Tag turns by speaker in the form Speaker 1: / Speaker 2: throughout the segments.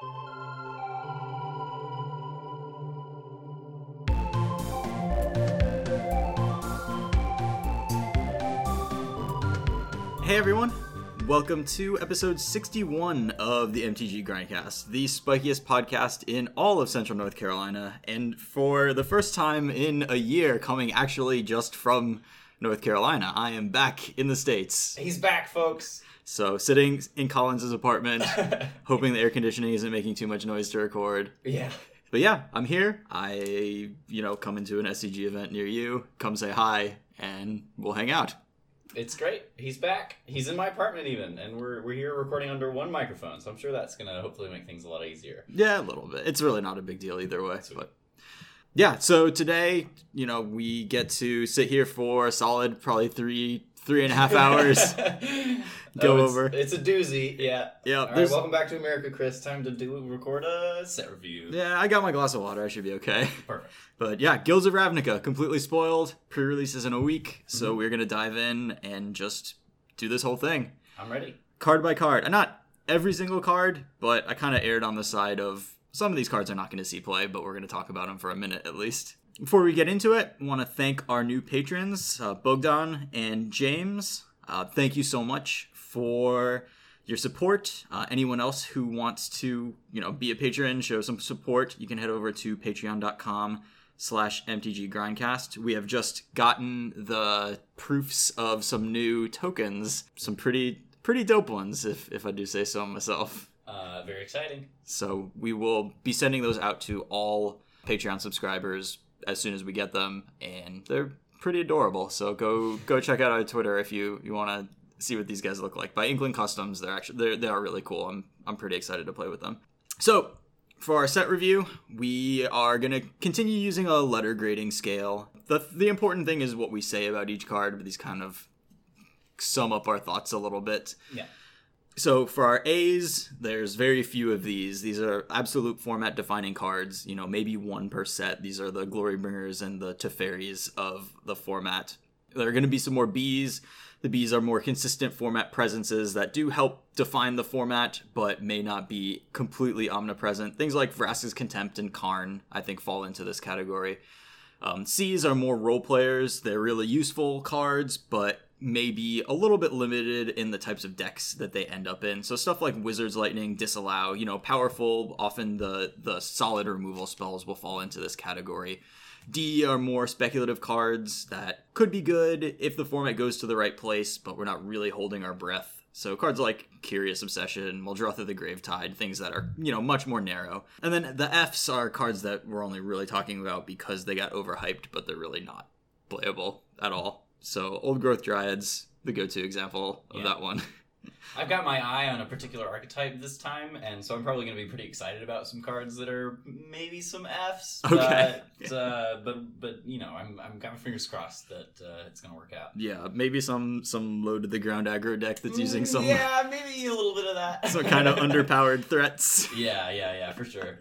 Speaker 1: Hey everyone, welcome to episode 61 of the MTG Grindcast, the spikiest podcast in all of Central North Carolina, and for the first time in a year, coming actually just from North Carolina. I am back in the States.
Speaker 2: He's back, folks.
Speaker 1: So, sitting in Collins's apartment, hoping the air conditioning isn't making too much noise to record.
Speaker 2: Yeah.
Speaker 1: But yeah, I'm here. I, you know, come into an SCG event near you, come say hi, and we'll hang out.
Speaker 2: It's great. He's back. He's in my apartment even, and we're we're here recording under one microphone. So I'm sure that's gonna hopefully make things a lot easier.
Speaker 1: Yeah, a little bit. It's really not a big deal either way. But yeah, so today, you know, we get to sit here for a solid probably three three and a half hours. Go
Speaker 2: Oh, it's-
Speaker 1: over.
Speaker 2: It's a doozy. Yeah.
Speaker 1: Yeah,
Speaker 2: All right. Welcome back to America, Chris. Time to do record a set review.
Speaker 1: Yeah, I got my glass of water. I should be okay.
Speaker 2: Perfect.
Speaker 1: But yeah, Guilds of Ravnica completely spoiled. Pre-releases in a week,
Speaker 2: Mm-hmm.
Speaker 1: so we're gonna dive in and just do this whole thing,
Speaker 2: I'm ready.
Speaker 1: card by card. And not every single card, but I kind of erred on the side of some of these cards are not going to see play, but we're going to talk about them for a minute at least. Before we get into it, I want to thank our new patrons, uh, Bogdan and James. Uh, thank you so much for your support. Uh, anyone else who wants to, you know, be a patron, show some support, you can head over to patreon.com slash mtg grindcast we have just gotten the proofs of some new tokens some pretty pretty dope ones if if i do say so myself
Speaker 2: Uh, very exciting.
Speaker 1: so we will be sending those out to all patreon subscribers as soon as we get them and they're pretty adorable so go go check out our twitter if you you want to see what these guys look like by inkling customs they're actually they're, they are really cool i'm i'm pretty excited to play with them so for our set review, we are going to continue using a letter grading scale. The, the important thing is what we say about each card, but these kind of sum up our thoughts a little bit.
Speaker 2: Yeah.
Speaker 1: So for our A's, there's very few of these. These are absolute format defining cards, you know, maybe one per set. These are the Glorybringers and the Teferis of the format. There are going to be some more B's. The B's are more consistent format presences that do help define the format, but may not be completely omnipresent. Things like Vraska's Contempt and Karn, I think, fall into this category. Um, C's are more role players. They're really useful cards, but maybe a little bit limited in the types of decks that they end up in. So stuff like Wizard's Lightning, Disallow, you know, powerful. Often the the solid removal spells will fall into this category. D are more speculative cards that could be good if the format goes to the right place, but we're not really holding our breath. So cards like Curious Obsession, Muldrotha the Gravetide, things that are, you know, much more narrow. And then the Fs are cards that we're only really talking about because they got overhyped, but they're really not playable at all. So Old Growth Dryads, the go-to example of
Speaker 2: Yeah.
Speaker 1: that one.
Speaker 2: I've got my eye on a particular archetype this time, and so I'm probably going to be pretty excited about some cards that are maybe some Fs.
Speaker 1: Okay.
Speaker 2: But, uh, but but you know, I'm I'm got my fingers crossed that uh, it's going to work out.
Speaker 1: yeah, maybe some some low to the ground aggro deck that's using some
Speaker 2: Mm, Yeah, maybe a little bit of that.
Speaker 1: some kind of underpowered threats.
Speaker 2: Yeah, yeah, yeah, for sure.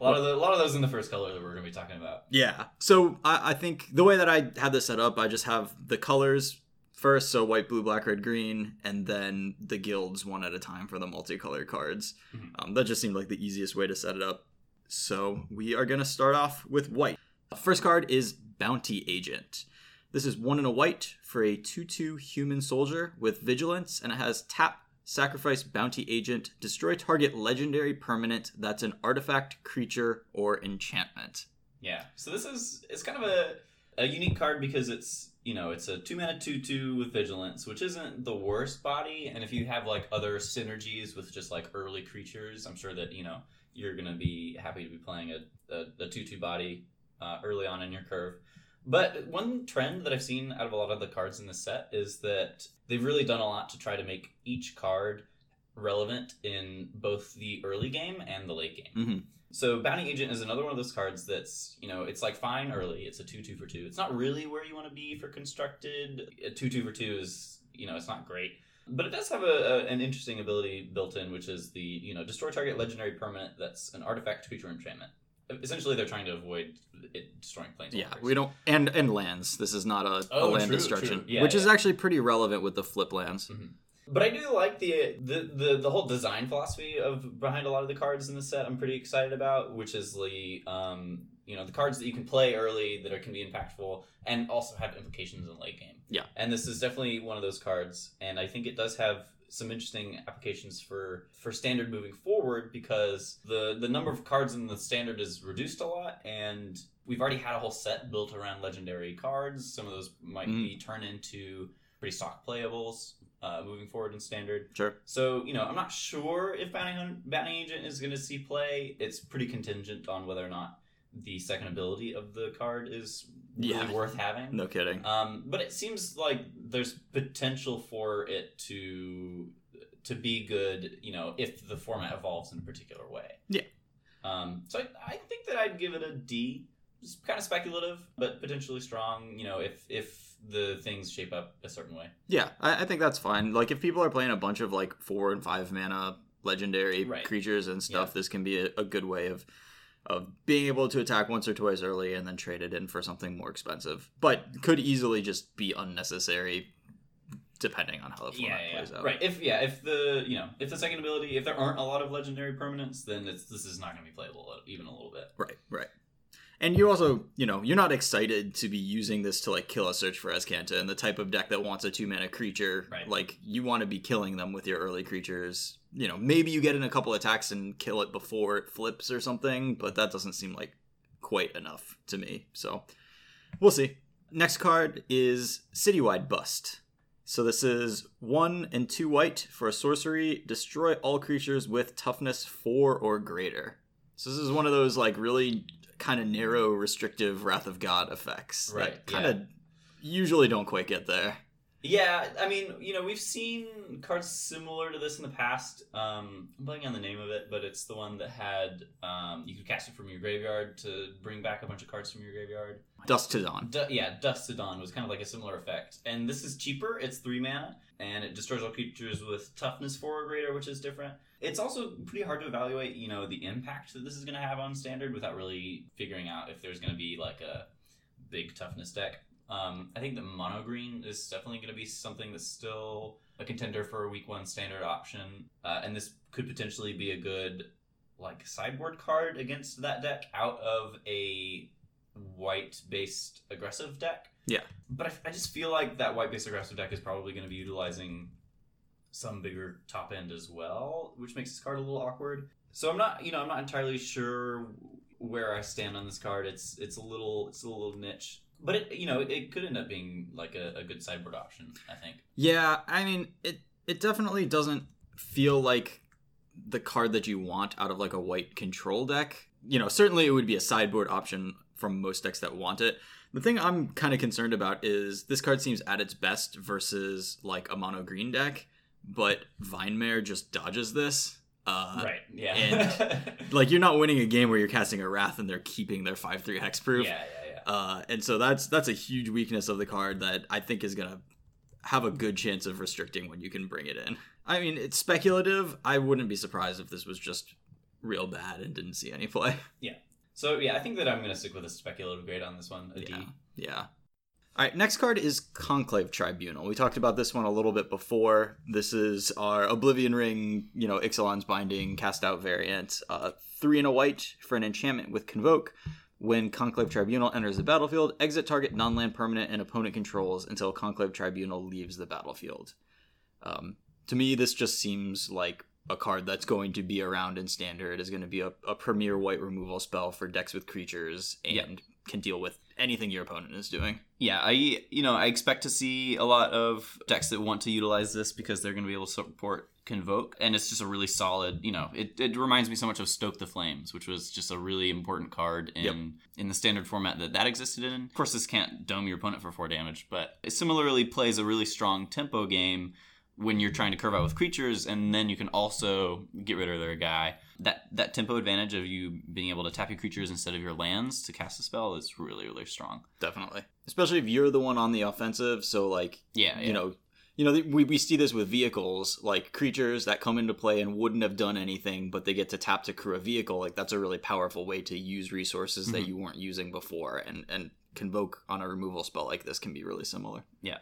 Speaker 2: A lot of the, a lot of those in the first color that we're going to be talking about.
Speaker 1: Yeah. So I, I think the way that I have this set up, I just have the colors first, so white, blue, black, red, green, and then the guilds one at a time for the multicolored cards.
Speaker 2: Mhm.
Speaker 1: Um, that just seemed like the easiest way to set it up. So we are going to start off with white. First card is Bounty Agent. This is one in a white for a 2 2 human soldier with vigilance, and it has tap, sacrifice Bounty Agent, destroy target legendary permanent that's an artifact, creature, or enchantment.
Speaker 2: Yeah. So this is it's kind of a a unique card because it's you know it's a two mana two two with vigilance, which isn't the worst body. And if you have like other synergies with just like early creatures, I'm sure that you know you're gonna be happy to be playing a a, two two body uh, early on in your curve. But one trend that I've seen out of a lot of the cards in this set is that they've really done a lot to try to make each card relevant in both the early game and the late game.
Speaker 1: Mhm.
Speaker 2: So Bounty Agent is another one of those cards that's, you know, it's like fine early. It's a 2 2 for 2. It's not really where you want to be for constructed. A 2 2 for 2 is, you know, it's not great. But it does have a, a, an interesting ability built in, which is the, you know, destroy target legendary permanent that's an artifact, creature, enchantment. Essentially, they're trying to avoid it destroying planes.
Speaker 1: Yeah, we don't and and lands. This is not a, a
Speaker 2: Oh,
Speaker 1: land
Speaker 2: true,
Speaker 1: destruction,
Speaker 2: true. Yeah,
Speaker 1: which is actually pretty relevant with the flip lands.
Speaker 2: Mhm. But I do like the, the the the whole design philosophy of behind a lot of the cards in the set. I'm pretty excited about, which is the um you know the cards that you can play early that are can be impactful and also have implications in late game.
Speaker 1: Yeah.
Speaker 2: and this is definitely one of those cards, and I think it does have some interesting applications for for standard moving forward because the the number of cards in the standard is reduced a lot and we've already had a whole set built around legendary cards some of those might
Speaker 1: Mhm.
Speaker 2: be turned into pretty stock playables uh, moving forward in standard
Speaker 1: Sure.
Speaker 2: so you know i'm not sure if bounty, Hun- bounty agent is going to see play it's pretty contingent on whether or not the second ability of the card is really
Speaker 1: Yeah.
Speaker 2: worth having
Speaker 1: No kidding.
Speaker 2: um, but it seems like there's potential for it to to be good, you know, if the format evolves in a particular way.
Speaker 1: Yeah.
Speaker 2: Um, so I, I think that I'd give it a D. It's kind of speculative, but potentially strong. You know, if if the things shape up a certain way.
Speaker 1: Yeah, I, I think that's fine. Like if people are playing a bunch of like four and five mana legendary
Speaker 2: Right.
Speaker 1: creatures and stuff,
Speaker 2: Yeah.
Speaker 1: this can be a, a good way of of being able to attack once or twice early and then trade it in for something more expensive. But could easily just be unnecessary depending on how the format plays out.
Speaker 2: Right. If yeah, if the you know if the second ability, if there aren't a lot of legendary permanents, then it's this is not going to be playable even a little bit.
Speaker 1: Right, right. And you also, you know, you're not excited to be using this to like kill a search for Escanta and the type of deck that wants a two mana creature.
Speaker 2: Right.
Speaker 1: Like you want to be killing them with your early creatures. You know, maybe you get in a couple attacks and kill it before it flips or something, but that doesn't seem like quite enough to me. So we'll see. Next card is Citywide Bust. So this is one and two white for a sorcery. Destroy all creatures with toughness four or greater. So this is one of those like really kind of narrow, restrictive Wrath of God effects.
Speaker 2: Right,
Speaker 1: That kind of usually don't quite get there.
Speaker 2: Yeah, I mean, you know, we've seen cards similar to this in the past. Um, I'm blanking on the name of it, but it's the one that had um, you could cast it from your graveyard to bring back a bunch of cards from your graveyard.
Speaker 1: Dusk to Dawn.
Speaker 2: Du- yeah, Dusk to Dawn was kind of like a similar effect. And this is cheaper, it's 3 mana, and it destroys all creatures with toughness 4 or greater, which is different. It's also pretty hard to evaluate, you know, the impact that this is going to have on standard without really figuring out if there's going to be like a big toughness deck. Um, I think the mono green is definitely going to be something that's still a contender for a week one standard option, uh, and this could potentially be a good like sideboard card against that deck out of a white based aggressive deck.
Speaker 1: Yeah.
Speaker 2: But I, I just feel like that white based aggressive deck is probably going to be utilizing some bigger top end as well, which makes this card a little awkward. So I'm not, you know, I'm not entirely sure where I stand on this card. It's it's a little it's a little niche, but it you know it could end up being like a, a good sideboard option. I think.
Speaker 1: Yeah, I mean, it it definitely doesn't feel like the card that you want out of like a white control deck. You know, certainly it would be a sideboard option from most decks that want it. The thing I'm kind of concerned about is this card seems at its best versus like a mono green deck, but Vine Mare just dodges this. Uh,
Speaker 2: right. Yeah.
Speaker 1: and- Like you're not winning a game where you're casting a Wrath and they're keeping their five three hexproof.
Speaker 2: yeah. Yeah. Yeah.
Speaker 1: Uh, and so that's that's a huge weakness of the card that I think is gonna have a good chance of restricting when you can bring it in. I mean, it's speculative. I wouldn't be surprised if this was just real bad and didn't see any play. Yeah.
Speaker 2: So yeah, I think that I'm gonna stick with a speculative grade on this one. A D.
Speaker 1: Yeah. All right, next card is Conclave Tribunal. We talked about this one a little bit before. This is our Oblivion Ring, you know, Ixalan's Binding cast out variant. Uh, three and a white for an enchantment with Convoke. When Conclave Tribunal enters the battlefield, exit target non land permanent and opponent controls until Conclave Tribunal leaves the battlefield. Um, to me, this just seems like a card that's going to be around in standard, is going to be a, a premier white removal spell for decks with creatures, and
Speaker 3: Yeah.
Speaker 1: can deal with anything your opponent is doing.
Speaker 3: Yeah, I you know I expect to see a lot of decks that want to utilize this because they're going to be able to support Convoke, and it's just a really solid. You know, it, it reminds me so much of Stoke the Flames, which was just a really important card in
Speaker 1: Yep.
Speaker 3: in the standard format that that existed in. Of course, this can't dome your opponent for four damage, but it similarly plays a really strong tempo game when you're trying to curve out with creatures, and then you can also get rid of their guy. That that tempo advantage of you being able to tap your creatures instead of your lands to cast a spell is really really strong.
Speaker 1: Definitely, especially if you're the one on the offensive. So like,
Speaker 3: Yeah,
Speaker 1: you know. You know, we, we see this with vehicles, like creatures that come into play and wouldn't have done anything, but they get to tap to crew a vehicle. Like, that's a really powerful way to use resources that
Speaker 3: Mhm.
Speaker 1: you weren't using before. And, and Convoke on a removal spell like this can be really similar.
Speaker 2: Yeah,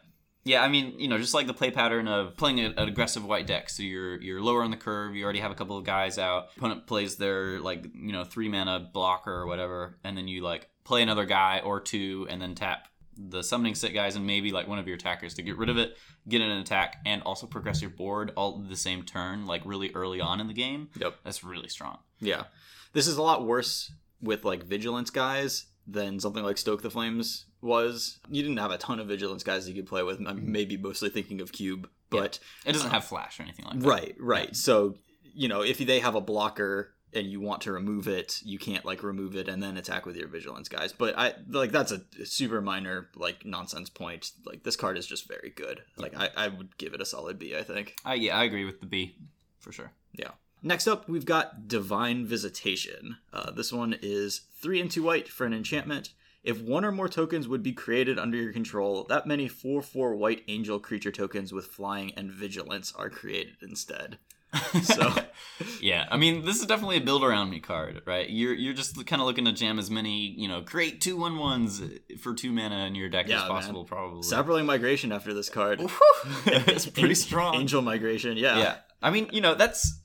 Speaker 2: I mean, you know, just like the play pattern of playing a- an aggressive white deck. So you're you're lower on the curve. You already have a couple of guys out. Opponent plays their like you know three mana blocker or whatever, and then you like play another guy or two, and then tap the summoning set guys and maybe like one of your attackers to get rid of it, get an attack, and also progress your board all the same turn, like really early on in the game.
Speaker 1: Yep.
Speaker 2: That's really strong.
Speaker 1: Yeah. This is a lot worse with like vigilance guys than something like Stoke the Flames was. You didn't have a ton of vigilance guys you could play with. I'm mm-hmm. maybe mostly thinking of Cube, but
Speaker 2: It doesn't have flash or anything like that.
Speaker 1: right, right. So, you know, if they have a blocker and you want to remove it, you can't like remove it and then attack with your vigilance guys. But I like that's a super minor like nonsense point. Like this card is just very good. Like I, I would give it a solid B, I think.
Speaker 2: I, yeah, I agree with the B for sure.
Speaker 1: Yeah. Next up, we've got Divine Visitation. Uh, this one is three and two white for an enchantment. If one or more tokens would be created under your control, that many 4 4 white angel creature tokens with flying and vigilance are created instead. So-
Speaker 2: yeah, I mean, this is definitely a build around me card, right? You're you're just kind of looking to jam as many, you know, create two one ones for two mana in your deck
Speaker 1: Yeah,
Speaker 2: as
Speaker 1: man.
Speaker 2: possible, probably.
Speaker 1: Saproling Migration after this card.
Speaker 2: it's pretty strong.
Speaker 1: Angel Migration, yeah.
Speaker 2: yeah, I mean, you know, that's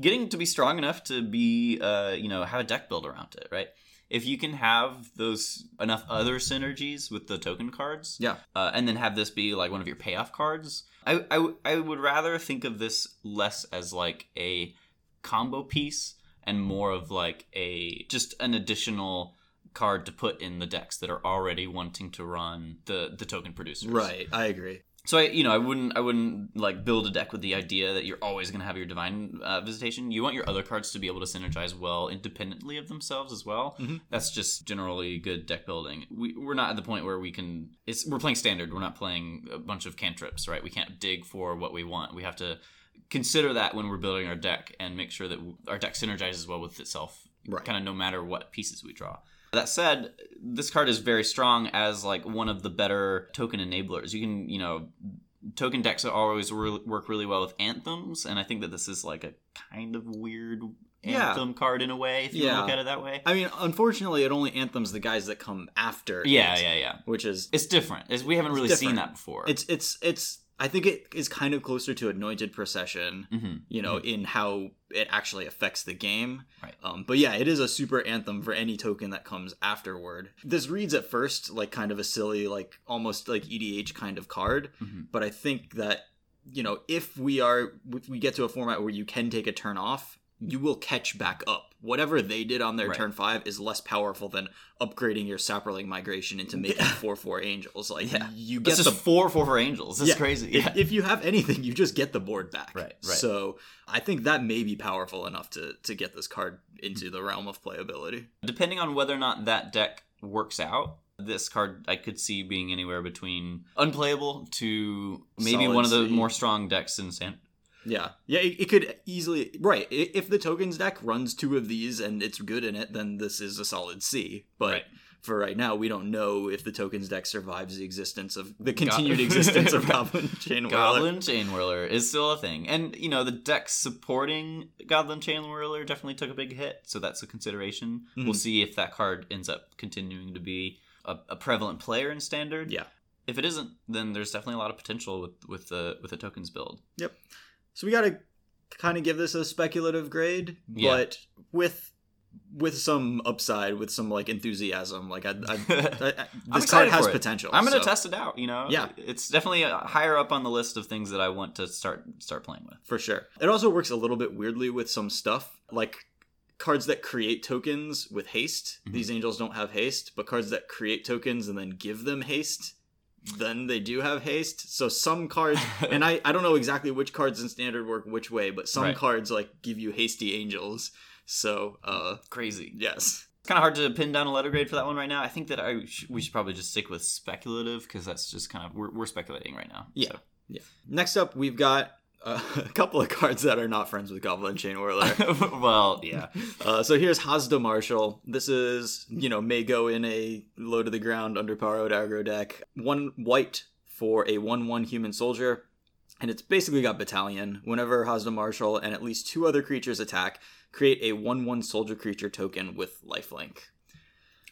Speaker 2: getting to be strong enough to be, uh, you know, have a deck build around it, right? If you can have those enough other synergies with the token cards,
Speaker 1: Yeah.
Speaker 2: uh, and then have this be like one of your payoff cards. I, I, I would rather think of this less as like a combo piece and more of like a just an additional card to put in the decks that are already wanting to run the the token producers.
Speaker 1: Right, I agree.
Speaker 2: So I, you know, I wouldn't, I wouldn't like build a deck with the idea that you're always going to have your divine uh, visitation. You want your other cards to be able to synergize well independently of themselves as well.
Speaker 1: Mhm.
Speaker 2: That's just generally good deck building. We, we're not at the point where we can. It's we're playing standard. We're not playing a bunch of cantrips, right? We can't dig for what we want. We have to consider that when we're building our deck and make sure that our deck synergizes well with itself
Speaker 1: Right.
Speaker 2: kind of no matter what pieces we draw. That said, this card is very strong as like one of the better token enablers. You can, you know, token decks always re- work really well with anthems, and I think that this is like a kind of weird
Speaker 1: Yeah.
Speaker 2: anthem card in a way, if you
Speaker 1: Yeah.
Speaker 2: look at it that way.
Speaker 1: I mean, unfortunately, it only anthems the guys that come after.
Speaker 2: Yeah,
Speaker 1: it,
Speaker 2: yeah, yeah.
Speaker 1: Which is
Speaker 2: It's different. It's, we haven't really
Speaker 1: different.
Speaker 2: seen that before.
Speaker 1: it's it's it's. I think it is kind of closer to anointed procession.
Speaker 2: hmm
Speaker 1: you know, in how it actually affects the game.
Speaker 2: Right.
Speaker 1: Um, but yeah, it is a super anthem for any token that comes afterward. This reads at first like kind of a silly, like almost like EDH kind of card.
Speaker 2: Mhm.
Speaker 1: But I think that you know, if we are if we get to a format where you can take a turn off, you will catch back up. Whatever they did on their
Speaker 2: Right.
Speaker 1: turn five is less powerful than upgrading your Saproling migration into making four four angels. Like
Speaker 2: Yeah.
Speaker 1: you get the
Speaker 2: just four four angels. That's
Speaker 1: Yeah.
Speaker 2: crazy.
Speaker 1: if,
Speaker 2: Yeah.
Speaker 1: if you have anything, you just get the board back.
Speaker 2: Right, right.
Speaker 1: So I think that may be powerful enough to to get this card into the realm of playability.
Speaker 2: Depending on whether or not that deck works out, this card I could see being anywhere between unplayable to maybe
Speaker 1: Solid
Speaker 2: one of the more strong decks in San.
Speaker 1: Yeah, yeah, it, it could easily right. If the tokens deck runs two of these and it's good in it, then this is a solid C. But
Speaker 2: Right.
Speaker 1: for right now, we don't know if the tokens deck survives the existence of the continued existence of Goblin Chainwhirler.
Speaker 2: Goblin Chainwhirler is still a thing. And, you know, the deck supporting Goblin Chainwhirler definitely took a big hit, so that's a consideration.
Speaker 1: Mhm.
Speaker 2: We'll see if that card ends up continuing to be a, a prevalent player in Standard.
Speaker 1: Yeah.
Speaker 2: If it isn't, then there's definitely a lot of potential with, with the with the tokens build.
Speaker 1: So we got to kind of give this a speculative grade,
Speaker 2: Yeah.
Speaker 1: but with with some upside, with some like enthusiasm. Like I, I, I, this card has potential.
Speaker 2: I'm gonna
Speaker 1: so-
Speaker 2: test it out. You know,
Speaker 1: Yeah.
Speaker 2: it's definitely uh, higher up on the list of things that I want to start start playing with.
Speaker 1: for sure. It also works a little bit weirdly with some stuff like cards that create tokens with haste.
Speaker 2: Mhm.
Speaker 1: These angels don't have haste, but cards that create tokens and then give them haste, then they do have haste. So some cards, and I I don't know exactly which cards in standard work which way, but some
Speaker 2: Right.
Speaker 1: cards like give you hasty angels. So uh
Speaker 2: Crazy.
Speaker 1: yes.
Speaker 2: It's kind of hard to pin down a letter grade for that one right now. I think that I sh- we should probably just stick with speculative because that's just kind of we're, we're speculating right now.
Speaker 1: Yeah.
Speaker 2: So.
Speaker 1: Yeah. Next up, we've got uh, a couple of cards that are not friends with Goblin Chainwhirler.
Speaker 2: well, yeah.
Speaker 1: Uh, so here's Haazda Marshal. This is, you know, may go in a low to the ground underpowered aggro deck. One white for a 1 1 human soldier. And it's basically got battalion. Whenever Haazda Marshal and at least two other creatures attack, create a 1 1 soldier creature token with lifelink.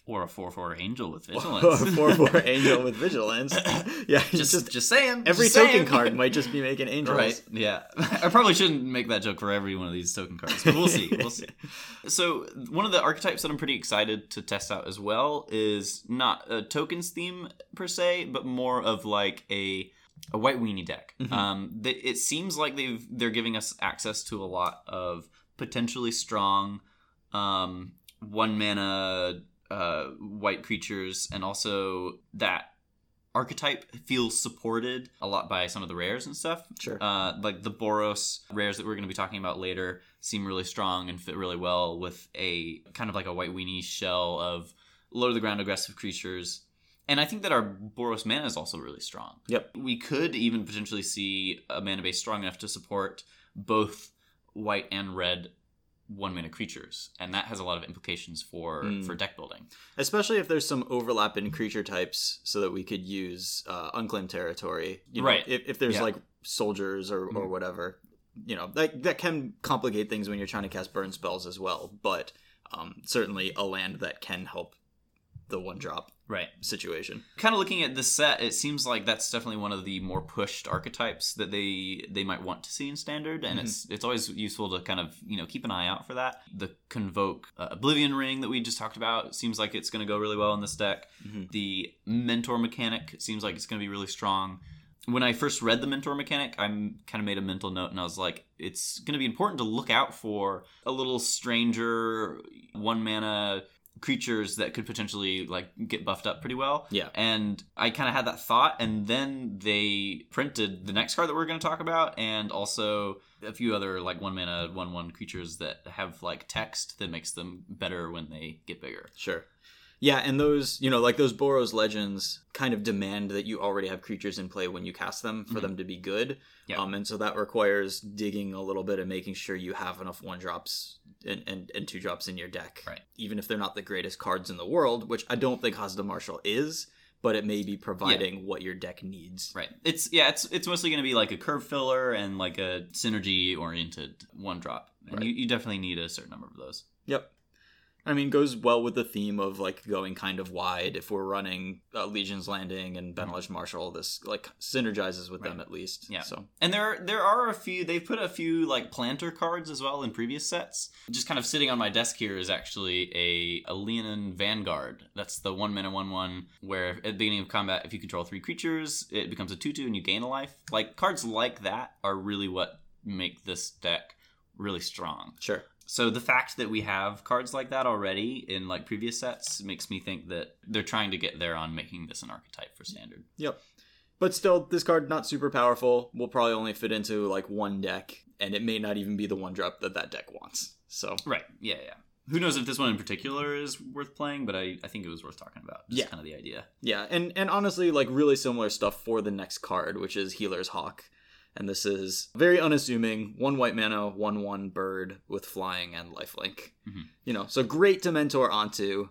Speaker 2: Or a four four angel with
Speaker 1: or
Speaker 2: vigilance.
Speaker 1: a four four angel with vigilance. Yeah,
Speaker 2: just,
Speaker 1: just,
Speaker 2: just saying.
Speaker 1: every
Speaker 2: just
Speaker 1: token
Speaker 2: saying.
Speaker 1: card might just be making angels.
Speaker 2: Right. Yeah. I probably shouldn't make that joke for every one of these token cards, but we'll see. We'll see. So one of the archetypes that I'm pretty excited to test out as well is not a tokens theme per se, but more of like a a white weenie deck.
Speaker 1: Mhm.
Speaker 2: Um, it seems like they've they're giving us access to a lot of potentially strong um, one mana uh, white creatures, and also that archetype feels supported a lot by some of the rares and stuff.
Speaker 1: Sure.
Speaker 2: Uh, like the Boros rares that we're going to be talking about later seem really strong and fit really well with a kind of like a white weenie shell of low to the ground aggressive creatures. And I think that our Boros mana is also really strong.
Speaker 1: Yep.
Speaker 2: We could even potentially see a mana base strong enough to support both white and red one mana creatures, and that has a lot of implications for
Speaker 1: Mm.
Speaker 2: for deck building.
Speaker 1: Especially if there's some overlap in creature types, so that we could use uh, unclaimed territory. You know,
Speaker 2: Right.
Speaker 1: If, if there's
Speaker 2: Yeah.
Speaker 1: like soldiers or, or
Speaker 2: Mhm.
Speaker 1: whatever, you know, that that can complicate things when you're trying to cast burn spells as well. But um, certainly a land that can help the one drop
Speaker 2: Right.
Speaker 1: situation.
Speaker 2: kind of looking at the set, it seems like that's definitely one of the more pushed archetypes that they they might want to see in standard, and it's it's always useful to kind of you know keep an eye out for that. The convoke uh, Oblivion Ring that we just talked about seems like it's going to go really well in this deck.
Speaker 1: Mhm.
Speaker 2: The mentor mechanic seems like it's going to be really strong. When I first read the mentor mechanic, I kind of made a mental note and I was like, it's going to be important to look out for a little stranger one mana creatures that could potentially like get buffed up pretty well.
Speaker 1: Yeah.
Speaker 2: And I kind of had that thought, and then they printed the next card that we're going to talk about, and also a few other like one mana, one one creatures that have like text that makes them better when they get bigger.
Speaker 1: Sure. Yeah, and those, you know, like those Boros legends kind of demand that you already have creatures in play when you cast them for
Speaker 2: Mhm.
Speaker 1: them to be good.
Speaker 2: Yeah.
Speaker 1: Um, and so that requires digging a little bit and making sure you have enough one drops and, and, and two drops in your deck.
Speaker 2: Right.
Speaker 1: Even if they're not the greatest cards in the world, which I don't think Haazda Marshal is, but it may be providing what your deck needs.
Speaker 2: Right. It's yeah. It's it's mostly going to be like a curve filler and like a synergy oriented one drop, and
Speaker 1: Right.
Speaker 2: you, you definitely need a certain number of those.
Speaker 1: Yep. I mean, goes well with the theme of like going kind of wide. If we're running uh, Legion's Landing and Benalish Marshal, this like synergizes with them
Speaker 2: Mm-hmm.
Speaker 1: At least.
Speaker 2: Yeah.
Speaker 1: So
Speaker 2: And there there are a few. They've put a few like planter cards as well in previous sets. Just kind of sitting on my desk here is actually a a Leonin Vanguard. That's the one mana one one where at the beginning of combat, if you control three creatures, it becomes a two two and you gain a life. Like cards like that are really what make this deck really strong.
Speaker 1: sure.
Speaker 2: So the fact that we have cards like that already in like previous sets makes me think that they're trying to get there on making this an archetype for standard.
Speaker 1: Yep. But still, this card not super powerful. Will probably only fit into like one deck, and it may not even be the one drop that that deck wants. So
Speaker 2: Right. Yeah, yeah. Who knows if this one in particular is worth playing, but I, I think it was worth talking about. Just
Speaker 1: Yeah.
Speaker 2: kind of the idea.
Speaker 1: yeah, and and honestly, like really similar stuff for the next card, which is Healer's Hawk. And this is very unassuming. One white mana, one one bird with flying and lifelink.
Speaker 2: Mhm.
Speaker 1: You know, so great to mentor onto,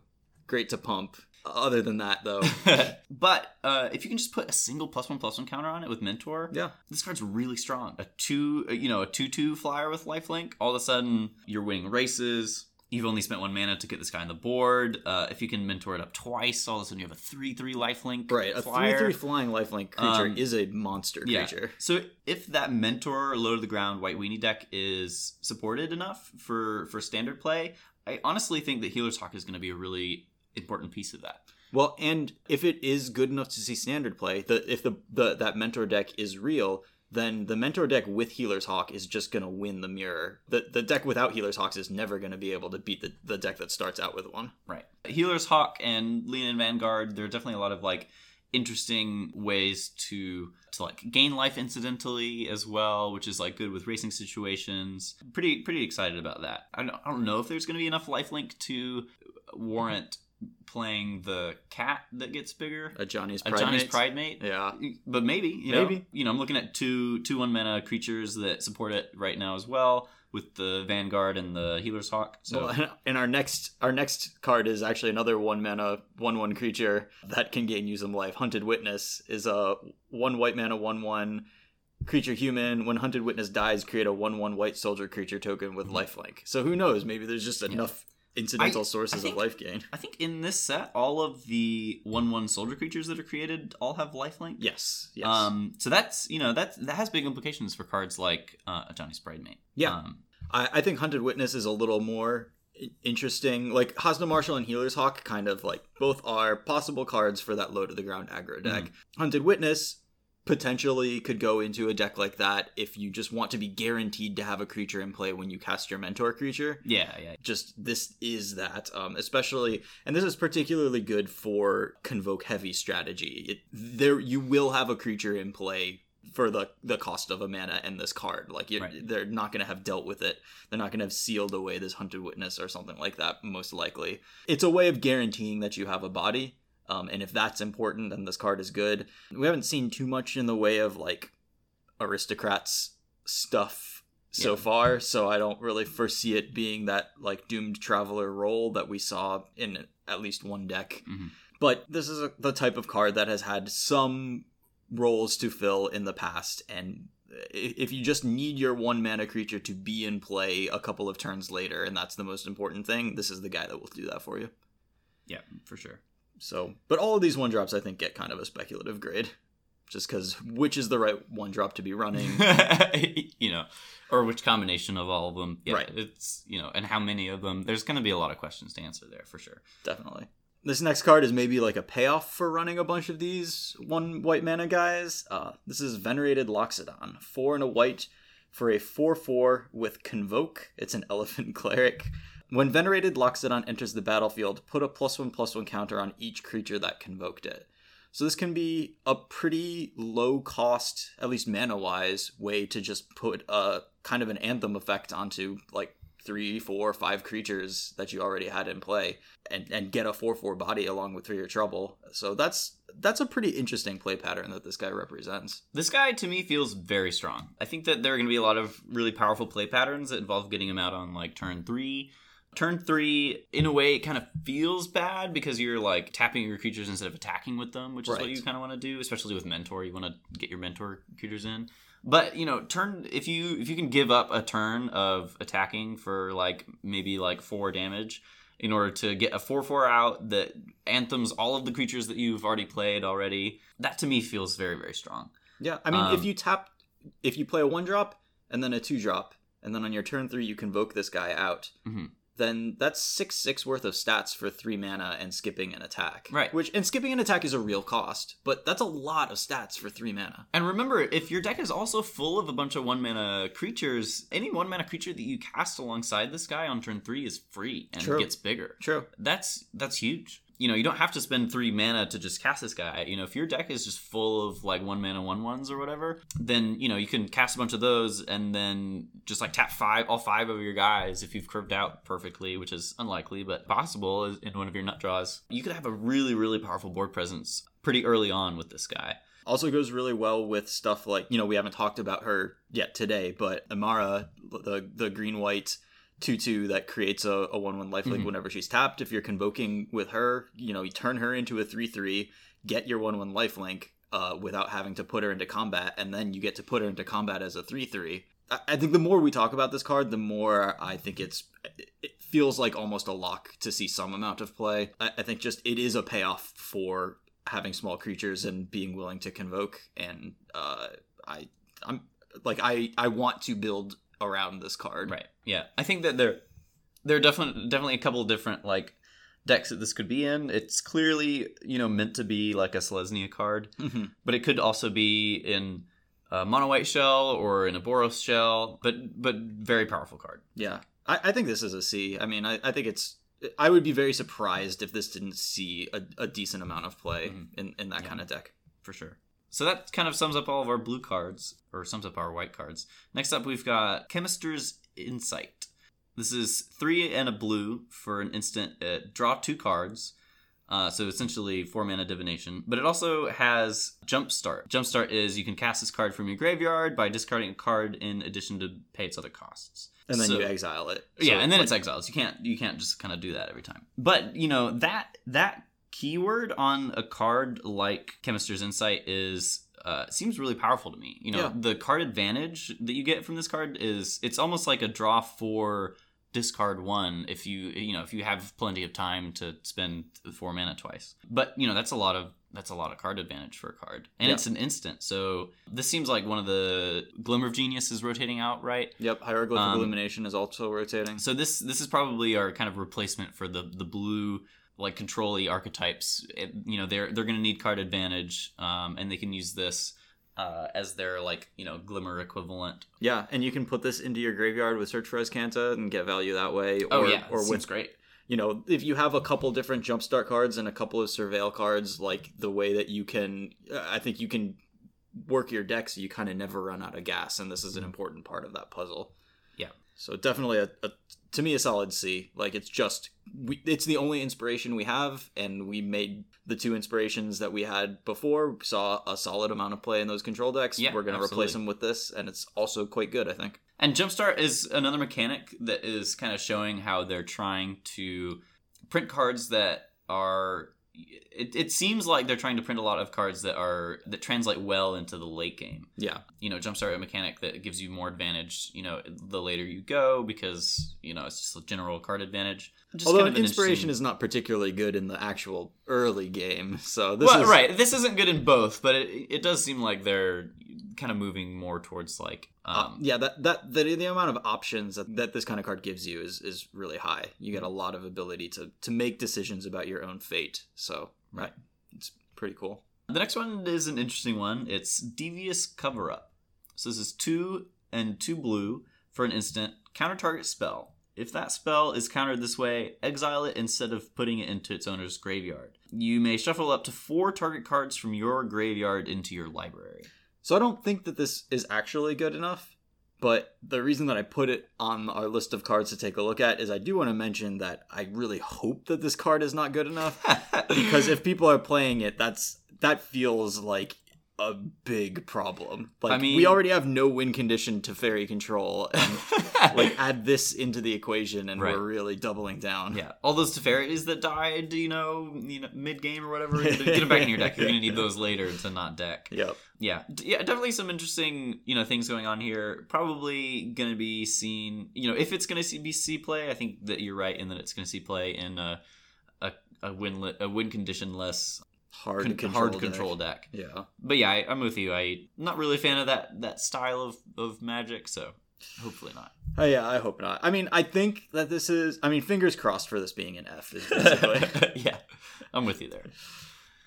Speaker 1: great to pump. Other than that, though,
Speaker 2: but uh, if you can just put a single plus one plus one counter on it with Mentor,
Speaker 1: yeah,
Speaker 2: this card's really strong. A two, uh, you know, a two-two flyer with lifelink. All of a sudden, you're winning races. You've only spent one mana to get this guy on the board. Uh, if you can mentor it up twice, all of a sudden you have a three-three lifelink.
Speaker 1: right. A three three flying lifelink creature
Speaker 2: Um,
Speaker 1: is a monster
Speaker 2: Yeah.
Speaker 1: creature.
Speaker 2: So if that mentor low to the ground white weenie deck is supported enough for for standard play, I honestly think that Healer's Hawk is going to be a really important piece of that.
Speaker 1: Well, and if it is good enough to see standard play, the if the, the that mentor deck is real, then the mentor deck with Healer's Hawk is just gonna win the mirror. The the deck without Healer's Hawks is never gonna be able to beat the, the deck that starts out with one.
Speaker 2: Right. Healer's Hawk and Leonin Vanguard, there are definitely a lot of like interesting ways to to like gain life incidentally as well, which is like good with racing situations. Pretty pretty excited about that. I don't, I don't know if there's going to be enough lifelink to warrant playing the cat that gets bigger.
Speaker 1: Ajani's
Speaker 2: A
Speaker 1: Pride
Speaker 2: Johnny's
Speaker 1: Mates.
Speaker 2: Pride Mate.
Speaker 1: Yeah.
Speaker 2: But maybe, you know, you know, I'm looking at two two one mana creatures that support it right now as well, with the Vanguard and the Healer's Hawk. So
Speaker 1: Well, and our next our next card is actually another one mana one one creature that can gain you some life. Hunted Witness is a one white mana one one creature human. When Hunted Witness dies, create a one one white soldier creature token with
Speaker 2: Mhm.
Speaker 1: lifelink. So who knows? Maybe there's just enough incidental
Speaker 2: I
Speaker 1: sources
Speaker 2: think-
Speaker 1: of life gain.
Speaker 2: I think in this set, all of the one-one soldier creatures that are created all have lifelink.
Speaker 1: Yes, yes.
Speaker 2: Um, so that's you know that that has big implications for cards like uh, Ajani's Pridemate.
Speaker 1: Yeah.
Speaker 2: Um,
Speaker 1: I, I think Hunted Witness is a little more interesting. Like Haazda Marshal and Healer's Hawk, kind of like both are possible cards for that low to the ground aggro deck. Hunted Witness potentially could go into a deck like that if you just want to be guaranteed to have a creature in play when you cast your mentor creature.
Speaker 2: yeah, yeah.
Speaker 1: Just this is that, um, especially, and this is particularly good for convoke heavy strategy. It, there, you will have a creature in play for the the cost of a mana and this card. Like
Speaker 2: Right.
Speaker 1: they're not going to have dealt with it. They're not going to have sealed away this hunted witness or something like that. Most likely, it's a way of guaranteeing that you have a body. Um, and if that's important, then this card is good. We haven't seen too much in the way of like aristocrats stuff so
Speaker 2: Yeah.
Speaker 1: far, so I don't really foresee it being that like doomed traveler role that we saw in at least one deck.
Speaker 2: Mhm.
Speaker 1: But this is a, the type of card that has had some roles to fill in the past, and if you just need your one mana creature to be in play a couple of turns later, and that's the most important thing, this is the guy that will do that for you.
Speaker 2: Yeah, for sure.
Speaker 1: So, but all of these one drops, I think, get kind of a speculative grade, just because which is the right one drop to be running.
Speaker 2: you know, or which combination of all of them. Yeah,
Speaker 1: Right.
Speaker 2: It's you know, and how many of them. There's going to be a lot of questions to answer there for sure.
Speaker 1: Definitely. This next card is maybe like a payoff for running a bunch of these one white mana guys. Uh, this is Venerated Loxodon, four and a white for a four-four with Convoke. It's an Elephant Cleric. When Venerated Loxodon enters the battlefield, put a plus one plus one counter on each creature that convoked it. So this can be a pretty low cost, at least mana wise, way to just put a kind of an anthem effect onto like three, four, five creatures that you already had in play and, and get a four four body along with three or trouble. So that's that's a pretty interesting play pattern that this guy represents.
Speaker 2: This guy to me feels very strong. I think that there are going to be a lot of really powerful play patterns that involve getting him out on like turn three. Turn three, in a way, it kind of feels bad because you're like tapping your creatures instead of attacking with them, which is what you kind of want to do, especially with mentor. You want to get your mentor creatures in. But you know, turn if you if you can give up a turn of attacking for like maybe like four damage in order to get a four four out that anthems all of the creatures that you've already played already, that to me feels very very strong.
Speaker 1: Yeah, I mean,
Speaker 2: Um,
Speaker 1: if you tap, if you play a one drop and then a two drop, and then on your turn three you convoke this guy out,
Speaker 2: Mhm.
Speaker 1: Then that's six six worth of stats for three mana and skipping an attack.
Speaker 2: Right.
Speaker 1: Which and skipping an attack is a real cost, but that's a lot of stats for three mana.
Speaker 2: And remember, if your deck is also full of a bunch of one mana creatures, any one mana creature that you cast alongside this guy on turn three is free and
Speaker 1: True.
Speaker 2: gets bigger.
Speaker 1: True.
Speaker 2: That's that's huge. You know, you don't have to spend three mana to just cast this guy. You know, if your deck is just full of like one mana one ones or whatever, then you know you can cast a bunch of those and then just like tap five all five of your guys if you've curved out perfectly, which is unlikely but possible in one of your nut draws. You could have a really really powerful board presence pretty early on with this guy.
Speaker 1: Also goes really well with stuff like you know we haven't talked about her yet today, but Emmara, the the green white two two that creates a, a one one lifelink
Speaker 2: Mhm.
Speaker 1: whenever she's tapped. If you're convoking with her, you know you turn her into a three three, get your one one lifelink uh, without having to put her into combat, and then you get to put her into combat as a three three. I I think the more we talk about this card, the more I think it's it feels like almost a lock to see some amount of play. I, I think just it is a payoff for having small creatures and being willing to convoke, and uh, I I'm like I I want to build around this card.
Speaker 2: Right. Yeah. I think that there there are definitely definitely a couple of different like decks that this could be in. It's clearly, you know, meant to be like a Selesnya card,
Speaker 1: Mhm.
Speaker 2: but it could also be in a mono white shell or in a Boros shell, but but very powerful card.
Speaker 1: Yeah, I, I think this is a C. I mean, I, I think it's. I would be very surprised if this didn't see a, a decent amount of play
Speaker 2: Mhm.
Speaker 1: in, in that
Speaker 2: Yeah.
Speaker 1: kind of deck.
Speaker 2: for sure. So that kind of sums up all of our blue cards, or sums up our white cards. Next up, we've got Chemister's Insight. This is three and a blue for an instant. Uh, draw two cards. Uh, so essentially four mana divination, but it also has jumpstart. Jumpstart is you can cast this card from your graveyard by discarding a card in addition to pay its other costs.
Speaker 1: And then
Speaker 2: So-
Speaker 1: you exile it.
Speaker 2: yeah, and then
Speaker 1: like,
Speaker 2: it's exiles. You can't you can't just kind of do that every time. But you know that that keyword on a card like Chemister's Insight is uh, seems really powerful to me. You know,
Speaker 1: Yeah.
Speaker 2: the card advantage that you get from this card is it's almost like a draw four discard one if you you know if you have plenty of time to spend four mana twice. But you know that's a lot of that's a lot of card advantage for a card, and
Speaker 1: Yeah.
Speaker 2: it's an instant. So this seems like one of the Glimmer of Genius is rotating out, right?
Speaker 1: Yep, hieroglyphic
Speaker 2: Um,
Speaker 1: illumination is also rotating.
Speaker 2: So this this is probably our kind of replacement for the the blue like control archetypes. It, you know they're they're going to need card advantage, um, and they can use this uh, as their like you know glimmer equivalent.
Speaker 1: Yeah, and you can put this into your graveyard with Search for Azcanta and get value that way.
Speaker 2: Oh
Speaker 1: or,
Speaker 2: yeah,
Speaker 1: or
Speaker 2: seems
Speaker 1: with
Speaker 2: great.
Speaker 1: you know, if you have a couple different jumpstart cards and a couple of surveil cards, like the way that you can, I think you can work your deck so you kind of never run out of gas, and this is an important part of that puzzle.
Speaker 2: Yeah.
Speaker 1: So definitely a, a to me a solid C. Like it's just we, it's the only inspiration we have, and we made the two inspirations that we had before. We saw a solid amount of play in those control decks.
Speaker 2: Yeah,
Speaker 1: We're gonna
Speaker 2: absolutely.
Speaker 1: replace them with this, and it's also quite good, I think.
Speaker 2: And Jumpstart is another mechanic that is kind of showing how they're trying to print cards that are. It, it seems like they're trying to print a lot of cards that are that translate well into the late game.
Speaker 1: Yeah.
Speaker 2: You know, Jumpstart a mechanic that gives you more advantage. You know, the later you go because you know it's just a general card advantage. Just
Speaker 1: Although
Speaker 2: kind of
Speaker 1: inspiration
Speaker 2: interesting-
Speaker 1: is not particularly good in the actual early game, so this
Speaker 2: well,
Speaker 1: is
Speaker 2: right. This isn't good in both, but it, it does seem like they're kind of moving more towards like
Speaker 1: Uh,
Speaker 2: um,
Speaker 1: yeah, that that the, the amount of options that, that this kind of card gives you is is really high. You get a lot of ability to to make decisions about your own fate. So right, it's pretty cool.
Speaker 2: The next one is an interesting one. It's Devious Cover Up. So this is two and two blue for an instant. Counter target spell. If that spell is countered this way, exile it instead of putting it into its owner's graveyard. You may shuffle up to four target cards from your graveyard into your library.
Speaker 1: So I don't think that this is actually good enough. But the reason that I put it on our list of cards to take a look at is I do want to mention that I really hope that this card is not good enough. because if people are playing it, that's that feels like a big problem. Like
Speaker 2: I mean-
Speaker 1: we already have no win condition Teferi control, and like add this into the equation, and
Speaker 2: Right.
Speaker 1: we're really doubling down.
Speaker 2: yeah, all those Teferis that died, you know, you know, mid game or whatever, get them back in your deck. You're gonna need those later to not deck.
Speaker 1: Yep.
Speaker 2: yeah yeah definitely some interesting you know things going on here probably gonna be seen you know if it's gonna see, be see play i think that you're right in that it's gonna see play in a a, a win a win condition less
Speaker 1: Hard
Speaker 2: con-
Speaker 1: control.
Speaker 2: hard
Speaker 1: deck.
Speaker 2: control deck
Speaker 1: Yeah.
Speaker 2: but yeah I, i'm with you i not really a fan of that that style of of magic so hopefully not
Speaker 1: Oh yeah, I hope not. I mean, I think that this is. I mean, fingers crossed for this being an F.
Speaker 2: Yeah i'm with you there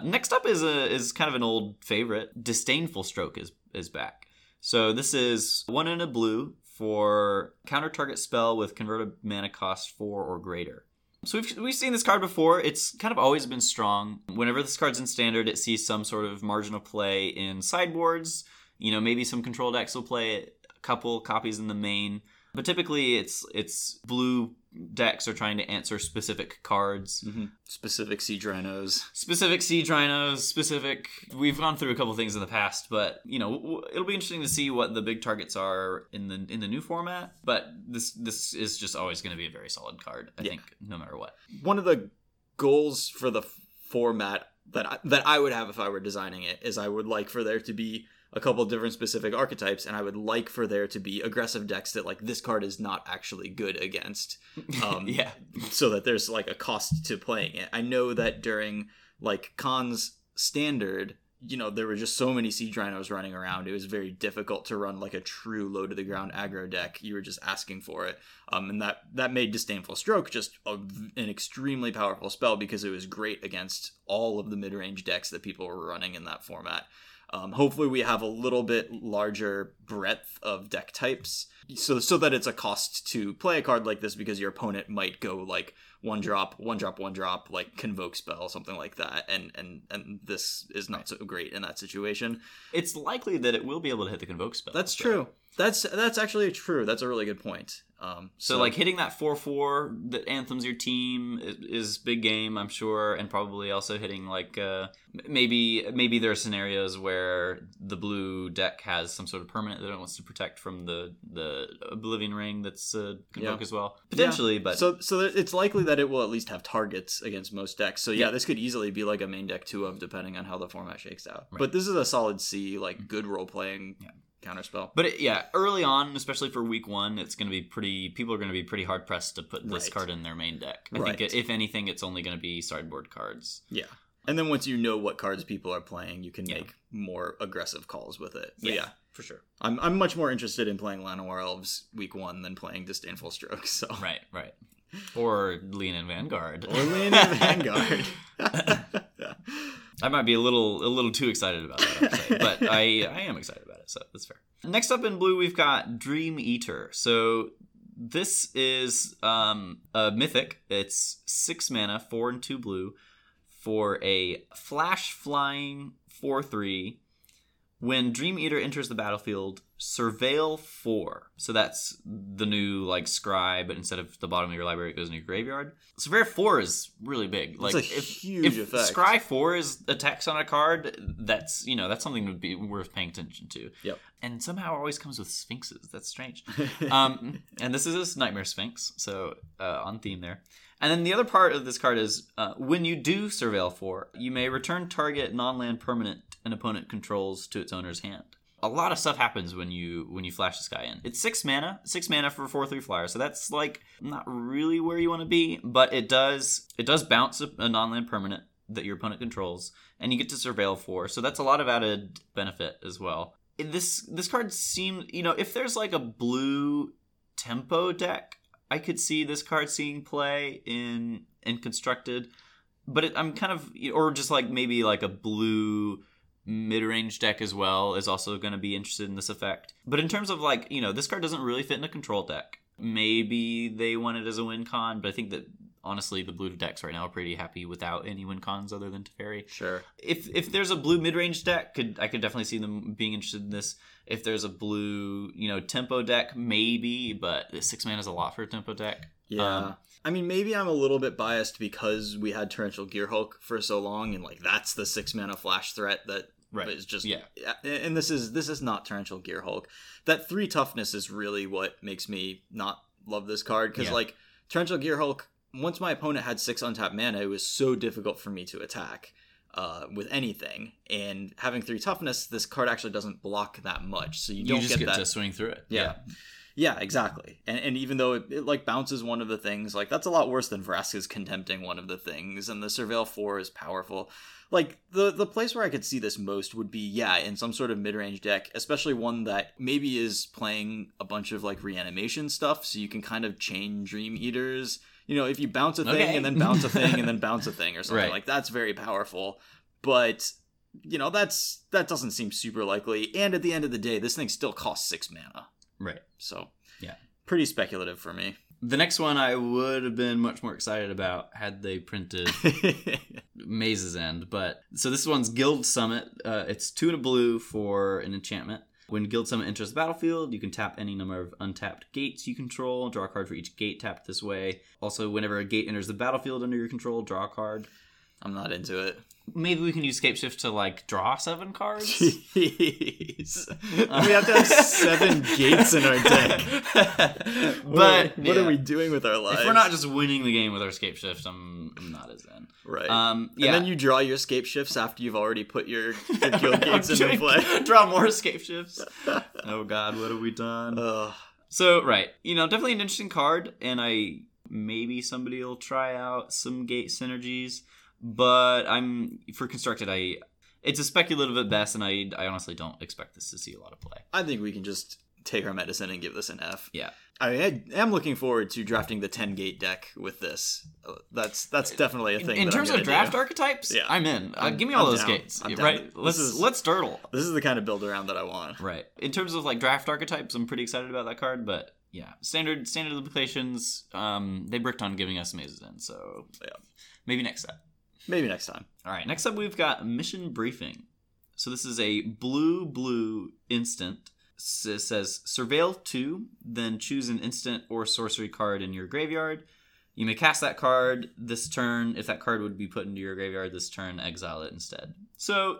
Speaker 2: next up is a is kind of an old favorite disdainful stroke is is back so this is one in a blue for counter target spell with converted mana cost four or greater so we've, we've seen this card before. It's kind of always been strong. Whenever this card's in standard it sees some sort of margin of play in sideboards. You know maybe some control decks will play it a couple copies in the main. But typically it's it's blue decks are trying to answer specific cards
Speaker 1: Mhm. Specific siege rhinos.
Speaker 2: specific siege rhinos specific we've gone through a couple things in the past but you know w- it'll be interesting to see what the big targets are in the in the new format but this this is just always going to be a very solid card i
Speaker 1: Yeah.
Speaker 2: think no matter what
Speaker 1: One of the goals for the format that I, that I would have if I were designing it is I would like for there to be a couple different specific archetypes, and I would like for there to be aggressive decks that like this card is not actually good against. Um,
Speaker 2: yeah
Speaker 1: so that there's like a cost to playing it. I know that during like Khan's standard, you know, there were just so many siege rhinos running around. It was very difficult to run like a true low to the ground aggro deck. You were just asking for it, um, and that that made disdainful stroke just a, an extremely powerful spell because it was great against all of the mid range decks that people were running in that format. Um, hopefully, we have a little bit larger breadth of deck types, so so that it's a cost to play a card like this because your opponent might go like one drop, one drop, one drop, like convoke spell, something like that, and and and this is not so great in that situation.
Speaker 2: it's likely that it will be able to hit the convoke spell
Speaker 1: That's
Speaker 2: so-
Speaker 1: true. That's that's actually true. That's a really good point. Um,
Speaker 2: so, like hitting that 4-4 that anthems your team is, is big game i'm sure and probably also hitting like uh, maybe maybe there are scenarios where the blue deck has some sort of permanent that it wants to protect from the the oblivion ring that's uh, convoke
Speaker 1: Yeah.
Speaker 2: as well potentially but
Speaker 1: so so it's likely that it will at least have targets against most decks. So yeah,
Speaker 2: Yeah.
Speaker 1: this could easily be like a main deck two of depending on how the format shakes out.
Speaker 2: Right.
Speaker 1: But this is a solid C, like good role playing
Speaker 2: Yeah.
Speaker 1: Counterspell.
Speaker 2: But it, yeah, early on, especially for week one, it's going to be pretty. People are going to be pretty hard pressed to put this
Speaker 1: Right.
Speaker 2: card in their main deck. I
Speaker 1: Right.
Speaker 2: think, if anything, it's only going to be sideboard cards.
Speaker 1: Yeah. And then once you know what cards people are playing, you can
Speaker 2: Yeah.
Speaker 1: make more aggressive calls with it.
Speaker 2: Yeah.
Speaker 1: yeah,
Speaker 2: for sure.
Speaker 1: I'm, I'm much more interested in playing Llanowar Elves week one than playing Disdainful Strokes. So.
Speaker 2: Right, right. Or Leonin Vanguard.
Speaker 1: Or Lean in Vanguard.
Speaker 2: I might be a little a little too excited about that, but I I am excited about it, so that's fair. Next up in blue, we've got Dream Eater. So this is um, a mythic. It's six mana, four and two blue, for a flash flying four three. When Dream Eater enters the battlefield, surveil four. So that's the new like scribe, but instead of the bottom of your library, it goes in your graveyard. Surveil four is really big. Like
Speaker 1: a
Speaker 2: if,
Speaker 1: huge
Speaker 2: if
Speaker 1: effect.
Speaker 2: Scry four is a text on a card, that's you know that's something to be worth paying attention to.
Speaker 1: Yep.
Speaker 2: And somehow it always comes with sphinxes. That's strange. um, and this is this Nightmare Sphinx, so uh, on theme there. And then the other part of this card is uh, when you do Surveil 4, you may return target non land permanent an opponent controls to its owner's hand. A lot of stuff happens when you when you flash this guy in. It's six mana, six mana for four three flyer, so that's like not really where you want to be, but it does it does bounce a, a non land permanent that your opponent controls, and you get to surveil four, so that's a lot of added benefit as well. This this card seems you know if there's like a blue tempo deck, I could see this card seeing play in in constructed, but it, I'm kind of or just like maybe like a blue mid-range deck as well is also going to be interested in this effect. But in terms of like you know this card doesn't really fit in a control deck. Maybe they want it as a win con, but I think that honestly the blue decks right now are pretty happy without any win cons other than Teferi
Speaker 1: sure.
Speaker 2: if if there's a blue mid range deck, could I could definitely see them being interested in this. If there's a blue, you know, tempo deck, maybe, but six mana is a lot for a tempo deck.
Speaker 1: Yeah.
Speaker 2: Um,
Speaker 1: I mean, maybe I'm a little bit biased because we had Torrential Gearhulk for so long, and like that's the six mana flash threat that
Speaker 2: Right.
Speaker 1: is just
Speaker 2: Yeah.
Speaker 1: And this is this is not Torrential Gearhulk. That three toughness is really what makes me not love this card because
Speaker 2: Yeah.
Speaker 1: like Torrential Gearhulk. Once my opponent had six untapped mana, it was so difficult for me to attack uh, with anything. And having three toughness, this card actually doesn't block that much, so you
Speaker 2: You,
Speaker 1: don't
Speaker 2: just
Speaker 1: get,
Speaker 2: get,
Speaker 1: that
Speaker 2: to swing through it.
Speaker 1: yeah. Yeah, exactly. And, and even though it, it like bounces one of the things, like that's a lot worse than Vraska's contempting one of the things, and the Surveil 4 is powerful. Like the the place where I could see this most would be yeah, in some sort of mid-range deck, especially one that maybe is playing a bunch of like reanimation stuff, so you can kind of chain Dream Eaters. You know, if you bounce a thing
Speaker 2: Okay.
Speaker 1: and then bounce a thing and then bounce a thing or something,
Speaker 2: Right.
Speaker 1: like that's very powerful. But you know, that's that doesn't seem super likely. And at the end of the day, this thing still costs six mana.
Speaker 2: Right.
Speaker 1: So
Speaker 2: Yeah.
Speaker 1: pretty speculative for me.
Speaker 2: The next one I would have been much more excited about had they printed Maze's End. But so this one's Guild Summit. Uh, it's two and a blue for an enchantment. When Guild enters the battlefield, you can tap any number of untapped gates you control. Draw a card for each gate tapped this way. Also, whenever a gate enters the battlefield under your control, draw a card.
Speaker 1: I'm not into it.
Speaker 2: Maybe we can use Scape Shift to like draw seven cards.
Speaker 1: Jeez. we have to have seven gates in our deck.
Speaker 2: but
Speaker 1: what, what
Speaker 2: yeah.
Speaker 1: are we doing with our lives?
Speaker 2: If we're not just winning the game with our Scape Shift, I'm, I'm not as in.
Speaker 1: right.
Speaker 2: Um, yeah.
Speaker 1: And then you draw your Scape Shifts after you've already put your, your guild gates into play.
Speaker 2: Draw more Scape Shifts. oh God, what have we done?
Speaker 1: Ugh.
Speaker 2: So right, you know, definitely an interesting card, and I maybe somebody will try out some gate synergies, but I'm for constructed. I it's a speculative at best, and I I honestly don't expect this to see a lot of play.
Speaker 1: I think we can just take our medicine and give this an F.
Speaker 2: Yeah.
Speaker 1: I mean, I am looking forward to drafting the 10 gate deck with this. Uh, That's that's definitely a thing.
Speaker 2: in
Speaker 1: I'm
Speaker 2: terms of draft
Speaker 1: do.
Speaker 2: archetypes,
Speaker 1: Yeah.
Speaker 2: I'm in. Uh,
Speaker 1: I'm-
Speaker 2: give me all
Speaker 1: I'm
Speaker 2: those
Speaker 1: down.
Speaker 2: gates,
Speaker 1: I'm
Speaker 2: right?
Speaker 1: This
Speaker 2: Let's
Speaker 1: is-
Speaker 2: let's turtle.
Speaker 1: This is the kind of build around that I want.
Speaker 2: Right. In terms of like draft archetypes, I'm pretty excited about that card, but yeah, standard standard implications. Um, they bricked on giving us Maze's End, so
Speaker 1: Yeah.
Speaker 2: maybe next step.
Speaker 1: Maybe next time.
Speaker 2: All right, next up we've got mission briefing. So this is a blue blue instant. It says surveil two, then choose an instant or sorcery card in your graveyard. You may cast that card this turn. If that card would be put into your graveyard this turn, exile it instead. So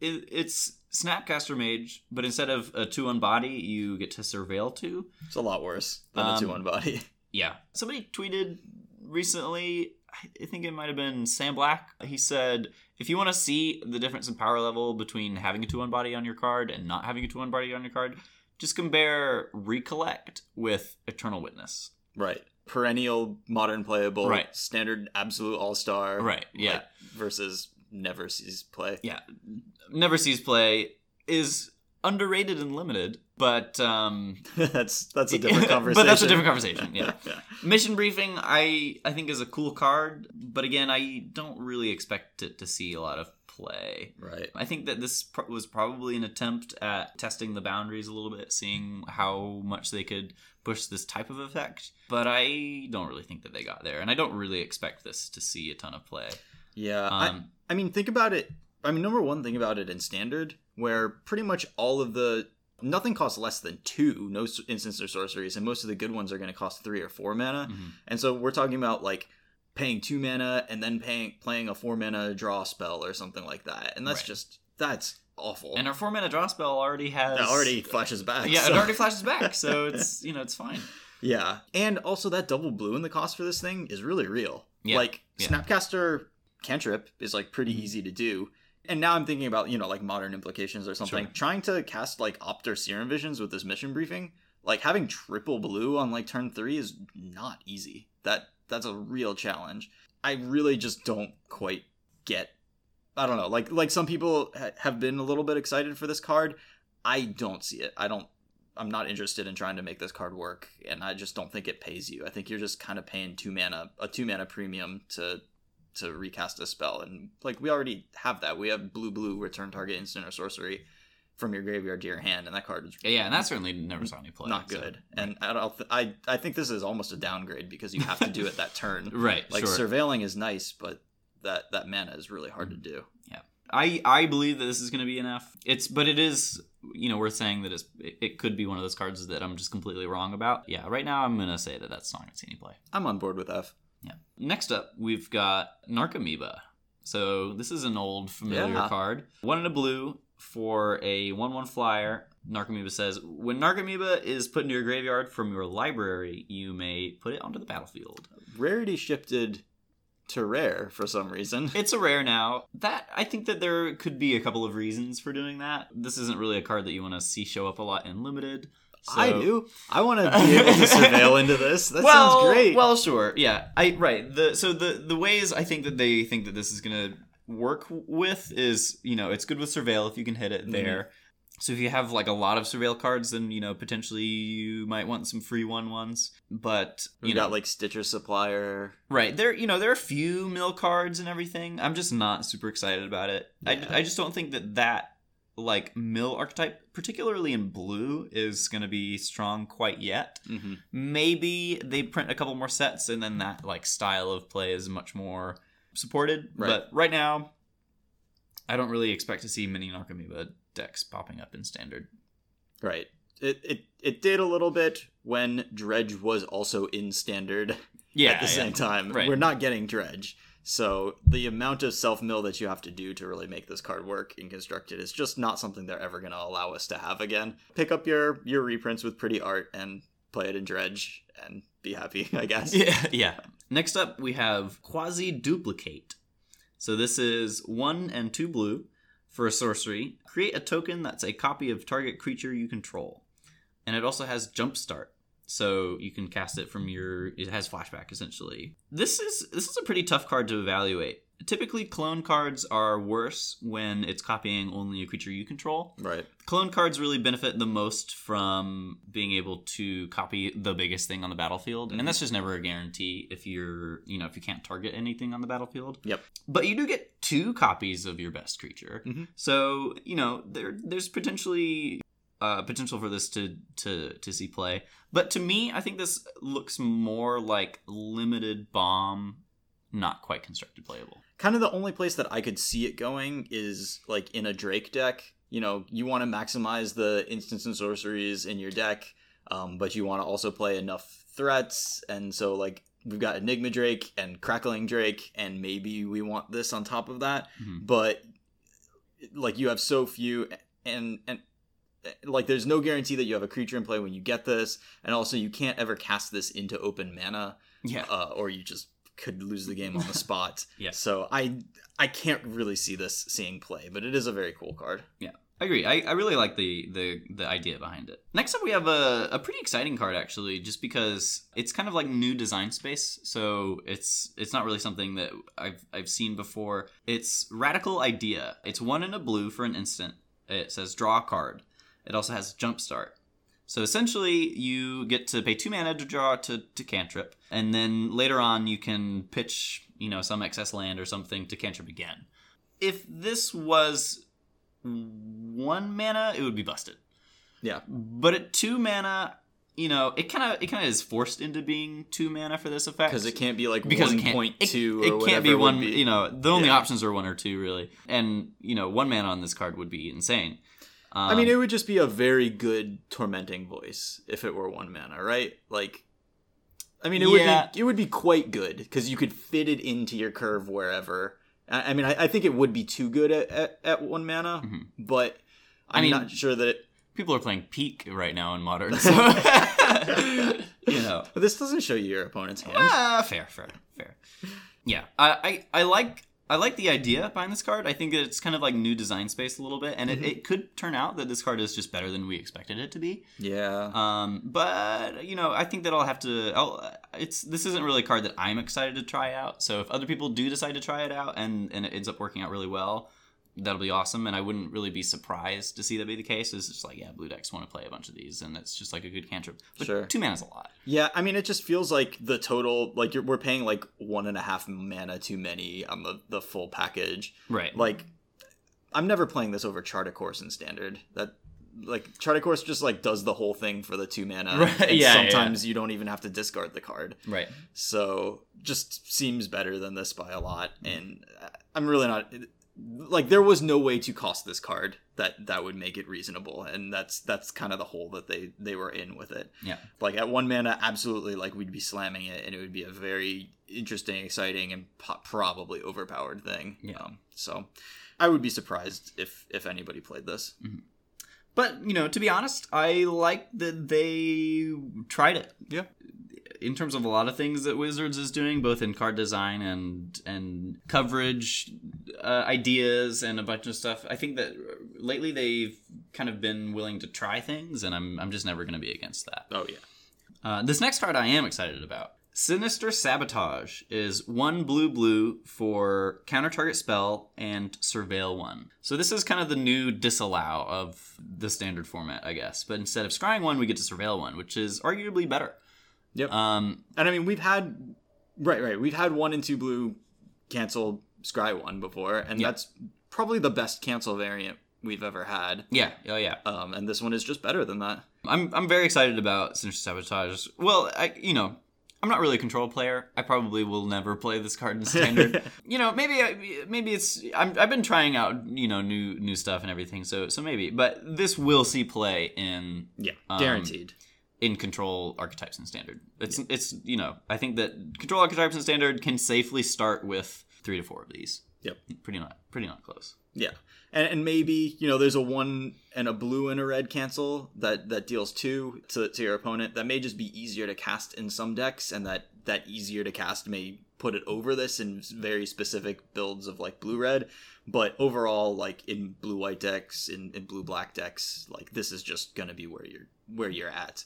Speaker 2: it, it's Snapcaster Mage, but instead of a two on body, you get to surveil two.
Speaker 1: It's a lot worse than a
Speaker 2: Um,
Speaker 1: 2 1 body.
Speaker 2: Yeah. Somebody tweeted recently, I think it might have been Sam Black. He said, If you want to see the difference in power level between having a 2 1 body on your card and not having a 2 1 body on your card, just compare Recollect with Eternal Witness.
Speaker 1: Right. Perennial modern playable.
Speaker 2: Right.
Speaker 1: Standard absolute all star.
Speaker 2: Right, yeah.
Speaker 1: versus never sees play.
Speaker 2: Yeah. Never Sees Play is underrated and limited, but um,
Speaker 1: that's that's a different conversation.
Speaker 2: but that's a different conversation. Yeah.
Speaker 1: yeah.
Speaker 2: Mission Briefing, I I think is a cool card, but again, I don't really expect it to see a lot of play.
Speaker 1: Right.
Speaker 2: I think that this pr- was probably an attempt at testing the boundaries a little bit, seeing how much they could push this type of effect. But I don't really think that they got there, and I don't really expect this to see a ton of play.
Speaker 1: Yeah.
Speaker 2: Um,
Speaker 1: I, I mean, think about it. I mean, number one, think about it in standard, where pretty much all of the nothing costs less than two, no instants or sorceries, and most of the good ones are going to cost three or four mana.
Speaker 2: Mhm.
Speaker 1: And so we're talking about like paying two mana and then paying playing a four mana draw spell or something like that, and that's
Speaker 2: Right.
Speaker 1: just that's awful.
Speaker 2: And our four mana draw spell already has
Speaker 1: that already flashes back.
Speaker 2: yeah,
Speaker 1: so-
Speaker 2: it already flashes back, so it's you know it's fine.
Speaker 1: Yeah, and also that double blue in the cost for this thing is really real.
Speaker 2: Yeah,
Speaker 1: Like
Speaker 2: yeah.
Speaker 1: Snapcaster cantrip is like pretty
Speaker 2: Mhm.
Speaker 1: easy to do. And now I'm thinking about, you know, like modern implications or something.
Speaker 2: Sure.
Speaker 1: Trying to cast like Opt or Serum Visions with this mission briefing, like having triple blue on like turn 3 is not easy. That that's a real challenge. I really just don't quite get I don't know. Like like some people ha- have been a little bit excited for this card. I don't see it. I don't I'm not interested in trying to make this card work, and I just don't think it pays you. I think you're just kind of paying two mana, a two mana premium to to recast a spell, and like we already have that. We have blue blue return target instant or sorcery from your graveyard to your hand, and that card is
Speaker 2: Yeah, and that certainly never saw any play.
Speaker 1: not
Speaker 2: so-
Speaker 1: good. And I don't. Th- I I think this is almost a downgrade because you have to do it that turn.
Speaker 2: right,
Speaker 1: Like
Speaker 2: sure.
Speaker 1: surveilling is nice, but that that mana is really hard to mm-hmm. do. Yeah.
Speaker 2: I I believe that this is going to be an F. It's but it is you know worth saying that it's it, it could be one of those cards that I'm just completely wrong about. Yeah, right now I'm going to say that that's not going to see any play.
Speaker 1: I'm on board with F.
Speaker 2: Yeah. Next up, we've got Narcomoeba. So this is an old familiar
Speaker 1: Yeah.
Speaker 2: card. One in a blue for a one-one flyer. Narcomoeba says, when Narcomoeba is put into your graveyard from your library, you may put it onto the battlefield.
Speaker 1: Rarity shifted to rare for some reason.
Speaker 2: It's a rare now. That I think that there could be a couple of reasons for doing that. This isn't really a card that you want to see show up a lot in limited. So-
Speaker 1: I do. I want to be able to surveil into this. That
Speaker 2: well,
Speaker 1: sounds great.
Speaker 2: Well, sure. Yeah. I right. The so the the ways I think that they think that this is going to work with is, you know, it's good with surveil if you can hit it
Speaker 1: Mhm.
Speaker 2: there. So if you have like a lot of surveil cards then, you know, potentially you might want some free one ones. But, you
Speaker 1: you
Speaker 2: know,
Speaker 1: got like Stitcher Supplier.
Speaker 2: right. There, you know, there are a few mill cards and everything. I'm just not super excited about it.
Speaker 1: Yeah.
Speaker 2: I I just don't think that that like mill archetype particularly in blue is going to be strong quite yet
Speaker 1: Mm-hmm.
Speaker 2: maybe they print a couple more sets and then that like style of play is much more supported
Speaker 1: Right.
Speaker 2: but right now i don't really expect to see mini narcomoeba decks popping up in standard
Speaker 1: Right. It, it it did a little bit when Dredge was also in standard
Speaker 2: yeah
Speaker 1: at the same time.
Speaker 2: Right.
Speaker 1: We're not getting Dredge. So the amount of self mill that you have to do to really make this card work in constructed is just not something they're ever going to allow us to have again. Pick up your your reprints with pretty art and play it in Dredge and be happy, I guess.
Speaker 2: yeah yeah. Next up we have Quasiduplicate so this is one and two blue for a sorcery. Create a token that's a copy of target creature you control. And it also has jumpstart so you can cast it from your it has flashback essentially this is this is a pretty tough card to evaluate typically clone cards are worse when it's copying only a creature you control
Speaker 1: Right.
Speaker 2: clone cards really benefit the most from being able to copy the biggest thing on the battlefield
Speaker 1: Mhm.
Speaker 2: and that's just never a guarantee if you're you know if you can't target anything on the battlefield
Speaker 1: Yep.
Speaker 2: but you do get two copies of your best creature
Speaker 1: Mhm.
Speaker 2: so you know there there's potentially uh, potential for this to to to see play but to me i think this looks more like limited bomb not quite constructed playable
Speaker 1: kind of the only place that I could see it going is like in a Drake deck. You know, you want to maximize the instants and sorceries in your deck, um, but you want to also play enough threats. And so, like, we've got Enigma Drake and Crackling Drake, and maybe we want this on top of that.
Speaker 2: Mhm.
Speaker 1: But like, you have so few, and and like, there's no guarantee that you have a creature in play when you get this, and also you can't ever cast this into open mana
Speaker 2: yeah
Speaker 1: uh, or you just could lose the game on the spot.
Speaker 2: Yeah.
Speaker 1: So I I can't really see this seeing play, but it is a very cool card. Yeah.
Speaker 2: I agree. I, I really like the, the the idea behind it. Next up, we have a, a pretty exciting card actually, just because it's kind of like new design space. So it's it's not really something that I've I've seen before. It's Radical Idea. It's one in a blue for an instant. It says draw a card. It also has jumpstart. So essentially, you get to pay two mana to draw to, to cantrip, and then later on you can pitch, you know, some excess land or something to cantrip again. If this was one mana, it would be busted.
Speaker 1: Yeah.
Speaker 2: But at two mana, you know, it kind of it kind of is forced into being two mana for this effect
Speaker 1: Because it can't be like
Speaker 2: because
Speaker 1: one
Speaker 2: it it,
Speaker 1: two.
Speaker 2: it
Speaker 1: or
Speaker 2: can't be
Speaker 1: it
Speaker 2: one.
Speaker 1: be.
Speaker 2: You know, the only
Speaker 1: Yeah.
Speaker 2: options are one or two really, and you know, one mana on this card would be insane. Um,
Speaker 1: I mean, it would just be a very good tormenting voice if it were one mana, right? Like, I mean, it
Speaker 2: Yeah.
Speaker 1: would be it would be quite good because you could fit it into your curve wherever. I, I mean, I, I think it would be too good at, at, at one mana,
Speaker 2: Mhm.
Speaker 1: but
Speaker 2: I
Speaker 1: I'm
Speaker 2: mean-
Speaker 1: not sure that. It,
Speaker 2: people are playing Peek right now in modern, so you know.
Speaker 1: but this doesn't show you your opponent's hand.
Speaker 2: Ah, fair, fair, fair. Yeah, I, I, I like I like the idea behind this card. I think it's kind of like new design space a little bit, and
Speaker 1: Mm-hmm.
Speaker 2: it, it could turn out that this card is just better than we expected it to be.
Speaker 1: Yeah.
Speaker 2: Um, but you know, I think that I'll have to. I'll, it's this isn't really a card that I'm excited to try out. So if other people do decide to try it out and and it ends up working out really well, that'll be awesome. And I wouldn't really be surprised to see that be the case. It's just like yeah, blue decks want to play a bunch of these, and it's just like a good cantrip. But
Speaker 1: Sure.
Speaker 2: two mana's a lot.
Speaker 1: Yeah, I mean, it just feels like the total, like you're, we're paying like one and a half mana too many on the, the full package.
Speaker 2: Right.
Speaker 1: Like, I'm never playing this over Chart a Course in Standard. That, like, Chart a Course just like does the whole thing for the two mana.
Speaker 2: Right,
Speaker 1: and
Speaker 2: yeah,
Speaker 1: sometimes you don't even have to discard the card.
Speaker 2: right.
Speaker 1: So, just seems better than this by a lot. And uh, I'm really not. Like there was no way to cost this card that that would make it reasonable, and that's that's kind of the hole that they they were in with it
Speaker 2: Yeah.
Speaker 1: like at one mana absolutely like we'd be slamming it and it would be a very interesting exciting and po- probably overpowered thing
Speaker 2: Yeah.
Speaker 1: um, so i would be surprised if if anybody played this
Speaker 2: But you know, to be honest, I like that they tried it.
Speaker 1: Yeah.
Speaker 2: In terms of a lot of things that Wizards is doing, both in card design and and coverage uh, ideas and a bunch of stuff, I think that lately they've kind of been willing to try things, and I'm I'm just never going to be against that.
Speaker 1: oh yeah
Speaker 2: Uh, this next card I am excited about. Sinister Sabotage is one blue blue for counter target spell and surveil one. So this is kind of the new disallow of the standard format, I guess. But instead of scrying one, we get to surveil one, which is arguably better.
Speaker 1: Yep.
Speaker 2: Um,
Speaker 1: and i mean we've had right right we've had one and two blue cancel scry one before and
Speaker 2: Yeah.
Speaker 1: that's probably the best cancel variant we've ever had
Speaker 2: yeah, oh yeah.
Speaker 1: um, and this one is just better than that
Speaker 2: I'm I'm very excited about Sinister Sabotage. Well, I you know. I'm not really a control player. I probably will never play this card in standard. you know, maybe maybe it's I'm, I've been trying out you know new new stuff and everything. So so maybe, but this will see play in
Speaker 1: yeah
Speaker 2: Um,
Speaker 1: guaranteed
Speaker 2: in control archetypes and standard. It's it's you know I think that control archetypes and standard can safely start with three to four of these.
Speaker 1: Yep.
Speaker 2: Pretty not pretty not close.
Speaker 1: Yeah, and, and maybe you know there's a one and a blue and a red cancel that that deals two to, to your opponent. That may just be easier to cast in some decks, and that that easier to cast may put it over this in very specific builds of like blue red. But overall, like in blue white decks, in, in blue black decks, like this is just gonna be where you're where you're at.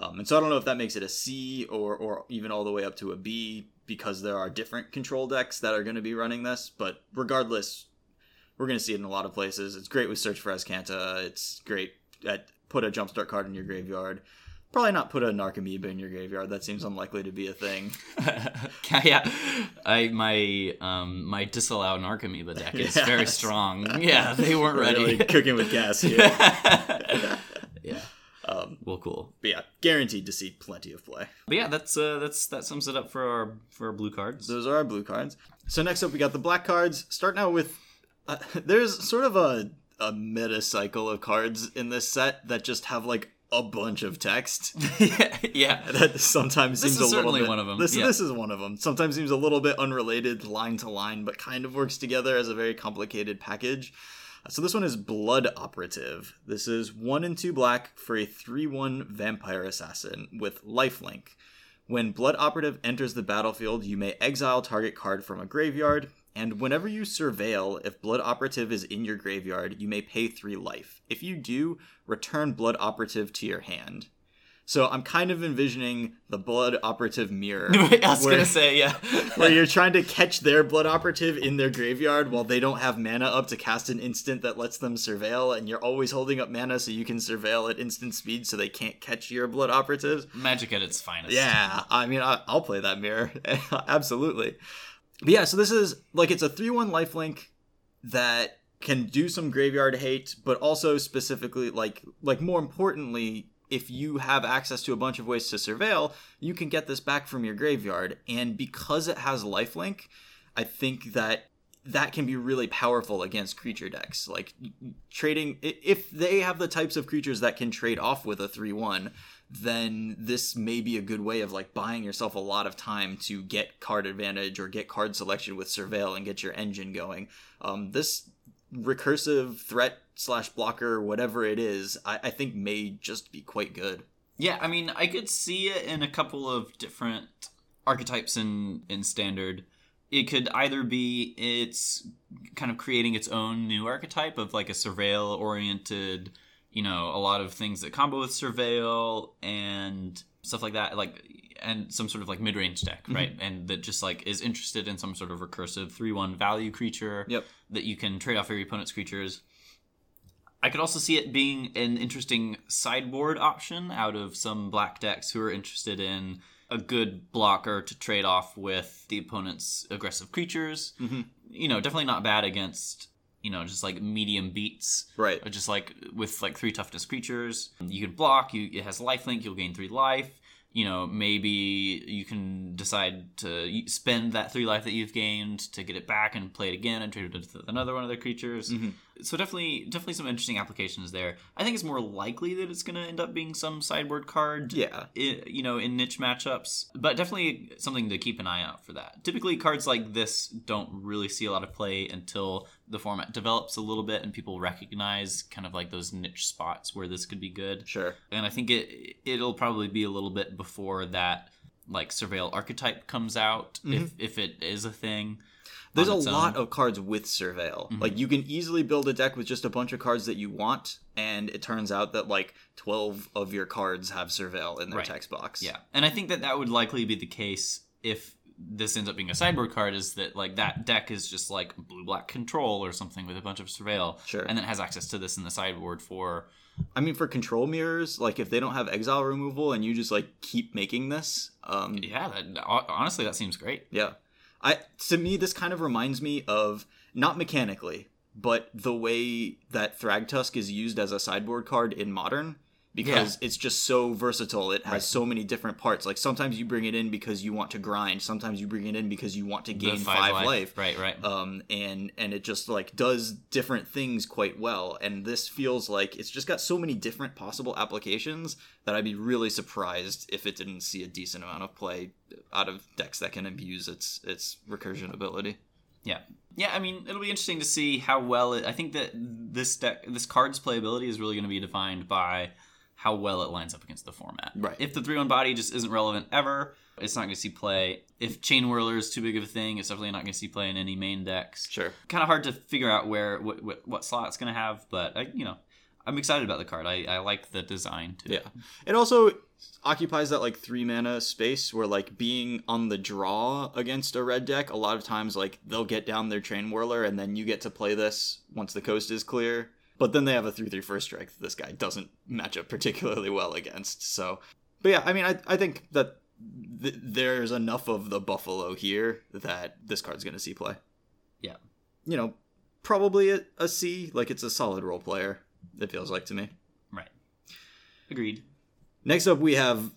Speaker 1: Um, and so I don't know if that makes it a C or or even all the way up to a B because there are different control decks that are going to be running this. But regardless, we're going to see it in a lot of places. It's great with Search for Azcanta. It's great at put a jumpstart card in your graveyard. Probably not put a Narcomoeba in your graveyard. That seems unlikely to be a thing.
Speaker 2: yeah, I my um my disallow Narcomoeba deck is very strong. Yeah, they weren't ready.
Speaker 1: Really cooking with gas here.
Speaker 2: yeah.
Speaker 1: Um,
Speaker 2: Well, cool.
Speaker 1: but yeah, guaranteed to see plenty of play.
Speaker 2: But yeah, that's uh that's that sums it up for our for our blue cards.
Speaker 1: Those are our blue cards. So next up, we got the black cards. Starting out with, uh, there's sort of a a meta cycle of cards in this set that just have like a bunch of text.
Speaker 2: yeah, yeah.
Speaker 1: that sometimes
Speaker 2: This
Speaker 1: seems a little
Speaker 2: certainly
Speaker 1: bit,
Speaker 2: one them.
Speaker 1: This,
Speaker 2: yeah.
Speaker 1: this is one of them. Sometimes seems a little bit unrelated line to line, but kind of works together as a very complicated package. So this one is Blood Operative. This is one and two black for a three-one vampire assassin with lifelink. When Blood Operative enters the battlefield, you may exile target card from a graveyard. And whenever you surveil, if Blood Operative is in your graveyard, you may pay three life. If you do, return Blood Operative to your hand. So I'm kind of envisioning the Blood Operative mirror.
Speaker 2: I was
Speaker 1: where-
Speaker 2: gonna say yeah.
Speaker 1: where you're trying to catch their blood operative in their graveyard while they don't have mana up to cast an instant that lets them surveil, and you're always holding up mana so you can surveil at instant speed so they can't catch your blood operatives.
Speaker 2: Magic at its finest.
Speaker 1: Yeah, I mean, I, I'll play that mirror. Absolutely. But yeah, so this is like it's a 3 1 lifelink that can do some graveyard hate, but also specifically, like, like more importantly, if you have access to a bunch of ways to surveil, you can get this back from your graveyard. And because it has lifelink, I think that that can be really powerful against creature decks. Like trading, if they have the types of creatures that can trade off with a 3 1, then this may be a good way of like buying yourself a lot of time to get card advantage or get card selection with surveil and get your engine going. Um, this recursive threat slash blocker, whatever it is, I, I think may just be quite good.
Speaker 2: Yeah, I mean, I could see it in a couple of different archetypes in in standard. It could either be it's kind of creating its own new archetype of like a surveil oriented, you know, a lot of things that combo with surveil and stuff like that, like and some sort of like mid range deck, right? And that just like is interested in some sort of recursive three one value creature
Speaker 1: Yep.
Speaker 2: that you can trade off your opponent's creatures. I could also see it being an interesting sideboard option out of some black decks who are interested in a good blocker to trade off with the opponent's aggressive creatures.
Speaker 1: Mm-hmm.
Speaker 2: You know, definitely not bad against, you know, just like medium beats.
Speaker 1: Right.
Speaker 2: Or just like with like three toughness creatures. You can block, you it has lifelink, you'll gain three life. You know, maybe you can decide to spend that three life that you've gained to get it back and play it again and trade it with another one of the creatures.
Speaker 1: Mhm.
Speaker 2: So definitely, definitely some interesting applications there. I think it's more likely that it's going to end up being some sideboard card.
Speaker 1: Yeah.
Speaker 2: i- you know, in niche matchups, but definitely something to keep an eye out for that. Typically, cards like this don't really see a lot of play until the format develops a little bit and people recognize kind of like those niche spots where this could be good.
Speaker 1: Sure.
Speaker 2: And I think it it'll probably be a little bit before that like surveil archetype comes out if mm-hmm. if it is a thing.
Speaker 1: There's a lot
Speaker 2: own.
Speaker 1: of cards with surveil.
Speaker 2: Mhm.
Speaker 1: Like you can easily build a deck with just a bunch of cards that you want, and it turns out that like twelve of your cards have surveil in their
Speaker 2: Right.
Speaker 1: text box.
Speaker 2: Yeah, and I think that that would likely be the case if this ends up being a sideboard card. Is that like that deck is just like blue black control or something with a bunch of surveil,
Speaker 1: Sure.
Speaker 2: and then has access to this in the sideboard for
Speaker 1: I mean, for control mirrors, like if they don't have exile removal and you just like keep making this, um,
Speaker 2: yeah. That honestly, that seems great.
Speaker 1: Yeah. I to me this kind of reminds me of not mechanically, but the way that Thragtusk is used as a sideboard card in modern because it's just so versatile. It has
Speaker 2: Right.
Speaker 1: so many different parts. Like sometimes you bring it in because you want to grind, sometimes you bring it in because you want to
Speaker 2: The
Speaker 1: gain 5 life.
Speaker 2: right? Right.
Speaker 1: Um and and it just like does different things quite well and this feels like it's just got so many different possible applications that I'd be really surprised if it didn't see a decent amount of play out of decks that can abuse its its recursion ability.
Speaker 2: Yeah. Yeah, I mean, it'll be interesting to see how well it. I think that this deck, this card's playability is really going to be defined by how well it lines up against the format.
Speaker 1: Right.
Speaker 2: If the 3 1 body just isn't relevant ever, it's not going to see play. If Chain Whirler is too big of a thing, it's definitely not going to see play in any main decks.
Speaker 1: Sure.
Speaker 2: Kind of hard to figure out where what, what, what slot it's going to have, but I, you know, I'm excited about the card. I, I like the design too.
Speaker 1: Yeah. It also occupies that like three mana space where like being on the draw against a red deck, a lot of times like they'll get down their Chainwhirler and then you get to play this once the coast is clear. But then they have a 3 3 first strike that this guy doesn't match up particularly well against. So, but yeah, I mean, I, I think that th- there's enough of the buffalo here that this card's going to see play.
Speaker 2: Yeah.
Speaker 1: You know, probably a, a C. Like it's a solid role player, it feels like to me.
Speaker 2: Right. Agreed.
Speaker 1: Next up, we have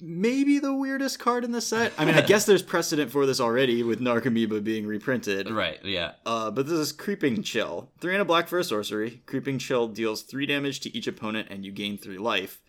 Speaker 1: maybe the weirdest card in the set. I mean, I guess there's precedent for this already with Narcomoeba being reprinted.
Speaker 2: Right. Yeah.
Speaker 1: Uh, but this is Creeping Chill. Three and a black for a sorcery. Creeping Chill deals three damage to each opponent and you gain three life.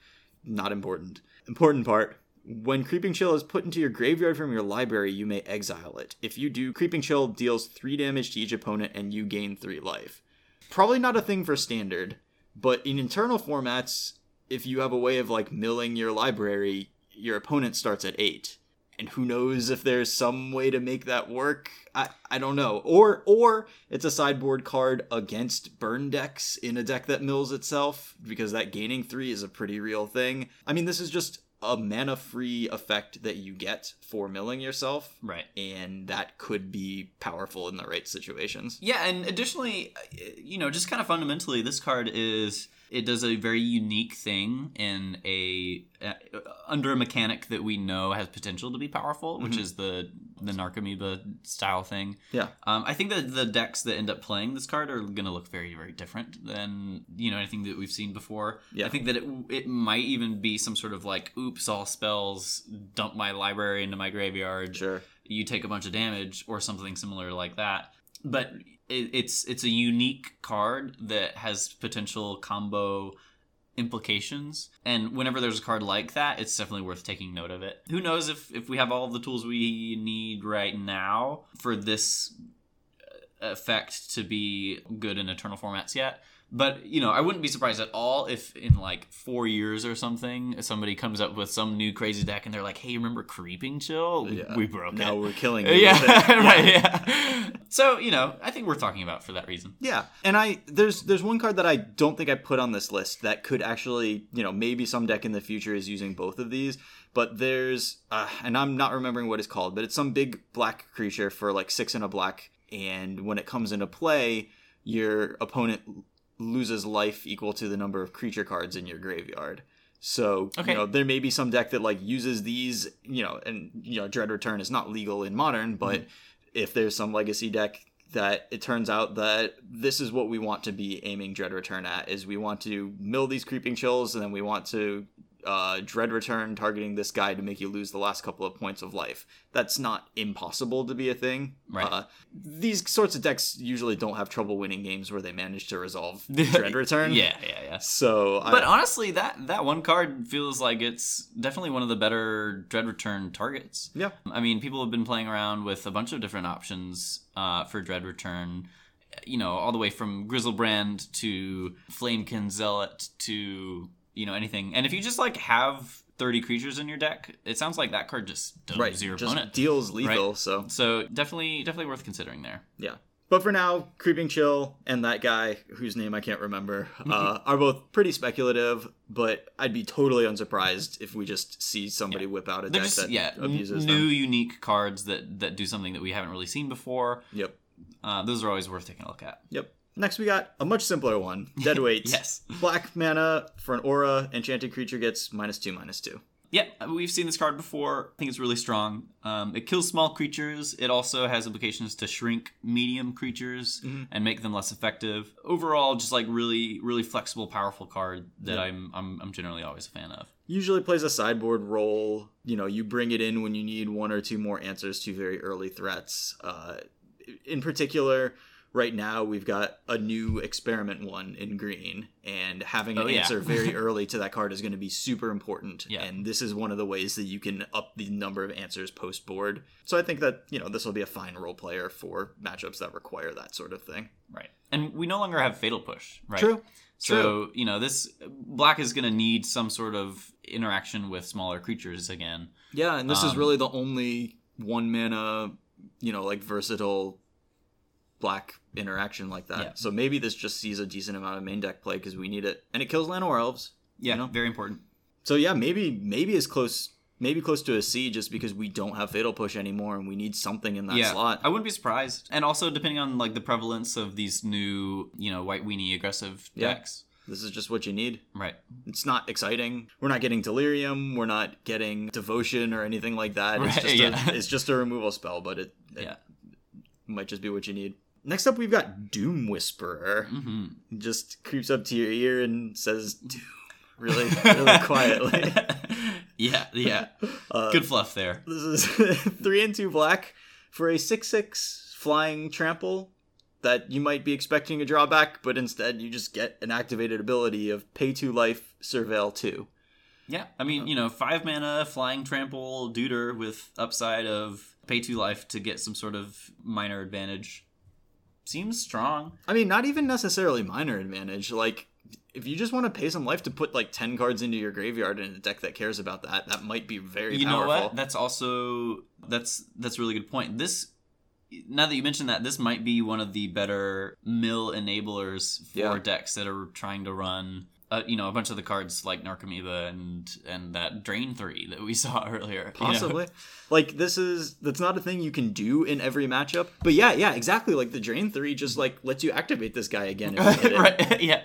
Speaker 1: Not important. Important part. When Creeping Chill is put into your graveyard from your library, you may exile it. If you do, Creeping Chill deals three damage to each opponent and you gain three life. Probably not a thing for standard, but in eternal formats, if you have a way of like milling your library, your opponent starts at eight. And who knows if there's some way to make that work? I, I don't know. Or or it's a sideboard card against burn decks in a deck that mills itself, because that gaining three is a pretty real thing. I mean, this is just a mana free effect that you get for milling yourself.
Speaker 2: Right.
Speaker 1: And that could be powerful in the right situations.
Speaker 2: Yeah, and additionally, uh, you know, just kind of fundamentally, this card is it does a very unique thing in a uh, under a mechanic that we know has potential to be powerful, which
Speaker 1: Mhm.
Speaker 2: is the the Narcomoeba style thing.
Speaker 1: Yeah.
Speaker 2: Um, I think that the decks that end up playing this card are going to look very, very different than you know anything that we've seen before.
Speaker 1: Yeah.
Speaker 2: I think that it it might even be some sort of like, oops, all spells, dump my library into my graveyard
Speaker 1: Sure.
Speaker 2: you take a bunch of damage or something similar like that. But it, it's it's a unique card that has potential combo implications. And whenever there's a card like that it's definitely worth taking note of it. Who knows if if we have all the tools we need right now for this uh, effect to be good in eternal formats yet but you know i wouldn't be surprised at all if in like four years or something somebody comes up with some new crazy deck and they're like hey remember creeping chill we,
Speaker 1: Yeah.
Speaker 2: we broke
Speaker 1: Now
Speaker 2: it
Speaker 1: we're killing you
Speaker 2: yeah,
Speaker 1: it.
Speaker 2: right. Yeah. So you know, I think we're talking about for that reason.
Speaker 1: Yeah, and I there's there's one card that I don't think I put on this list that could actually you know maybe some deck in the future is using both of these, but there's uh, and I'm not remembering what it's called, but it's some big black creature for like six and a black, and when it comes into play, your opponent loses life equal to the number of creature cards in your graveyard. So
Speaker 2: Okay.
Speaker 1: you know there may be some deck that like uses these, you know, and you know Dread Return is not legal in modern, but mm-hmm. if there's some legacy deck that it turns out that this is what we want to be aiming Dread Return at is we want to mill these creeping chills and then we want to uh, Dread Return targeting this guy to make you lose the last couple of points of life. That's not impossible to be a thing.
Speaker 2: Right.
Speaker 1: Uh, these sorts of decks usually don't have trouble winning games where they manage to resolve Dread Return.
Speaker 2: Yeah, yeah, yeah.
Speaker 1: So,
Speaker 2: But
Speaker 1: I,
Speaker 2: honestly, that that one card feels like it's definitely one of the better Dread Return targets.
Speaker 1: yeah,
Speaker 2: I mean, people have been playing around with a bunch of different options uh, for Dread Return. You know, all the way from Griselbrand to Flamekin Zealot to you know anything. And if you just like have thirty creatures in your deck, it sounds like that card just does
Speaker 1: right.
Speaker 2: your
Speaker 1: Just
Speaker 2: opponent.
Speaker 1: deals lethal.
Speaker 2: Right.
Speaker 1: So
Speaker 2: So definitely, definitely worth considering there.
Speaker 1: Yeah. But for now, Creeping Chill and that guy, whose name I can't remember, uh, are both pretty speculative, but I'd be totally unsurprised if we just see somebody whip out a
Speaker 2: They're
Speaker 1: deck
Speaker 2: just
Speaker 1: that
Speaker 2: yeah,
Speaker 1: abuses
Speaker 2: new
Speaker 1: them.
Speaker 2: unique cards that that do something that we haven't really seen before.
Speaker 1: Yep.
Speaker 2: Uh, those are always worth taking a look at.
Speaker 1: Yep. Next, we got a much simpler one Deadweight.
Speaker 2: Yes.
Speaker 1: Black mana for an aura, enchanted creature gets minus two, minus two.
Speaker 2: Yeah, we've seen this card before. I think it's really strong. Um, it kills small creatures. It also has implications to shrink medium creatures
Speaker 1: Mhm.
Speaker 2: and make them less effective. Overall, just like really, really flexible, powerful card that
Speaker 1: Yeah.
Speaker 2: I'm, I'm I'm generally always a fan of.
Speaker 1: Usually plays a sideboard role. You know, you bring it in when you need one or two more answers to very early threats. Uh, in particular, right now we've got a new experiment one in green, and having an
Speaker 2: Oh, yeah.
Speaker 1: answer very early to that card is going to be super important.
Speaker 2: Yeah.
Speaker 1: And this is one of the ways that you can up the number of answers post board. So I think that you know this will be a fine role player for matchups that require that sort of thing.
Speaker 2: Right. And we no longer have Fatal Push, right?
Speaker 1: True.
Speaker 2: So, you know, this black is going to need some sort of interaction with smaller creatures again.
Speaker 1: Yeah, and this is
Speaker 2: Um,
Speaker 1: really the only one mana, you know, like versatile black interaction like that.
Speaker 2: Yeah.
Speaker 1: So maybe this just sees a decent amount of main deck play because we need it, and it kills Llanowar Elves.
Speaker 2: Yeah,
Speaker 1: You know?
Speaker 2: very important.
Speaker 1: So yeah, maybe maybe as close, maybe close to a C, just because we don't have fatal push anymore, and we need something in that
Speaker 2: yeah,
Speaker 1: slot.
Speaker 2: I wouldn't be surprised. And also, depending on like the prevalence of these new, you know, white weenie aggressive
Speaker 1: Yeah.
Speaker 2: decks,
Speaker 1: This is just what you need.
Speaker 2: right?
Speaker 1: It's not exciting. We're not getting delirium. We're not getting devotion or anything like that. It's
Speaker 2: Right,
Speaker 1: just
Speaker 2: yeah.
Speaker 1: a, it's just a removal spell, but it, it
Speaker 2: Yeah.
Speaker 1: might just be what you need. Next up, we've got Doom Whisperer.
Speaker 2: hmm
Speaker 1: just creeps up to your ear and says "Doom" really really quietly.
Speaker 2: yeah, yeah.
Speaker 1: Uh,
Speaker 2: Good fluff there.
Speaker 1: This is three and two black for a six six flying trample that you might be expecting a drawback, but instead you just get an activated ability of pay two life, surveil two.
Speaker 2: Yeah, I mean, you know, five mana, flying trample, duder with upside of pay two life to get some sort of minor advantage. Seems strong.
Speaker 1: I mean, not even necessarily minor advantage. Like if you just want to pay some life to put like 10 cards into your graveyard in a deck that cares about that, that might be very
Speaker 2: you
Speaker 1: powerful.
Speaker 2: know what? That's also that's that's a really good point. This now that you mentioned that, this might be one of the better mill enablers for
Speaker 1: Yeah.
Speaker 2: decks that are trying to run. Uh, you know, a bunch of the cards like Narcomoeba and and that Drain Three that we saw earlier. you know?
Speaker 1: Possibly. Like this is that's not a thing you can do in every matchup. But yeah, yeah, exactly. Like the drain three just like lets you activate this guy again.
Speaker 2: Right? yeah.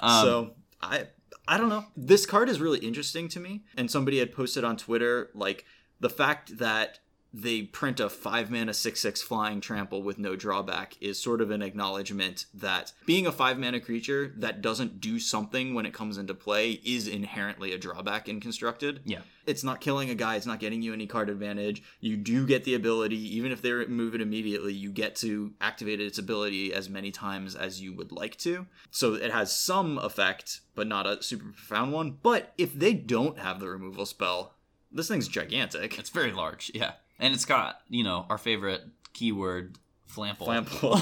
Speaker 2: Um,
Speaker 1: so I I don't know. This card is really interesting to me. And somebody had posted on Twitter like the fact that they print a five mana six six flying trample with no drawback is sort of an acknowledgement that being a five mana creature that doesn't do something when it comes into play is inherently a drawback in constructed.
Speaker 2: Yeah.
Speaker 1: It's not killing a guy, it's not getting you any card advantage. You do get the ability, even if they remove it immediately, you get to activate its ability as many times as you would like to. So it has some effect, but not a super profound one. But if they don't have the removal spell, this thing's gigantic.
Speaker 2: It's very large, yeah. And it's got, you know, our favorite keyword, flample.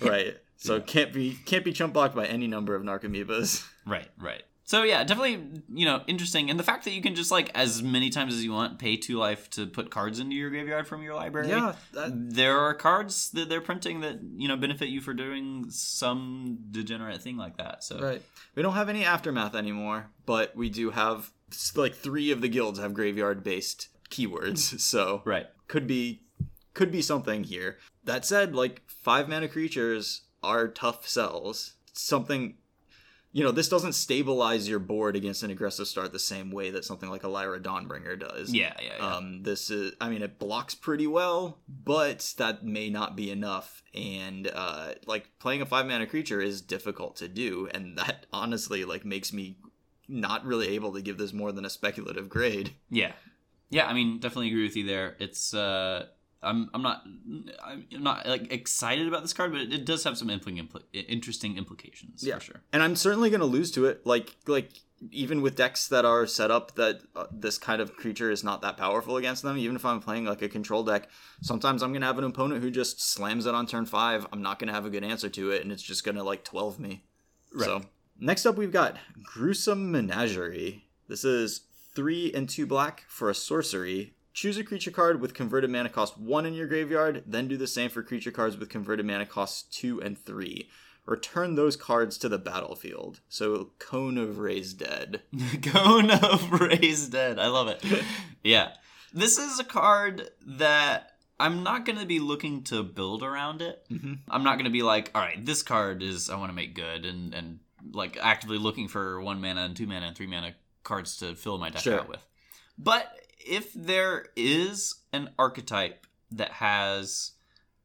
Speaker 1: right. So it can't be can't be chump blocked by any number of Narcomoebas.
Speaker 2: right, right. So yeah, definitely, you know, interesting. And the fact that you can just like as many times as you want pay two life to put cards into your graveyard from your library.
Speaker 1: Yeah, that,
Speaker 2: There are cards that they're printing that, you know, benefit you for doing some degenerate thing like that. So
Speaker 1: right. We don't have any aftermath anymore, but we do have like three of the guilds have graveyard based keywords. So
Speaker 2: Right.
Speaker 1: could be could be something here. That said, like five mana creatures are tough sells. Something you know, this doesn't stabilize your board against an aggressive start the same way that something like a Lyra Dawnbringer does.
Speaker 2: Yeah, yeah, yeah.
Speaker 1: Um, this is, I mean, it blocks pretty well, but that may not be enough. And uh, like playing a five mana creature is difficult to do, and that honestly like makes me not really able to give this more than a speculative grade.
Speaker 2: Yeah, yeah. I mean, definitely agree with you there. It's uh, I'm I'm not I'm not like excited about this card, but it, it does have some impl- impl- interesting implications
Speaker 1: Yeah.
Speaker 2: for sure.
Speaker 1: and I'm certainly going to lose to it. Like like even with decks that are set up that uh, this kind of creature is not that powerful against them. Even if I'm playing like a control deck, sometimes I'm going to have an opponent who just slams it on turn five. I'm not going to have a good answer to it, and it's just going to like twelve me.
Speaker 2: Right.
Speaker 1: So next up, we've got gruesome menagerie. This is three and two black for a sorcery. Choose a creature card with converted mana cost 1 in your graveyard, then do the same for creature cards with converted mana costs 2 and 3. Return those cards to the battlefield. So, Cone of Raised Dead.
Speaker 2: Cone of Raised Dead. I love it. yeah. This is a card that I'm not going to be looking to build around it.
Speaker 1: Mhm.
Speaker 2: I'm not going to be like, all right, this card is I want to make good and and like actively looking for one mana and two mana and three mana cards to fill my deck
Speaker 1: Sure.
Speaker 2: out with. But if there is an archetype that has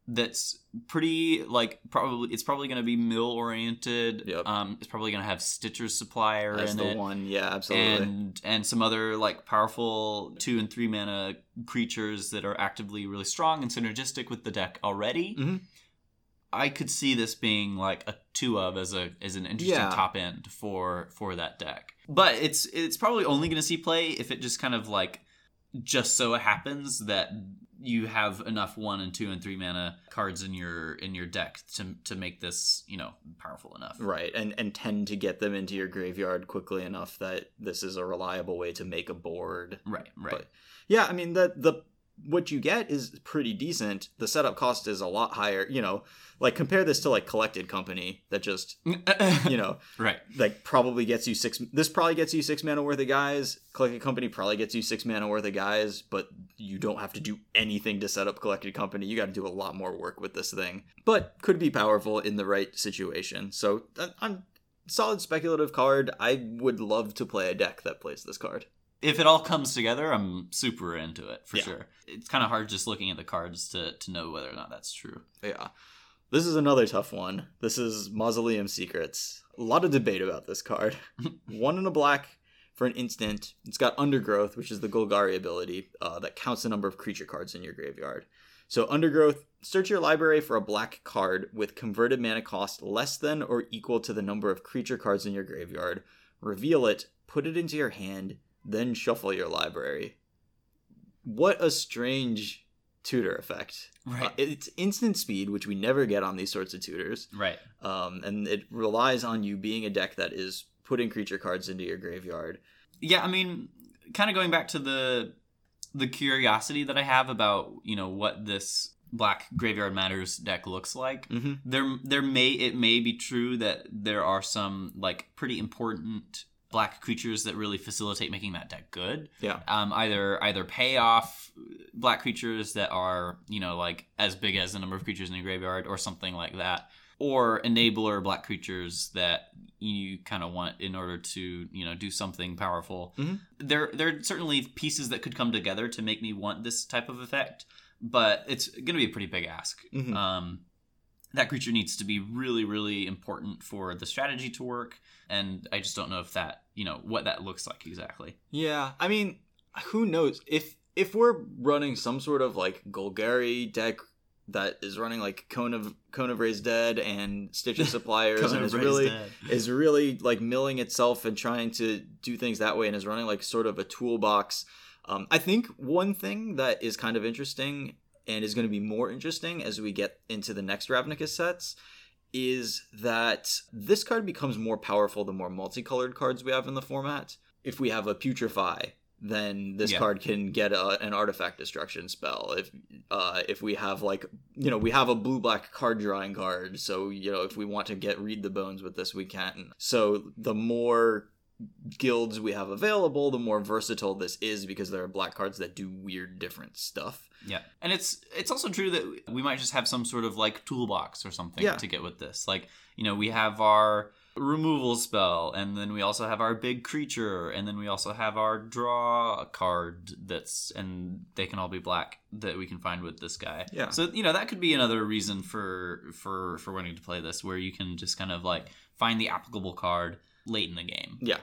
Speaker 2: that's pretty like probably it's probably going to be mill oriented
Speaker 1: Yep.
Speaker 2: um it's probably going to have stitcher's supplier
Speaker 1: That's
Speaker 2: in
Speaker 1: the
Speaker 2: it
Speaker 1: one. Yeah, absolutely.
Speaker 2: and and some other like powerful two and three mana creatures that are actively really strong and synergistic with the deck already.
Speaker 1: Mhm.
Speaker 2: I could see this being like a two of as a as an interesting
Speaker 1: Yeah.
Speaker 2: top end for for that deck. But it's it's probably only going to see play if it just kind of like just so happens that you have enough one and two and three mana cards in your in your deck to to make this you know powerful enough.
Speaker 1: Right, and and tend to get them into your graveyard quickly enough that this is a reliable way to make a board.
Speaker 2: Right, right.
Speaker 1: But yeah, I mean the the what you get is pretty decent. The setup cost is a lot higher. You know, like compare this to like Collected Company that just you know
Speaker 2: right.
Speaker 1: like probably gets you six. This probably gets you six mana worth of guys. Collected Company probably gets you six mana worth of guys, but you don't have to do anything to set up Collected Company. You got to do a lot more work with this thing, but could be powerful in the right situation. So uh, I'm solid speculative card. I would love to play a deck that plays this card.
Speaker 2: If it all comes together, I'm super into it for
Speaker 1: Yeah.
Speaker 2: sure. It's kind of hard just looking at the cards to to know whether or not that's true.
Speaker 1: Yeah. This is another tough one. This is Mausoleum Secrets. A lot of debate about this card. one in a black for an instant. It's got Undergrowth, which is the Golgari ability uh, that counts the number of creature cards in your graveyard. So, Undergrowth, search your library for a black card with converted mana cost less than or equal to the number of creature cards in your graveyard. Reveal it, put it into your hand, then shuffle your library. What a strange tutor effect.
Speaker 2: Right.
Speaker 1: Uh, it's instant speed, which we never get on these sorts of tutors.
Speaker 2: right.
Speaker 1: Um, and it relies on you being a deck that is putting creature cards into your graveyard.
Speaker 2: Yeah, I mean, kind of going back to the the curiosity that I have about you know what this black graveyard matters deck looks like.
Speaker 1: Mm-hmm.
Speaker 2: There, there may it may be true that there are some like pretty important black creatures that really facilitate making that deck good.
Speaker 1: Yeah.
Speaker 2: Um, either either pay off black creatures that are you know like as big as the number of creatures in your graveyard or something like that, or enabler black creatures that you kind of want in order to you know do something powerful.
Speaker 1: Mhm.
Speaker 2: There, there are certainly pieces that could come together to make me want this type of effect, but it's going to be a pretty big ask.
Speaker 1: Mhm.
Speaker 2: Um, that creature needs to be really, really important for the strategy to work, and I just don't know if that you know what that looks like exactly.
Speaker 1: Yeah, I mean, who knows if if we're running some sort of like Golgari deck that is running like Cone of Cone of Raised Dead and Stitch of Suppliers and is really is really like milling itself and trying to do things that way and is running like sort of a toolbox. Um, I think one thing that is kind of interesting and is going to be more interesting as we get into the next Ravnica sets is that this card becomes more powerful the more multicolored cards we have in the format. If we have a Putrefy, then this
Speaker 2: Yeah.
Speaker 1: card can get a, an artifact destruction spell. If uh, if we have like you know we have a blue black card drawing card, so you know if we want to get read the bones with this, we can. So the more guilds we have available, the more versatile this is because there are black cards that do weird different stuff.
Speaker 2: Yeah, and it's it's also true that we might just have some sort of like toolbox or something
Speaker 1: Yeah.
Speaker 2: to get with this. Like you know, we have our removal spell, and then we also have our big creature, and then we also have our draw card that's and they can all be black that we can find with this guy.
Speaker 1: Yeah.
Speaker 2: So you know that could be another reason for for for wanting to play this, where you can just kind of like find the applicable card late in the game.
Speaker 1: Yeah.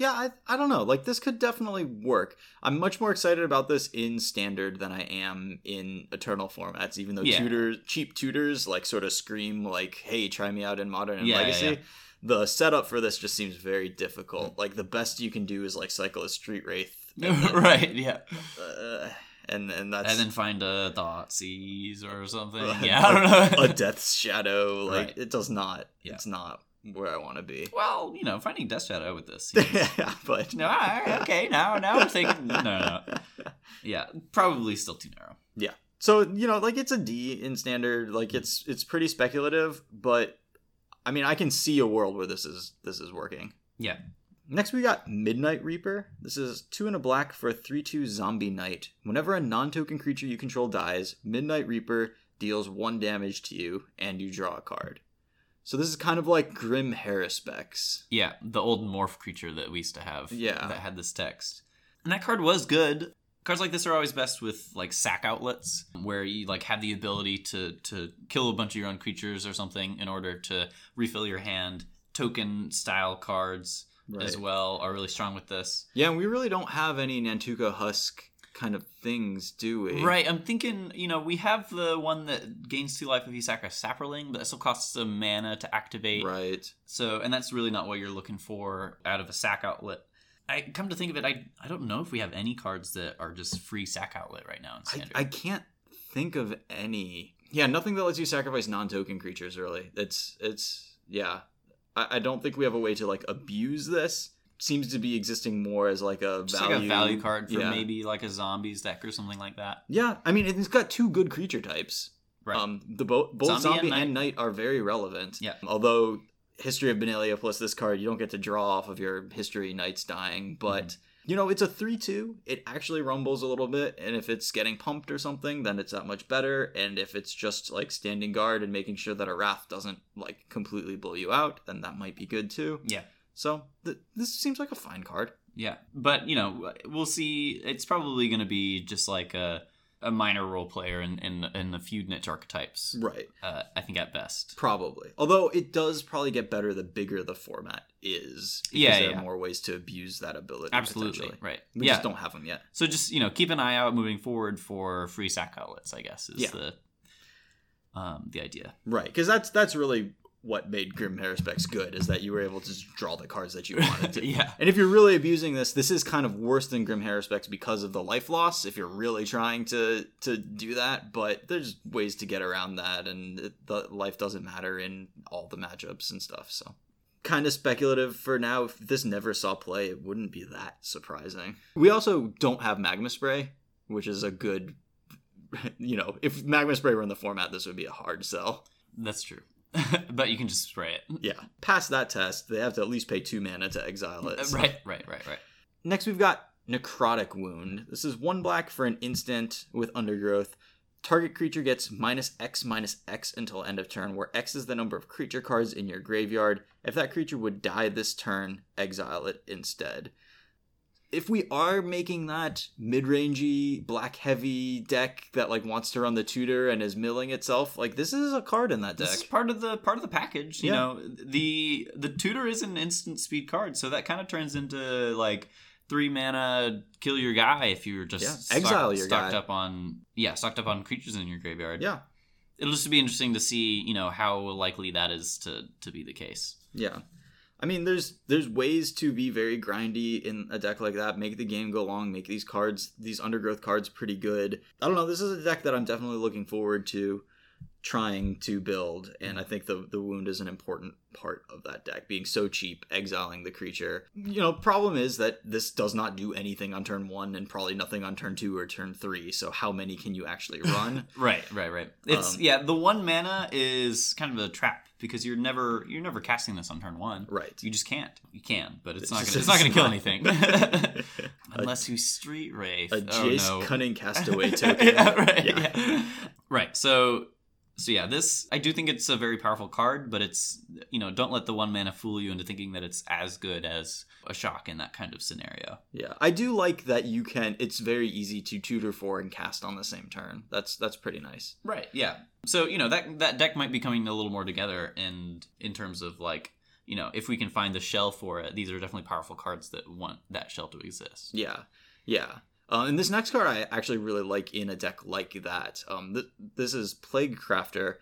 Speaker 1: Yeah, I, I don't know. Like, this could definitely work. I'm much more excited about this in standard than I am in eternal formats, even though
Speaker 2: Yeah.
Speaker 1: tutors, cheap tutors, like, sort of scream, like, hey, try me out in modern and
Speaker 2: Yeah,
Speaker 1: legacy.
Speaker 2: yeah.
Speaker 1: The setup for this just seems very difficult. Like, the best you can do is, like, cycle a Street Wraith. then-
Speaker 2: right. Yeah.
Speaker 1: uh, and, and that's.
Speaker 2: And then find a Thoughtseize or something. Yeah, I don't know.
Speaker 1: a Death's Shadow. Like,
Speaker 2: Right.
Speaker 1: it does not. It's not where I want to be.
Speaker 2: Well, you know, finding Death Shadow with this.
Speaker 1: yeah, but.
Speaker 2: no, all right, okay, now now I'm thinking. No, no, no. Yeah, probably still too narrow.
Speaker 1: Yeah, so you know, like it's a D in standard. Like it's it's pretty speculative, but I mean, I can see a world where this is this is working.
Speaker 2: Yeah.
Speaker 1: Next, we got Midnight Reaper. This is two and a black for a three-two zombie knight. Whenever a non-token creature you control dies, Midnight Reaper deals one damage to you, and you draw a card. So this is kind of like Grim Haruspex.
Speaker 2: Yeah, the old morph creature that we used to have.
Speaker 1: Yeah.
Speaker 2: that had this text, and that card was good. Cards like this are always best with like sack outlets, where you like have the ability to to kill a bunch of your own creatures or something in order to refill your hand. Token style cards as well are really strong with this.
Speaker 1: Yeah, and we really don't have any Nantuko Husk kind of things, do we?
Speaker 2: Right, I'm thinking, you know, we have the one that gains two life if you sacrifice Saproling, but that still costs some mana to activate.
Speaker 1: Right.
Speaker 2: So, and that's really not what you're looking for out of a sack outlet. I come to think of it, I I don't know if we have any cards that are just free sack outlet right now in
Speaker 1: I. I can't think of any. Yeah, nothing that lets you sacrifice non-token creatures. Really, it's it's yeah. I, I don't think we have a way to like abuse this. Seems to be existing more as like a
Speaker 2: just
Speaker 1: value
Speaker 2: like a value card for
Speaker 1: yeah.
Speaker 2: maybe like a zombies deck or something like that.
Speaker 1: Yeah, I mean it's got two good creature types.
Speaker 2: Right.
Speaker 1: Um, the bo- both
Speaker 2: Zombie
Speaker 1: zombie,
Speaker 2: and knight.
Speaker 1: are very relevant.
Speaker 2: Yeah.
Speaker 1: Although history of Benalia plus this card, you don't get to draw off of your history knights dying, but.
Speaker 2: Mm-hmm.
Speaker 1: You know, it's a 3 2. It actually rumbles a little bit, and if it's getting pumped or something, then it's that much better. And if it's just like standing guard and making sure that a Wrath doesn't like completely blow you out, then that might be good too.
Speaker 2: Yeah.
Speaker 1: So th- this seems like a fine card.
Speaker 2: Yeah. But, you know, we'll see. It's probably going to be just like a, a minor role player in, in, in a few niche archetypes,
Speaker 1: Right.
Speaker 2: uh, I think at best.
Speaker 1: Probably. Although it does probably get better the bigger the format is. Because
Speaker 2: Yeah,
Speaker 1: there
Speaker 2: yeah.
Speaker 1: are more ways to abuse that ability.
Speaker 2: Absolutely. Right.
Speaker 1: We
Speaker 2: yeah.
Speaker 1: just don't have them yet.
Speaker 2: So just you know, keep an eye out moving forward for free sack outlets. I guess is
Speaker 1: Yeah.
Speaker 2: the um, the idea.
Speaker 1: Right. Because that's that's really what made Grim Haruspex good is that you were able to just draw the cards that you wanted to.
Speaker 2: yeah.
Speaker 1: And if you're really abusing this, this is kind of worse than Grim Haruspex because of the life loss. If you're really trying to to do that, but there's ways to get around that, and it, the life doesn't matter in all the matchups and stuff. So, kind of speculative for now. If this never saw play, it wouldn't be that surprising. We also don't have Magma Spray, which is a good. You know, if Magma Spray were in the format, this would be a hard sell.
Speaker 2: That's true. but you can just spray it.
Speaker 1: Yeah. Pass that test, they have to at least pay two mana to exile it. so-
Speaker 2: Right, right, right, right.
Speaker 1: Next, we've got Necrotic Wound. This is one black for an instant with Undergrowth. Target creature gets minus X minus X until end of turn, where X is the number of creature cards in your graveyard. If that creature would die this turn, exile it instead. If we are making that mid-rangey, black heavy deck that like wants to run the tutor and is milling itself, like this is a card in that deck.
Speaker 2: This is part of the part of the package. You
Speaker 1: Yeah.
Speaker 2: know, the the tutor is an instant speed card, so that kind of turns into like three mana kill your guy if you're just
Speaker 1: Yeah,
Speaker 2: stock-
Speaker 1: exile your
Speaker 2: stocked
Speaker 1: guy.
Speaker 2: up on yeah stocked up on creatures in your graveyard.
Speaker 1: yeah.
Speaker 2: it'll just be interesting to see you know how likely that is to to be the case.
Speaker 1: Yeah. I mean there's there's ways to be very grindy in a deck like that, make the game go long, make these cards these undergrowth cards pretty good. I don't know, this is a deck that I'm definitely looking forward to trying to build and I think the the wound is an important part of that deck being so cheap exiling the creature. You know, problem is that this does not do anything on turn 1 and probably nothing on turn 2 or turn 3, so how many can you actually run?
Speaker 2: Right, right, right. It's
Speaker 1: Um,
Speaker 2: yeah, the one mana is kind of a trap because you're never you're never casting this on turn one.
Speaker 1: right.
Speaker 2: You just can't. You can, but it's,
Speaker 1: It's
Speaker 2: not gonna, it's not going to kill anything unless you street wraith.
Speaker 1: a
Speaker 2: oh,
Speaker 1: Jace
Speaker 2: no.
Speaker 1: Cunning Castaway token.
Speaker 2: yeah, right.
Speaker 1: Yeah.
Speaker 2: yeah. Right. So so yeah, this I do think it's a very powerful card, but it's you know, don't let the one mana fool you into thinking that it's as good as a shock in that kind of scenario.
Speaker 1: Yeah, I do like that you can. It's very easy to tutor for and cast on the same turn. That's that's pretty nice.
Speaker 2: Right. Yeah. So you know that that deck might be coming a little more together, and in terms of like you know if we can find the shell for it, these are definitely powerful cards that want that shell to exist.
Speaker 1: Yeah, yeah. Uh, and this next card I actually really like in a deck like that. Um, th- this is Plaguecrafter.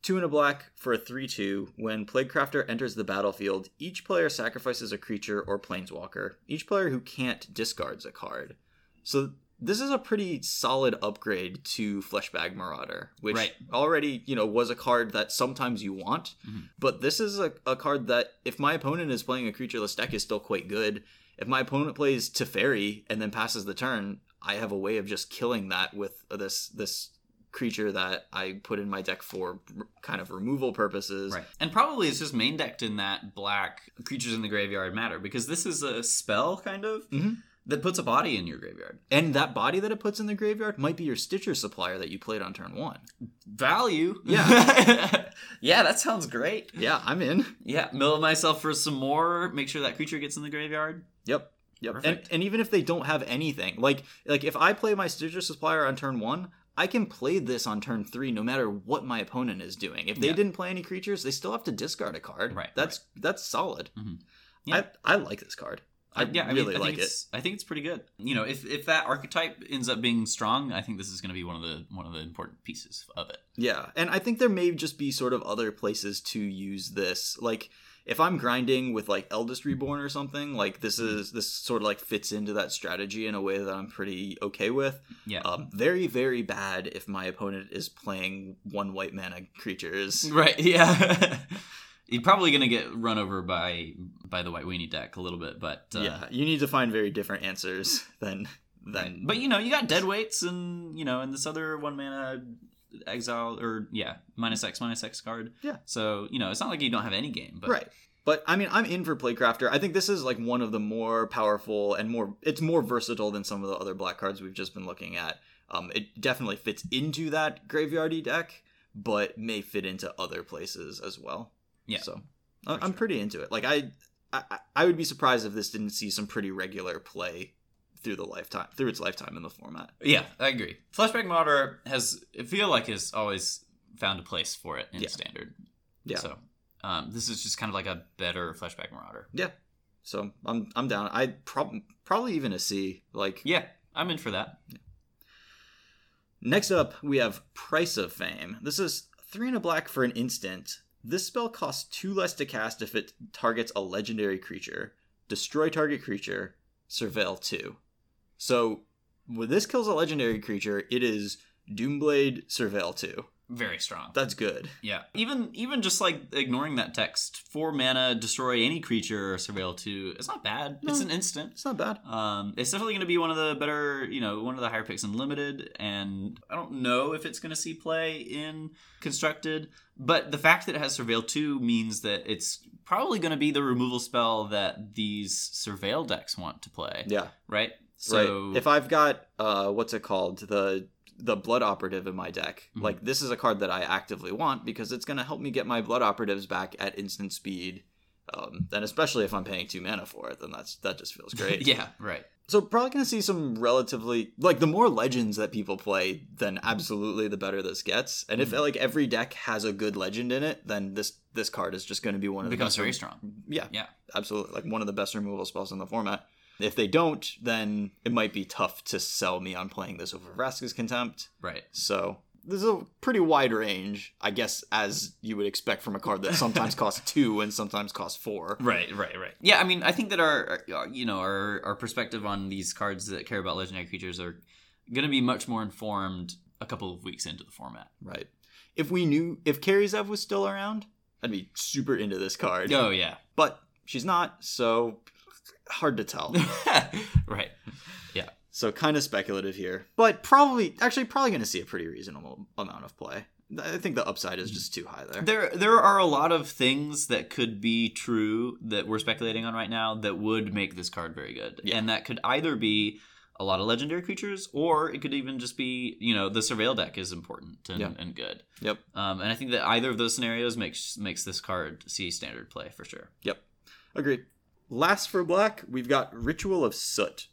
Speaker 1: Two and a black for a 3 2. When Plaguecrafter enters the battlefield, each player sacrifices a creature or planeswalker. Each player who can't discards a card. So this is a pretty solid upgrade to Fleshbag Marauder, which
Speaker 2: Right.
Speaker 1: already, you know, was a card that sometimes you want.
Speaker 2: Mhm.
Speaker 1: But this is a, a card that, if my opponent is playing a creatureless deck, is still quite good. If my opponent plays Teferi and then passes the turn, I have a way of just killing that with this this creature that I put in my deck for r- kind of removal purposes.
Speaker 2: Right. And probably it's just main decked in that black creatures in the graveyard matter because this is a spell kind of
Speaker 1: Mhm.
Speaker 2: That puts a body in your graveyard.
Speaker 1: And that body that it puts in the graveyard might be your Stitcher's Supplier that you played on turn one.
Speaker 2: Value.
Speaker 1: Yeah.
Speaker 2: yeah, that sounds great.
Speaker 1: Yeah, I'm in.
Speaker 2: Yeah, mill myself for some more, make sure that creature gets in the graveyard.
Speaker 1: Yep. Yep. And,
Speaker 2: Perfect.
Speaker 1: and even if they don't have anything, like like if I play my Stitcher's Supplier on turn one, I can play this on turn three no matter what my opponent is doing. If they
Speaker 2: Yeah.
Speaker 1: didn't play any creatures, they still have to discard a card.
Speaker 2: Right,
Speaker 1: That's that's solid.
Speaker 2: Mhm. Yeah.
Speaker 1: I I like this card. I
Speaker 2: yeah, I
Speaker 1: really
Speaker 2: mean, I
Speaker 1: like it.
Speaker 2: I think it's pretty good. You know, if if that archetype ends up being strong, I think this is going to be one of the one of the important pieces of it.
Speaker 1: Yeah, and I think there may just be sort of other places to use this. Like if I'm grinding with like Eldest Reborn or something, like this
Speaker 2: Mm-hmm.
Speaker 1: is this sort of like fits into that strategy in a way that I'm pretty okay with.
Speaker 2: Yeah.
Speaker 1: Um, very very bad if my opponent is playing one white mana creatures.
Speaker 2: Right. Yeah. You're probably going to get run over by by the white weenie deck a little bit, but uh,
Speaker 1: yeah, you need to find very different answers than than.
Speaker 2: But you know, you got dead weights and you know, and this other one mana exile or yeah, minus X minus X card.
Speaker 1: Yeah.
Speaker 2: So you know, it's not like you don't have any game, but
Speaker 1: right. But I mean, I'm in for Plaguecrafter. I think this is like one of the more powerful and more. It's more versatile than some of the other black cards we've just been looking at. Um, it definitely fits into that graveyardy deck, but may fit into other places as well.
Speaker 2: Yeah,
Speaker 1: So I- I'm
Speaker 2: sure.
Speaker 1: pretty into it. Like I, I, I would be surprised if this didn't see some pretty regular play through the lifetime through its lifetime in the format.
Speaker 2: Yeah, I agree. Fleshbag Marauder has I feel like has always found a place for it in
Speaker 1: Yeah.
Speaker 2: standard.
Speaker 1: Yeah.
Speaker 2: So um, this is just kind of like a better Fleshbag Marauder.
Speaker 1: Yeah. So I'm I'm down. I probably probably even a C. Like
Speaker 2: Yeah, I'm in for that.
Speaker 1: Next up, we have Price of Fame. This is three and a black for an instant. This spell costs two less to cast if it targets a legendary creature. Destroy target creature. Surveil two. So when this kills a legendary creature, it is Doomblade Surveil two.
Speaker 2: Very strong.
Speaker 1: That's good.
Speaker 2: Yeah. Even even just like ignoring that text, four mana, destroy any creature, or surveil two. It's not bad. It's an instant.
Speaker 1: It's not bad.
Speaker 2: Um, it's definitely going to be one of the better, you know, one of the higher picks in limited, and I don't know if it's going to see play in constructed. But the fact that it has surveil two means that it's probably going to be the removal spell that these surveil decks want to play,
Speaker 1: Yeah.
Speaker 2: right? So
Speaker 1: right. If I've got uh, what's it called the the blood operative in my deck,
Speaker 2: Mhm.
Speaker 1: like this is a card that I actively want because it's going to help me get my blood operatives back at instant speed. Um, and especially if I'm paying two mana for it, then that's that just feels great.
Speaker 2: yeah, right.
Speaker 1: So probably going to see some relatively like the more legends that people play, then absolutely the better this gets. And if
Speaker 2: Mhm.
Speaker 1: like every deck has a good legend in it, then this this card is just going to be one
Speaker 2: It
Speaker 1: of the
Speaker 2: becomes
Speaker 1: best
Speaker 2: very strong.
Speaker 1: Yeah,
Speaker 2: Yeah.
Speaker 1: absolutely. Like one of the best removal spells in the format. If they don't, then it might be tough to sell me on playing this over Vraska's Contempt.
Speaker 2: Right.
Speaker 1: So there's a pretty wide range, I guess, as you would expect from a card that sometimes costs two and sometimes costs four.
Speaker 2: Right, right, right. Yeah, I mean, I think that our, our you know, our our perspective on these cards that care about legendary creatures are going to be much more informed a couple of weeks into the format.
Speaker 1: Right. If we knew if Kari Zev was still around, I'd be super into this card.
Speaker 2: Oh yeah,
Speaker 1: But she's not, so hard to tell.
Speaker 2: right. Yeah.
Speaker 1: So kind of speculative here. But probably actually probably gonna see a pretty reasonable amount of play. I think the upside is just too high there.
Speaker 2: There there are a lot of things that could be true that we're speculating on right now that would make this card very good,
Speaker 1: Yeah.
Speaker 2: and that could either be a lot of legendary creatures, or it could even just be you know the surveil deck is important and,
Speaker 1: Yeah.
Speaker 2: and good.
Speaker 1: Yep.
Speaker 2: Um, and I think that either of those scenarios makes makes this card see standard play for sure.
Speaker 1: Yep. Agreed. Last for black, we've got Ritual of Soot.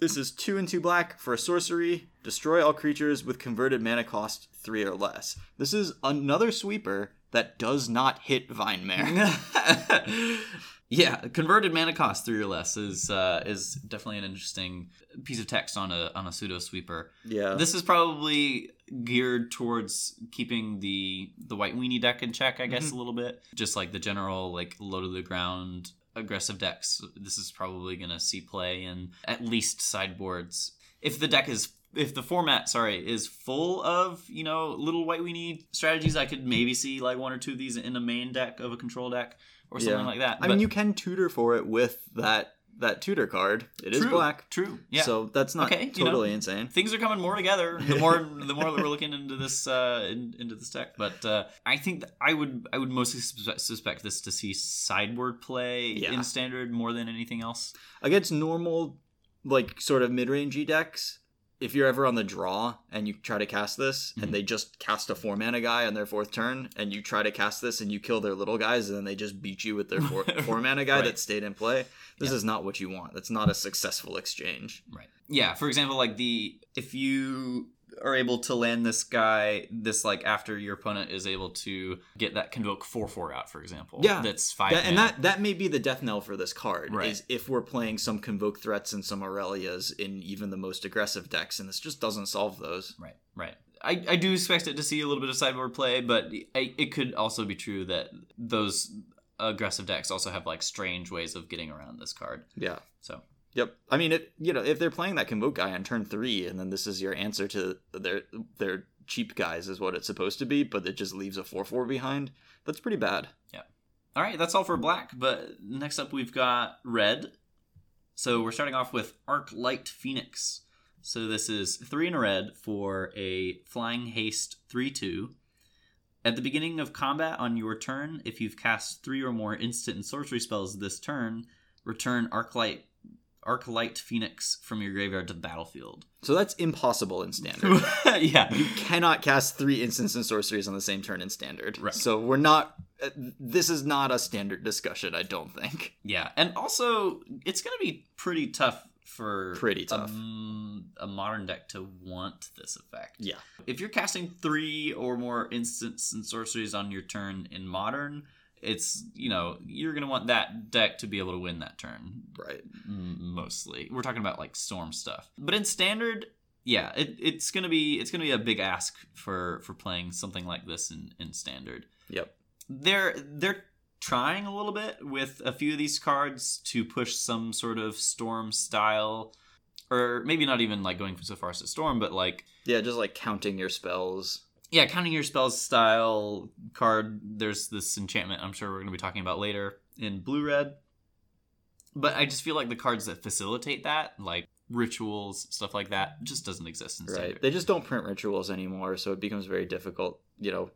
Speaker 1: This is two and two black for a sorcery. Destroy all creatures with converted mana cost three or less. This is another sweeper that does not hit Vine Mare.
Speaker 2: yeah, converted mana cost three or less is uh, is definitely an interesting piece of text on a on a pseudo sweeper.
Speaker 1: yeah.
Speaker 2: This is probably geared towards keeping the the white weenie deck in check, I guess,
Speaker 1: Mhm.
Speaker 2: a little bit. Just like the general like low to the ground aggressive decks. This is probably gonna see play in at least sideboards. If the deck is if the format, sorry, is full of, you know, little white weenie strategies, I could maybe see like one or two of these in a main deck of a control deck or something
Speaker 1: Yeah.
Speaker 2: like that.
Speaker 1: I mean, you can tutor for it with that that tutor card. It is
Speaker 2: True,
Speaker 1: black.
Speaker 2: True. Yeah.
Speaker 1: So that's not
Speaker 2: Okay, you know,
Speaker 1: totally insane.
Speaker 2: things are coming more together the more the more that we're looking into this uh in, into this deck but uh i think that i would i would mostly suspe- suspect this to see sideboard play
Speaker 1: Yeah.
Speaker 2: in standard more than anything else
Speaker 1: Against normal, like sort of mid rangey decks, if you're ever on the draw and you try to cast this
Speaker 2: Mhm.
Speaker 1: and they just cast a four mana guy on their fourth turn, and you try to cast this and you kill their little guys, and then they just beat you with their four, four mana guy
Speaker 2: Right.
Speaker 1: that stayed in play, this
Speaker 2: Yeah.
Speaker 1: is not what you want. That's not a successful exchange.
Speaker 2: right yeah for example like the if you are able to land this guy this like after your opponent is able to get that convoke 4-4 out for example
Speaker 1: Yeah.
Speaker 2: that's five
Speaker 1: That- and that that may be the death knell for this card
Speaker 2: Right.
Speaker 1: is if we're playing some convoke threats and some Aurelias in even the most aggressive decks, and this just doesn't solve those.
Speaker 2: Right, right. I, I do expect it to see a little bit of sideboard play, but I, it could also be true that those aggressive decks also have like strange ways of getting around this card.
Speaker 1: Yeah.
Speaker 2: So
Speaker 1: Yep. I mean, it. You know, if they're playing that convoke guy on turn three, and then this is your answer to their their cheap guys, is what it's supposed to be, but it just leaves a four four behind. That's pretty bad. Yeah.
Speaker 2: All right, that's all for black. But next up we've got red. So we're starting off with Arclight Phoenix. So this is three in a red for a flying haste three two. At the beginning of combat on your turn, if you've cast three or more instant and sorcery spells this turn, return Arclight Arclight Phoenix from your graveyard to the battlefield.
Speaker 1: So that's impossible in standard.
Speaker 2: yeah.
Speaker 1: you cannot cast three instants and sorceries on the same turn in standard.
Speaker 2: Right.
Speaker 1: So we're not. uh, This is not a standard discussion. I don't think.
Speaker 2: Yeah. And also it's gonna be pretty tough for
Speaker 1: Pretty tough.
Speaker 2: um, a modern deck to want this effect.
Speaker 1: Yeah.
Speaker 2: If you're casting three or more instants and sorceries on your turn in modern, it's you know you're gonna want that deck to be able to win that turn
Speaker 1: Right.
Speaker 2: mostly. We're talking about like storm stuff, but in standard, yeah, it, it's gonna be it's gonna be a big ask for for playing something like this in in standard.
Speaker 1: Yep.
Speaker 2: they're they're trying a little bit with a few of these cards to push some sort of storm style or maybe not even like going so far as to storm but like
Speaker 1: Yeah, just like counting your spells.
Speaker 2: Yeah counting your spells style card there's this enchantment i'm sure we're going to be talking about later in blue red but i just feel like the cards that facilitate that like rituals stuff like that just doesn't exist in standard
Speaker 1: Right. They just don't print rituals anymore, so it becomes very difficult. You know,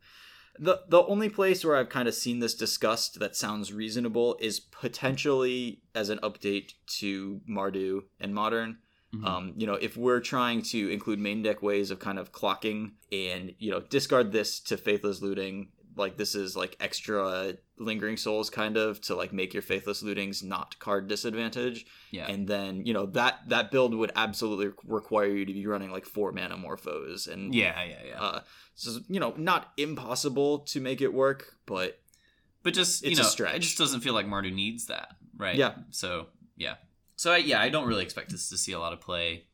Speaker 1: the the only place where I've kind of seen this discussed that sounds reasonable is potentially as an update to Mardu and Modern.
Speaker 2: Mhm.
Speaker 1: Um, you know, if we're trying to include main deck ways of kind of clocking and you know discard this to faithless looting, like this is like extra lingering souls kind of to like make your faithless lootings not card disadvantage
Speaker 2: yeah
Speaker 1: and then you know that that build would absolutely require you to be running like four Manamorphose and
Speaker 2: yeah yeah yeah
Speaker 1: uh so you know not impossible to make it work but
Speaker 2: but just you know,
Speaker 1: stretch.
Speaker 2: it just doesn't feel like Mardu needs that, right?
Speaker 1: Yeah.
Speaker 2: So yeah, so I, yeah, I don't really expect us to see a lot of play,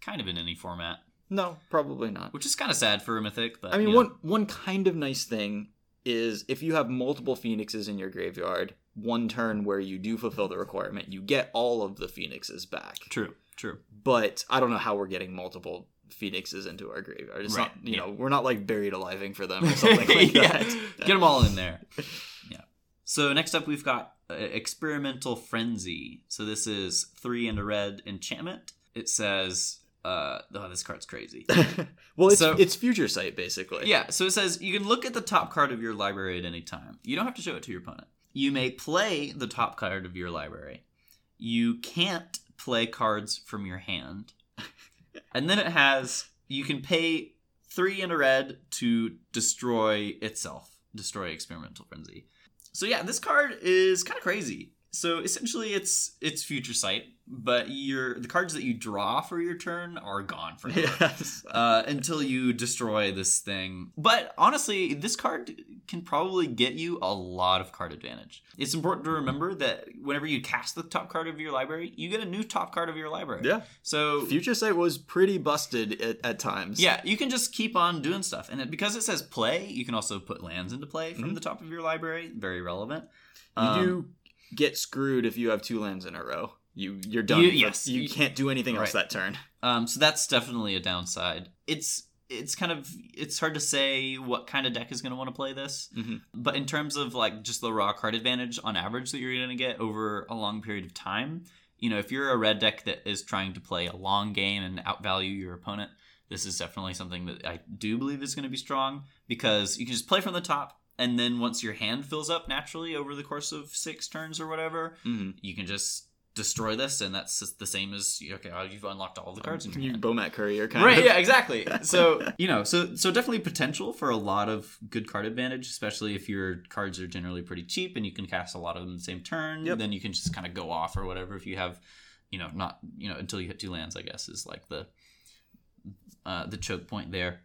Speaker 2: kind of in any format,
Speaker 1: no probably not
Speaker 2: which is kind of sad for a mythic. But
Speaker 1: i mean
Speaker 2: you know.
Speaker 1: one one kind of nice thing is if you have multiple phoenixes in your graveyard one turn where you do fulfill the requirement you get all of the phoenixes back
Speaker 2: true, true.
Speaker 1: but i don't know how we're getting multiple phoenixes into our graveyard it's
Speaker 2: Right,
Speaker 1: not you
Speaker 2: yeah.
Speaker 1: know we're not like buried aliving for them or something like
Speaker 2: Yeah.
Speaker 1: that
Speaker 2: Get them all in there. So next up, we've got uh, experimental frenzy. So this is three and a red enchantment. It says, uh, oh, this card's crazy.
Speaker 1: well, it's
Speaker 2: So-
Speaker 1: it's future sight basically.
Speaker 2: Yeah, so it says you can look at the top card of your library at any time. You don't have to show it to your opponent. You may play the top card of your library. You can't play cards from your hand. And then it has you can pay three and a red to destroy itself, destroy experimental frenzy. So yeah, this card is kind of crazy. So essentially, it's it's future sight, but your the cards that you draw for your turn are gone forever
Speaker 1: Yes.
Speaker 2: uh, until you destroy this thing. But honestly, this card can probably get you a lot of card advantage. It's important to remember that whenever you cast the top card of your library, you get a new top card of your library.
Speaker 1: yeah.
Speaker 2: So
Speaker 1: Future sight was pretty busted at, at times.
Speaker 2: yeah, you can just keep on doing stuff, and it, because it says play, you can also put lands into play from
Speaker 1: Mhm.
Speaker 2: the top of your library. Very relevant.
Speaker 1: You
Speaker 2: Um,
Speaker 1: do get screwed if you have two lands in a row. You you're done.
Speaker 2: You- yes.
Speaker 1: You
Speaker 2: You-
Speaker 1: can't do anything else that turn.
Speaker 2: Um, so that's definitely a downside. It's it's kind of it's hard to say what kind of deck is going to want to play this,
Speaker 1: Mhm.
Speaker 2: but in terms of like just the raw card advantage on average that you're going to get over a long period of time, you know, if you're a red deck that is trying to play a long game and outvalue your opponent, this is definitely something that I do believe is going to be strong because you can just play from the top. And then once your hand fills up naturally over the course of six turns or whatever,
Speaker 1: Mhm.
Speaker 2: you can just destroy this, and that's the same as okay, you've unlocked all the cards in your
Speaker 1: You
Speaker 2: hand.
Speaker 1: Bomat Courier kind
Speaker 2: Right,
Speaker 1: of.
Speaker 2: yeah, exactly. So you know, so so definitely potential for a lot of good card advantage, especially if your cards are generally pretty cheap and you can cast a lot of them the same turn.
Speaker 1: Yep.
Speaker 2: Then you can just kind of go off or whatever. If you have, you know, not you know until you hit two lands, I guess is like the uh, the choke point there.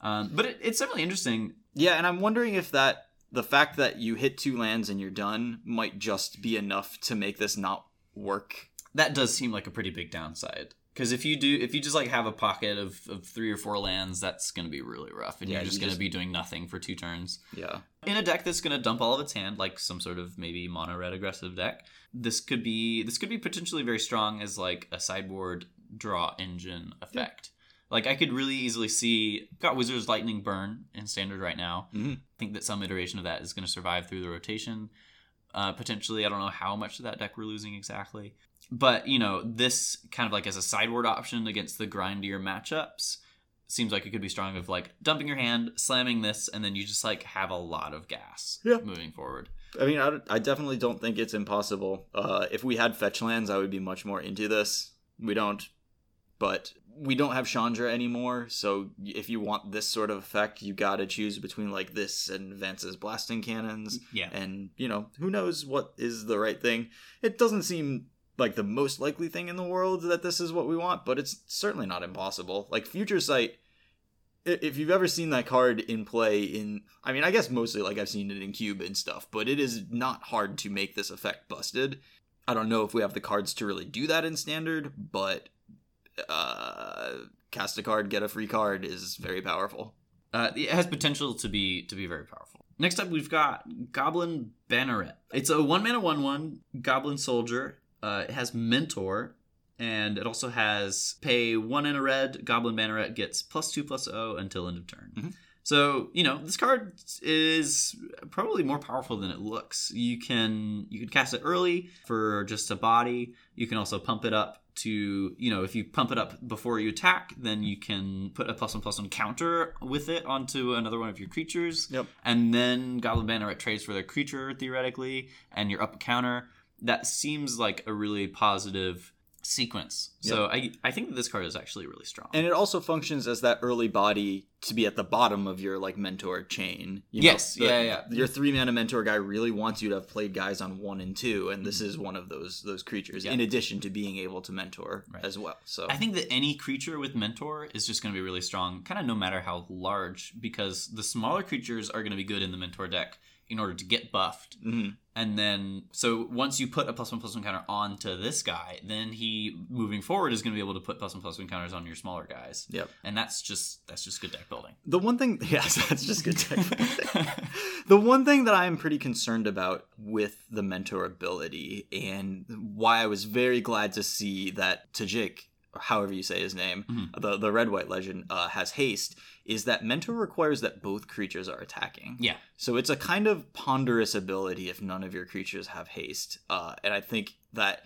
Speaker 2: Um, but it, it's definitely interesting.
Speaker 1: Yeah, and I'm wondering if that the fact that you hit two lands and you're done might just be enough to make this not work.
Speaker 2: That does seem like a pretty big downside. Because if you do, if you just like have a pocket of, of three or four lands, that's going to be really rough, and
Speaker 1: Yeah,
Speaker 2: you're just
Speaker 1: you
Speaker 2: going to be doing nothing for two turns.
Speaker 1: Yeah.
Speaker 2: in a deck that's going to dump all of its hand like some sort of maybe mono red aggressive deck this could be this could be potentially very strong as like a sideboard draw engine effect like i could really easily see got wizards lightning burn in standard right now
Speaker 1: Mhm.
Speaker 2: i think that some iteration of that is going to survive through the rotation uh, potentially i don't know how much of that deck we're losing exactly but you know this kind of like as a sideboard option against the grindier matchups seems like it could be strong of like dumping your hand, slamming this, and then you just like have a lot of gas
Speaker 1: Yeah.
Speaker 2: moving forward.
Speaker 1: I mean, I, I definitely don't think it's impossible. Uh, if we had fetch lands, I would be much more into this. We don't, but we don't have Chandra anymore. So if you want this sort of effect, you got to choose between like this and Vance's blasting cannons.
Speaker 2: Yeah.
Speaker 1: And you know, who knows what is the right thing? It doesn't seem like the most likely thing in the world that this is what we want, but it's certainly not impossible. Like Future Sight, if you've ever seen that card in play in I mean, I guess mostly like I've seen it in Cube and stuff, but it is not hard to make this effect busted. I don't know if we have the cards to really do that in standard, but uh cast a card, get a free card is very powerful.
Speaker 2: Uh, it has potential to be to be very powerful. Next up, we've got Goblin Banneret. It's a one mana one one Goblin Soldier. Uh, it has Mentor, and it also has pay one in a red. Goblin Banneret gets plus two plus O until end of turn.
Speaker 1: Mhm.
Speaker 2: So you know this card is probably more powerful than it looks. You can you can cast it early for just a body. You can also pump it up to you know if you pump it up before you attack, then you can put a plus one plus one counter with it onto another one of your creatures.
Speaker 1: Yep.
Speaker 2: And then Goblin Banneret trades for their creature theoretically, and you're up a counter. That seems like a really positive sequence. So I I think that this card is actually really strong.
Speaker 1: And it also functions as that early body to be at the bottom of your like mentor chain. You
Speaker 2: Yes,
Speaker 1: the-
Speaker 2: yeah, yeah.
Speaker 1: Your three mana mentor guy really wants you to have played guys on one and two, and this is one of those those creatures.
Speaker 2: Yeah.
Speaker 1: In addition to being able to mentor
Speaker 2: Right.
Speaker 1: as well. So
Speaker 2: I think that any creature with mentor is just going to be really strong, kind of no matter how large, because the smaller creatures are going to be good in the mentor deck in order to get buffed.
Speaker 1: Mhm.
Speaker 2: And then, so once you put a plus one plus one counter onto this guy, then he moving forward is going to be able to put plus one plus one counters on your smaller guys.
Speaker 1: Yep.
Speaker 2: And that's just that's just good deck building.
Speaker 1: The one thing, yes, that's just good tech. the one thing that I am pretty concerned about with the mentor ability, and why I was very glad to see that Tajic, however you say his name,
Speaker 2: Mhm.
Speaker 1: the the red white legend, uh, has haste, is that mentor requires that both creatures are attacking.
Speaker 2: Yeah.
Speaker 1: So it's a kind of ponderous ability if none of your creatures have haste, uh, and I think that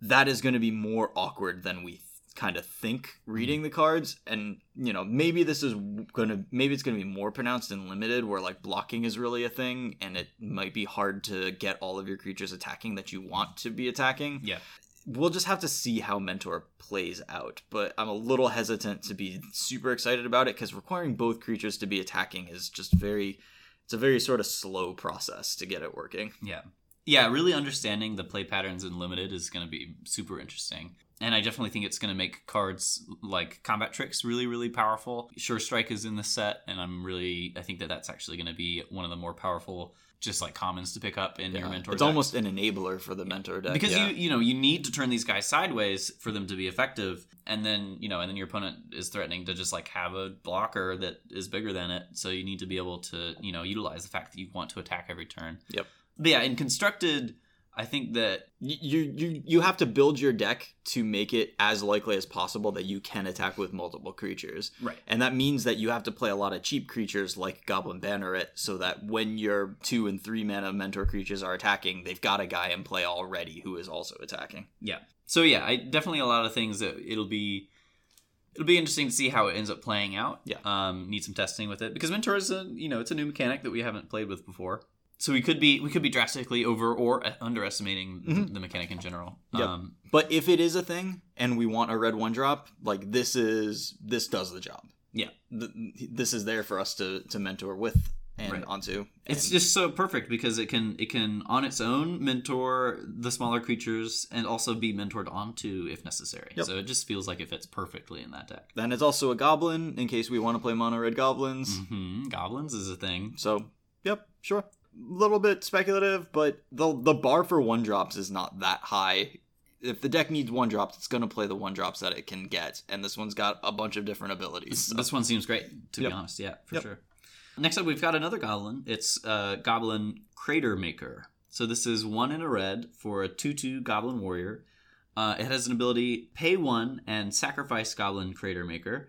Speaker 1: that is going to be more awkward than we kind of think reading the cards and you know maybe this is gonna maybe it's gonna be more pronounced in limited where like blocking is really a thing and it might be hard to get all of your creatures attacking that you want to be attacking
Speaker 2: Yeah.
Speaker 1: We'll just have to see how mentor plays out but i'm a little hesitant to be super excited about it because requiring both creatures to be attacking is just very it's a very sort of slow process to get it working
Speaker 2: Yeah. Yeah, really understanding the play patterns in limited is going to be super interesting. And I definitely think it's going to make cards like combat tricks really, really powerful. Sure Strike is in the set, and I'm really, I think that that's actually going to be one of the more powerful, just like commons to pick up in your mentor.
Speaker 1: it's almost an enabler for the mentor deck
Speaker 2: because
Speaker 1: yeah.
Speaker 2: you you know you need to turn these guys sideways for them to be effective and then you know and then your opponent is threatening to just like have a blocker that is bigger than it so you need to be able to you know utilize the fact that you want to attack every turn
Speaker 1: Yep.
Speaker 2: but yeah in constructed i think that
Speaker 1: you you you have to build your deck to make it as likely as possible that you can attack with multiple creatures.
Speaker 2: Right.
Speaker 1: And that means that you have to play a lot of cheap creatures like goblin banneret so that when your two and three mana mentor creatures are attacking they've got a guy in play already who is also attacking.
Speaker 2: Yeah. So yeah i definitely a lot of things that it'll be it'll be interesting to see how it ends up playing out.
Speaker 1: Yeah.
Speaker 2: um need some testing with it because mentor is a you know it's a new mechanic that we haven't played with before so we could be we could be drastically over or underestimating
Speaker 1: Mhm.
Speaker 2: the mechanic in general
Speaker 1: Yep.
Speaker 2: um
Speaker 1: but if it is a thing and we want a red one drop like this is this does the job
Speaker 2: Yeah.
Speaker 1: Th- this is there for us to to mentor with and
Speaker 2: Right.
Speaker 1: onto
Speaker 2: It's just so perfect because it can it can on its own mentor the smaller creatures and also be mentored onto if necessary.
Speaker 1: Yep.
Speaker 2: So it just feels like it fits perfectly in that deck.
Speaker 1: then it's also a goblin in case we want to play mono red goblins
Speaker 2: hmm Goblins is a thing.
Speaker 1: So, yep, sure. Little bit speculative, but the the bar for one drops is not that high. If the deck needs one drops, it's gonna play the one drops that it can get, and this one's got a bunch of different abilities.
Speaker 2: This,
Speaker 1: so-
Speaker 2: this one seems great to
Speaker 1: Yep.
Speaker 2: be honest. Yeah, for
Speaker 1: Yep.
Speaker 2: sure. Next up, we've got another goblin. It's uh, Goblin Cratermaker. So this is one in a red for a two-two Goblin Warrior. Uh, it has an ability: pay one and sacrifice Goblin Cratermaker.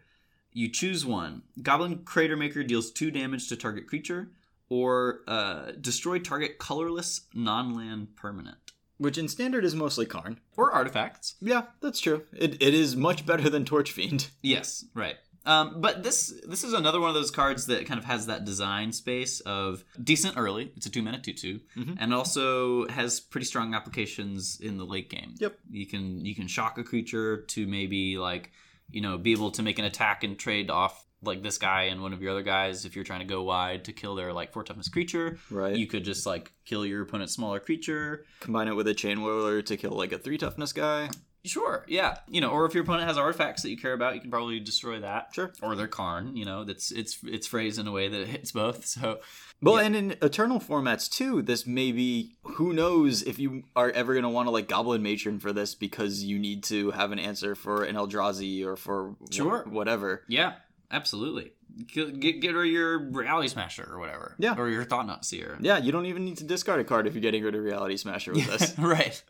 Speaker 2: You choose one. Goblin Cratermaker deals two damage to target creature, or uh, destroy target colorless non-land permanent
Speaker 1: Which in standard is mostly Karn.
Speaker 2: or artifacts.
Speaker 1: Yeah, that's true. It, it is much better than Torch Fiend.
Speaker 2: Yes, right. Um, but this this is another one of those cards that kind of has that design space of decent early. It's a two mana two two,
Speaker 1: Mhm.
Speaker 2: and also has pretty strong applications in the late game.
Speaker 1: Yep.
Speaker 2: You can you can shock a creature to maybe like you know be able to make an attack and trade off like this guy and one of your other guys if you're trying to go wide to kill their like four toughness creature.
Speaker 1: Right.
Speaker 2: You could just like kill your opponent's smaller creature.
Speaker 1: combine it with a Chainwhirler to kill like a three toughness guy.
Speaker 2: Sure, yeah, you know, or if your opponent has artifacts that you care about, you can probably destroy that.
Speaker 1: Sure.
Speaker 2: or their Karn. You know, that's it's it's phrased in a way that it hits both. So
Speaker 1: Well,
Speaker 2: Yeah.
Speaker 1: and in Eternal formats too, this may be who knows if you are ever going to want to like Goblin Matron for this because you need to have an answer for an Eldrazi or for wh-
Speaker 2: Sure.
Speaker 1: whatever.
Speaker 2: yeah, absolutely. get, get, rid of your reality smasher or whatever.
Speaker 1: Yeah.
Speaker 2: Or your Thought-Knot Seer.
Speaker 1: Yeah, you don't even need to discard a card if you're getting rid of Reality Smasher with this.
Speaker 2: right.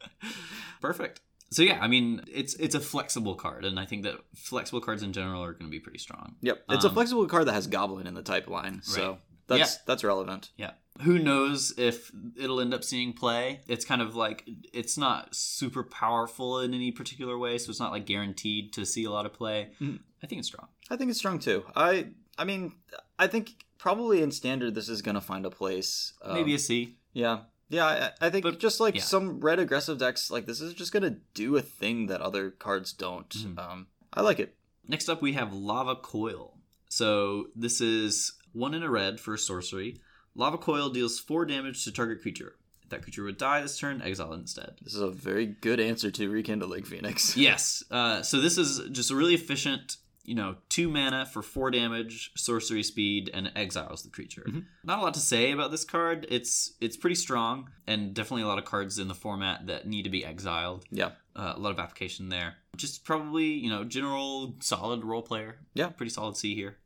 Speaker 2: Perfect. So yeah, I mean, it's it's a flexible card, and I think that flexible cards in general are going to be pretty strong.
Speaker 1: Yep, it's a
Speaker 2: Um,
Speaker 1: flexible card that has Goblin in the type line, so
Speaker 2: Right.
Speaker 1: that's that's relevant.
Speaker 2: Yeah. Who knows if it'll end up seeing play? It's kind of like it's not super powerful in any particular way, so it's not like guaranteed to see a lot of play.
Speaker 1: Mhm.
Speaker 2: I think it's strong.
Speaker 1: I think it's strong too. I I mean, I think probably in standard this is gonna find a place. Um,
Speaker 2: Maybe a C.
Speaker 1: yeah. Yeah, I, I think
Speaker 2: But-
Speaker 1: just like
Speaker 2: yeah.
Speaker 1: some red aggressive decks, like this is just gonna do a thing that other cards don't.
Speaker 2: Mhm.
Speaker 1: Um, I like it.
Speaker 2: Next up, we have Lava Coil. So this is one in a red for a sorcery. Lava Coil deals four damage to target creature. If that creature would die this turn, exile it instead.
Speaker 1: This is a very good answer to Rekindling Phoenix.
Speaker 2: Yes. Uh, so this is just a really efficient, you know, two mana for four damage, sorcery speed, and exiles the creature.
Speaker 1: Mhm.
Speaker 2: Not a lot to say about this card. It's it's pretty strong, and definitely a lot of cards in the format that need to be exiled.
Speaker 1: Yeah.
Speaker 2: Uh, a lot of application there. Just probably, you know, general solid role player.
Speaker 1: Yeah.
Speaker 2: Pretty solid C here.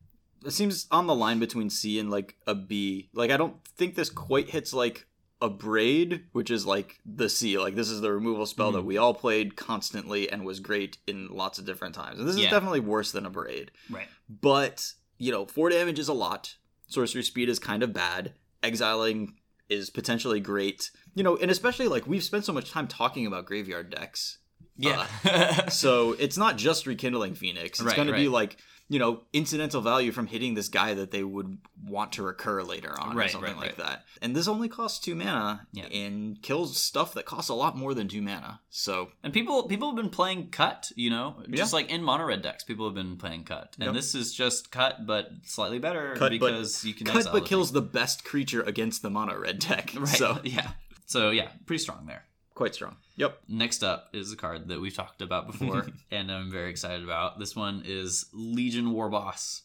Speaker 1: It seems on the line between C and like a B. Like I don't think this quite hits like Abrade, which is like the C. Like this is the removal spell that
Speaker 2: Mhm.
Speaker 1: we all played constantly and was great in lots of different times. And this is definitely worse than Abrade.
Speaker 2: Right.
Speaker 1: But, you know, four damage is a lot. Sorcery speed is kind of bad. Exiling is potentially great. You know, and especially like we've spent so much time talking about graveyard decks.
Speaker 2: Yeah.
Speaker 1: Uh, so it's not just rekindling Phoenix. It's
Speaker 2: Right,
Speaker 1: going to be like, you know, incidental value from hitting this guy that they would want to recur later on or something
Speaker 2: right,
Speaker 1: like
Speaker 2: right.
Speaker 1: that. And this only costs two mana
Speaker 2: Yeah.
Speaker 1: and kills stuff that costs a lot more than two mana. So
Speaker 2: And people people have been playing cut, you know, just
Speaker 1: Yeah.
Speaker 2: like in mono red decks, people have been playing cut, and
Speaker 1: Yep.
Speaker 2: this is just cut, but slightly better
Speaker 1: Cut, but-
Speaker 2: because you can
Speaker 1: cut but kills the best creature against the mono red deck.
Speaker 2: right.
Speaker 1: So
Speaker 2: yeah, so yeah, pretty strong there.
Speaker 1: Quite strong. Yep.
Speaker 2: Next up is a card that we've talked about before, and I'm very excited about. This one is Legion Warboss,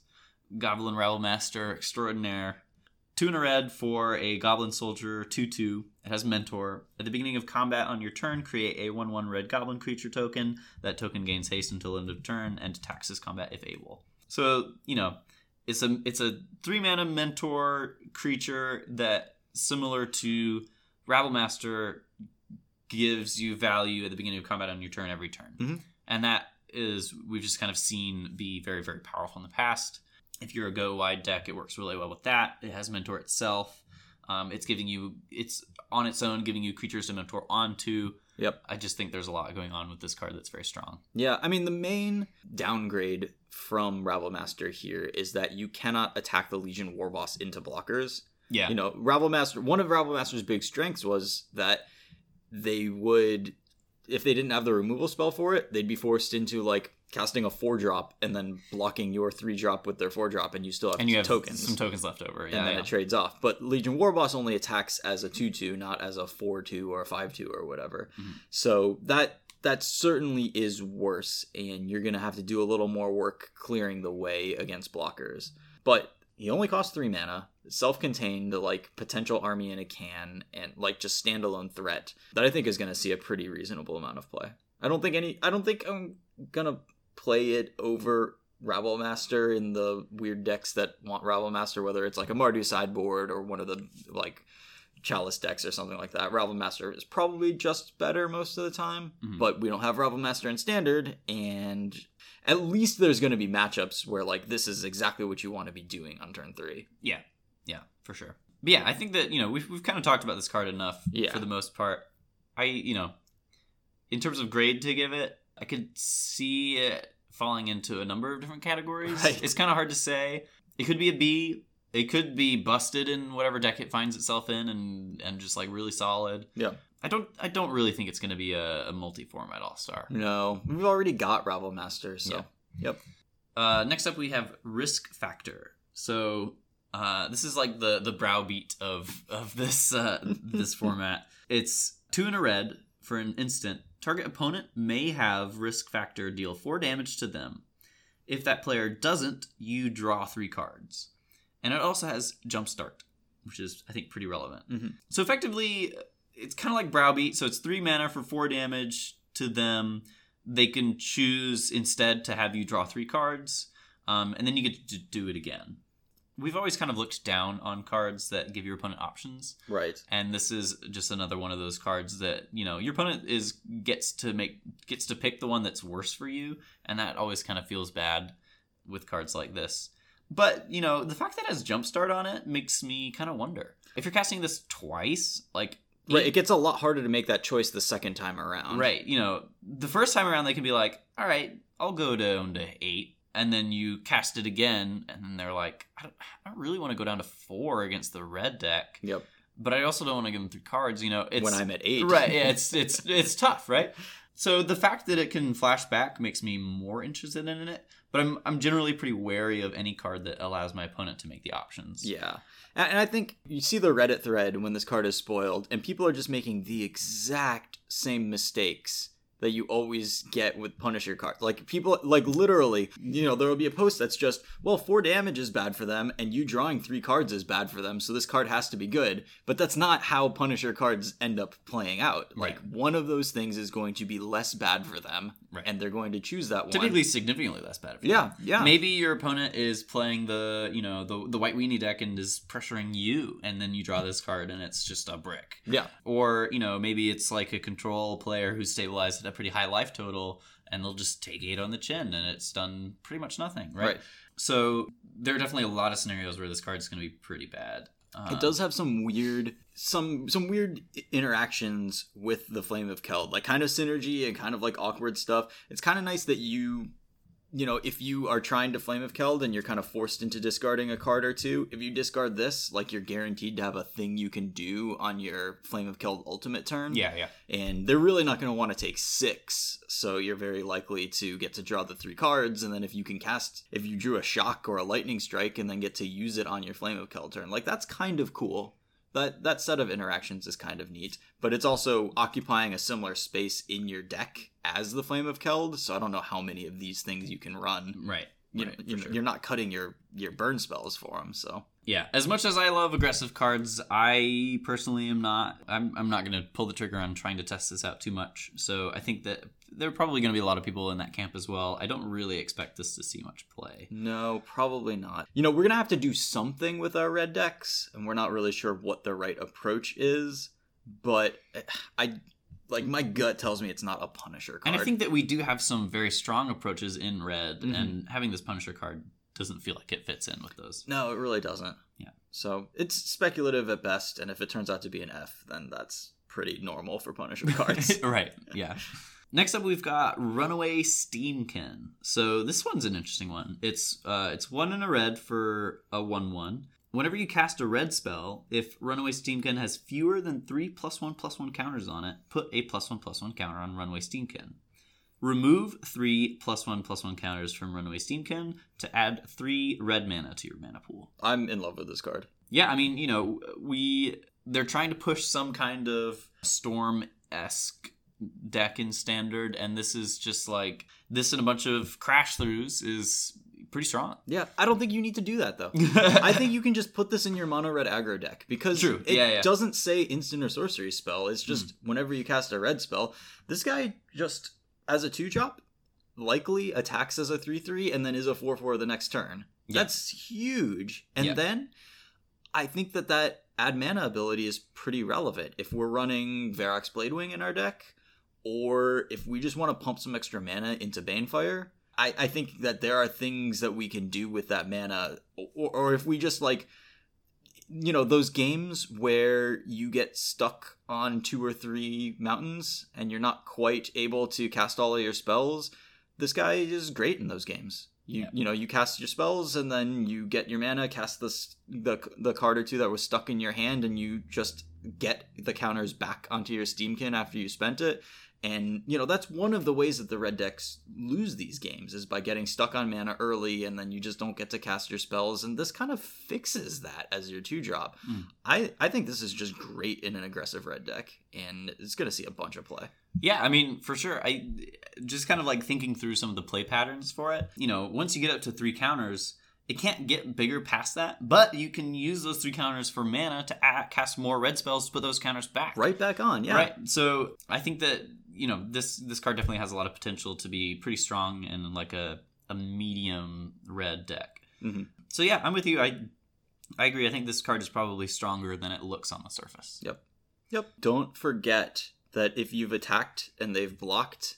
Speaker 2: Goblin Rabblemaster Extraordinaire. Two in a red for a Goblin Soldier 2 2. It has Mentor. At the beginning of combat on your turn, create a 1 1 red Goblin creature token. That token gains haste until end of turn and attacks this combat if able. So, you know, it's a it's a three mana mentor creature that similar to Rabblemaster gives you value at the beginning of combat on your turn every turn.
Speaker 1: Mhm.
Speaker 2: And that is we've just kind of seen be very, very powerful in the past. If you're a go wide deck, it works really well with that. It has mentor itself. Um, it's giving you it's on its own giving you creatures to mentor onto.
Speaker 1: Yep.
Speaker 2: I just think there's a lot going on with this card that's very strong.
Speaker 1: Yeah, I mean the main downgrade from Rabblemaster here is that you cannot attack the Legion Warboss into blockers.
Speaker 2: Yeah.
Speaker 1: You know, Rabblemaster one of Rabblemaster's big strengths was that they would if they didn't have the removal spell for it, they'd be forced into like casting a four drop and then blocking your three drop with their four drop and you still have,
Speaker 2: and you have
Speaker 1: tokens.
Speaker 2: some tokens left over.
Speaker 1: and then
Speaker 2: yeah.
Speaker 1: it trades off. But Legion Warboss only attacks as a 2 2, not as a 4 2 or a 5 2 or whatever.
Speaker 2: Mhm.
Speaker 1: So that that certainly is worse, and you're going to have to do a little more work clearing the way against blockers. But he only costs 3 mana, self contained, like potential army in a can, and like just standalone threat that I think is going to see a pretty reasonable amount of play. I don't think any, I don't think I'm going to play it over Rabblemaster in the weird decks that want Rabblemaster, whether it's like a Mardu sideboard or one of the like Chalice decks or something like that. Rabblemaster is probably just better most of the time,
Speaker 2: Mhm.
Speaker 1: but we don't have Rabblemaster in standard, and at least there's going to be matchups where like this is exactly what you want to be doing on turn three.
Speaker 2: Yeah, yeah, for sure. But yeah, I think that you know we've we've kind of talked about this card enough
Speaker 1: Yeah.
Speaker 2: for the most part. I you know, in terms of grade to give it, I could see it falling into a number of different categories.
Speaker 1: Right.
Speaker 2: It's kind of hard to say. It could be a B. It could be busted in whatever deck it finds itself in, and and just like really solid.
Speaker 1: Yeah.
Speaker 2: I don't I don't really think it's going to be a, a multi-format all star.
Speaker 1: No, we've already got Rabblemaster, so
Speaker 2: Yeah.
Speaker 1: yep.
Speaker 2: Uh, next up, we have risk factor. So uh, this is like the the browbeat of of this uh, this format. It's two in a red for an instant. Target opponent may have risk factor deal four damage to them. If that player doesn't, you draw three cards. And it also has jumpstart, which is I think pretty relevant.
Speaker 1: Mhm.
Speaker 2: So effectively, it's kind of like browbeat. So it's three mana for four damage to them. They can choose instead to have you draw three cards, um, and then you get to do it again. We've always kind of looked down on cards that give your opponent options.
Speaker 1: Right.
Speaker 2: and this is just another one of those cards that you know your opponent is gets to make gets to pick the one that's worse for you and that always kind of feels bad with cards like this but you know the fact that it has jumpstart on it makes me kind of wonder if you're casting this twice like
Speaker 1: Right.
Speaker 2: eight-
Speaker 1: It gets a lot harder to make that choice the second time around.
Speaker 2: right you know the first time around they can be like all right i'll go down um, to eight and then you cast it again and then they're like i don't, I don't really want to go down to four against the red deck
Speaker 1: Yep.
Speaker 2: but I also don't want to give them three cards. You know, it's
Speaker 1: when I'm at eight.
Speaker 2: right. Yeah, it's it's it's tough, right? So the fact that it can flash back makes me more interested in it. But I'm I'm generally pretty wary of any card that allows my opponent to make the options.
Speaker 1: Yeah. And and I think you see the Reddit thread when this card is spoiled, and people are just making the exact same mistakes that you always get with Punisher cards. Like people, like literally, you know, there will be a post that's just, well, four damage is bad for them, and you drawing three cards is bad for them, so this card has to be good. But that's not how Punisher cards end up playing out. Like
Speaker 2: Right.
Speaker 1: one of those things is going to be less bad for them,
Speaker 2: Right.
Speaker 1: and they're going to choose that one.
Speaker 2: Typically significantly less bad. For
Speaker 1: yeah, yeah,
Speaker 2: Maybe your opponent is playing the you know the the white weenie deck and is pressuring you, and then you draw this card and it's just a brick.
Speaker 1: yeah.
Speaker 2: Or you know maybe it's like a control player who's stabilized at a pretty high life total, and they'll just take eight on the chin, and it's done pretty much nothing, right?
Speaker 1: Right.
Speaker 2: So there are definitely a lot of scenarios where this card is going to be pretty bad. Uh,
Speaker 1: It does have some weird some some weird interactions with the Flame of Keld, like kind of synergy and kind of like awkward stuff. It's kind of nice that you you know, if you are trying to Flame of Keld and you're kind of forced into discarding a card or two, if you discard this, like you're guaranteed to have a thing you can do on your Flame of Keld ultimate turn.
Speaker 2: Yeah, yeah.
Speaker 1: And they're really not going to want to take six, so you're very likely to get to draw the three cards. And then if you can cast, if you drew a shock or a lightning strike, and then get to use it on your Flame of Keld turn, like that's kind of cool. That that set of interactions is kind of neat, but it's also occupying a similar space in your deck as the Flame of Keld. So I don't know how many of these things you can run.
Speaker 2: Right.
Speaker 1: You
Speaker 2: right,
Speaker 1: know,
Speaker 2: for
Speaker 1: you,
Speaker 2: sure.
Speaker 1: you're not cutting your your burn spells for them. So
Speaker 2: Yeah, as much as I love aggressive cards, I personally am not. I'm, I'm not going to pull the trigger on trying to test this out too much. So I think that there are probably going to be a lot of people in that camp as well. I don't really expect this to see much play.
Speaker 1: No, probably not. You know, we're gonna have to do something with our red decks, and we're not really sure what the right approach is. But eh, I like my gut tells me it's not a Punisher card.
Speaker 2: And I think that we do have some very strong approaches in red,
Speaker 1: Mhm.
Speaker 2: and having this Punisher card doesn't feel like it fits in with those.
Speaker 1: no, it really doesn't.
Speaker 2: Yeah.
Speaker 1: So it's speculative at best, and if it turns out to be an F, then that's pretty normal for Punisher cards.
Speaker 2: right. Yeah. Next up, we've got Runaway Steamkin. So this one's an interesting one. It's uh, it's one in a red for a one-one. Whenever you cast a red spell, if Runaway Steamkin has fewer than three plus one plus one counters on it, put a plus one plus one counter on Runaway Steamkin. Remove three plus one plus one counters from Runaway Steamkin to add three red mana to your mana pool.
Speaker 1: I'm in love with this card.
Speaker 2: Yeah, I mean, you know, we they're trying to push some kind of storm esque deck in standard, and this is just like this and a bunch of crash throughs is pretty strong.
Speaker 1: Yeah, I don't think you need to do that though. I think you can just put this in your mono red aggro deck because
Speaker 2: True.
Speaker 1: it
Speaker 2: Yeah, yeah.
Speaker 1: doesn't say instant or sorcery spell. It's just
Speaker 2: Hmm.
Speaker 1: whenever you cast a red spell, this guy just as a two drop likely attacks as a three three and then is a four four the next turn.
Speaker 2: Yeah.
Speaker 1: That's huge. And
Speaker 2: Yeah.
Speaker 1: then I think that that add mana ability is pretty relevant if we're running Verix Bladewing in our deck, or if we just want to pump some extra mana into Banefire. I, I think that there are things that we can do with that mana, or, or if we just like, you know, those games where you get stuck on two or three mountains and you're not quite able to cast all of your spells. This guy is great in those games. You
Speaker 2: Yeah.
Speaker 1: you know you cast your spells and then you get your mana, cast the the the card or two that was stuck in your hand, and you just get the counters back onto your Steamkin after you spent it. And you know that's one of the ways that the red decks lose these games is by getting stuck on mana early, and then you just don't get to cast your spells. And this kind of fixes that as your two drop.
Speaker 2: Mm.
Speaker 1: I I think this is just great in an aggressive red deck, and it's gonna see a bunch of play.
Speaker 2: Yeah, I mean, for sure. I just kind of like thinking through some of the play patterns for it. You know, once you get up to three counters, it can't get bigger past that, but you can use those three counters for mana to add, cast more red spells to put those counters back.
Speaker 1: Right back on, yeah.
Speaker 2: Right. So I think that you know this this card definitely has a lot of potential to be pretty strong in like a a medium red deck.
Speaker 1: Mhm.
Speaker 2: So yeah, I'm with you. I I agree. I think this card is probably stronger than it looks on the surface.
Speaker 1: Yep. Yep. Don't forget that if you've attacked and they've blocked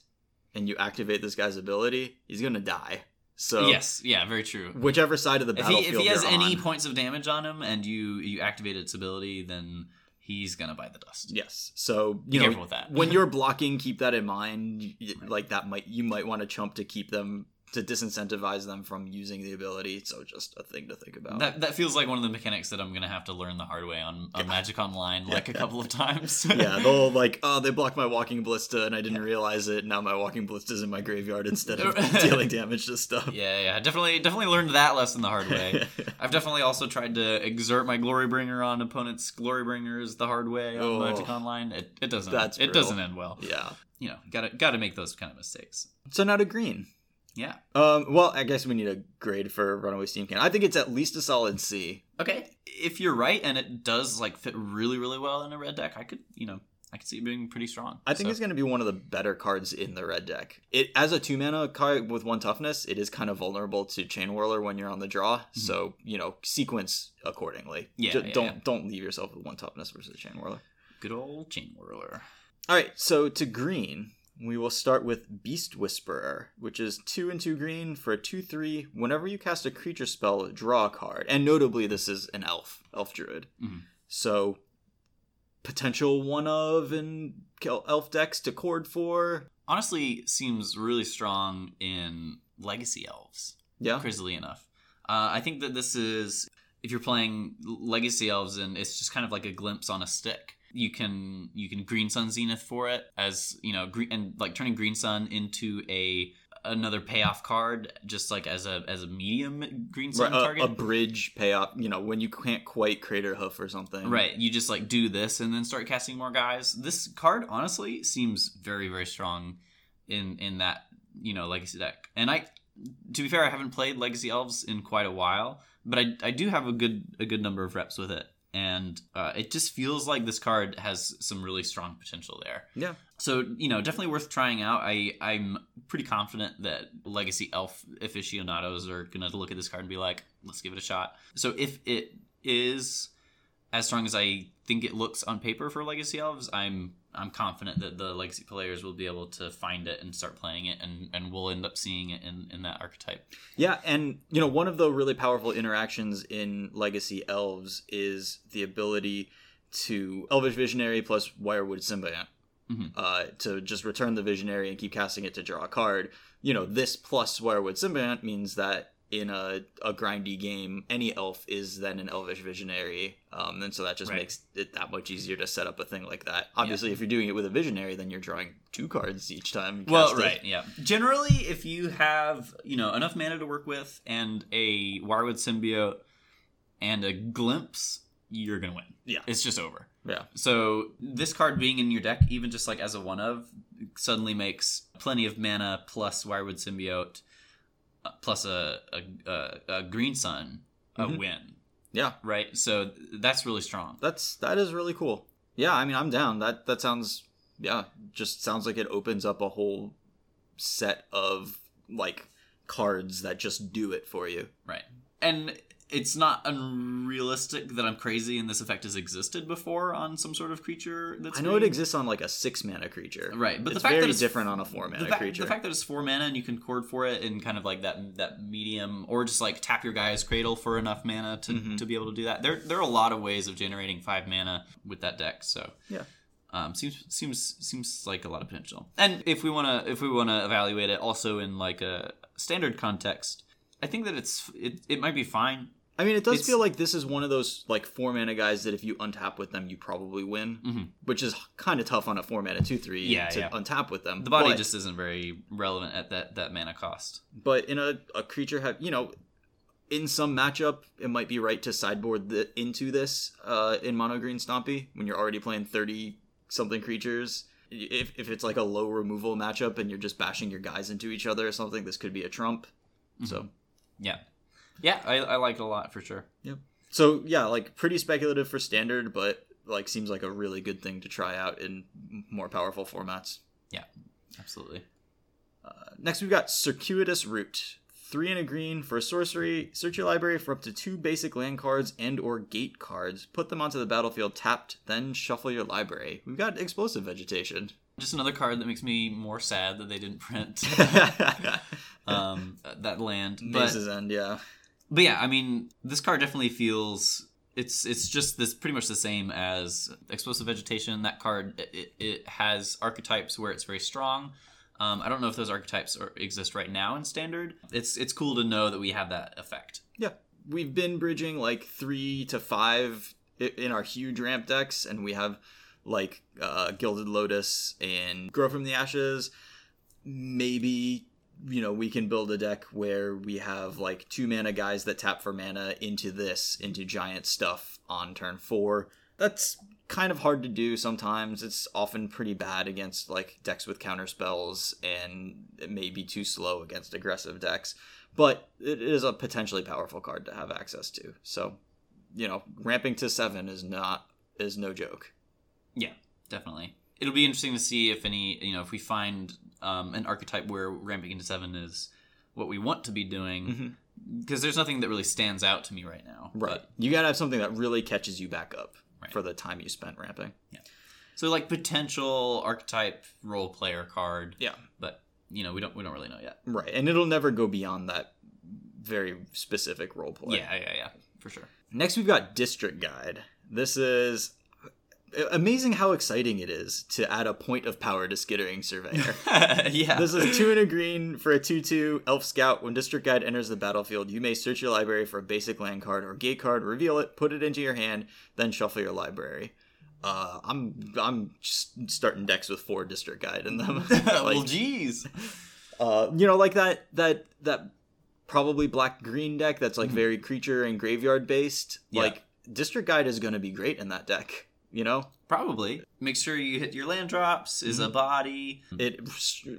Speaker 1: and you activate this guy's ability, he's going to die. So
Speaker 2: yes, yeah, very true.
Speaker 1: whichever side of the
Speaker 2: If he,
Speaker 1: battlefield
Speaker 2: if he has any
Speaker 1: on-
Speaker 2: points of damage on him and you you activate its ability, then he's gonna bite the dust.
Speaker 1: Yes. So
Speaker 2: Be
Speaker 1: you know
Speaker 2: careful with that.
Speaker 1: when you're blocking, keep that in mind. Y- Like that might you might want to chump to keep them to disincentivize them from using the ability. So just a thing to think about.
Speaker 2: That, that feels like one of the mechanics that I'm gonna have to learn the hard way on, on Magic Online, like a couple of times.
Speaker 1: yeah, they'll like, oh, they blocked my walking Ballista, and I didn't realize it. Now my walking ballista's in my graveyard instead of dealing damage to stuff.
Speaker 2: yeah, yeah, definitely, definitely learned that lesson the hard way. I've definitely also tried to exert my Glorybringer on opponents' Glorybringers the hard way on
Speaker 1: Oh.
Speaker 2: Magic Online. It, it doesn't.
Speaker 1: That's
Speaker 2: it
Speaker 1: brutal.
Speaker 2: doesn't end well.
Speaker 1: yeah.
Speaker 2: You know, gotta gotta make those kind of mistakes.
Speaker 1: So now to green.
Speaker 2: Yeah.
Speaker 1: Um, well, I guess we need a grade for Runaway Steamkin. I think it's at least a solid C.
Speaker 2: Okay, if you're right and it does like fit really really well in a red deck, I could you know I could see it being pretty strong.
Speaker 1: I think
Speaker 2: So-
Speaker 1: it's going to be one of the better cards in the red deck. It as a two mana card with one toughness, it is kind of vulnerable to Chainwhirler when you're on the draw. So you know, sequence accordingly.
Speaker 2: Mm-hmm. Yeah,
Speaker 1: Ju-
Speaker 2: yeah,
Speaker 1: don't
Speaker 2: yeah.
Speaker 1: don't leave yourself with one toughness versus Chainwhirler.
Speaker 2: good old Chainwhirler.
Speaker 1: All right, so to green, we will start with Beast Whisperer, which is two and two green for a two three. Whenever you cast a creature spell, draw a card, and notably, this is an elf, elf druid.
Speaker 2: Mhm.
Speaker 1: So potential one of in elf decks to cord for.
Speaker 2: Honestly, seems really strong in legacy elves.
Speaker 1: Yeah,
Speaker 2: crazily enough. Uh, I think that this is if you're playing Legacy Elves and it's just kind of like a glimpse on a stick. You can you can Green Sun Zenith for it as you know green and like turning Green Sun into a another payoff card just like as a as a medium Green Sun
Speaker 1: Right, a,
Speaker 2: target.
Speaker 1: a bridge payoff. You know, when you can't quite Craterhoof or something.
Speaker 2: Right, you just like do this and then start casting more guys. This card honestly seems very very strong in in that you know legacy deck. And I, to be fair, I haven't played Legacy Elves in quite a while, but I I do have a good a good number of reps with it, and uh, it just feels like this card has some really strong potential there.
Speaker 1: Yeah.
Speaker 2: So you know, definitely worth trying out. I I'm pretty confident that Legacy Elf aficionados are gonna look at this card and be like, let's give it a shot. So if it is as strong as I think it looks on paper for Legacy Elves, I'm I'm confident that the Legacy players will be able to find it and start playing it, and and we'll end up seeing it in in that archetype.
Speaker 1: Yeah, and you know, one of the really powerful interactions in Legacy Elves is the ability to Elvish Visionary plus Wirewood Symbiont.
Speaker 2: Mhm.
Speaker 1: Uh, to just return the Visionary and keep casting it to draw a card. You know, this plus Wirewood Symbiont means that in a, a grindy game, any elf is then an Elvish Visionary. Um, and so that just
Speaker 2: Right.
Speaker 1: makes it that much easier to set up a thing like that. Obviously, if you're doing it with a Visionary, then you're drawing two cards each time.
Speaker 2: Well,
Speaker 1: cast it.
Speaker 2: right, yeah. Generally, if you have you know enough mana to work with and a Wirewood Symbiont and a glimpse, you're gonna win.
Speaker 1: Yeah.
Speaker 2: it's just over.
Speaker 1: Yeah.
Speaker 2: So this card being in your deck, even just like as a one of, suddenly makes plenty of mana plus Wirewood Symbiont plus a a, a, a green sun a
Speaker 1: Mhm.
Speaker 2: win.
Speaker 1: Yeah.
Speaker 2: Right. So that's really strong.
Speaker 1: That's that is really cool. Yeah, I mean, I'm down. That that sounds yeah, just sounds like it opens up a whole set of like cards that just do it for you.
Speaker 2: Right. And it's not unrealistic that I'm crazy and this effect has existed before on some sort of creature that's
Speaker 1: I know it exists on like a six mana creature.
Speaker 2: Right, but
Speaker 1: it's
Speaker 2: the fact
Speaker 1: very
Speaker 2: that it's
Speaker 1: different on a four
Speaker 2: the
Speaker 1: mana
Speaker 2: fact,
Speaker 1: creature.
Speaker 2: the fact that it's four mana and you can cord for it in kind of like that that medium, or just like tap your Gaea's Cradle for enough mana to,
Speaker 1: Mhm.
Speaker 2: to be able to do that. There there are a lot of ways of generating five mana with that deck. So
Speaker 1: Yeah.
Speaker 2: um, seems seems seems like a lot of potential. And if we wanna if we wanna evaluate it also in like a standard context, I think that it's it, it might be fine.
Speaker 1: I mean, it does feel like this is one of those like four mana guys that if you untap with them, you probably win,
Speaker 2: Mhm.
Speaker 1: which is kind of tough on a four mana two three
Speaker 2: Yeah,
Speaker 1: to
Speaker 2: yeah.
Speaker 1: untap with them.
Speaker 2: The body
Speaker 1: But-
Speaker 2: just isn't very relevant at that that mana cost.
Speaker 1: but in a, a creature have you know in some matchup it might be right to sideboard the, into this uh, in mono green stompy when you're already playing 30 something creatures if, if it's like a low removal matchup and you're just bashing your guys into each other or something this could be a trump so
Speaker 2: Yeah, yeah, I, I like it a lot for sure.
Speaker 1: so yeah like pretty speculative for standard but like seems like a really good thing to try out in more powerful formats Yeah,
Speaker 2: Absolutely.
Speaker 1: Uh, next, we've got Circuitous Route. three and a green for a sorcery. Search your library for up to two basic land cards and or gate cards. Put them onto the battlefield tapped, then shuffle your library. We've got explosive vegetation.
Speaker 2: Just another card that makes me more sad that they didn't print um, that land. But,
Speaker 1: Maze's End, yeah.
Speaker 2: But yeah, I mean, this card definitely feels it's it's just this pretty much the same as explosive vegetation. That card it, it has archetypes where it's very strong. Um, I don't know if those archetypes are, exist right now in standard. It's it's cool to know that we have that effect.
Speaker 1: Yeah. We've been bridging like three to five in our huge ramp decks, and we have like uh, Gilded Lotus and Grow from the Ashes. Maybe, you know, we can build a deck where we have like two mana guys that tap for mana into this, into giant stuff on turn four. That's kind of hard to do sometimes. It's often pretty bad against like decks with counter spells, and it may be too slow against aggressive decks but it is a potentially powerful card to have access to. So, you know, ramping to seven is not is no joke.
Speaker 2: Yeah, definitely. It'll be interesting to see if any, you know, if we find um, an archetype where ramping into seven is what we want to be doing, because there's nothing that really stands out to me right now. But-
Speaker 1: You gotta have something that really catches you back up
Speaker 2: Right.
Speaker 1: for the time you spent ramping. Yeah.
Speaker 2: So like potential archetype role player card,
Speaker 1: Yeah.
Speaker 2: but you know we don't we don't really know yet.
Speaker 1: Right. And it'll never go beyond that very specific role play.
Speaker 2: Yeah, yeah, yeah, for sure.
Speaker 1: Next we've got District Guide. This is amazing how exciting it is to add a point of power to Skittering Surveyor.
Speaker 2: yeah.
Speaker 1: This is two and a green for a 2 2 Elf Scout. When District Guide enters the battlefield, you may search your library for a basic land card or gate card, reveal it, put it into your hand, then shuffle your library. Uh, I'm I'm just starting decks with four District Guide in them.
Speaker 2: well,
Speaker 1: like,
Speaker 2: geez.
Speaker 1: uh, you know, like that that that probably black green deck that's like
Speaker 2: Mhm.
Speaker 1: very creature and graveyard based.
Speaker 2: Yeah.
Speaker 1: Like District Guide is going to be great in that deck. You know,
Speaker 2: Probably. Make sure you hit your land drops. Is a body.
Speaker 1: it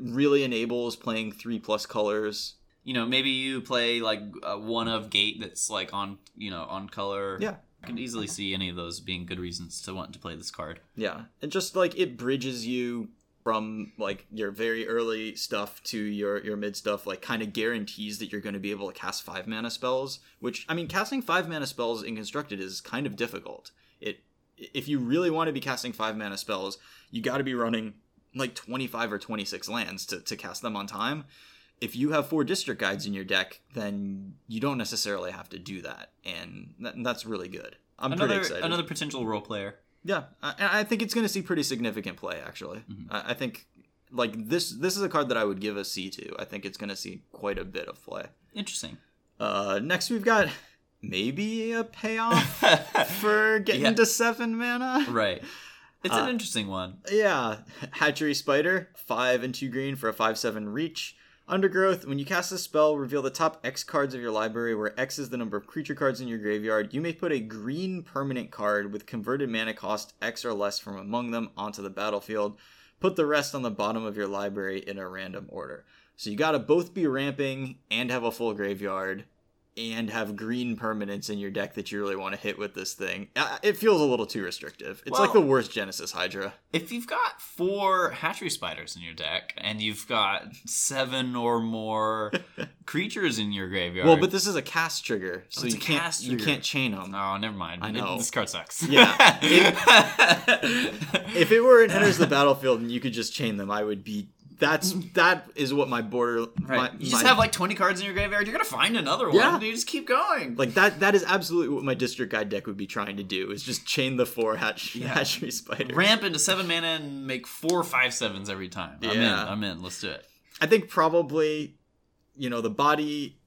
Speaker 1: really enables playing three plus colors.
Speaker 2: You know, maybe you play like uh, one of gate that's like on you know on color.
Speaker 1: Yeah.
Speaker 2: I can easily see any of those being good reasons to want to play this card.
Speaker 1: Yeah, and just like it bridges you from like your very early stuff to your your mid stuff, like kind of guarantees that you're going to be able to cast five mana spells. Which I mean, casting five mana spells in constructed is kind of difficult. It if you really want to be casting five mana spells, you got to be running like 25 or 26 lands to, to cast them on time. If you have four district guides in your deck, then you don't necessarily have to do that, and that, that's really good. I'm pretty
Speaker 2: another
Speaker 1: excited.
Speaker 2: another potential role player.
Speaker 1: Yeah, I, I think it's going to see pretty significant play. Actually,
Speaker 2: Mhm.
Speaker 1: I, I think like this this is a card that I would give a C to. I think it's going to see quite a bit of play.
Speaker 2: Interesting.
Speaker 1: Uh, next we've got maybe a payoff for getting
Speaker 2: Yeah.
Speaker 1: to seven mana.
Speaker 2: right. It's
Speaker 1: Uh,
Speaker 2: an interesting one.
Speaker 1: Yeah, Hatchery Spider, five and two green for a five seven reach. Undergrowth. When you cast a spell, reveal the top X cards of your library, where X is the number of creature cards in your graveyard. You may put a green permanent card with converted mana cost X or less from among them onto the battlefield. Put the rest on the bottom of your library in a random order. So you gotta both be ramping and have a full graveyard and have green permanents in your deck that you really want to hit with this thing. Uh, It feels a little too restrictive. It's like the worst Genesis Hydra.
Speaker 2: If you've got four hatchery spiders in your deck and you've got seven or more creatures in your graveyard,
Speaker 1: Well, but this is a cast trigger, so
Speaker 2: it's
Speaker 1: you can't
Speaker 2: cast
Speaker 1: you can't chain them.
Speaker 2: oh, never mind.
Speaker 1: I know.
Speaker 2: this card sucks.
Speaker 1: Yeah. If it were it enters the battlefield and you could just chain them, I would be. That's that is what my border.
Speaker 2: right,
Speaker 1: my-
Speaker 2: you just
Speaker 1: my-
Speaker 2: have like twenty cards in your graveyard. You're gonna find another one.
Speaker 1: Yeah.
Speaker 2: and you just keep going.
Speaker 1: like that. That is absolutely what my district guide deck would be trying to do. Is just chain the four hatch,
Speaker 2: Yeah.
Speaker 1: hatchery spiders.
Speaker 2: ramp into seven mana and make four five sevens every time. I'm in.
Speaker 1: Yeah.
Speaker 2: I'm in. Let's do it.
Speaker 1: I think probably, you know, the body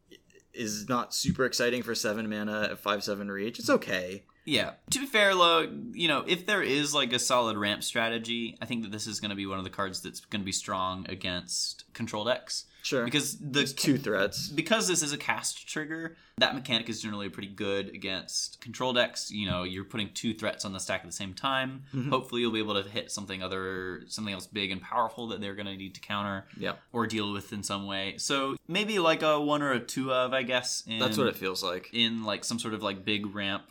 Speaker 1: is not super exciting for seven mana at five seven reach. It's okay.
Speaker 2: Yeah. To be fair, though, you know, if there is like a solid ramp strategy, I think that this is going to be one of the cards that's going to be strong against control decks
Speaker 1: Sure.
Speaker 2: because the
Speaker 1: It's two threats.
Speaker 2: because this is a cast trigger, that mechanic is generally pretty good against control decks. You know, you're putting two threats on the stack at the same time.
Speaker 1: Mhm.
Speaker 2: Hopefully, you'll be able to hit something other, something else big and powerful that they're going to need to counter
Speaker 1: Yeah.
Speaker 2: or deal with in some way. So maybe like a one or a two of, I guess. In,
Speaker 1: That's what it feels like.
Speaker 2: in like some sort of like big ramp.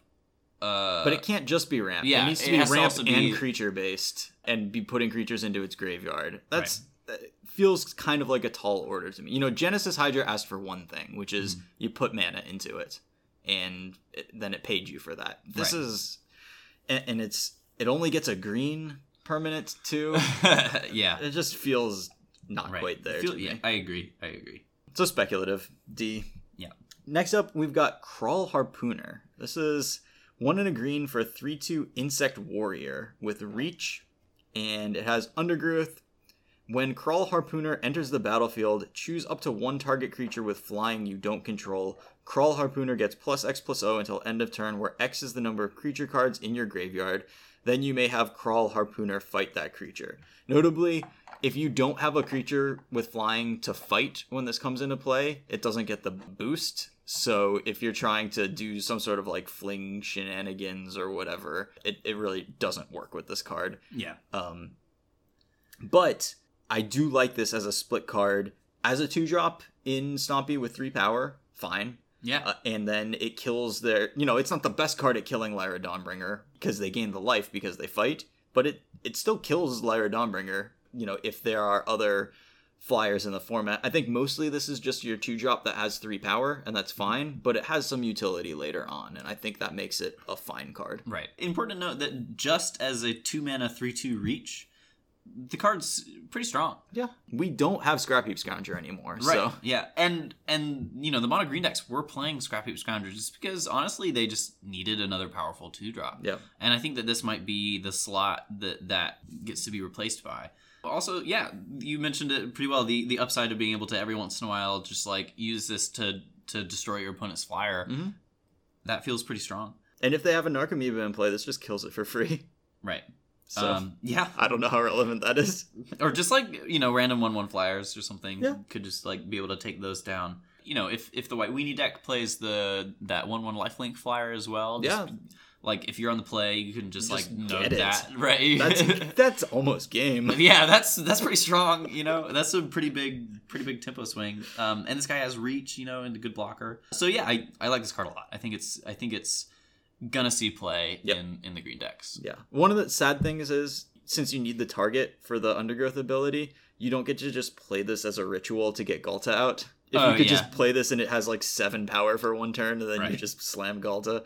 Speaker 2: Uh,
Speaker 1: But it can't just be ramp.
Speaker 2: yeah,
Speaker 1: it needs to
Speaker 2: it
Speaker 1: be
Speaker 2: to
Speaker 1: ramp
Speaker 2: be-
Speaker 1: and creature based, and be putting creatures into its graveyard. That's uh, feels kind of like a tall order to me. You know, Genesis Hydra asked for one thing, which is
Speaker 2: Mm-hmm.
Speaker 1: you put mana into it, and it, then it paid you for that. This
Speaker 2: Right.
Speaker 1: is, and, and it's it only gets a green permanent too.
Speaker 2: yeah.
Speaker 1: it just feels not
Speaker 2: Right.
Speaker 1: quite there
Speaker 2: Feel-
Speaker 1: to
Speaker 2: yeah. I agree. I agree.
Speaker 1: So speculative. D.
Speaker 2: Yeah.
Speaker 1: Next up, we've got Kraul Harpooner. This is one in a green for a 3 2 Insect Warrior with Reach, and it has Undergrowth. When Kraul Harpooner enters the battlefield, choose up to one target creature with flying you don't control. Kraul Harpooner gets plus X plus O until end of turn, where X is the number of creature cards in your graveyard. Then you may have Kraul Harpooner fight that creature. Notably, if you don't have a creature with flying to fight when this comes into play, it doesn't get the boost. So if you're trying to do some sort of like fling shenanigans or whatever, it, it really doesn't work with this card.
Speaker 2: Yeah.
Speaker 1: Um, but I do like this as a split card. As a two drop in Stompy with three power, fine.
Speaker 2: Yeah.
Speaker 1: Uh, and then it kills their. You know, it's not the best card at killing Lyra Dawnbringer because they gain the life because they fight, but it it still kills Lyra Dawnbringer. You know, if there are other flyers in the format. I think mostly this is just your two drop that has three power, and that's mm-hmm. fine. But it has some utility later on, and I think that makes it a fine card.
Speaker 2: Right. Important to note that just as a two mana three two reach, the card's pretty strong.
Speaker 1: Yeah, we don't have Scrapheap Scrounger anymore,
Speaker 2: Right.
Speaker 1: so
Speaker 2: Yeah. And and you know the mono green decks were playing Scrap Heap Scoundrel just because honestly they just needed another powerful two drop.
Speaker 1: yeah.
Speaker 2: And I think that this might be the slot that that gets to be replaced by. Also, yeah, you mentioned it pretty well. The the upside of being able to every once in a while just like use this to to destroy your opponent's flyer.
Speaker 1: Mhm.
Speaker 2: That feels pretty strong.
Speaker 1: And if they have a Narcomoeba in play, this just kills it for free.
Speaker 2: Right.
Speaker 1: So
Speaker 2: um, yeah.
Speaker 1: I don't know how relevant that is.
Speaker 2: or just like you know random one one flyers or something
Speaker 1: Yeah.
Speaker 2: could just like be able to take those down you know if if the white weenie deck plays the that one one lifelink flyer as well just,
Speaker 1: Yeah.
Speaker 2: Like if you're on the play you can just,
Speaker 1: Just
Speaker 2: like
Speaker 1: it.
Speaker 2: that right
Speaker 1: That's that's almost game.
Speaker 2: yeah that's that's pretty strong you know that's a pretty big pretty big tempo swing um and this guy has reach you know and a good blocker so yeah i i like this card a lot i think it's i think it's gonna see play
Speaker 1: Yep.
Speaker 2: in in the green decks
Speaker 1: Yeah. One of the sad things is since you need the target for the undergrowth ability, you don't get to just play this as a ritual to get Ghalta out. If
Speaker 2: Oh,
Speaker 1: you could
Speaker 2: yeah.
Speaker 1: just play this and it has like seven power for one turn, and then you just slam Ghalta.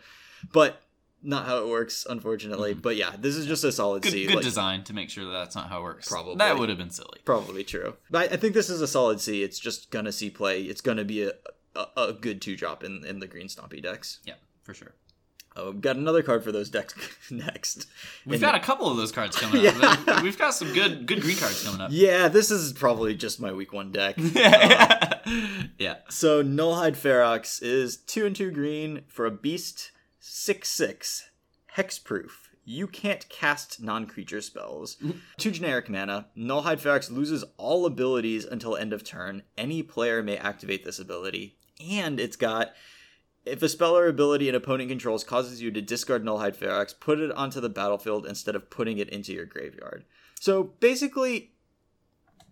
Speaker 1: But not how it works, unfortunately. But yeah, this is just a solid
Speaker 2: Mm-hmm. good,
Speaker 1: C.
Speaker 2: good
Speaker 1: like,
Speaker 2: design to make sure that that's not how it works
Speaker 1: Probably.
Speaker 2: that would have been silly
Speaker 1: Probably true. But I think this is a solid C. It's just gonna see play. It's gonna be a, a, a good two drop in, in the green stompy decks.
Speaker 2: yeah for sure
Speaker 1: Oh, we've got another card for those decks next.
Speaker 2: We've
Speaker 1: And-
Speaker 2: got a couple of those cards coming
Speaker 1: Yeah.
Speaker 2: up. We've got some good good green cards coming up.
Speaker 1: Yeah, this is probably just my week one deck.
Speaker 2: yeah.
Speaker 1: So Nullhide Ferox is two and two green for a beast, six six, hexproof. You can't cast non-creature spells. Mm-hmm. two generic mana. Nullhide Ferox loses all abilities until end of turn. Any player may activate this ability, and it's got. If a spell or ability an opponent controls causes you to discard Nullhide Ferox, put it onto the battlefield instead of putting it into your graveyard. So basically,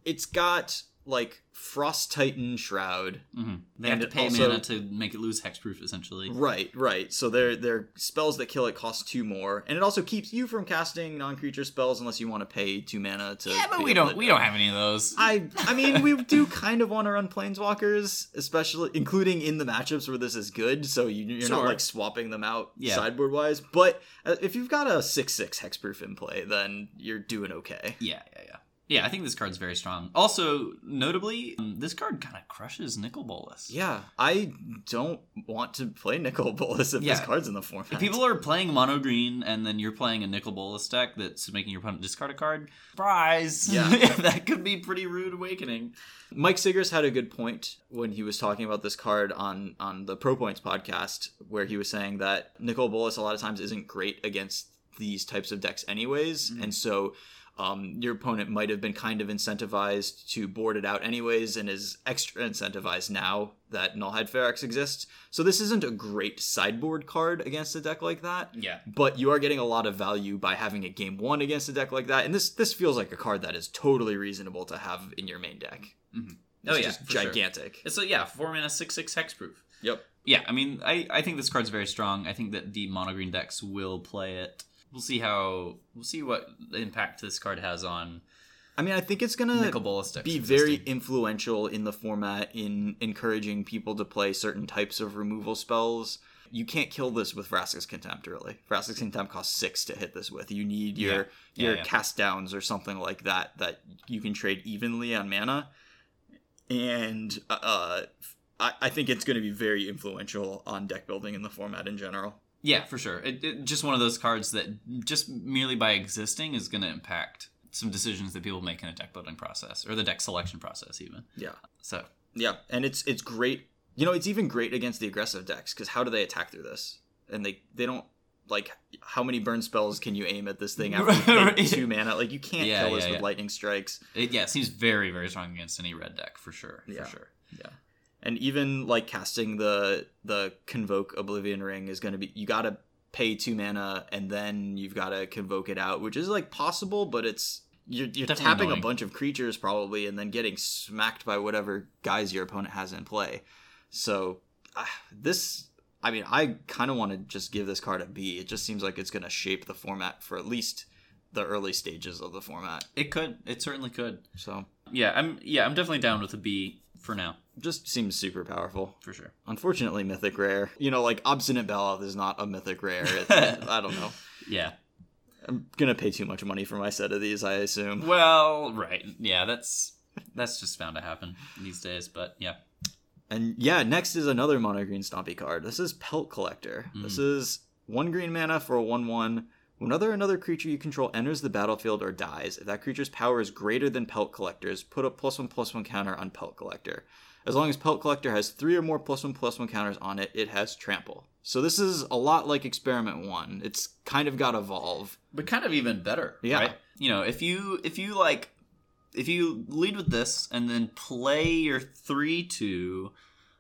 Speaker 1: it's got like Frost Titan Shroud.
Speaker 2: hmm They have to pay
Speaker 1: also-
Speaker 2: mana to make it lose hexproof, essentially.
Speaker 1: Right, right. So they're they're spells that kill it cost two more, and it also keeps you from casting non-creature spells unless you want to pay two mana to.
Speaker 2: Yeah, but we don't we don't have any of those.
Speaker 1: I I mean we do kind of want to run planeswalkers, especially including in the matchups where this is good. So you, you're not like swapping them out
Speaker 2: Yeah.
Speaker 1: sideboard wise. But uh, if you've got a six six hexproof in play, then you're doing okay.
Speaker 2: Yeah, yeah, yeah. Yeah, I think this card's very strong. Also, notably, um, this card kind of crushes Nicol Bolas.
Speaker 1: Yeah, I don't want to play Nicol Bolas if this card's in the format.
Speaker 2: If people are playing mono green and then you're playing a Nicol Bolas deck that's making your opponent discard a card, surprise!
Speaker 1: Yeah.
Speaker 2: that could be pretty rude awakening.
Speaker 1: Mike Siggers had a good point when he was talking about this card on on the Pro Points podcast, where he was saying that Nicol Bolas a lot of times isn't great against these types of decks, anyways, and so. Um, your opponent might have been kind of incentivized to board it out anyways and is extra incentivized now that Nullhide Ferox exists. So this isn't a great sideboard card against a deck like that
Speaker 2: Yeah.
Speaker 1: but you are getting a lot of value by having a game one against a deck like that. And this this feels like a card that is totally reasonable to have in your main deck.
Speaker 2: Oh,
Speaker 1: It's
Speaker 2: yeah,
Speaker 1: just
Speaker 2: for sure.
Speaker 1: gigantic.
Speaker 2: It's a yeah, four mana, six six hexproof.
Speaker 1: Yep.
Speaker 2: Yeah, I mean, I, I think this card's very strong. I think that the mono green decks will play it. We'll see how we'll see what impact this card has on
Speaker 1: I mean, I think it's gonna be very influential in the format in encouraging people to play certain types of removal spells. You can't kill this with Vraska's Contempt, really. Vraska's Contempt costs six to hit this with. You need your
Speaker 2: Yeah. Yeah,
Speaker 1: your
Speaker 2: yeah.
Speaker 1: cast downs or something like that that you can trade evenly on mana. And uh, I, I think it's going to be very influential on deck building in the format in general.
Speaker 2: Yeah, for sure. It, it, just one of those cards that just merely by existing is going to impact some decisions that people make in a deck building process or the deck selection process, even.
Speaker 1: Yeah.
Speaker 2: So
Speaker 1: Yeah, and it's it's great. You know, it's even great against the aggressive decks because how do they attack through this? And they they don't like how many burn spells can you aim at this thing after
Speaker 2: Right.
Speaker 1: two mana? Like you can't
Speaker 2: Yeah,
Speaker 1: kill this
Speaker 2: yeah,
Speaker 1: with lightning strikes.
Speaker 2: it, yeah, it seems very very strong against any red deck for sure.
Speaker 1: Yeah.
Speaker 2: For sure.
Speaker 1: Yeah, and even like casting the the convoke oblivion ring is going to be you got to pay two mana and then you've got to convoke it out, which is like possible, but it's you're, you're
Speaker 2: Definitely
Speaker 1: tapping a bunch of creatures probably and then getting smacked by whatever guys your opponent has in play. So ah, this, I mean, I kind of want to just give this card a B. It just seems like it's going to shape the format for at least the early stages of the format.
Speaker 2: It could. It certainly could.
Speaker 1: So
Speaker 2: Yeah, I'm. Yeah, I'm definitely down with a B for now,
Speaker 1: just seems super powerful.
Speaker 2: for sure.
Speaker 1: Unfortunately, mythic rare. You know, like obstinate Baloth is not a mythic rare. It, I don't know.
Speaker 2: Yeah.
Speaker 1: I'm gonna pay too much money for my set of these. I assume.
Speaker 2: Well, right. Yeah, that's that's just bound to happen these days. But yeah,
Speaker 1: And yeah, next is another mono green stompy card. This is Pelt Collector. This hmm. is one green mana for a one-one. Whenever another creature you control enters the battlefield or dies, if that creature's power is greater than Pelt Collector's, put a plus one plus one counter on Pelt Collector. As long as Pelt Collector has three or more plus one plus one counters on it, it has trample. So this is a lot like Experiment One. It's kind of got evolve.
Speaker 2: but kind of even better.
Speaker 1: Yeah.
Speaker 2: Right? You know, if you if you like if you lead with this and then play your three two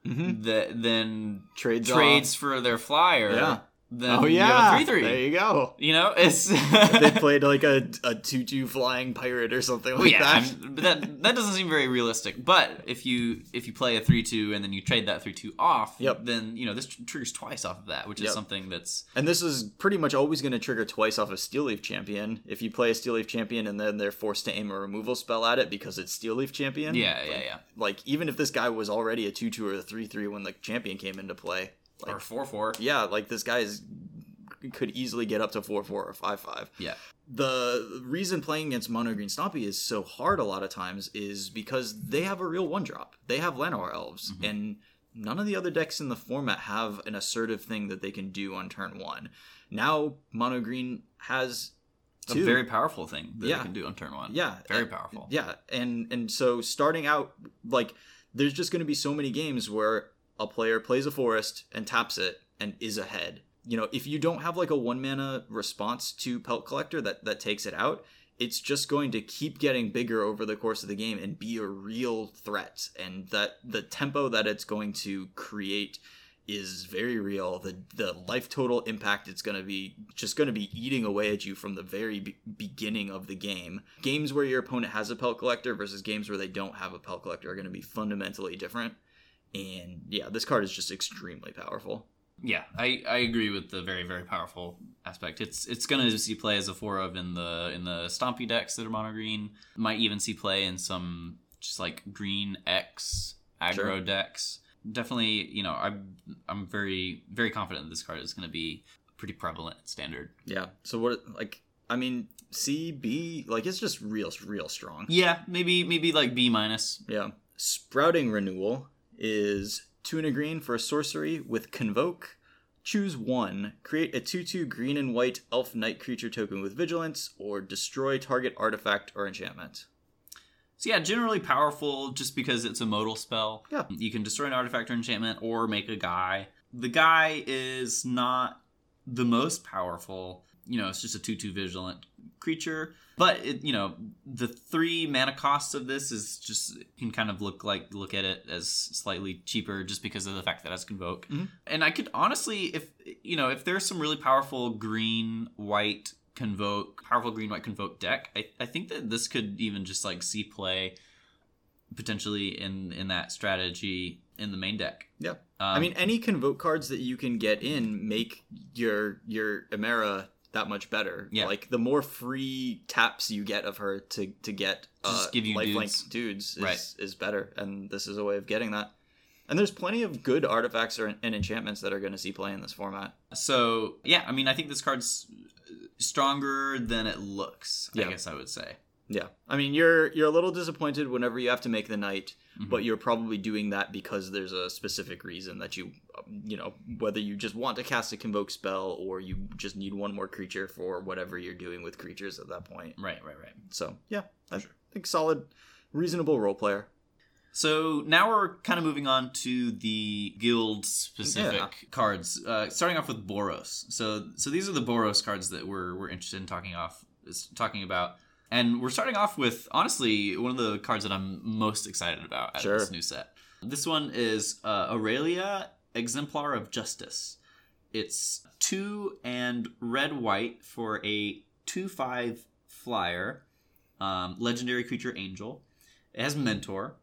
Speaker 1: Mhm.
Speaker 2: that then
Speaker 1: Trades
Speaker 2: trades for their flyer.
Speaker 1: Yeah.
Speaker 2: Then
Speaker 1: Oh yeah,
Speaker 2: a three
Speaker 1: There you go.
Speaker 2: You know, it's
Speaker 1: they played like a a two two flying pirate or something like
Speaker 2: yeah,
Speaker 1: that.
Speaker 2: I'm- but that that doesn't seem very realistic. But if you if you play a three two and then you trade that three two off,
Speaker 1: Yep.
Speaker 2: then you know this tr- triggers twice off of that, which is
Speaker 1: Yep.
Speaker 2: something that's
Speaker 1: And this is pretty much always going to trigger twice off a Steel Leaf Champion. If you play a Steel Leaf Champion and then they're forced to aim a removal spell at it because it's Steel Leaf Champion.
Speaker 2: yeah yeah yeah
Speaker 1: Like even if this guy was already a two two or a three three when the champion came into play, like
Speaker 2: or four four.
Speaker 1: yeah, like this guy is could easily get up to four four or five five.
Speaker 2: Yeah.
Speaker 1: The reason playing against Mono Green Stompy is so hard a lot of times is because they have a real one drop. They have Llanowar Elves,
Speaker 2: Mm-hmm.
Speaker 1: and none of the other decks in the format have an assertive thing that they can do on turn one. Now Mono Green has
Speaker 2: A
Speaker 1: two.
Speaker 2: very powerful thing that
Speaker 1: Yeah.
Speaker 2: you can do on turn one.
Speaker 1: yeah,
Speaker 2: very
Speaker 1: uh,
Speaker 2: powerful.
Speaker 1: Yeah, and and so starting out like there's just going to be so many games where a player plays a forest and taps it and is ahead. You know, if you don't have like a one mana response to Pelt Collector that that takes it out, it's just going to keep getting bigger over the course of the game and be a real threat. And that the tempo that it's going to create is very real. The the life total impact it's going to be just going to be eating away at you from the very be- beginning of the game. Games where your opponent has a pelt collector versus games where they don't have a pelt collector are going to be fundamentally different. And yeah, this card is just extremely powerful.
Speaker 2: Yeah, I, I agree with the very very powerful aspect. It's it's gonna see play as a four of in the in the stompy decks that are mono green. Might even see play in some just like green X aggro
Speaker 1: Sure.
Speaker 2: decks. Definitely, you know, I'm I'm very very confident that this card is gonna be pretty prevalent standard.
Speaker 1: Yeah. So what like I mean C B like it's just real real strong.
Speaker 2: Yeah, maybe maybe like B minus.
Speaker 1: Yeah. Sprouting Renewal is two and a green for a sorcery with Convoke. Choose one. Create a 2 2 green and white elf knight creature token with vigilance, or destroy target artifact or enchantment.
Speaker 2: So yeah, generally powerful just because it's a modal spell.
Speaker 1: Yeah.
Speaker 2: You can destroy an artifact or enchantment or make a guy. The guy is not the most powerful. You know, it's just a 2-2 vigilant creature. But it, you know, the three mana costs of this is just can kind of look like look at it as slightly cheaper just because of the fact that it has convoke.
Speaker 1: Mhm.
Speaker 2: And I could honestly, if you know, if there's some really powerful green white convoke, powerful green white convoke deck, I, I think that this could even just like see play potentially in in that strategy in the main deck.
Speaker 1: Yeah.
Speaker 2: Um,
Speaker 1: I mean, any Convoke cards that you can get in make your your Emmara that much better.
Speaker 2: Yeah.
Speaker 1: Like the more free taps you get of her to to get
Speaker 2: Just
Speaker 1: uh,
Speaker 2: give you
Speaker 1: lifelink dudes, is,
Speaker 2: Right.
Speaker 1: is better, and this is a way of getting that. And there's plenty of good artifacts or, and enchantments that are going to see play in this format.
Speaker 2: So yeah, I mean, I think this card's stronger than it looks.
Speaker 1: Yeah.
Speaker 2: I guess I would say.
Speaker 1: Yeah, I mean you're you're a little disappointed whenever you have to make the knight,
Speaker 2: Mhm.
Speaker 1: but you're probably doing that because there's a specific reason that you, um, you know, whether you just want to cast a convoke spell or you just need one more creature for whatever you're doing with creatures at that point.
Speaker 2: Right, right, right.
Speaker 1: So yeah, I think solid, reasonable role player.
Speaker 2: So now we're kind of moving on to the guild specific
Speaker 1: Yeah.
Speaker 2: cards. Uh, starting off with Boros. So so these are the Boros cards that we're we're interested in talking off is talking about. And we're starting off with honestly one of the cards that I'm most excited about out
Speaker 1: Sure.
Speaker 2: of this new set. This one is uh, Aurelia, Exemplar of Justice. It's two and red white for a two five flyer, um, legendary creature angel. It has mentor.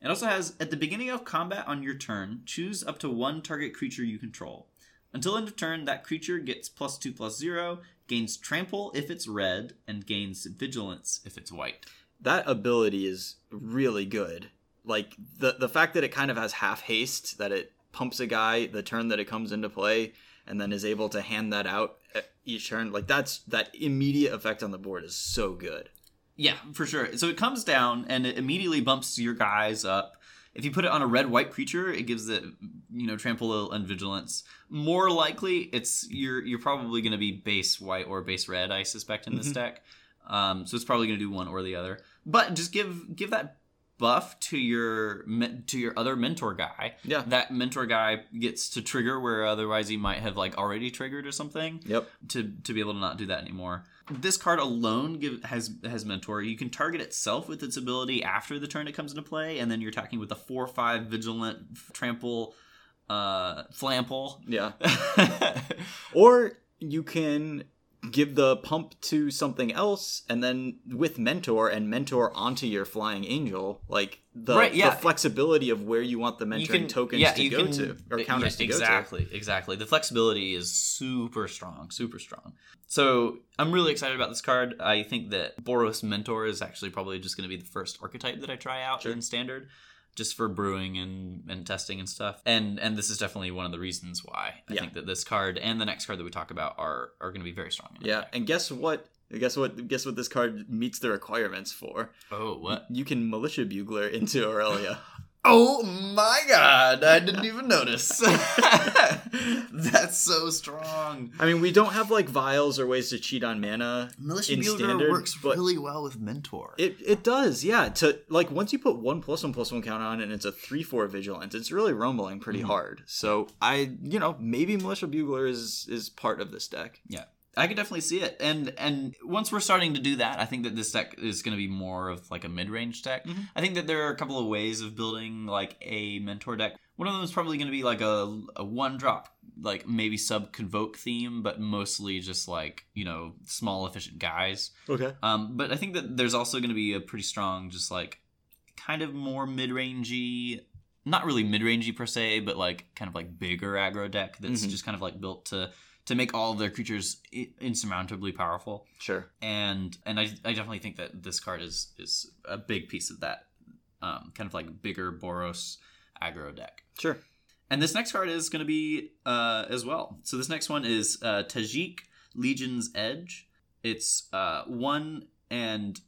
Speaker 2: It also has at the beginning of combat on your turn, choose up to one target creature you control. Until end of turn, that creature gets plus two plus zero, gains trample if it's red, and gains vigilance if it's white.
Speaker 1: That ability is really good. Like the the fact that it kind of has half haste, that it pumps a guy the turn that it comes into play, and then is able to hand that out each turn. Like that's that immediate effect on the board is so good.
Speaker 2: Yeah, for sure. So it comes down and it immediately bumps your guys up. If you put it on a red white creature, it gives it you know trample and vigilance. More likely, it's you're you're probably going to be base white or base red. I suspect in this
Speaker 1: Mhm.
Speaker 2: deck. Um, so it's probably going to do one or the other. But just give give that buff to your to your other mentor guy.
Speaker 1: Yeah.
Speaker 2: That mentor guy gets to trigger where otherwise he might have like already triggered or something
Speaker 1: Yep.
Speaker 2: to to be able to not do that anymore. This card alone give, has has mentor. You can target itself with its ability after the turn it comes into play, and then you're attacking with a four five vigilant trample, uh, flample.
Speaker 1: Yeah. Or you can give the pump to something else and then with mentor and mentor onto your flying angel like the,
Speaker 2: Right, yeah.
Speaker 1: the flexibility of where you want the mentoring tokens to go
Speaker 2: can-
Speaker 1: to or counters
Speaker 2: yeah,
Speaker 1: to go to
Speaker 2: exactly, exactly. The flexibility is super strong, super strong. So I'm really excited about this card. I think that Boros Mentor is actually probably just going to be the first archetype that I try out
Speaker 1: Sure.
Speaker 2: in Standard, just for brewing and, and testing and stuff. And and this is definitely one of the reasons why I
Speaker 1: Yeah.
Speaker 2: think that this card and the next card that we talk about are are going to be very strong.
Speaker 1: Yeah
Speaker 2: deck.
Speaker 1: and guess what guess what guess what this card meets the requirements for
Speaker 2: Oh what?
Speaker 1: you can militia bugler into aurelia
Speaker 2: Oh my god! I didn't even notice. That's so strong.
Speaker 1: i mean we don't have like vials or ways to cheat on mana
Speaker 2: Militia
Speaker 1: in
Speaker 2: Builder
Speaker 1: standard,
Speaker 2: works
Speaker 1: but-
Speaker 2: really well with Mentor.
Speaker 1: It it does, yeah. To like once you put one plus one plus one count on it and it's a three four vigilance, it's really rumbling pretty
Speaker 2: Mhm.
Speaker 1: hard. So I you know, maybe Militia Bugler is is part of this deck.
Speaker 2: I could definitely see it, and and once we're starting to do that, I think that this deck is going to be more of like a mid range deck.
Speaker 1: Mhm.
Speaker 2: I think that there are a couple of ways of building like a mentor deck. One of them is probably going to be like a, a one drop, like maybe sub convoke theme, but mostly just like you know small efficient guys.
Speaker 1: Okay.
Speaker 2: Um, but I think that there's also going to be a pretty strong, just like kind of more mid rangey, not really mid rangey per se, but like kind of like bigger aggro deck that's
Speaker 1: Mhm.
Speaker 2: just kind of like built to to make all of their creatures insurmountably powerful.
Speaker 1: Sure.
Speaker 2: And and I, I definitely think that this card is is a big piece of that um, kind of like bigger Boros aggro deck.
Speaker 1: Sure.
Speaker 2: And this next card is going to be uh, as well. So this next one is uh, Tajic Legion's Edge. It's uh, one and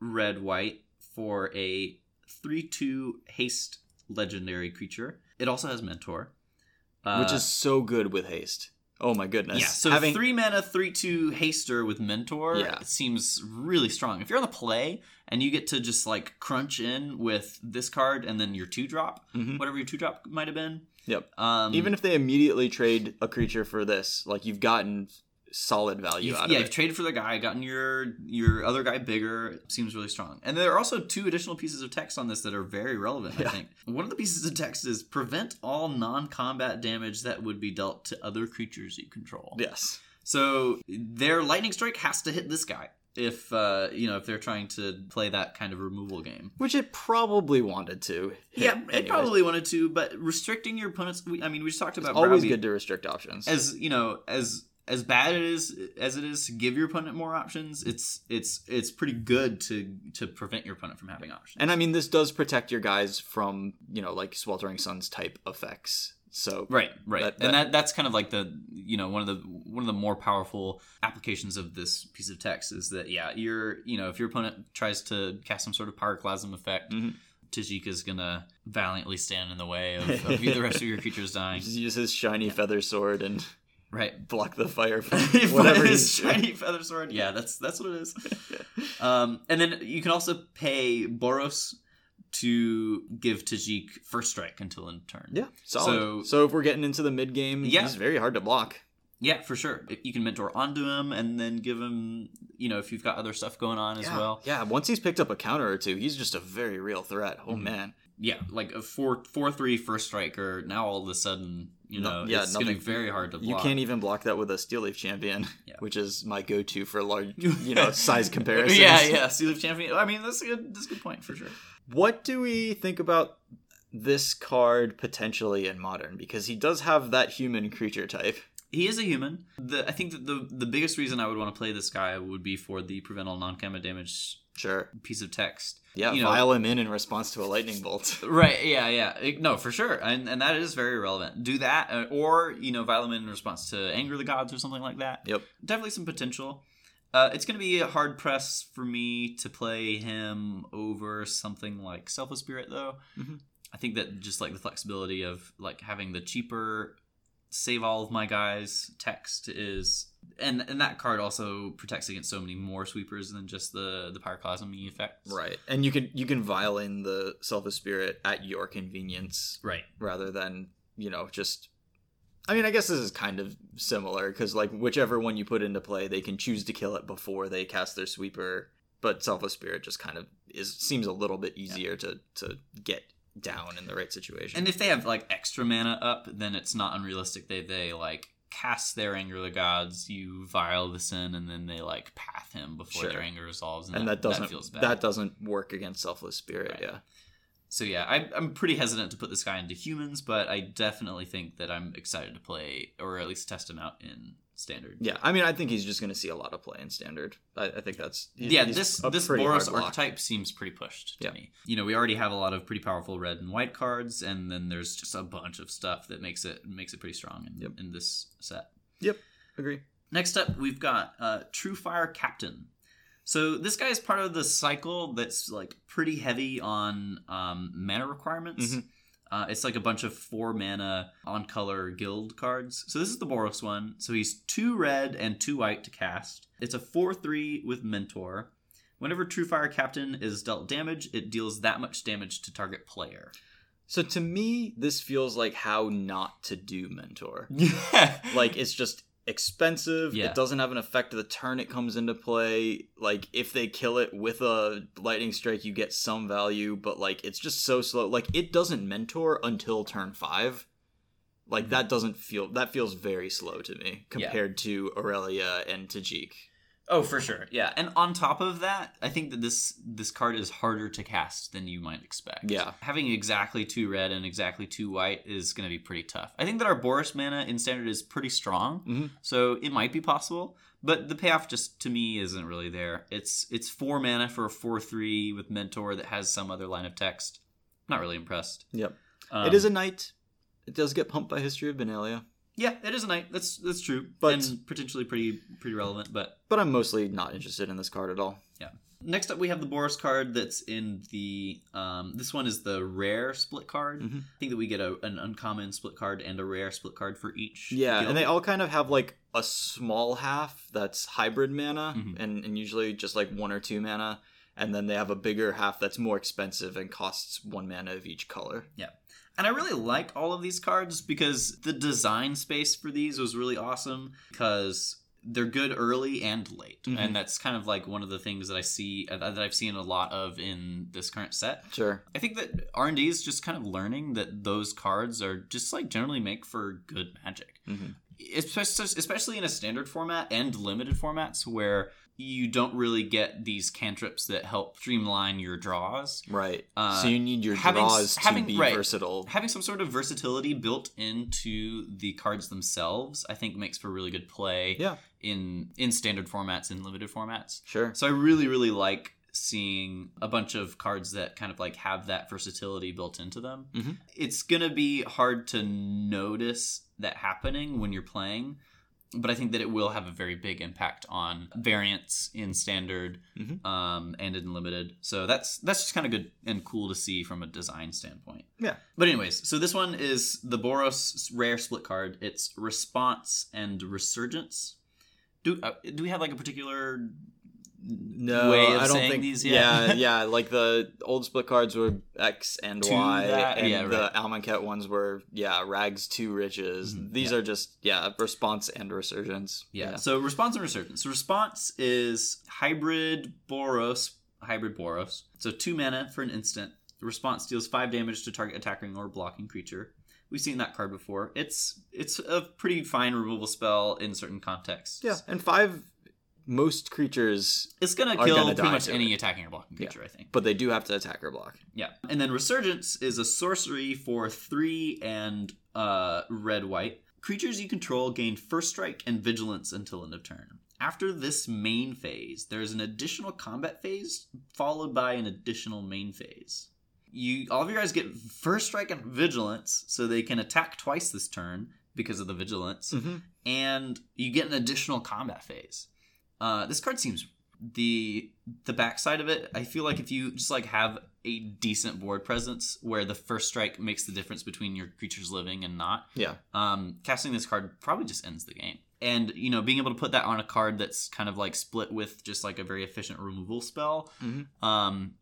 Speaker 2: red white for a three two haste legendary creature. It also has mentor, uh,
Speaker 1: Which is so good with haste. Oh my goodness.
Speaker 2: yeah. So
Speaker 1: having
Speaker 2: three mana three two haster with mentor
Speaker 1: Yeah.
Speaker 2: seems really strong. If you're on the play and you get to just like crunch in with this card and then your two drop,
Speaker 1: Mhm.
Speaker 2: whatever your two drop might have been.
Speaker 1: Yep.
Speaker 2: Um,
Speaker 1: even if they immediately trade a creature for this, like you've gotten solid value
Speaker 2: You've,
Speaker 1: out
Speaker 2: yeah,
Speaker 1: of
Speaker 2: you've
Speaker 1: it.
Speaker 2: traded for the guy, gotten your your other guy bigger. Seems really strong. And there are also two additional pieces of text on this that are very relevant. I think one of the pieces of text is prevent all non-combat damage that would be dealt to other creatures you control.
Speaker 1: Yes.
Speaker 2: So their lightning strike has to hit this guy if uh, you know if they're trying to play that kind of removal game.
Speaker 1: Which it probably wanted to.
Speaker 2: yeah, it
Speaker 1: anyways.
Speaker 2: probably wanted to, but restricting your opponents. We, I mean, we just talked about
Speaker 1: It's always
Speaker 2: browbeat
Speaker 1: good to restrict options.
Speaker 2: as you know as as bad it is as it is to give your opponent more options, it's it's it's pretty good to to prevent your opponent from having options.
Speaker 1: And I mean, this does protect your guys from you know like sweltering suns type effects. So
Speaker 2: Right, right,
Speaker 1: That-
Speaker 2: and that that's kind of like the you know one of the one of the more powerful applications of this piece of text is that yeah you're you know if your opponent tries to cast some sort of pyroclasm effect,
Speaker 1: Mhm.
Speaker 2: Tajic is gonna valiantly stand in the way of, of the rest of your creatures dying.
Speaker 1: just use his shiny feather sword and
Speaker 2: Right,
Speaker 1: block the fire from
Speaker 2: whatever his shiny feather sword. Yeah, that's that's what it is. Um, and then you can also pay Boros to give Tajic first strike until end turn.
Speaker 1: Yeah, solid.
Speaker 2: So-
Speaker 1: So, if we're getting into the mid game,
Speaker 2: Yeah.
Speaker 1: he's very hard to block.
Speaker 2: Yeah, for sure. You can mentor onto him and then give him, you know, if you've got other stuff going on as well.
Speaker 1: Yeah, once he's picked up a counter or two, he's just a very real threat. Oh
Speaker 2: Mhm.
Speaker 1: man.
Speaker 2: Yeah, like a four four three first striker. Now all of a sudden, you
Speaker 1: No-
Speaker 2: know,
Speaker 1: yeah,
Speaker 2: it's gonna be very hard to Block.
Speaker 1: You can't even block that with a Steel Leaf Champion,
Speaker 2: Yeah.
Speaker 1: which is my go-to for large, you know, size comparisons.
Speaker 2: yeah, yeah. Steel Leaf Champion. I mean, that's a good. That's a good point for sure.
Speaker 1: What do we think about this card potentially in modern? Because he does have that human creature type.
Speaker 2: He is a human. The I think that the the biggest reason I would want to play this guy would be for the prevent all non-combat damage
Speaker 1: Sure.
Speaker 2: piece of text.
Speaker 1: Yeah,
Speaker 2: You know-
Speaker 1: vial him in in response to a lightning bolt.
Speaker 2: Right. Yeah. Yeah. No, for sure, and and that is very relevant. Do that, uh, or you know, Violin in in response to Anger the Gods or something like that.
Speaker 1: Yep.
Speaker 2: Definitely some potential. Uh, it's going to be a hard press for me to play him over something like Selfless Spirit, though.
Speaker 1: Mhm.
Speaker 2: I think that just like the flexibility of like having the cheaper save all of my guys text is and and that card also protects against so many more sweepers than just the the pyroclasm effects
Speaker 1: Right. And you can you can vial in the Selfless Spirit at your convenience
Speaker 2: right
Speaker 1: rather than, you know, just I mean, I guess this is kind of similar because, like, whichever one you put into play, they can choose to kill it before they cast their sweeper. But Selfless Spirit just kind of is seems a little bit easier to to get down in the right situation.
Speaker 2: And if they have like extra mana up, then it's not unrealistic. They they like cast their anger the gods, you vile the sin, and then they like path him before
Speaker 1: Sure.
Speaker 2: their anger resolves,
Speaker 1: and that doesn't
Speaker 2: feels bad.
Speaker 1: that doesn't work against Selfless Spirit.
Speaker 2: Right.
Speaker 1: Yeah.
Speaker 2: so yeah, I, I'm pretty hesitant to put this guy into humans, but I definitely think that I'm excited to play or at least test him out in standard.
Speaker 1: Yeah, I mean, I think he's just going to see a lot of play in standard. I, I think that's he's-
Speaker 2: yeah,
Speaker 1: he's
Speaker 2: this this
Speaker 1: pretty
Speaker 2: Boros archetype seems pretty pushed to
Speaker 1: Yeah.
Speaker 2: me. You know, we already have a lot of pretty powerful red and white cards, and then there's just a bunch of stuff that makes it makes it pretty strong in,
Speaker 1: Yep.
Speaker 2: in this set.
Speaker 1: Yep, agree.
Speaker 2: Next up, we've got uh, Truefire Captain. So this guy is part of the cycle that's like pretty heavy on um, mana requirements.
Speaker 1: Mhm.
Speaker 2: Uh, it's like a bunch of four mana on color guild cards. So this is the Boros one. So he's two red and two white to cast. It's a four three with Mentor. Whenever Truefire Captain is dealt damage, it deals that much damage to target player.
Speaker 1: So to me, this feels like how not to do mentor.
Speaker 2: Yeah.
Speaker 1: Like it's just expensive.
Speaker 2: Yeah.
Speaker 1: It doesn't have an effect of the turn it comes into play. Like if they kill it with a lightning strike, you get some value, but like it's just so slow. Like it doesn't mentor until turn five. Like
Speaker 2: Mhm.
Speaker 1: that doesn't feel that feels very slow to me
Speaker 2: Yeah.
Speaker 1: compared to Aurelia and Tajic.
Speaker 2: Oh, for sure. Yeah. And on top of that, I think that this this card is harder to cast than you might expect.
Speaker 1: Yeah.
Speaker 2: Having exactly two red and exactly two white is going to be pretty tough. I think that our Boros mana in standard is pretty strong,
Speaker 1: Mhm.
Speaker 2: so it might be possible. But the payoff just to me isn't really there. It's it's four mana for a four three with mentor that has some other line of text. Not really impressed.
Speaker 1: Yep.
Speaker 2: Um,
Speaker 1: it is a knight. It does get pumped by History of Benalia.
Speaker 2: Yeah, it is a knight. That's that's true,
Speaker 1: But-
Speaker 2: and potentially pretty pretty relevant. But
Speaker 1: But I'm mostly not interested in this card at all. Yeah.
Speaker 2: Next up, we have the Boros card that's in the. Um, this one is the rare split card.
Speaker 1: Mhm.
Speaker 2: I think that we get a, an uncommon split card and a rare split card for each.
Speaker 1: Yeah,
Speaker 2: guild.
Speaker 1: and they all kind of have like a small half that's hybrid mana,
Speaker 2: Mhm.
Speaker 1: and, and usually just like one or two mana, and then they have a bigger half that's more expensive and costs one mana of each color.
Speaker 2: And I really like all of these cards because the design space for these was really awesome because they're good early and late.
Speaker 1: Mhm.
Speaker 2: And that's kind of like one of the things that I see uh, that I've seen a lot of in this current set.
Speaker 1: Sure.
Speaker 2: I think that R&D is just kind of learning that those cards are just like generally make for good magic.
Speaker 1: Mhm.
Speaker 2: especially especially in a standard format and limited formats where you don't really get these cantrips that help streamline your draws.
Speaker 1: Right.
Speaker 2: Uh,
Speaker 1: so you need your
Speaker 2: having
Speaker 1: draws to
Speaker 2: having-
Speaker 1: be
Speaker 2: right.
Speaker 1: versatile.
Speaker 2: Having some sort of versatility built into the cards themselves, I think makes for really good play
Speaker 1: Yeah.
Speaker 2: in in standard formats and limited formats.
Speaker 1: Sure.
Speaker 2: So I really, really like seeing a bunch of cards that kind of like have that versatility built into them.
Speaker 1: Mhm.
Speaker 2: It's gonna be hard to notice that happening when you're playing, but I think that it will have a very big impact on variants in standard
Speaker 1: Mhm.
Speaker 2: um, and in limited. So that's that's just kind of good and cool to see from a design standpoint.
Speaker 1: Yeah.
Speaker 2: But anyways, so this one is the Boros rare split card. It's response and resurgence. Do uh, do we have like a particular
Speaker 1: No,
Speaker 2: way of
Speaker 1: I don't
Speaker 2: saying
Speaker 1: think
Speaker 2: these yet?
Speaker 1: Yeah, yeah. Like the old split cards were X and
Speaker 2: To
Speaker 1: Y,
Speaker 2: that-
Speaker 1: and
Speaker 2: yeah,
Speaker 1: the
Speaker 2: right.
Speaker 1: Amonkhet ones were yeah, rags to riches.
Speaker 2: Mhm,
Speaker 1: These
Speaker 2: yeah.
Speaker 1: are just yeah, response and resurgence.
Speaker 2: Yeah. So response and resurgence. Response is hybrid Boros, hybrid Boros. So two mana for an instant. The response deals five damage to target attacking or blocking creature. We've seen that card before. It's it's a pretty fine removal spell in certain contexts.
Speaker 1: yeah, and five most creatures,
Speaker 2: It's gonna kill
Speaker 1: gonna
Speaker 2: pretty much any
Speaker 1: it.
Speaker 2: attacking or blocking
Speaker 1: Yeah.
Speaker 2: creature, I think.
Speaker 1: but they do have to attack or block.
Speaker 2: Yeah. And then Resurgence is a sorcery for three and uh, red white. Creatures you control gain first strike and vigilance until end of turn. After this main phase, there's an additional combat phase followed by an additional main phase. You all of you guys get first strike and vigilance, so they can attack twice this turn because of the vigilance
Speaker 1: Mm-hmm.
Speaker 2: and you get an additional combat phase. Uh, this card seems the the backside of it. I feel like if you just like have a decent board presence where the first strike makes the difference between your creatures living and not,
Speaker 1: Yeah,
Speaker 2: um, casting this card probably just ends the game. And you know, being able to put that on a card that's kind of like split with just like a very efficient removal spell.
Speaker 1: Mhm.
Speaker 2: Um,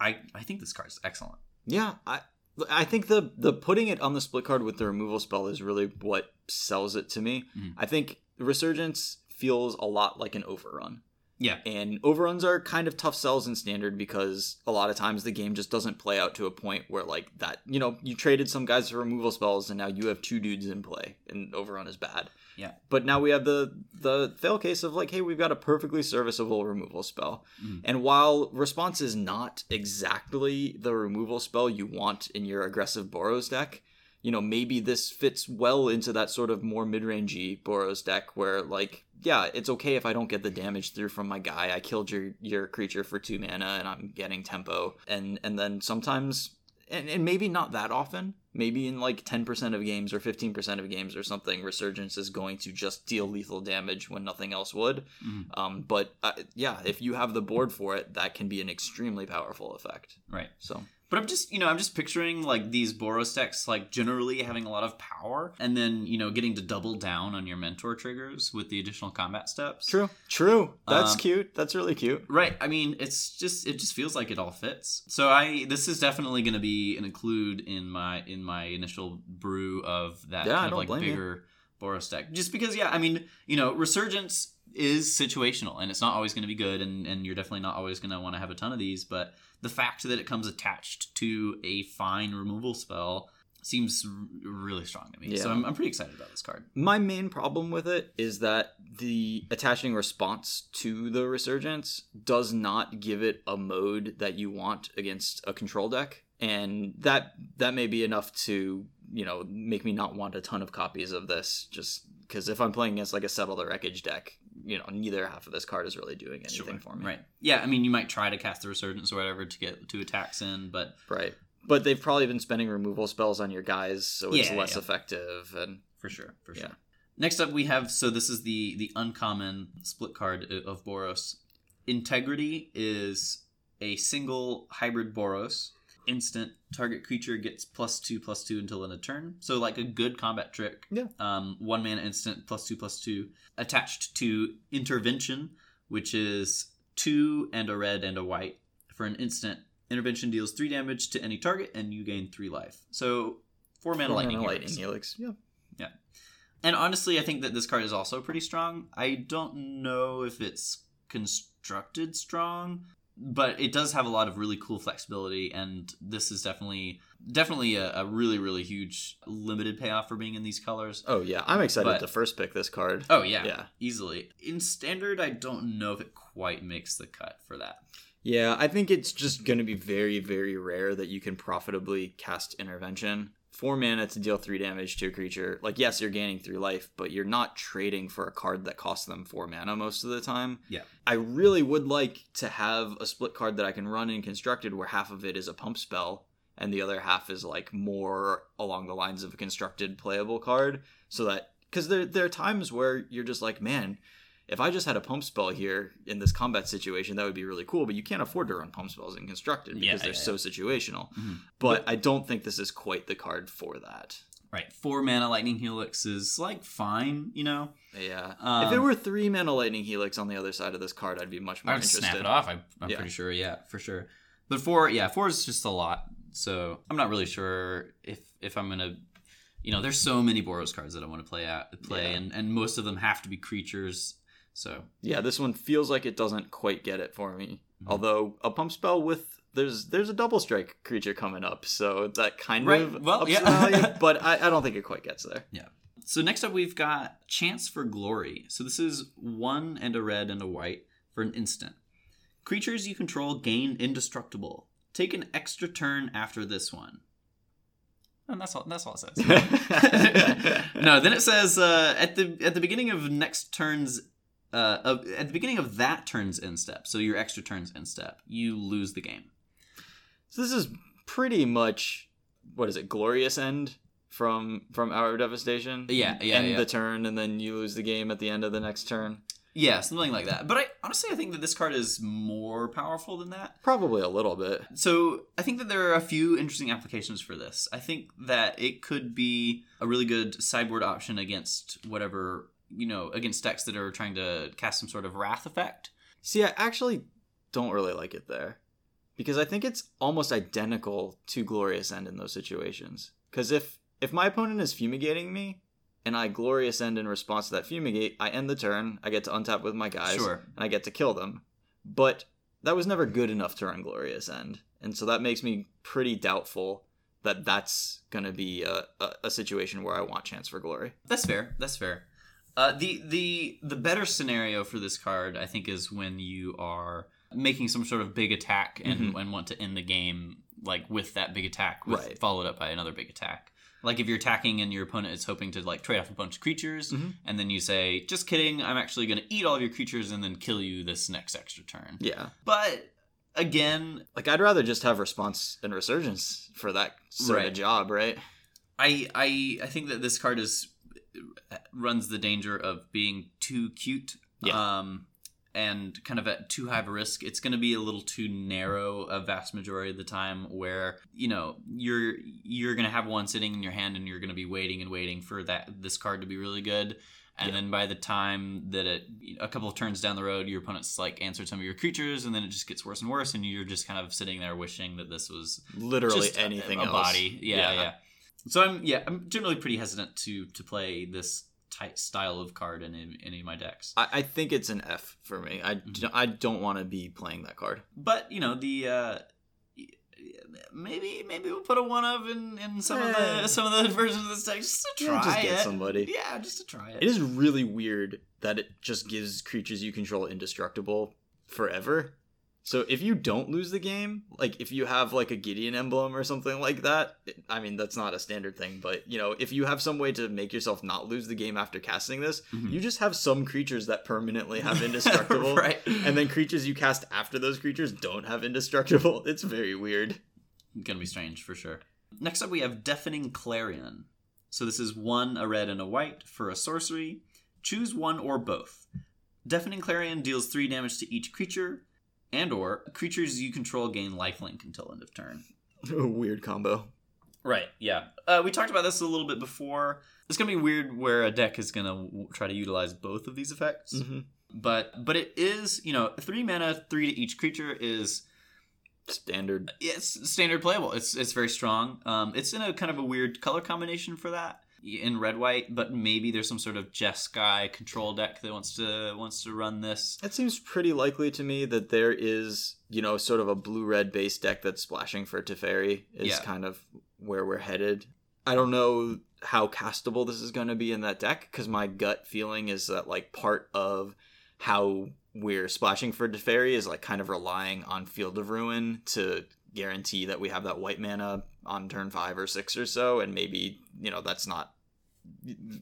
Speaker 2: I I think this card is excellent.
Speaker 1: yeah. I I think the the putting it on the split card with the removal spell is really what sells it to me.
Speaker 2: Mhm.
Speaker 1: I think resurgence feels a lot like an overrun.
Speaker 2: Yeah.
Speaker 1: And overruns are kind of tough sells in standard because a lot of times the game just doesn't play out to a point where like that, you know, you traded some guys for removal spells and now you have two dudes in play and overrun is bad.
Speaker 2: Yeah.
Speaker 1: But now we have the the fail case of like, hey, we've got a perfectly serviceable removal spell.
Speaker 2: Mhm.
Speaker 1: And while response is not exactly the removal spell you want in your aggressive Boros deck, you know, maybe this fits well into that sort of more mid-rangey Boros deck where like, yeah, it's okay if I don't get the damage through from my guy. I killed your your creature for two mana and I'm getting tempo. And and then sometimes and, and maybe not that often, maybe in like 10% of games or 15% of games or something, Resurgence is going to just deal lethal damage when nothing else would.
Speaker 2: Mhm.
Speaker 1: Um, but uh, yeah, if you have the board for it, that can be an extremely powerful effect.
Speaker 2: Right.
Speaker 1: So
Speaker 2: But I'm just, you know, I'm just picturing like these Boros decks like generally having a lot of power and then, you know, getting to double down on your mentor triggers with the additional combat steps.
Speaker 1: true, true. That's
Speaker 2: Um,
Speaker 1: cute. That's really cute.
Speaker 2: Right. I mean, it's just it just feels like it all fits. So I this is definitely going to be an include in my in my initial brew of that
Speaker 1: Yeah,
Speaker 2: kind of like
Speaker 1: blame you.
Speaker 2: bigger Boros deck. Just because yeah, I mean, you know, Resurgence is situational and it's not always going to be good and and you're definitely not always going to want to have a ton of these, but the fact that it comes attached to a fine removal spell seems r- really strong to me. So I'm, I'm pretty excited about this card.
Speaker 1: My main problem with it is that the attaching response to the resurgence does not give it a mode that you want against a control deck, and that that may be enough to you know make me not want a ton of copies of this. Just because if I'm playing against like a settle the wreckage deck, you know neither half of this card is really doing anything for me.
Speaker 2: Right. Yeah, I mean, you might try to cast the Resurgence or whatever to get two attacks in, but
Speaker 1: Right. But they've probably been spending removal spells on your guys, so it's
Speaker 2: Yeah,
Speaker 1: less
Speaker 2: yeah.
Speaker 1: effective. And
Speaker 2: for sure for sure
Speaker 1: Yeah.
Speaker 2: next up we have so this is the the uncommon split card of boros integrity is a single hybrid boros instant target creature gets plus two plus two until end of turn so like a good combat trick
Speaker 1: Yeah.
Speaker 2: um one mana instant plus two plus two attached to intervention which is two and a red and a white for an instant intervention deals three damage to any target and you gain three life so four mana lightning,
Speaker 1: Mana
Speaker 2: helix.
Speaker 1: helix. Yeah.
Speaker 2: And honestly, I think that this card is also pretty strong. I don't know if it's constructed strong. But it does have a lot of really cool flexibility, and this is definitely definitely a, a really really huge limited payoff for being in these colors.
Speaker 1: Oh yeah, I'm excited
Speaker 2: But-
Speaker 1: to first pick this card.
Speaker 2: Oh yeah,
Speaker 1: Yeah.
Speaker 2: easily. In standard, I don't know if it quite makes the cut for that.
Speaker 1: Yeah, I think it's just going to be very, very rare that you can profitably cast Intervention. Four mana to deal three damage to a creature. Like, yes, you're gaining three life, but you're not trading for a card that costs them four mana most of the time.
Speaker 2: Yeah.
Speaker 1: I really would like to have a split card that I can run in constructed where half of it is a pump spell and the other half is like more along the lines of a constructed playable card. So that, because there, there are times where you're just like, man, if I just had a pump spell here in this combat situation, that would be really cool. But you can't afford to run pump spells in constructed because
Speaker 2: Yeah,
Speaker 1: they're
Speaker 2: yeah,
Speaker 1: so situational.
Speaker 2: Mhm.
Speaker 1: But I don't think this is quite the card for that.
Speaker 2: Right, four mana lightning helix is like fine, you know.
Speaker 1: Yeah.
Speaker 2: Um,
Speaker 1: if it were three mana lightning helix on the other side of this card, I'd be much more
Speaker 2: I'd
Speaker 1: interested.
Speaker 2: snap it off. I, I'm
Speaker 1: Yeah.
Speaker 2: pretty sure. Yeah, for sure. But four, yeah, four is just a lot. So I'm not really sure if if I'm gonna, you know, there's so many Boros cards that I want to play out play,
Speaker 1: Yeah.
Speaker 2: and and most of them have to be creatures. So
Speaker 1: Yeah, this one feels like it doesn't quite get it for me.
Speaker 2: Mhm.
Speaker 1: Although a pump spell with there's there's a double strike creature coming up, so that kind
Speaker 2: Right,
Speaker 1: of
Speaker 2: well, yeah.
Speaker 1: value, but I, I don't think it quite gets there. Yeah.
Speaker 2: So next up, we've got Chance for Glory. So this is one and a red and a white for an instant. Creatures you control gain indestructible. Take an extra turn after this one. And that's all. That's all it says. no, then it says uh, at the at the beginning of next turn's uh, of, at the beginning of that turn's end step. So your extra turn's end step, you lose the game.
Speaker 1: So this is pretty much what is it? Glorious end from from Hour of Devastation.
Speaker 2: Yeah, yeah,
Speaker 1: End
Speaker 2: yeah.
Speaker 1: the turn, and then you lose the game at the end of the next turn.
Speaker 2: Yeah, something like that. But I honestly I think that this card is more powerful than that.
Speaker 1: Probably a little bit.
Speaker 2: So I think that there are a few interesting applications for this. I think that it could be a really good sideboard option against whatever you know against decks that are trying to cast some sort of wrath effect.
Speaker 1: See, I actually don't really like it there because I think it's almost identical to Glorious End in those situations. Because if if my opponent is fumigating me and I Glorious End in response to that fumigate, I end the turn. I get to untap with my guys,
Speaker 2: Sure.
Speaker 1: and I get to kill them. But that was never good enough to run Glorious End, and so that makes me pretty doubtful that that's going to be a, a, a situation where I want Chance for Glory.
Speaker 2: That's fair. That's fair. Uh, the the the better scenario for this card, I think, is when you are making some sort of big attack and, and want to end the game like with that big attack, with,
Speaker 1: Right.
Speaker 2: followed up by another big attack. Like if you're attacking and your opponent is hoping to like trade off a bunch of creatures,
Speaker 1: Mhm.
Speaker 2: and then you say, "Just kidding, I'm actually going to eat all of your creatures and then kill you this next extra turn."
Speaker 1: Yeah.
Speaker 2: But again,
Speaker 1: Like I'd rather just have response and resurgence for that sort
Speaker 2: Right.
Speaker 1: of job, right?
Speaker 2: I I I think that this card is runs the danger of being too cute.
Speaker 1: Yeah.
Speaker 2: Um and kind of at too high of a risk. It's going to be a little too narrow a vast majority of the time where, you know, you're you're going to have one sitting in your hand and you're going to be waiting and waiting for that this card to be really good. And
Speaker 1: Yeah.
Speaker 2: then by the time that it a couple of turns down the road, your opponent's like answered some of your creatures and then it just gets worse and worse and you're just kind of sitting there wishing that this was
Speaker 1: Literally
Speaker 2: a-
Speaker 1: anything
Speaker 2: a,
Speaker 1: else.
Speaker 2: body. Yeah, yeah, So I'm yeah, I'm generally pretty hesitant to to play this type style of card in any, any of my decks.
Speaker 1: I, I think it's an F for me. I,
Speaker 2: Mhm.
Speaker 1: d- I don't want to be playing that card.
Speaker 2: But you know the uh, maybe maybe we'll put a one of in, in some of
Speaker 1: Eh.
Speaker 2: the some of the versions of this deck just to try
Speaker 1: Yeah, just get
Speaker 2: it.
Speaker 1: somebody.
Speaker 2: Yeah, just to try it.
Speaker 1: It is really weird that it just gives creatures you control indestructible forever. So if you don't lose the game, like if you have like a Gideon emblem or something like that, I mean that's not a standard thing, but you know, if you have some way to make yourself not lose the game after casting this,
Speaker 2: Mhm.
Speaker 1: you just have some creatures that permanently have indestructible.
Speaker 2: right?
Speaker 1: And then creatures you cast after those creatures don't have indestructible. It's very weird.
Speaker 2: It's Gonna be strange for sure. Next up, we have Deafening Clarion. So this is one a red and a white for a sorcery. Choose one or both. Deafening Clarion deals three damage to each creature, and or creatures you control gain lifelink until end of turn.
Speaker 1: weird combo.
Speaker 2: Right. Yeah. Uh, we talked about this a little bit before. It's gonna be weird where a deck is gonna w- try to utilize both of these effects,
Speaker 1: Mm-hmm.
Speaker 2: but but it is you know three mana, three to each creature is
Speaker 1: Standard.
Speaker 2: it's standard playable. It's it's very strong. Um, it's in a kind of a weird color combination for that. In red white, but maybe there's some sort of Jeskai control deck that wants to wants to run this.
Speaker 1: It seems pretty likely to me that there is, you know, sort of a blue red base deck that's splashing for Teferi is
Speaker 2: Yeah.
Speaker 1: kind of where we're headed. I don't know how castable this is going to be in that deck because my gut feeling is that like part of how we're splashing for Teferi is like kind of relying on Field of Ruin to guarantee that we have that white mana on turn five or six or so, and maybe you know that's not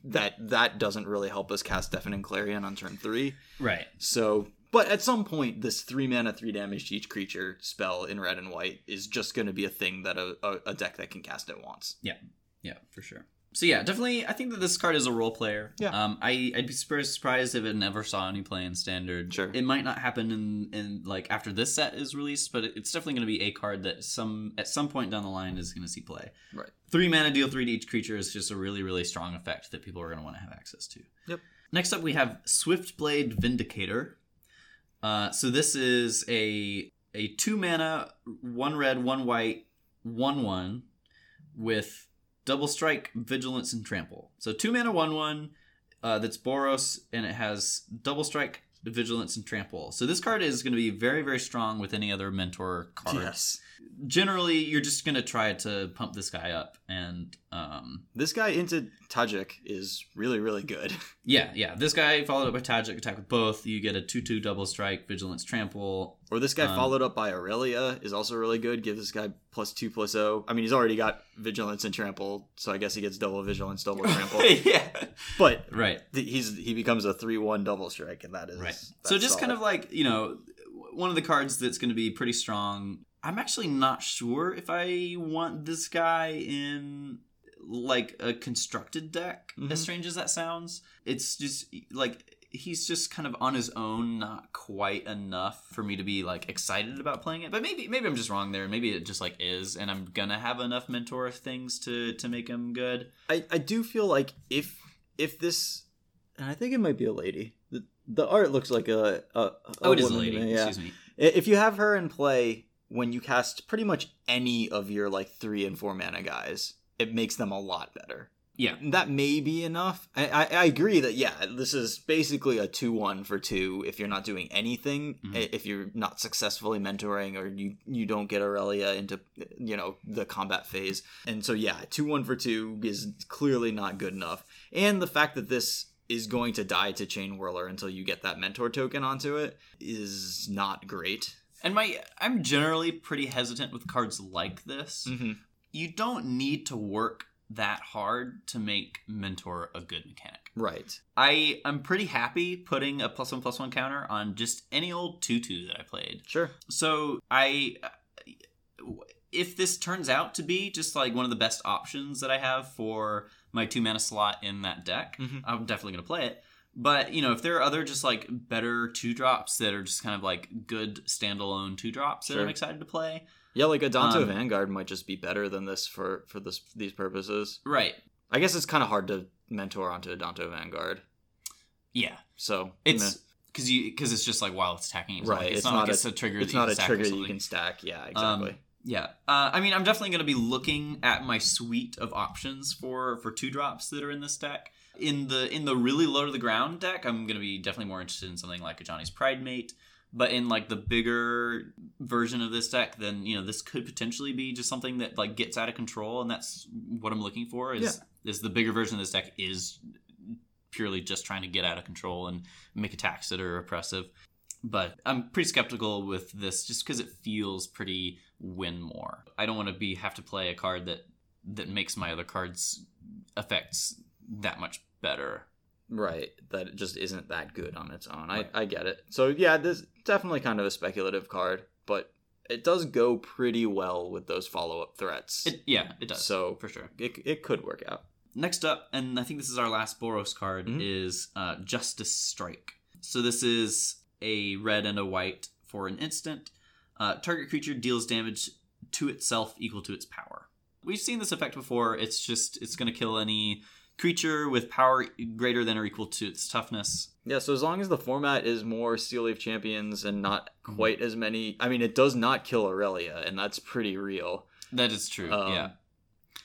Speaker 1: that that doesn't really help us cast Deafening Clarion on turn three.
Speaker 2: Right.
Speaker 1: So, but at some point, this three mana, three damage to each creature spell in red and white is just going to be a thing that a, a, a deck that can cast it wants.
Speaker 2: Yeah, Yeah, for sure. So yeah, definitely. I think that this card is a role player.
Speaker 1: Yeah.
Speaker 2: Um, I I'd be super surprised if it never saw any play in standard.
Speaker 1: Sure.
Speaker 2: It might not happen in in like after this set is released, but it's definitely going to be a card that some at some point down the line is going to see play.
Speaker 1: Right.
Speaker 2: Three mana, deal three to each creature is just a really really strong effect that people are going to want to have access to.
Speaker 1: Yep.
Speaker 2: Next up, we have Swiftblade Vindicator. Uh, so this is a a two mana, one red, one white, one one, with double strike, vigilance, and trample. So two mana, one one. Uh, that's Boros, and it has double strike, vigilance, and trample. So this card is going to be very very strong with any other mentor card. Generally, you're just going to try to pump this guy up, and um,
Speaker 1: This guy into Tajic is really, really good.
Speaker 2: yeah, yeah. This guy followed up by Tajic attack with both. You get a two-two double strike, vigilance, trample.
Speaker 1: Or this guy
Speaker 2: Um,
Speaker 1: followed up by Aurelia is also really good. Give this guy plus two plus O. I mean, he's already got Vigilance and Trample, so I guess he gets double Vigilance, double Trample.
Speaker 2: yeah.
Speaker 1: but
Speaker 2: Right.
Speaker 1: th- he's he becomes a three one double strike, and that is
Speaker 2: Right. So just kind of like, you know, one of the cards that's going to be pretty strong. I'm actually not sure if I want this guy in like a constructed deck,
Speaker 1: Mhm.
Speaker 2: as strange as that sounds. It's just like he's just kind of on his own, not quite enough for me to be like excited about playing it. But maybe maybe I'm just wrong there. Maybe it just like is and I'm to have enough mentor things to to make him good.
Speaker 1: I, I do feel like if if this and I think it might be a lady. The, the art looks like a, a, a
Speaker 2: Oh, it is a lady.
Speaker 1: me, yeah.
Speaker 2: Excuse me.
Speaker 1: If you have her in play when you cast pretty much any of your like three and four mana guys, it makes them a lot better.
Speaker 2: Yeah.
Speaker 1: That may be enough. I, I, I agree that yeah, this is basically a two one for two if you're not doing anything.
Speaker 2: Mhm.
Speaker 1: If you're not successfully mentoring or you you don't get Aurelia into you know the combat phase, and so yeah, two one for two is clearly not good enough. And the fact that this is going to die to Chainwhirler until you get that mentor token onto it is not great.
Speaker 2: And my I'm generally pretty hesitant with cards like this.
Speaker 1: Mm-hmm.
Speaker 2: You don't need to work that hard to make mentor a good mechanic.
Speaker 1: Right.
Speaker 2: I I'm pretty happy putting a plus one plus one counter on just any old two two that I played.
Speaker 1: Sure.
Speaker 2: So I if this turns out to be just like one of the best options that I have for my two mana slot in that deck,
Speaker 1: Mhm.
Speaker 2: I'm definitely gonna play it. But you know, if there are other just like better two drops that are just kind of like good standalone two drops that
Speaker 1: Sure.
Speaker 2: I'm excited to play,
Speaker 1: Yeah, like Adonto
Speaker 2: Um,
Speaker 1: Vanguard might just be better than this for for this these purposes.
Speaker 2: right?
Speaker 1: I guess it's kind of hard to mentor onto Adanto Vanguard.
Speaker 2: Yeah,
Speaker 1: So
Speaker 2: it's
Speaker 1: meh.
Speaker 2: because you because it's just like while it's attacking. It's
Speaker 1: Right,
Speaker 2: Not like, it's,
Speaker 1: it's
Speaker 2: not,
Speaker 1: not
Speaker 2: like
Speaker 1: a-
Speaker 2: it's a trigger.
Speaker 1: it's
Speaker 2: that you
Speaker 1: not
Speaker 2: can
Speaker 1: a
Speaker 2: stack
Speaker 1: trigger you can stack. Yeah,
Speaker 2: Um,
Speaker 1: exactly.
Speaker 2: Yeah, uh, I mean, I'm definitely going to be looking at my suite of options for for two drops that are in this deck. In the in the really low to the ground deck, I'm going to be definitely more interested in something like a Ajani's Pridemate. But in like the bigger version of this deck, then you know this could potentially be just something that like gets out of control, and that's what I'm looking for. Is is the bigger version of this deck is purely just trying to get out of control and make attacks that are oppressive. But I'm pretty skeptical with this just because it feels pretty win more. I don't want to be have to play a card that that makes my other cards effects that much better.
Speaker 1: Right. That it just isn't that good on its own.
Speaker 2: Right.
Speaker 1: I I get it. So yeah, this definitely kind of a speculative card, but it does go pretty well with those follow up threats.
Speaker 2: It yeah, it does.
Speaker 1: So-
Speaker 2: for sure.
Speaker 1: it, it could work out.
Speaker 2: Next up, and I think this is our last Boros card,
Speaker 1: Mhm.
Speaker 2: is uh, Justice Strike. So this is a red and a white for an instant. Uh, target creature deals damage to itself equal to its power. We've seen this effect before. It's just it's going to kill any creature with power greater than or equal to its toughness.
Speaker 1: Yeah, so as long as the format is more Steel Leaf Champions and not
Speaker 2: Mm-hmm.
Speaker 1: quite as many, I mean, it does not kill Aurelia, and that's pretty real.
Speaker 2: That is true.
Speaker 1: Um,
Speaker 2: yeah.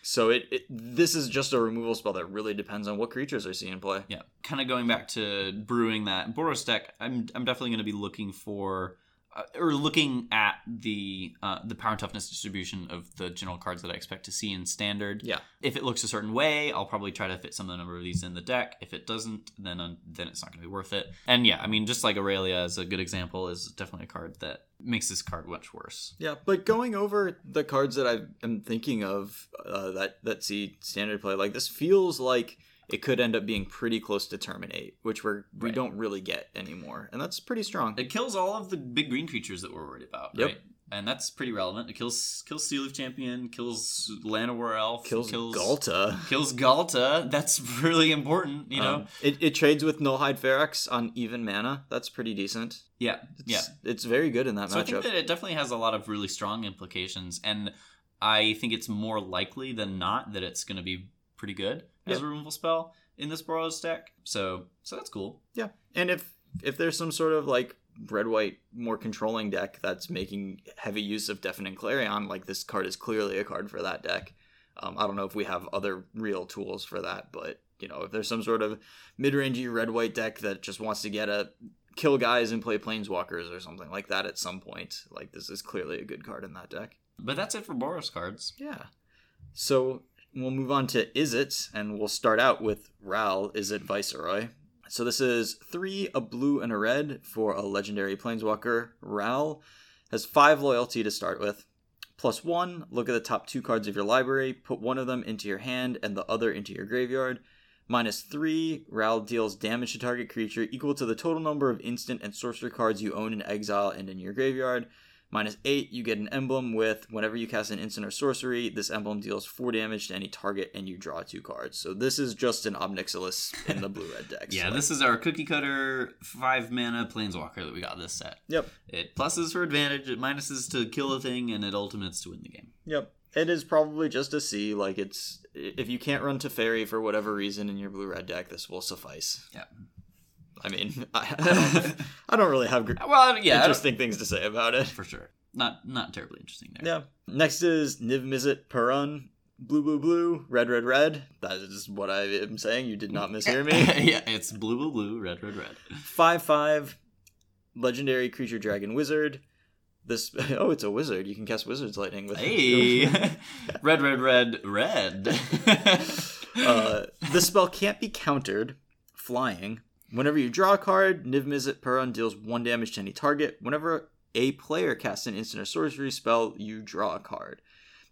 Speaker 1: So it, it this is just a removal spell that really depends on what creatures are seeing play.
Speaker 2: Yeah, kind of going back to brewing that Boros deck, I'm I'm definitely going to be looking for uh, or looking at the uh, the power and toughness distribution of the general cards that I expect to see in standard.
Speaker 1: Yeah.
Speaker 2: If it looks a certain way, I'll probably try to fit some of the number of these in the deck. If it doesn't, then uh, then it's not going to be worth it. And yeah, I mean, just like Aurelia is a good example, is definitely a card that makes this card much worse.
Speaker 1: Yeah, but going over the cards that I am thinking of uh, that that see standard play, like this feels like it could end up being pretty close to terminate, which we're we
Speaker 2: Right.
Speaker 1: don't really get anymore, and that's pretty strong.
Speaker 2: It kills all of the big green creatures that we're worried about,
Speaker 1: Yep.
Speaker 2: right? And that's pretty relevant. It kills kills Steel Leaf Champion, kills Llanowar Elf,
Speaker 1: Kills,
Speaker 2: kills
Speaker 1: Ghalta.
Speaker 2: kills Ghalta. That's really important, you know.
Speaker 1: Um, it, it trades with Nullhide Ferox on even mana. That's pretty decent.
Speaker 2: yeah,
Speaker 1: It's,
Speaker 2: yeah.
Speaker 1: it's very good in that
Speaker 2: So I think that it definitely has a lot of really strong implications, and I think it's more likely than not that it's going to be pretty good as
Speaker 1: Yeah.
Speaker 2: a removal spell in this Boros deck. So, so that's cool.
Speaker 1: Yeah, and if if there's some sort of like red white more controlling deck that's making heavy use of Deafening Clarion, like this card is clearly a card for that deck. Um, I don't know if we have other real tools for that, but you know if there's some sort of mid-rangey red white deck that just wants to get a kill guys and play planeswalkers or something like that at some point, like this is clearly a good card in that deck.
Speaker 2: But that's it for Boros cards.
Speaker 1: Yeah. So we'll move on to Izzet, and we'll start out with Ral Izzet Viceroy. So this is three, a blue, and a red for a legendary planeswalker. Ral has five loyalty to start with. Plus one, look at the top two cards of your library, put one of them into your hand and the other into your graveyard. Minus three, Ral deals damage to target creature equal to the total number of instant and sorcery cards you own in exile and in your graveyard. Minus 8, you get an emblem with whenever you cast an instant or sorcery, this emblem deals 4 damage to any target and you draw 2 cards. So this is just an Ob Nixilis in the blue red deck.
Speaker 2: Yeah,
Speaker 1: So,
Speaker 2: this is our cookie cutter five mana planeswalker that we got this set.
Speaker 1: Yep.
Speaker 2: It pluses for advantage, it minuses to kill a thing, and it ultimates to win the game.
Speaker 1: Yep. It is probably just a C. Like, it's. If you can't run Teferi for whatever reason in your blue red deck, this will suffice.
Speaker 2: Yeah.
Speaker 1: I mean, I, I, don't, I don't really have gr-
Speaker 2: Well, yeah,
Speaker 1: interesting things to say about it.
Speaker 2: for sure. Not not terribly interesting there.
Speaker 1: Yeah. Next is Niv-Mizzet Parun. Blue, blue, blue, red, red, red. That is what I am saying. You did not mishear me.
Speaker 2: yeah, it's blue, blue, blue, red, red, red.
Speaker 1: Five five, legendary creature dragon wizard. This oh, it's a wizard. You can cast wizard's lightning with.
Speaker 2: Hey, red, red, red, red.
Speaker 1: uh, this spell can't be countered. Flying. Whenever you draw a card, Niv-Mizzet Parun deals one damage to any target. Whenever a player casts an instant or sorcery spell, you draw a card.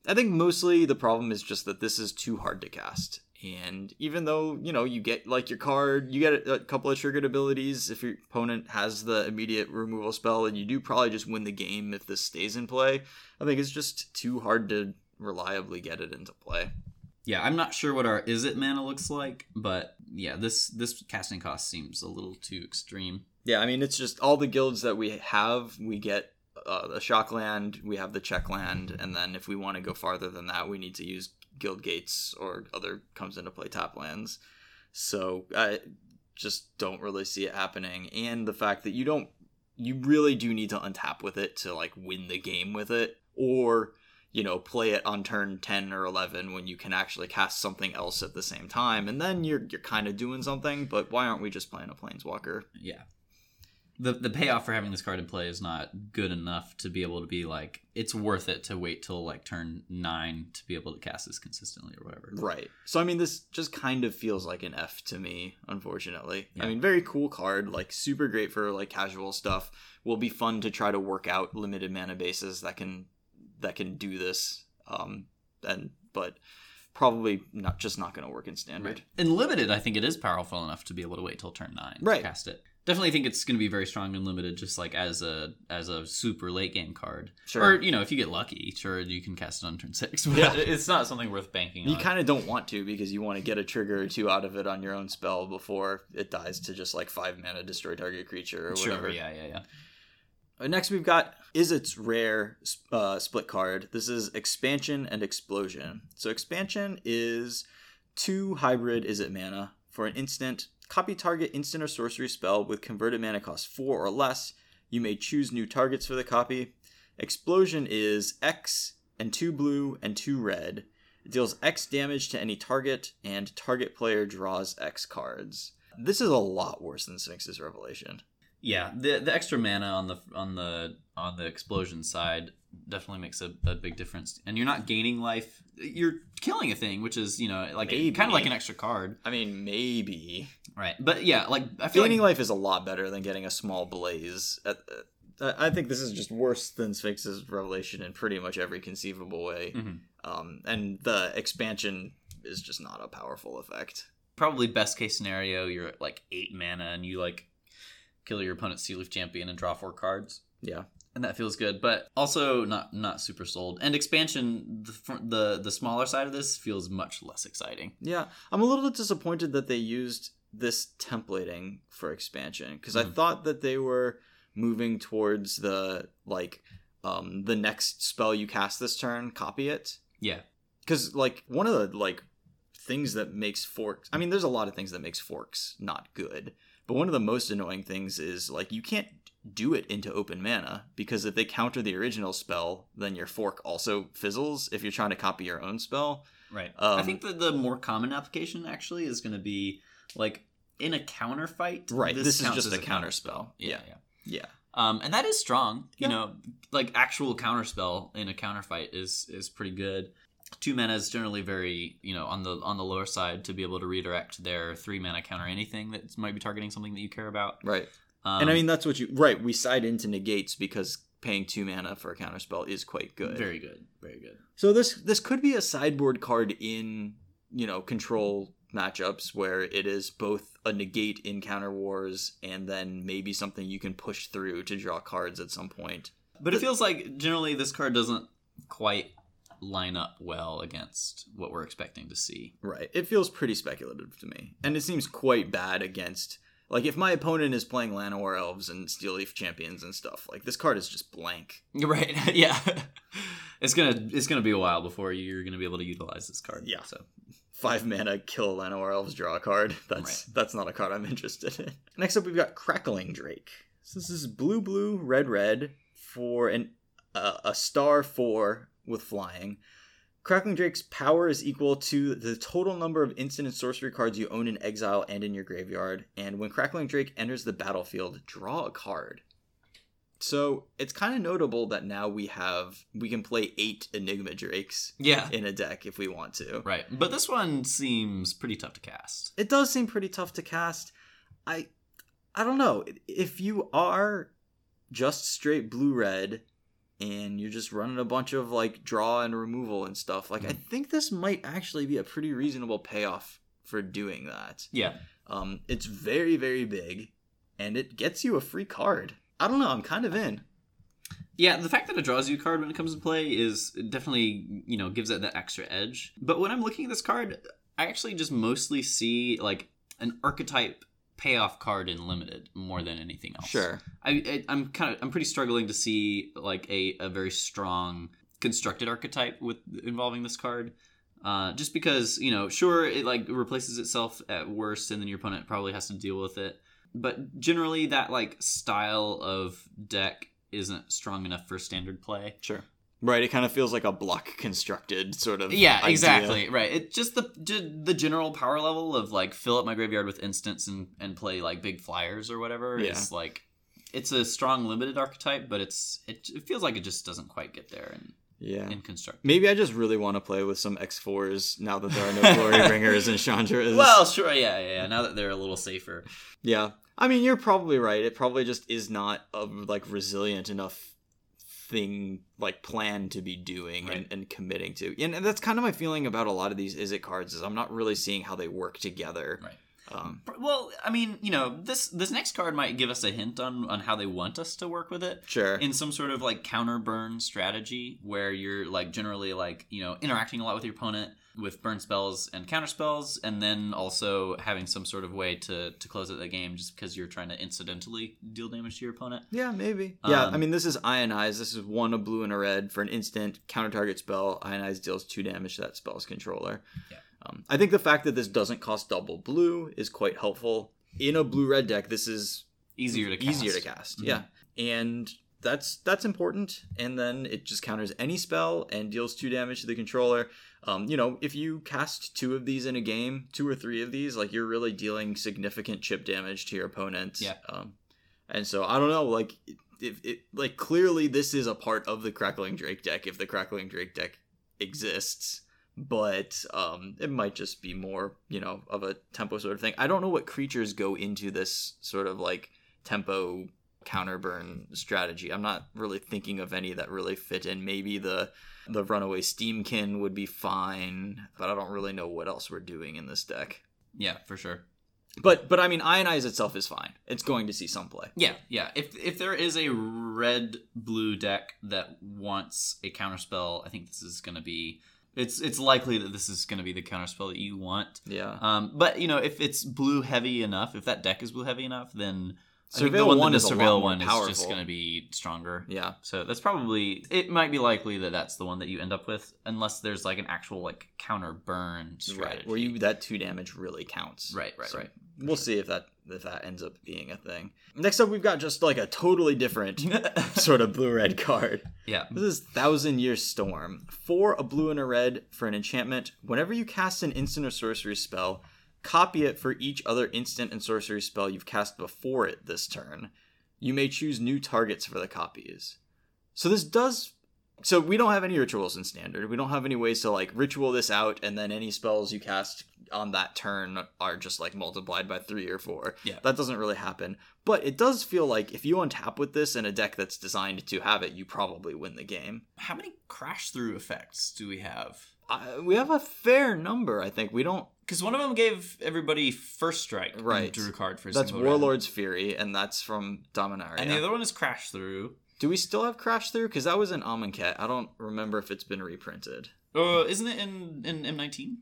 Speaker 1: I think mostly the problem is just that this is too hard to cast. And even though, you know, you get like your card, you get a, a couple of triggered abilities if your opponent has the immediate removal spell, and you do probably just win the game if this stays in play. I think it's just too hard to reliably get it into play.
Speaker 2: Yeah, I'm not sure what our Izzet mana looks like, but yeah, this this casting cost seems a little too extreme.
Speaker 1: Yeah, I mean, it's just all the guilds that we have, we get uh, the shock land, we have the check land, and then if we want to go farther than that, we need to use guild gates or other comes into play tap lands. So I just don't really see it happening. And the fact that you don't, you really do need to untap with it to like win the game with it, or you know, play it on turn 10 or 11 when you can actually cast something else at the same time. And then you're, you're kind of doing something, but why aren't we just playing a Planeswalker?
Speaker 2: Yeah. The, the payoff for having this card in play is not good enough to be able to be like it's worth it to wait till like turn nine to be able to cast this consistently or whatever.
Speaker 1: Right. So I mean this just kind of feels like an F to me, unfortunately.
Speaker 2: Yeah.
Speaker 1: I mean very cool card, like super great for like casual stuff. Will be fun to try to work out limited mana bases that can that can do this. Um and but probably not just not going to work in standard.
Speaker 2: In limited, I think it is powerful enough to be able to wait till turn nine
Speaker 1: Right.
Speaker 2: to cast it. Definitely think it's going to be very strong in limited, just like as a as a super late game card.
Speaker 1: Sure.
Speaker 2: Or you know, if you get lucky, sure you can cast it on turn six. But
Speaker 1: Yeah.
Speaker 2: it's not something worth banking
Speaker 1: You
Speaker 2: on.
Speaker 1: kind of don't want to because you want to get a trigger or two out of it on your own spell before it dies to just like 5 mana destroy target creature or
Speaker 2: sure,
Speaker 1: whatever.
Speaker 2: yeah, yeah, yeah.
Speaker 1: Next, we've got Izzet's rare uh, split card. This is expansion and explosion. So expansion is two hybrid Izzet mana for an instant. Copy target instant or sorcery spell with converted mana cost four or less. You may choose new targets for the copy. Explosion is X and two blue and two red. It deals X damage to any target, and target player draws X cards. This is a lot worse than Sphinx's Revelation.
Speaker 2: Yeah, the the extra mana on the on the on the explosion side definitely makes a, a big difference. And you're not gaining life; you're killing a thing, which is you know like kind of like an extra card,
Speaker 1: I mean, maybe.
Speaker 2: right? But yeah, like I feel
Speaker 1: Gaining
Speaker 2: like
Speaker 1: life is a lot better than getting a small blaze. Uh, uh, I think this is just worse than Sphinx's Revelation in pretty much every conceivable way.
Speaker 2: Mhm.
Speaker 1: Um, and the expansion is just not a powerful effect.
Speaker 2: probably best case scenario, you're at like eight mana and you like kill your opponent's Steel Leaf Champion and draw four cards.
Speaker 1: Yeah.
Speaker 2: and that feels good but also not not super sold and expansion the the the smaller side of this feels much less exciting
Speaker 1: Yeah, I'm a little bit disappointed that they used this templating for expansion because I
Speaker 2: Mhm.
Speaker 1: thought that they were moving towards the like um the next spell you cast this turn, copy it.
Speaker 2: yeah
Speaker 1: Because like one of the like things that makes forks, I mean, there's a lot of things that makes forks not good, but one of the most annoying things is like you can't do it into open mana because if they counter the original spell, then your fork also fizzles if you're trying to copy your own spell.
Speaker 2: right
Speaker 1: Um,
Speaker 2: i think that the more common application actually is going to be like in a counter fight
Speaker 1: Right, this is just
Speaker 2: as
Speaker 1: a counter spell.
Speaker 2: yeah
Speaker 1: Yeah.
Speaker 2: yeah
Speaker 1: Yeah.
Speaker 2: um, and that is strong.
Speaker 1: Yeah.
Speaker 2: You know, like actual counter spell in a counterfight is is pretty good. Two mana is generally very you know on the on the lower side to be able to redirect their three mana counter anything that might be targeting something that you care about.
Speaker 1: Right.
Speaker 2: Um,
Speaker 1: and I mean that's what you right, we side into negates because paying two mana for a counterspell is quite good.
Speaker 2: very good, very good.
Speaker 1: So this this could be a sideboard card in, you know, control matchups where it is both a negate in counter wars and then maybe something you can push through to draw cards at some point.
Speaker 2: But it feels like generally this card doesn't quite line up well against what we're expecting to see.
Speaker 1: Right. It feels pretty speculative to me. And it seems quite bad against like if my opponent is playing Llanowar elves and Steel Leaf champions and stuff, like this card is just blank.
Speaker 2: Right. yeah. it's gonna it's gonna be a while before you're gonna be able to utilize this card.
Speaker 1: Yeah.
Speaker 2: So
Speaker 1: five mana kill Llanowar elves draw a card. That's that's not a card I'm interested in. Next up, we've got Crackling Drake. So this is blue, blue, red, red for an uh, a star four with flying. Crackling Drake's power is equal to the total number of instant and sorcery cards you own in exile and in your graveyard. And when Crackling Drake enters the battlefield, draw a card. So it's kind of notable that now we have we can play eight Enigma Drakes
Speaker 2: yeah.
Speaker 1: in a deck if we want to.
Speaker 2: Right. But this one seems pretty tough to cast.
Speaker 1: it does seem pretty tough to cast. I I don't know. If you are just straight blue red and you're just running a bunch of like draw and removal and stuff, like I think this might actually be a pretty reasonable payoff for doing that.
Speaker 2: Yeah.
Speaker 1: Um it's very very big and it gets you a free card. I don't know, I'm kind of in.
Speaker 2: Yeah, the fact that it draws you a card when it comes to play is definitely, you know, gives it that extra edge. But when I'm looking at this card, I actually just mostly see like an archetype payoff card in limited more than anything else.
Speaker 1: Sure.
Speaker 2: I, I I'm kind of I'm pretty struggling to see like a, a very strong constructed archetype with involving this card. Uh, just because you know, sure, it like replaces itself at worst, and then your opponent probably has to deal with it. But generally, that like style of deck isn't strong enough for standard play.
Speaker 1: Sure. Right, it kind of feels like a block constructed sort of
Speaker 2: Yeah,
Speaker 1: idea.
Speaker 2: exactly. Right. It just the the general power level of like fill up my graveyard with instants and and play like big flyers or whatever
Speaker 1: Yeah.
Speaker 2: is like it's a strong limited archetype, but it's it, it feels like it just doesn't quite get there and
Speaker 1: Yeah.
Speaker 2: in construct.
Speaker 1: Maybe I just really want to play with some X4s now that there are no Glory Bringers and Chandras.
Speaker 2: Well, sure, yeah, yeah, yeah. Now that they're a little safer.
Speaker 1: yeah. I mean, you're probably right. It probably just is not a like resilient enough thing like plan to be doing and,
Speaker 2: Right.
Speaker 1: and committing to. And that's kind of my feeling about a lot of these Izzet cards is I'm not really seeing how they work together.
Speaker 2: Right.
Speaker 1: Um,
Speaker 2: Well, I mean, you know, this this next card might give us a hint on on how they want us to work with it.
Speaker 1: sure.
Speaker 2: in some sort of like counter burn strategy where you're like generally like you know interacting a lot with your opponent with burn spells and counter spells and then also having some sort of way to to close out the game just because you're trying to incidentally deal damage to your opponent
Speaker 1: Yeah, maybe. Yeah,
Speaker 2: Um,
Speaker 1: I mean, this is Ionize. This is one a blue and a red for an instant counter target spell. Ionize deals two damage to that spell's controller.
Speaker 2: Yeah.
Speaker 1: Um, I think the fact that this doesn't cost double blue is quite helpful. In a blue red deck, this is
Speaker 2: easier to cast.
Speaker 1: easier to cast.
Speaker 2: Mhm.
Speaker 1: Yeah, and that's that's important. And then it just counters any spell and deals two damage to the controller. Um, you know, if you cast two of these in a game, two or three of these, like you're really dealing significant chip damage to your opponent.
Speaker 2: Yeah.
Speaker 1: Um, and so I don't know, like if it like clearly this is a part of the Crackling Drake deck if the Crackling Drake deck exists. But um, it might just be more, you know, of a tempo sort of thing. I don't know what creatures go into this sort of like tempo counter burn strategy. I'm not really thinking of any that really fit in. Maybe the the runaway steamkin would be fine, but I don't really know what else we're doing in this deck.
Speaker 2: Yeah, for sure.
Speaker 1: But but I mean, ionize itself is fine. It's going to see some play.
Speaker 2: Yeah, yeah. If if there is a red blue deck that wants a counterspell, I think this is going to be. It's it's likely that this is going to be the counterspell that you want.
Speaker 1: Yeah.
Speaker 2: Um, but you know, if it's blue heavy enough, if that deck is blue heavy enough, then I think the
Speaker 1: Surveil
Speaker 2: one,
Speaker 1: one is
Speaker 2: surveil one is just going to be stronger.
Speaker 1: Yeah.
Speaker 2: So that's probably it. Might be likely that that's the one that you end up with, unless there's like an actual like counter burn strategy.
Speaker 1: Right. Where you that two damage really counts.
Speaker 2: Right, right,
Speaker 1: So
Speaker 2: right.
Speaker 1: We'll see if that if that ends up being a thing. Next up, we've got just like a totally different sort of blue red card.
Speaker 2: yeah.
Speaker 1: This is Thousand Year Storm. For a blue and a red for an enchantment, whenever you cast an instant or sorcery spell, copy it for each other instant and sorcery spell you've cast before it this turn. You may choose new targets for the copies. So this does. So we don't have any rituals in standard. We don't have any ways to like ritual this out, and then any spells you cast on that turn are just like multiplied by three or four.
Speaker 2: Yeah.
Speaker 1: That doesn't really happen. But it does feel like if you untap with this in a deck that's designed to have it, you probably win the game.
Speaker 2: How many crash through effects do we have?
Speaker 1: Uh, we have a fair number, I think. We don't.
Speaker 2: Because one of them gave everybody first strike,
Speaker 1: Right.
Speaker 2: Drew a card for a
Speaker 1: That's. Warlord's Fury, and that's from Dominaria.
Speaker 2: and the other one is crash through.
Speaker 1: Do we still have Crash Through? Because that was in Amonkhet. I don't remember if it's been reprinted.
Speaker 2: Uh, isn't it in in M nineteen?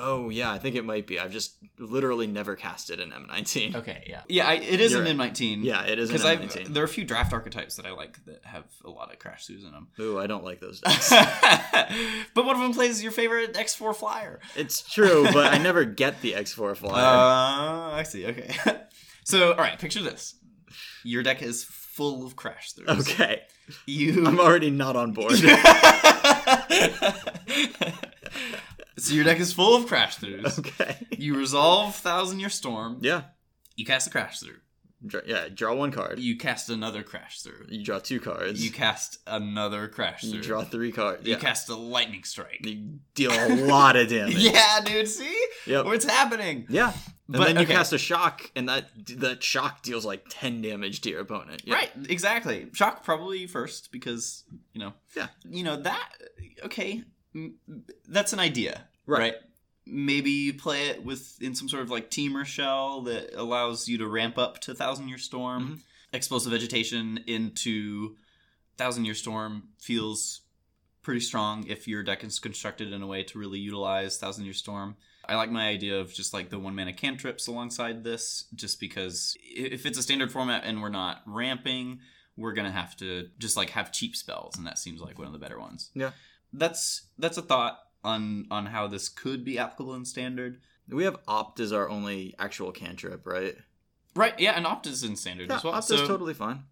Speaker 1: Oh, yeah, I think it might be. I've just literally never cast it in M19.
Speaker 2: Okay, yeah, yeah, I, it is
Speaker 1: You're
Speaker 2: in
Speaker 1: right.
Speaker 2: M nineteen.
Speaker 1: Yeah, it is in
Speaker 2: because I
Speaker 1: M19.
Speaker 2: there are a few draft archetypes that I like that have a lot of crash throughs in them.
Speaker 1: Ooh, I don't like those decks.
Speaker 2: but one of them plays your favorite X four flyer.
Speaker 1: it's true, but I never get the X4 flyer.
Speaker 2: Uh, I see. Okay. so, all right. Picture this: your deck is full of crash throughs.
Speaker 1: okay.
Speaker 2: You.
Speaker 1: I'm already not on board.
Speaker 2: So your deck is full of crash throughs.
Speaker 1: okay.
Speaker 2: You resolve Thousand Year Storm.
Speaker 1: Yeah.
Speaker 2: You cast a crash through.
Speaker 1: Dra- yeah, draw one card.
Speaker 2: You cast another crash through.
Speaker 1: You draw two cards.
Speaker 2: You cast another crash through.
Speaker 1: You draw three cards.
Speaker 2: You
Speaker 1: Yeah.
Speaker 2: cast a lightning strike.
Speaker 1: You deal a lot of damage.
Speaker 2: Yeah, dude. See
Speaker 1: Yep.
Speaker 2: what's happening?
Speaker 1: Yeah. And
Speaker 2: But,
Speaker 1: then you
Speaker 2: okay.
Speaker 1: cast a shock, and that that shock deals like ten damage to your opponent. Yeah.
Speaker 2: Right, exactly. Shock probably first because you know.
Speaker 1: Yeah.
Speaker 2: You know that. Okay, that's an idea,
Speaker 1: Right.
Speaker 2: right? Maybe you play it with in some sort of like Temur shell that allows you to ramp up to Thousand Year Storm.
Speaker 1: Mm-hmm.
Speaker 2: Explosive vegetation into Thousand Year Storm feels pretty strong if your deck is constructed in a way to really utilize Thousand Year Storm. I like my idea of just like the one mana cantrips alongside this, just because if it's a standard format and we're not ramping, we're gonna have to just like have cheap spells, and that seems like one of the better ones.
Speaker 1: Yeah.
Speaker 2: That's that's a thought on on how this could be applicable in standard.
Speaker 1: We have Opt as our only actual cantrip, right?
Speaker 2: Right, yeah, and Opt is in standard
Speaker 1: Yeah,
Speaker 2: as well.
Speaker 1: Opt
Speaker 2: so,
Speaker 1: is totally fine.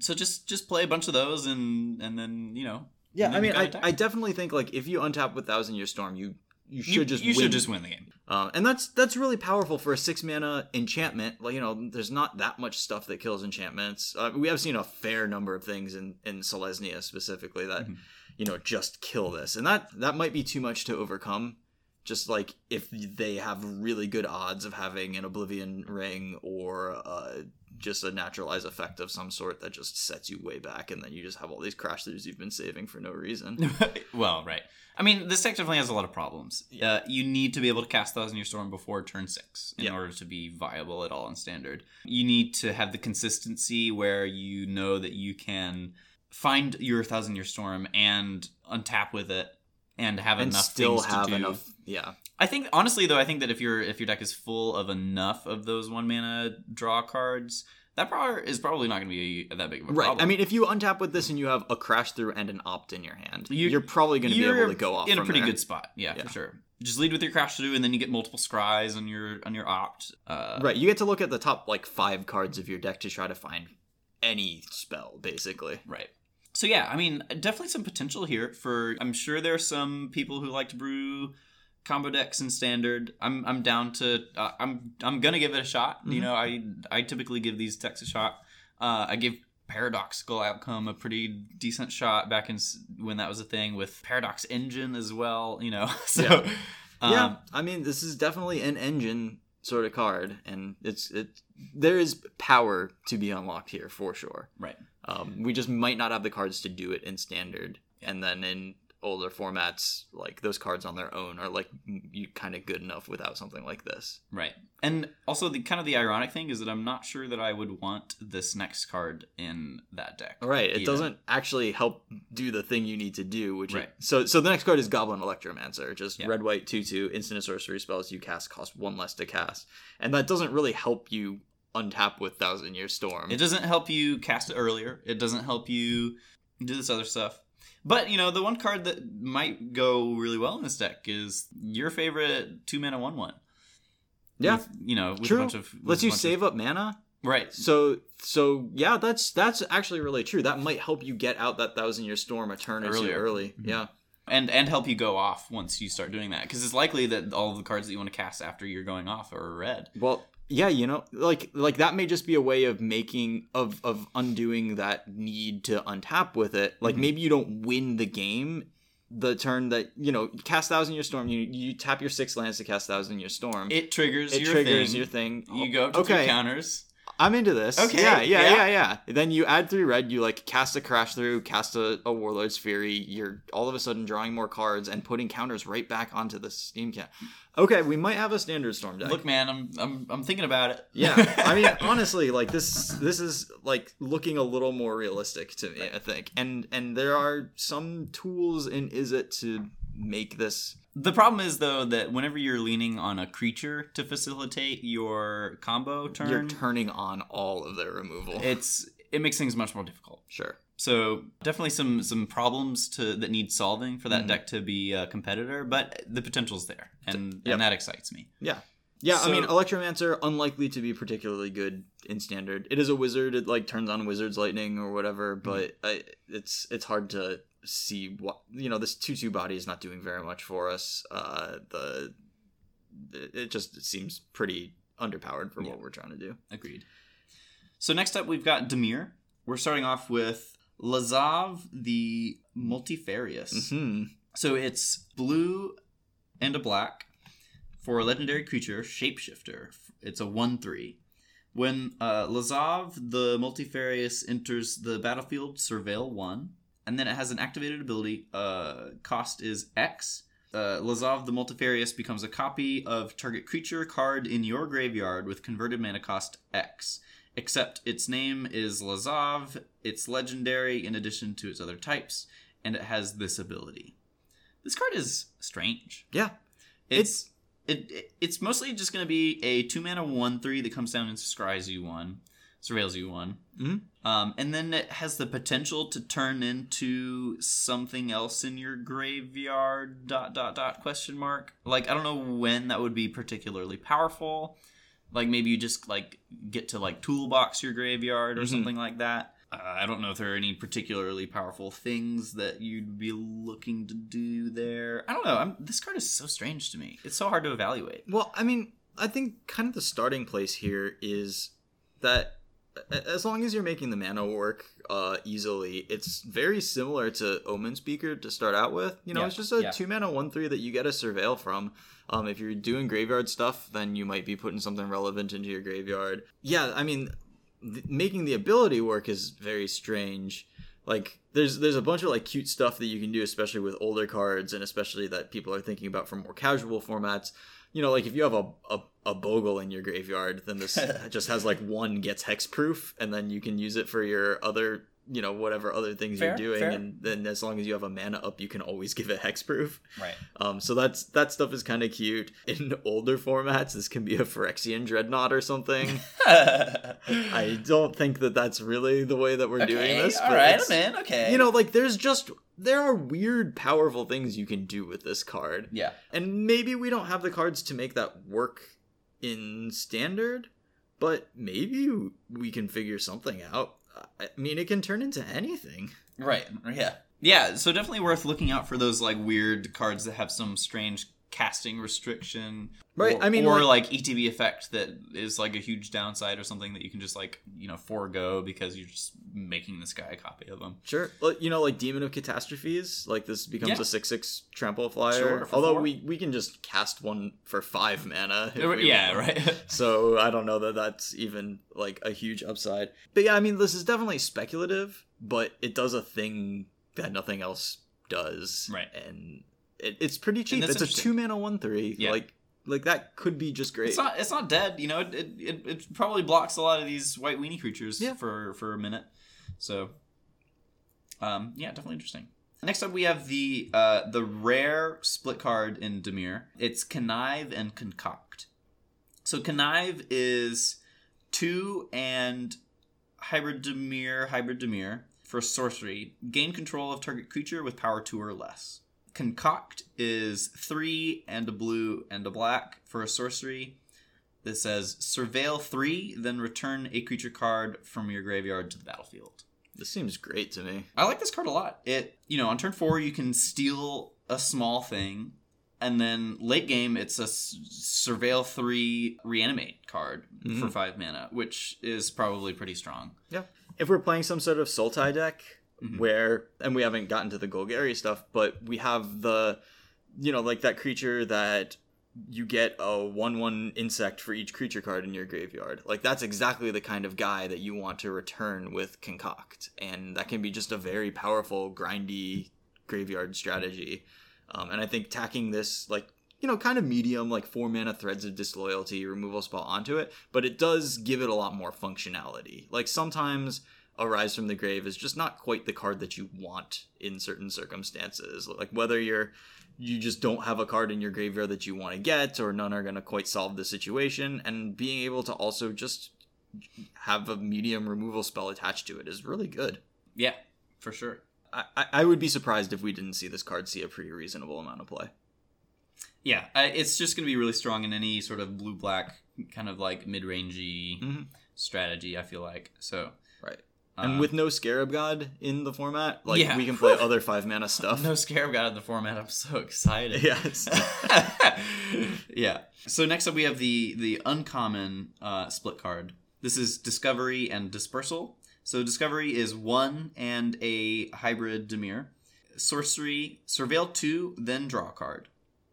Speaker 2: so just just play a bunch of those and and then you know
Speaker 1: Yeah, I mean, I. I definitely think like if you untap with Thousand Year Storm, you you should
Speaker 2: you,
Speaker 1: just
Speaker 2: you
Speaker 1: win.
Speaker 2: should just win the game.
Speaker 1: Um, and that's that's really powerful for a six mana enchantment. Like you know, there's not that much stuff that kills enchantments. Uh, we have seen a fair number of things in in Selesnya specifically that
Speaker 2: Mhm.
Speaker 1: You know just kill this, and that that might be too much to overcome. Just like if they have really good odds of having an Oblivion Ring or uh, just a naturalized effect of some sort that just sets you way back, and then you just have all these crash throughs you've been saving for no reason.
Speaker 2: well, right. I mean, this deck definitely has a lot of problems. Uh, you need to be able to cast Thousand Year Storm before turn six in
Speaker 1: Yeah.
Speaker 2: order to be viable at all in Standard. You need to have the consistency where you know that you can find your Thousand Year Storm and untap with it and have
Speaker 1: and
Speaker 2: enough
Speaker 1: still
Speaker 2: things to
Speaker 1: have
Speaker 2: do.
Speaker 1: enough. Yeah,
Speaker 2: I think honestly though, I think that if your if your deck is full of enough of those one mana draw cards, that pro- is probably not going to be that big of a
Speaker 1: Right.
Speaker 2: problem.
Speaker 1: I mean, if you untap with this and you have a crash through and an opt in your hand,
Speaker 2: You-
Speaker 1: you, are probably going to be able to go off
Speaker 2: in a pretty
Speaker 1: there.
Speaker 2: good spot. Yeah,
Speaker 1: Yeah.
Speaker 2: for sure. Just lead with your crash through, and then you get multiple scries on your on your opt. Uh,
Speaker 1: Right. You get to look at the top like five cards of your deck to try to find any spell basically.
Speaker 2: Right. So yeah, I mean, definitely some potential here for. I'm sure there are some people who like to brew combo decks in standard. I'm I'm down to. Uh, I'm I'm gonna give it a shot. You
Speaker 1: Mhm.
Speaker 2: know, I I typically give these decks a shot. Uh, I give Paradoxical Outcome a pretty decent shot back in when that was a thing with Paradox Engine as well. You know, so
Speaker 1: Yeah.
Speaker 2: um,
Speaker 1: yeah, I mean, this is definitely an engine sort of card, and it's it. There is power to be unlocked here for sure.
Speaker 2: right.
Speaker 1: Um, we just might not have the cards to do it in standard, and then in older formats, like those cards on their own are like you kind of good enough without something like this.
Speaker 2: Right. And also the kind of the ironic thing is that I'm not sure that I would want this next card in that deck.
Speaker 1: Right, it
Speaker 2: either.
Speaker 1: doesn't actually help do the thing you need to do, which
Speaker 2: Right.
Speaker 1: so so the next card is Goblin Electromancer, just
Speaker 2: Yeah.
Speaker 1: red white two two instant and sorcery spells you cast cost one less to cast, and that doesn't really help you untap with Thousand Year Storm.
Speaker 2: It doesn't help you cast it earlier. It doesn't help you do this other stuff. But you know, the one card that might go really well in this deck is your favorite two mana one one.
Speaker 1: Yeah.
Speaker 2: With, you know, with
Speaker 1: True.
Speaker 2: a bunch of with
Speaker 1: Lets
Speaker 2: a
Speaker 1: you
Speaker 2: bunch
Speaker 1: save up mana.
Speaker 2: Right.
Speaker 1: So so yeah, that's that's actually really true. That might help you get out that Thousand Year Storm a turn or two
Speaker 2: Earlier.
Speaker 1: early.
Speaker 2: Mhm.
Speaker 1: Yeah.
Speaker 2: And and help you go off once you start doing that because it's likely that all the cards that you want to cast after you're going off are red.
Speaker 1: Well, yeah, you know, like like that may just be a way of making of of undoing that need to untap with it. Like
Speaker 2: Mhm.
Speaker 1: maybe you don't win the game the turn that you know cast thousand year storm. You you tap your six lands to cast thousand year storm.
Speaker 2: It triggers
Speaker 1: It
Speaker 2: your
Speaker 1: triggers
Speaker 2: thing.
Speaker 1: your thing.
Speaker 2: You go to
Speaker 1: okay.
Speaker 2: counters.
Speaker 1: I'm into this.
Speaker 2: Okay,
Speaker 1: Yeah, yeah,
Speaker 2: yeah.
Speaker 1: yeah, yeah, Then you add three red. You like cast a crash through, cast a, a warlord's fury. You're all of a sudden drawing more cards and putting counters right back onto the Steamkin. Okay, we might have a standard storm deck.
Speaker 2: Look, man, I'm I'm I'm thinking about it.
Speaker 1: Yeah, I mean, honestly, like this, this is like looking a little more realistic to me. I think, and and there are some tools in Izzet to make this.
Speaker 2: The problem is though that whenever you're leaning on a creature to facilitate your combo turn,
Speaker 1: You're turning on all of their removal.
Speaker 2: it's it makes things much more difficult.
Speaker 1: sure.
Speaker 2: So definitely some some problems to that need solving for that
Speaker 1: Mhm.
Speaker 2: deck to be a competitor, but the potential's there, and
Speaker 1: Yep.
Speaker 2: and that excites me.
Speaker 1: Yeah. Yeah, I mean,
Speaker 2: So-
Speaker 1: Electromancer unlikely to be particularly good in standard. It is a wizard; it like turns on Wizard's Lightning or whatever. But I, it's it's hard to see what you know. This two two body is not doing very much for us. Uh, the it just seems pretty underpowered for
Speaker 2: Yeah.
Speaker 1: what we're trying to do.
Speaker 2: Agreed. So next up, we've got Dimir. We're starting off with Lazav the Multifarious.
Speaker 1: Hmm.
Speaker 2: So it's blue and a black for a legendary creature, Shapeshifter. It's a 1 3. When uh, Lazav the Multifarious enters the battlefield, Surveil 1, and then it has an activated ability. Uh, cost is X. Uh, Lazav the Multifarious becomes a copy of target creature card in your graveyard with converted mana cost X. Except its name is Lazav, it's legendary in addition to its other types, and it has this ability. This card is strange.
Speaker 1: Yeah.
Speaker 2: It's it, it it's mostly just going to be a two mana one three that comes down and scries you one, surveils you one,
Speaker 1: Mhm.
Speaker 2: um, and then it has the potential to turn into something else in your graveyard. Dot dot dot question mark. Like I don't know when that would be particularly powerful. Like maybe you just like get to like toolbox your graveyard or
Speaker 1: Mhm.
Speaker 2: something like that. Uh, I don't know if there are any particularly powerful things that you'd be looking to do there. I don't know. I'm, this card is so strange to me. It's so hard to evaluate.
Speaker 1: Well, I mean, I think kind of the starting place here is that as long as you're making the mana work uh, easily, it's very similar to Omen Speaker to start out with. You know,
Speaker 2: Yeah,
Speaker 1: it's just a
Speaker 2: yeah.
Speaker 1: two mana one three that you get a surveil from. Um, if you're doing graveyard stuff, then you might be putting something relevant into your graveyard. Yeah, I mean, th- making the ability work is very strange. Like there's there's a bunch of like cute stuff that you can do, especially with older cards, and especially that people are thinking about for more casual formats. You know, like if you have a a, a bogle in your graveyard, then this just has like one gets hexproof, and then you can use it for your other you know whatever other things
Speaker 2: Fair,
Speaker 1: you're doing,
Speaker 2: fair.
Speaker 1: and then as long as you have a mana up, you can always give it hexproof.
Speaker 2: Right.
Speaker 1: Um, so that's that stuff is kind of cute. In older formats, this can be a Phyrexian dreadnought or something. I don't think that that's really the way that we're doing this.
Speaker 2: All right, man. Okay.
Speaker 1: You know, like there's just there are weird, powerful things you can do with this card,
Speaker 2: Yeah.
Speaker 1: and maybe we don't have the cards to make that work in standard, but maybe we can figure something out. I mean, it can turn into anything.
Speaker 2: Right. Yeah. Yeah. So definitely worth looking out for those like weird cards that have some strange casting restriction.
Speaker 1: Right,
Speaker 2: Or,
Speaker 1: I mean,
Speaker 2: or
Speaker 1: like-
Speaker 2: like, ETB effect that is like a huge downside or something that you can just like you know forego because you're just making this guy a copy of him.
Speaker 1: Sure. Well, you know, like Demon of Catastrophes, like this becomes
Speaker 2: Yeah.
Speaker 1: a 6 6 trample flyer.
Speaker 2: Sure,
Speaker 1: Although
Speaker 2: four.
Speaker 1: we, we can just cast one for 5 mana. we
Speaker 2: yeah.
Speaker 1: want.
Speaker 2: Right.
Speaker 1: So I don't know that that's even like a huge upside. But yeah, I mean, this is definitely speculative, but it does a thing that nothing else does.
Speaker 2: Right.
Speaker 1: And it, it's pretty cheap. It's a 2 mana 1 3.
Speaker 2: Yeah.
Speaker 1: Like, like that could be just great.
Speaker 2: It's not. It's not dead. You know, it, it, it, it probably blocks a lot of these white weenie creatures
Speaker 1: Yeah.
Speaker 2: for for a minute. So, um, yeah, definitely interesting. Next up, we have the uh, the rare split card in Dimir. It's connive and concoct. So connive is two and hybrid Dimir, hybrid Dimir for sorcery. Gain control of target creature with power two or less. Concoct is three and a blue and a black for a sorcery that says surveil three, then return a creature card from your graveyard to the battlefield.
Speaker 1: this seems great to me.
Speaker 2: I like this card a lot. It you know on turn four you can steal a small thing, and then late game it's a s- surveil three reanimate card for
Speaker 1: Mhm.
Speaker 2: five mana, which is probably pretty strong. Yeah.
Speaker 1: If we're playing some sort of Sultai deck
Speaker 2: Mhm.
Speaker 1: where and we haven't gotten to the Golgari stuff, but we have the you know, like that creature that you get a one one insect for each creature card in your graveyard. Like that's exactly the kind of guy that you want to return with concoct. And that can be just a very powerful, grindy graveyard strategy. Um, and I think tacking this like you know, kind of medium, like four mana threads of disloyalty removal spell onto it, but it does give it a lot more functionality. Like sometimes a rise from the grave is just not quite the card that you want in certain circumstances. Like whether you're you just don't have a card in your graveyard that you want to get, or none are going to quite solve the situation, and being able to also just have a medium removal spell attached to it is really good.
Speaker 2: Yeah, for sure.
Speaker 1: I, I- would be surprised if we didn't see this card see a pretty reasonable amount of play.
Speaker 2: Yeah, it's just going to be really strong in any sort of blue black kind of like mid rangey
Speaker 1: Mhm.
Speaker 2: strategy. I feel like so.
Speaker 1: Right. And
Speaker 2: uh,
Speaker 1: with no Scarab God in the format, like
Speaker 2: Yeah.
Speaker 1: we can play other five mana stuff.
Speaker 2: no Scarab God in the format, I'm so excited.
Speaker 1: Yes.
Speaker 2: yeah. So next up we have the the uncommon uh, split card. This is Discovery and Dispersal. So Discovery is one and a hybrid Dimir. Sorcery, Surveil two, then draw a card.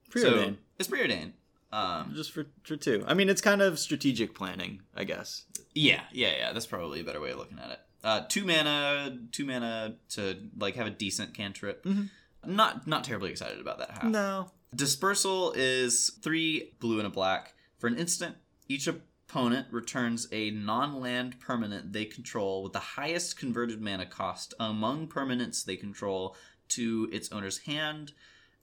Speaker 1: Preordain.
Speaker 2: So it's preordain. Um,
Speaker 1: just for, for two. I mean, it's kind of strategic planning, I guess.
Speaker 2: yeah, yeah, yeah. That's probably a better way of looking at it. Uh, two mana, two mana to like have a decent cantrip.
Speaker 1: Mhm.
Speaker 2: Not not terribly excited about that half.
Speaker 1: No.
Speaker 2: Dispersal is three blue and a black. For an instant, each opponent returns a non land permanent they control with the highest converted mana cost among permanents they control to its owner's hand,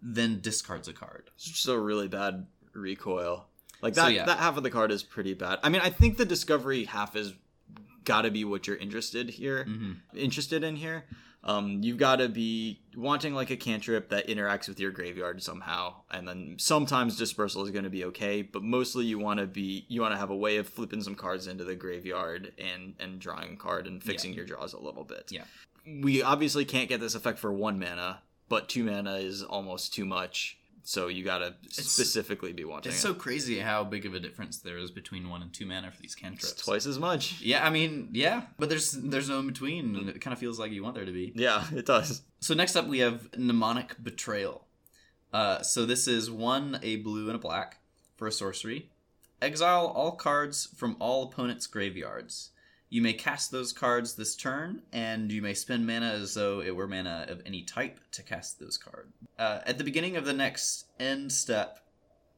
Speaker 2: then discards a card.
Speaker 1: It's just a really bad recoil. Like
Speaker 2: So,
Speaker 1: that,
Speaker 2: yeah.
Speaker 1: that half of the card is pretty bad. I mean, I think the discovery half is got to be what you're interested here,
Speaker 2: hmm
Speaker 1: interested in here. Um, you've got to be wanting like a cantrip that interacts with your graveyard somehow, and then sometimes dispersal is going to be okay, but mostly you want to be you want to have a way of flipping some cards into the graveyard and and drawing a card and fixing your draws a little bit.
Speaker 2: Yeah.
Speaker 1: we obviously can't get this effect for one mana, but two mana is almost too much. So you gotta specifically be watching.
Speaker 2: It's
Speaker 1: it.
Speaker 2: so crazy how big of a difference there is between one and two mana for these cantrips.
Speaker 1: It's twice as much.
Speaker 2: Yeah, I mean, yeah, but there's there's no in between, and it kind of feels like you want there to be.
Speaker 1: Yeah, it does.
Speaker 2: So next up, we have mnemonic betrayal. Uh, so this is one a blue and a black for a sorcery. Exile all cards from all opponents' graveyards. You may cast those cards this turn, and you may spend mana as though it were mana of any type to cast those cards. Uh, at the beginning of the next end step,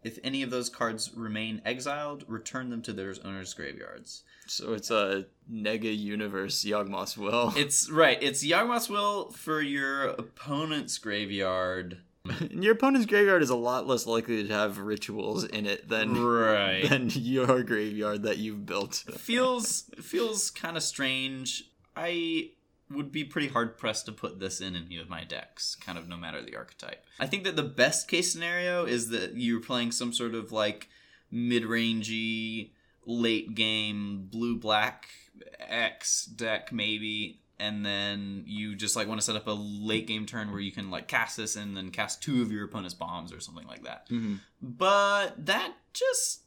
Speaker 2: if any of those cards remain exiled, return them to their owners' graveyards.
Speaker 1: So it's a Nega Universe Yawgmoth's Will.
Speaker 2: It's right. It's Yawgmoth's Will for your opponent's graveyard.
Speaker 1: And your opponent's graveyard is a lot less likely to have rituals in it than
Speaker 2: Right.
Speaker 1: than your graveyard that you've built.
Speaker 2: feels feels kind of strange. I would be pretty hard pressed to put this in any of my decks, kind of no matter the archetype. I think that the best case scenario is that you're playing some sort of like mid-rangey late game blue black X deck maybe. And then you just like want to set up a late game turn where you can like cast this and then cast two of your opponent's bombs or something like that.
Speaker 1: Mm-hmm.
Speaker 2: But that just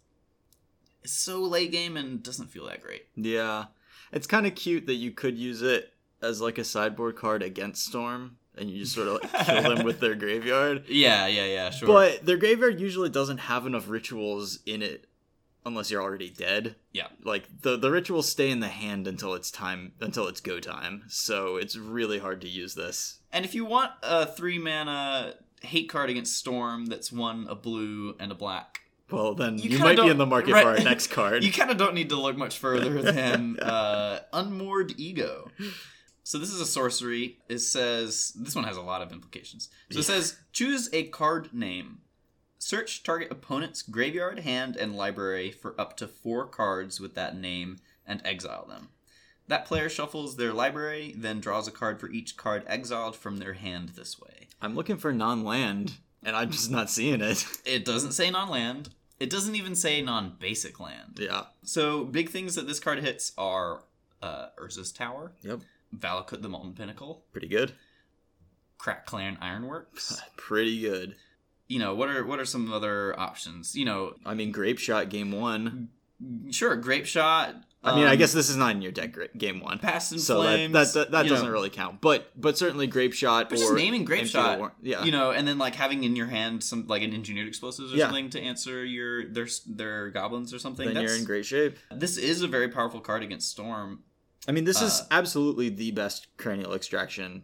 Speaker 2: is so late game and doesn't feel that great.
Speaker 1: Yeah, it's kind of cute that you could use it as like a sideboard card against Storm, and you just sort of like kill them with their graveyard.
Speaker 2: Yeah, yeah, yeah, sure.
Speaker 1: But their graveyard usually doesn't have enough rituals in it unless you're already dead.
Speaker 2: Yeah.
Speaker 1: Like the the rituals stay in the hand until it's time until it's go time. So it's really hard to use this.
Speaker 2: And if you want a three mana hate card against Storm that's one a blue and a black,
Speaker 1: Well, then
Speaker 2: You
Speaker 1: you, might be in the market
Speaker 2: right.
Speaker 1: for our next card.
Speaker 2: you kind of don't need to look much further than uh, Unmoored Ego. So this is a sorcery. It says this one has a lot of implications. So it
Speaker 1: Yeah.
Speaker 2: says choose a card name. Search target opponent's graveyard, hand, and library for up to four cards with that name and exile them. That player shuffles their library, then draws a card for each card exiled from their hand this way.
Speaker 1: I'm looking for non-land, and I'm just not seeing it.
Speaker 2: It doesn't say non land. It doesn't even say non basic land.
Speaker 1: yeah.
Speaker 2: So big things that this card hits are uh, Urza's Tower,
Speaker 1: Yep.
Speaker 2: Valakut the Molten Pinnacle,
Speaker 1: Pretty good.
Speaker 2: Krark-Clan Ironworks.
Speaker 1: Pretty good.
Speaker 2: You know what are what are some other options? You know,
Speaker 1: I mean, grape shot game one.
Speaker 2: sure, Grape Shot.
Speaker 1: I mean, I
Speaker 2: um,
Speaker 1: guess this is not in your deck game one.
Speaker 2: Past and
Speaker 1: so
Speaker 2: Flames.
Speaker 1: that that, that, that doesn't
Speaker 2: know.
Speaker 1: really count. But but certainly grape shot
Speaker 2: But
Speaker 1: or
Speaker 2: just naming Grape Shot,
Speaker 1: War- Yeah.
Speaker 2: you know, and then like having in your hand some like an engineered explosives or
Speaker 1: Yeah.
Speaker 2: something to answer your their their goblins or something.
Speaker 1: then you're in great shape.
Speaker 2: This is a very powerful card against Storm.
Speaker 1: I mean, this is
Speaker 2: Uh,
Speaker 1: absolutely the best cranial extraction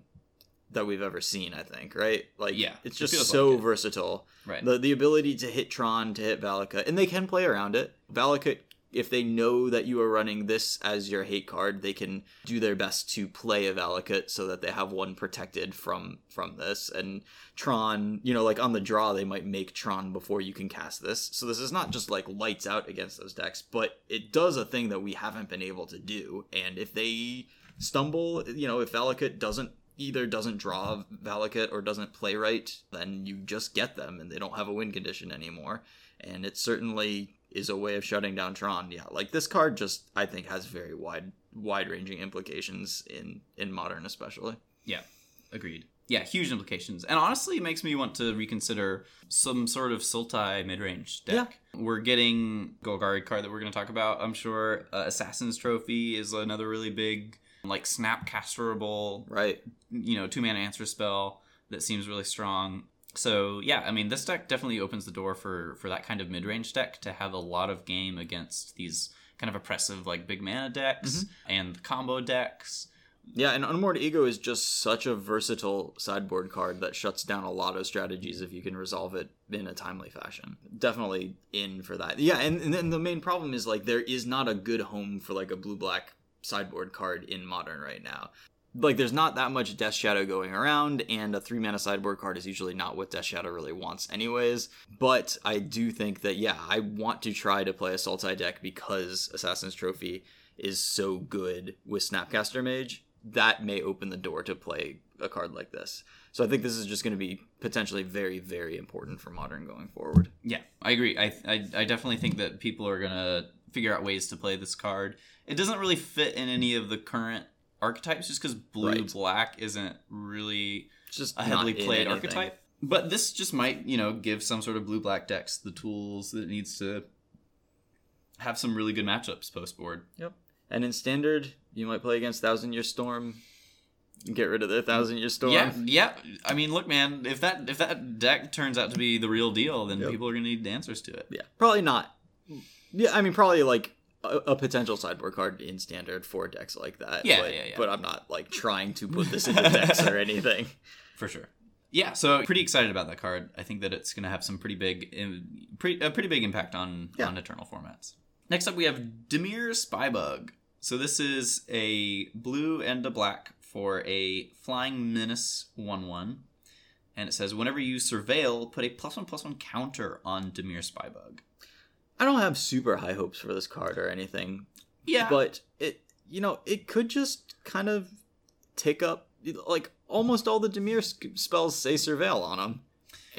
Speaker 1: that we've ever seen. I think, right? Like,
Speaker 2: Yeah,
Speaker 1: it's just
Speaker 2: feels
Speaker 1: so
Speaker 2: like it.
Speaker 1: versatile.
Speaker 2: Right.
Speaker 1: The the ability to hit Tron, to hit Valakut, and they can play around it. Valakut, if they know that you are running this as your hate card, they can do their best to play a Valakut so that they have one protected from from this. And Tron, you know, like on the draw, they might make Tron before you can cast this. So this is not just like lights out against those decks, but it does a thing that we haven't been able to do. And if they stumble, you know, if Valakut doesn't either doesn't draw Valakut or doesn't play right, then you just get them and they don't have a win condition anymore. And it certainly is a way of shutting down Tron. Yeah, like this card just I think has very wide wide ranging implications in in modern especially.
Speaker 2: Yeah, agreed. Yeah, huge implications. And honestly, it makes me want to reconsider some sort of Sultai mid range deck. We're getting Golgari card that we're going to talk about, I'm sure. Uh, Assassin's Trophy is another really big, like, snap casterable,
Speaker 1: Right.
Speaker 2: you know, two mana answer spell that seems really strong. So yeah, I mean, this deck definitely opens the door for for that kind of mid range deck to have a lot of game against these kind of oppressive like big mana decks mm-hmm. and combo decks.
Speaker 1: Yeah, and Unmoored Ego is just such a versatile sideboard card that shuts down a lot of strategies if you can resolve it in a timely fashion. Definitely in for that. Yeah, and, and then the main problem is like there is not a good home for like a blue black sideboard card in modern right now. Like there's not that much Death Shadow going around, and a three mana sideboard card is usually not what Death Shadow really wants, anyways. But I do think that yeah, I want to try to play a Sultai deck because Assassin's Trophy is so good with Snapcaster Mage that may open the door to play a card like this. So I think this is just going to be potentially very, very important for modern going forward.
Speaker 2: Yeah, I agree. I, I I definitely think that people are gonna figure out ways to play this card. It doesn't really fit in any of the current archetypes, just because blue
Speaker 1: Right.
Speaker 2: black isn't really
Speaker 1: just
Speaker 2: a heavily played archetype. But this just might, you know, give some sort of blue black decks the tools that it needs to have some really good matchups post board.
Speaker 1: Yep. And in standard, you might play against Thousand Year Storm. Get rid of the Thousand Year Storm.
Speaker 2: Yeah, yeah. I mean, look, man, if that if that deck turns out to be the real deal, then
Speaker 1: Yep.
Speaker 2: people are gonna need answers to it.
Speaker 1: Yeah. Probably not. Yeah, I mean, probably like a, a potential sideboard card in standard for decks like that.
Speaker 2: Yeah,
Speaker 1: but,
Speaker 2: yeah, yeah.
Speaker 1: But I'm not like trying to put this into decks or anything.
Speaker 2: for sure. Yeah, so pretty excited about that card. I think that it's going to have some pretty big, pretty a pretty big impact on
Speaker 1: Yeah.
Speaker 2: on Eternal formats. Next up, we have Dimir Spybug. So this is a blue and a black for a flying menace one one, and it says whenever you surveil, put a plus one plus one counter on Dimir Spybug.
Speaker 1: I don't have super high hopes for this card or anything.
Speaker 2: Yeah,
Speaker 1: but it you know it could just kind of take up like almost all the Dimir spells say surveil on them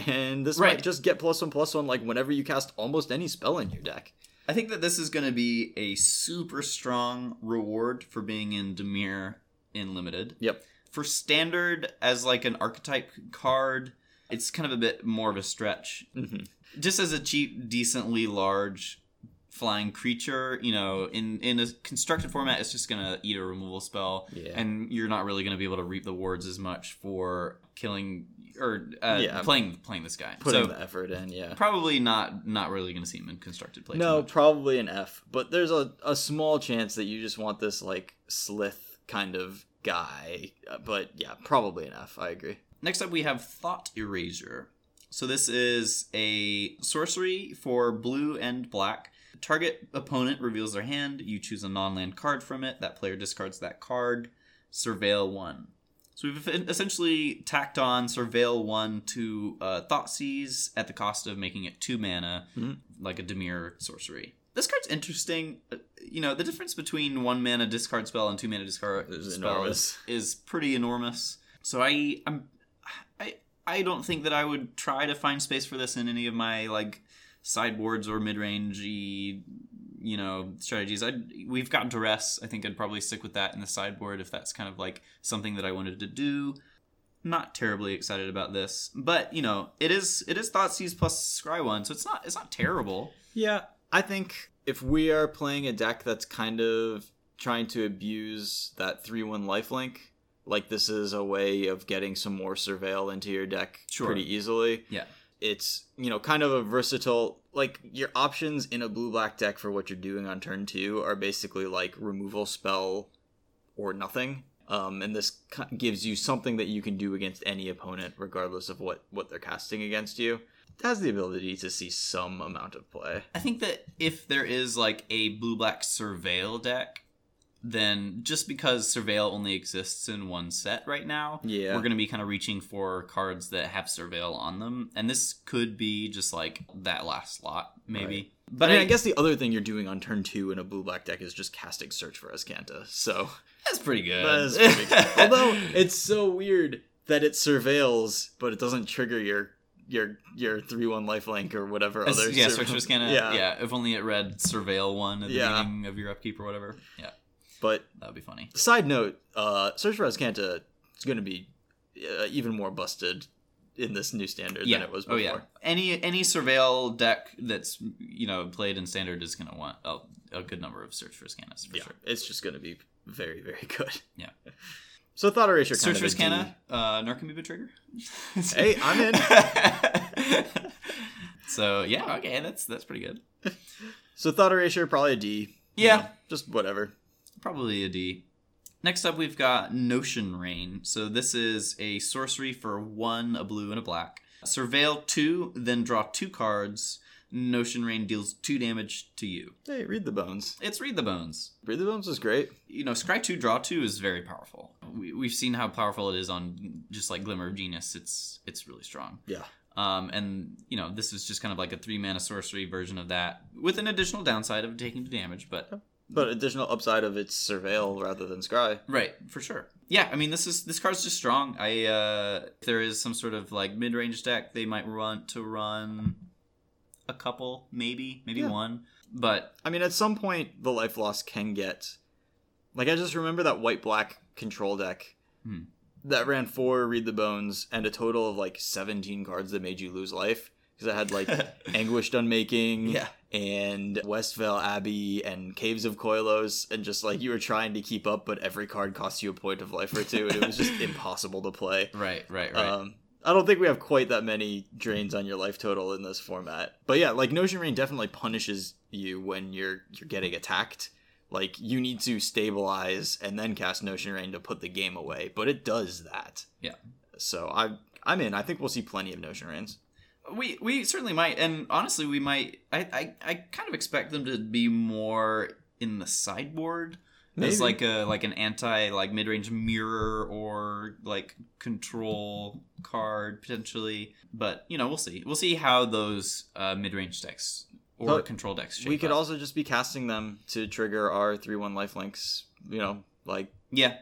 Speaker 1: and this
Speaker 2: Right.
Speaker 1: might just get plus one plus one like whenever you cast almost any spell in your deck
Speaker 2: I think that this is going to be a super strong reward for being in Dimir in limited.
Speaker 1: Yep.
Speaker 2: For standard as like an archetype card, it's kind of a bit more of a stretch.
Speaker 1: Mhm.
Speaker 2: Just as a cheap, decently large flying creature, you know, in in a constructed format, it's just gonna eat a removal spell,
Speaker 1: Yeah.
Speaker 2: and you're not really gonna be able to reap the wards as much for killing or uh,
Speaker 1: Yeah.
Speaker 2: playing playing this guy.
Speaker 1: Putting
Speaker 2: so
Speaker 1: the effort in, yeah.
Speaker 2: probably not not really gonna see him in constructed play.
Speaker 1: No, probably an F. But there's a, a small chance that you just want this like slith kind of guy. Uh, But yeah, probably an F. I agree.
Speaker 2: Next up, we have Thought Erasure. So this is a sorcery for blue and black. Target opponent reveals their hand. You choose a non-land card from it. That player discards that card. Surveil one. So we've essentially tacked on Surveil one to uh, Thoughtseize at the cost of making it two mana,
Speaker 1: Mhm.
Speaker 2: like a Dimir sorcery. This card's interesting. Uh, You know, the difference between one mana discard spell and two mana discard
Speaker 1: Is
Speaker 2: spell
Speaker 1: enormous.
Speaker 2: is, is pretty enormous. So I, I'm, I, I don't think that I would try to find space for this in any of my like sideboards or mid-rangey, you know, strategies. I we've got duress. I think I'd probably stick with that in the sideboard if that's kind of like something that I wanted to do. Not terribly excited about this, but you know, it is it is thought Thoughtseize plus Scry one, so it's not it's not terrible.
Speaker 1: Yeah, I think if we are playing a deck that's kind of trying to abuse that 3 1 lifelink, like this is a way of getting some more surveil into your deck
Speaker 2: Sure.
Speaker 1: pretty easily.
Speaker 2: Yeah.
Speaker 1: It's, you know, kind of a versatile, like your options in a blue black deck for what you're doing on turn two are basically like removal spell or nothing. Um, and this gives you something that you can do against any opponent, regardless of what, what they're casting against you. It has the ability to see some amount of play.
Speaker 2: I think that if there is like a blue black surveil deck, then just because surveil only exists in one set right now,
Speaker 1: Yeah.
Speaker 2: we're going to be kind of reaching for cards that have surveil on them, and this could be just like that last slot, maybe.
Speaker 1: Right.
Speaker 2: But
Speaker 1: I, mean, I guess the other thing you're doing on turn two in a blue black deck is just casting Search for Azcanta. So
Speaker 2: that's pretty good.
Speaker 1: that's pretty good. Although it's so weird that it surveils, but it doesn't trigger your your your three one lifelink or whatever
Speaker 2: It's-
Speaker 1: other.
Speaker 2: yeah, search for Azcanta.
Speaker 1: Yeah.
Speaker 2: Yeah. if only it read surveil one at the
Speaker 1: Yeah.
Speaker 2: beginning of your upkeep or whatever. Yeah,
Speaker 1: But
Speaker 2: that would be funny.
Speaker 1: side note, uh, Search for Azcanta is going to be uh, even more busted in this new standard
Speaker 2: Yeah.
Speaker 1: than it was
Speaker 2: oh
Speaker 1: before.
Speaker 2: yeah. Any any surveil deck that's you know played in standard is going to want a, a good number of search for Azcantas for
Speaker 1: Yeah,
Speaker 2: sure.
Speaker 1: it's just going to be very very good.
Speaker 2: Yeah.
Speaker 1: So thought erasure.
Speaker 2: Search for
Speaker 1: of a D.
Speaker 2: uh, Narcomoeba trigger.
Speaker 1: Hey, I'm
Speaker 2: in. so yeah, okay, that's that's pretty good.
Speaker 1: So thought erasure probably a D. you
Speaker 2: Yeah.
Speaker 1: know, just whatever.
Speaker 2: Probably a D. Next up, we've got Notion Rain. So this is a sorcery for one, a blue, and a black. Surveil two, then draw two cards. Notion Rain deals two damage to you.
Speaker 1: Hey, read the bones.
Speaker 2: It's Read the Bones.
Speaker 1: Read the bones is great.
Speaker 2: You know, Scry 2, Draw 2 is very powerful. We, we've seen how powerful it is on just like Glimmer of Genius. It's it's really strong.
Speaker 1: Yeah.
Speaker 2: Um, and, you know, this is just kind of like a three mana sorcery version of that with an additional downside of taking the damage, but
Speaker 1: But additional upside of its surveil rather than scry.
Speaker 2: Right, for sure. Yeah, I mean this is this card's just strong. I uh if there is some sort of like mid range deck, they might want to run a couple, maybe, maybe
Speaker 1: Yeah.
Speaker 2: one. But
Speaker 1: I mean, at some point, the life loss can get. Like, I just remember that white black control deck
Speaker 2: Hmm.
Speaker 1: that ran four Read the Bones and a total of like 17 cards that made you lose life. Because it had like Anguished Unmaking
Speaker 2: Yeah.
Speaker 1: And Westvale Abbey and Caves of Koilos. And just like you were trying to keep up, but every card cost you a point of life or two. And it was just impossible to play.
Speaker 2: right, right, right.
Speaker 1: Um, I don't think we have quite that many drains on your life total in this format. But yeah, like Notion Rain definitely punishes you when you're you're getting attacked. Like you need to stabilize and then cast Notion Rain to put the game away, but it does that.
Speaker 2: Yeah.
Speaker 1: So I I'm in. I think we'll see plenty of Notion Rains.
Speaker 2: We we certainly might and honestly we might I, I I kind of expect them to be more in the sideboard
Speaker 1: Maybe.
Speaker 2: as like a like an anti like mid range mirror or like control card potentially. But you know, we'll see. We'll see how those uh, mid range decks or
Speaker 1: But
Speaker 2: control decks
Speaker 1: we could
Speaker 2: up.
Speaker 1: also just be casting them to trigger our three one life links. You know, like
Speaker 2: Yeah.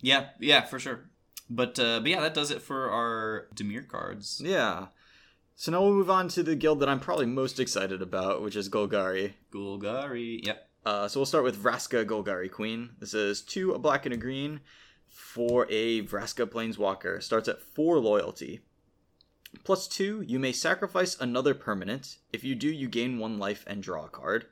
Speaker 2: Yeah, yeah, for sure. But uh but yeah, that does it for our Dimir cards.
Speaker 1: yeah. So now we'll move on to the guild that I'm probably most excited about, which is Golgari.
Speaker 2: Golgari. Yep.
Speaker 1: Uh, so we'll start with Vraska Golgari Queen. This is two, a black and a green for a Vraska Planeswalker. Starts at four loyalty. Plus two, you may sacrifice another permanent. If you do, you gain one life and draw a card.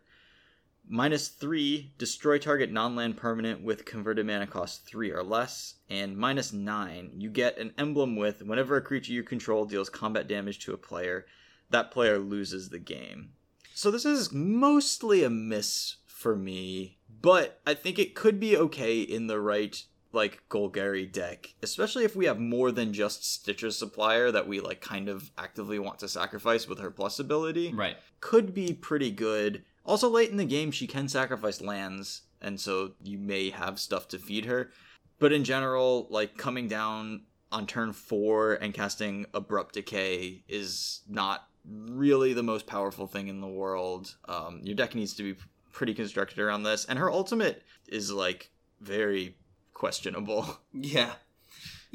Speaker 1: Minus three, destroy target non land permanent with converted mana cost three or less. And minus nine, you get an emblem with whenever a creature you control deals combat damage to a player, that player loses the game. So this is mostly a miss for me, but I think it could be okay in the right like Golgari deck, especially if we have more than just Stitcher's Supplier that we like kind of actively want to sacrifice with her plus ability.
Speaker 2: Right.
Speaker 1: Could be pretty good. Also late in the game she can sacrifice lands, and so you may have stuff to feed her. But in general, like coming down on turn 4 and casting Abrupt Decay is not really the most powerful thing in the world. Um, your deck needs to be pretty constructed around this, and her ultimate is like very questionable.
Speaker 2: Yeah.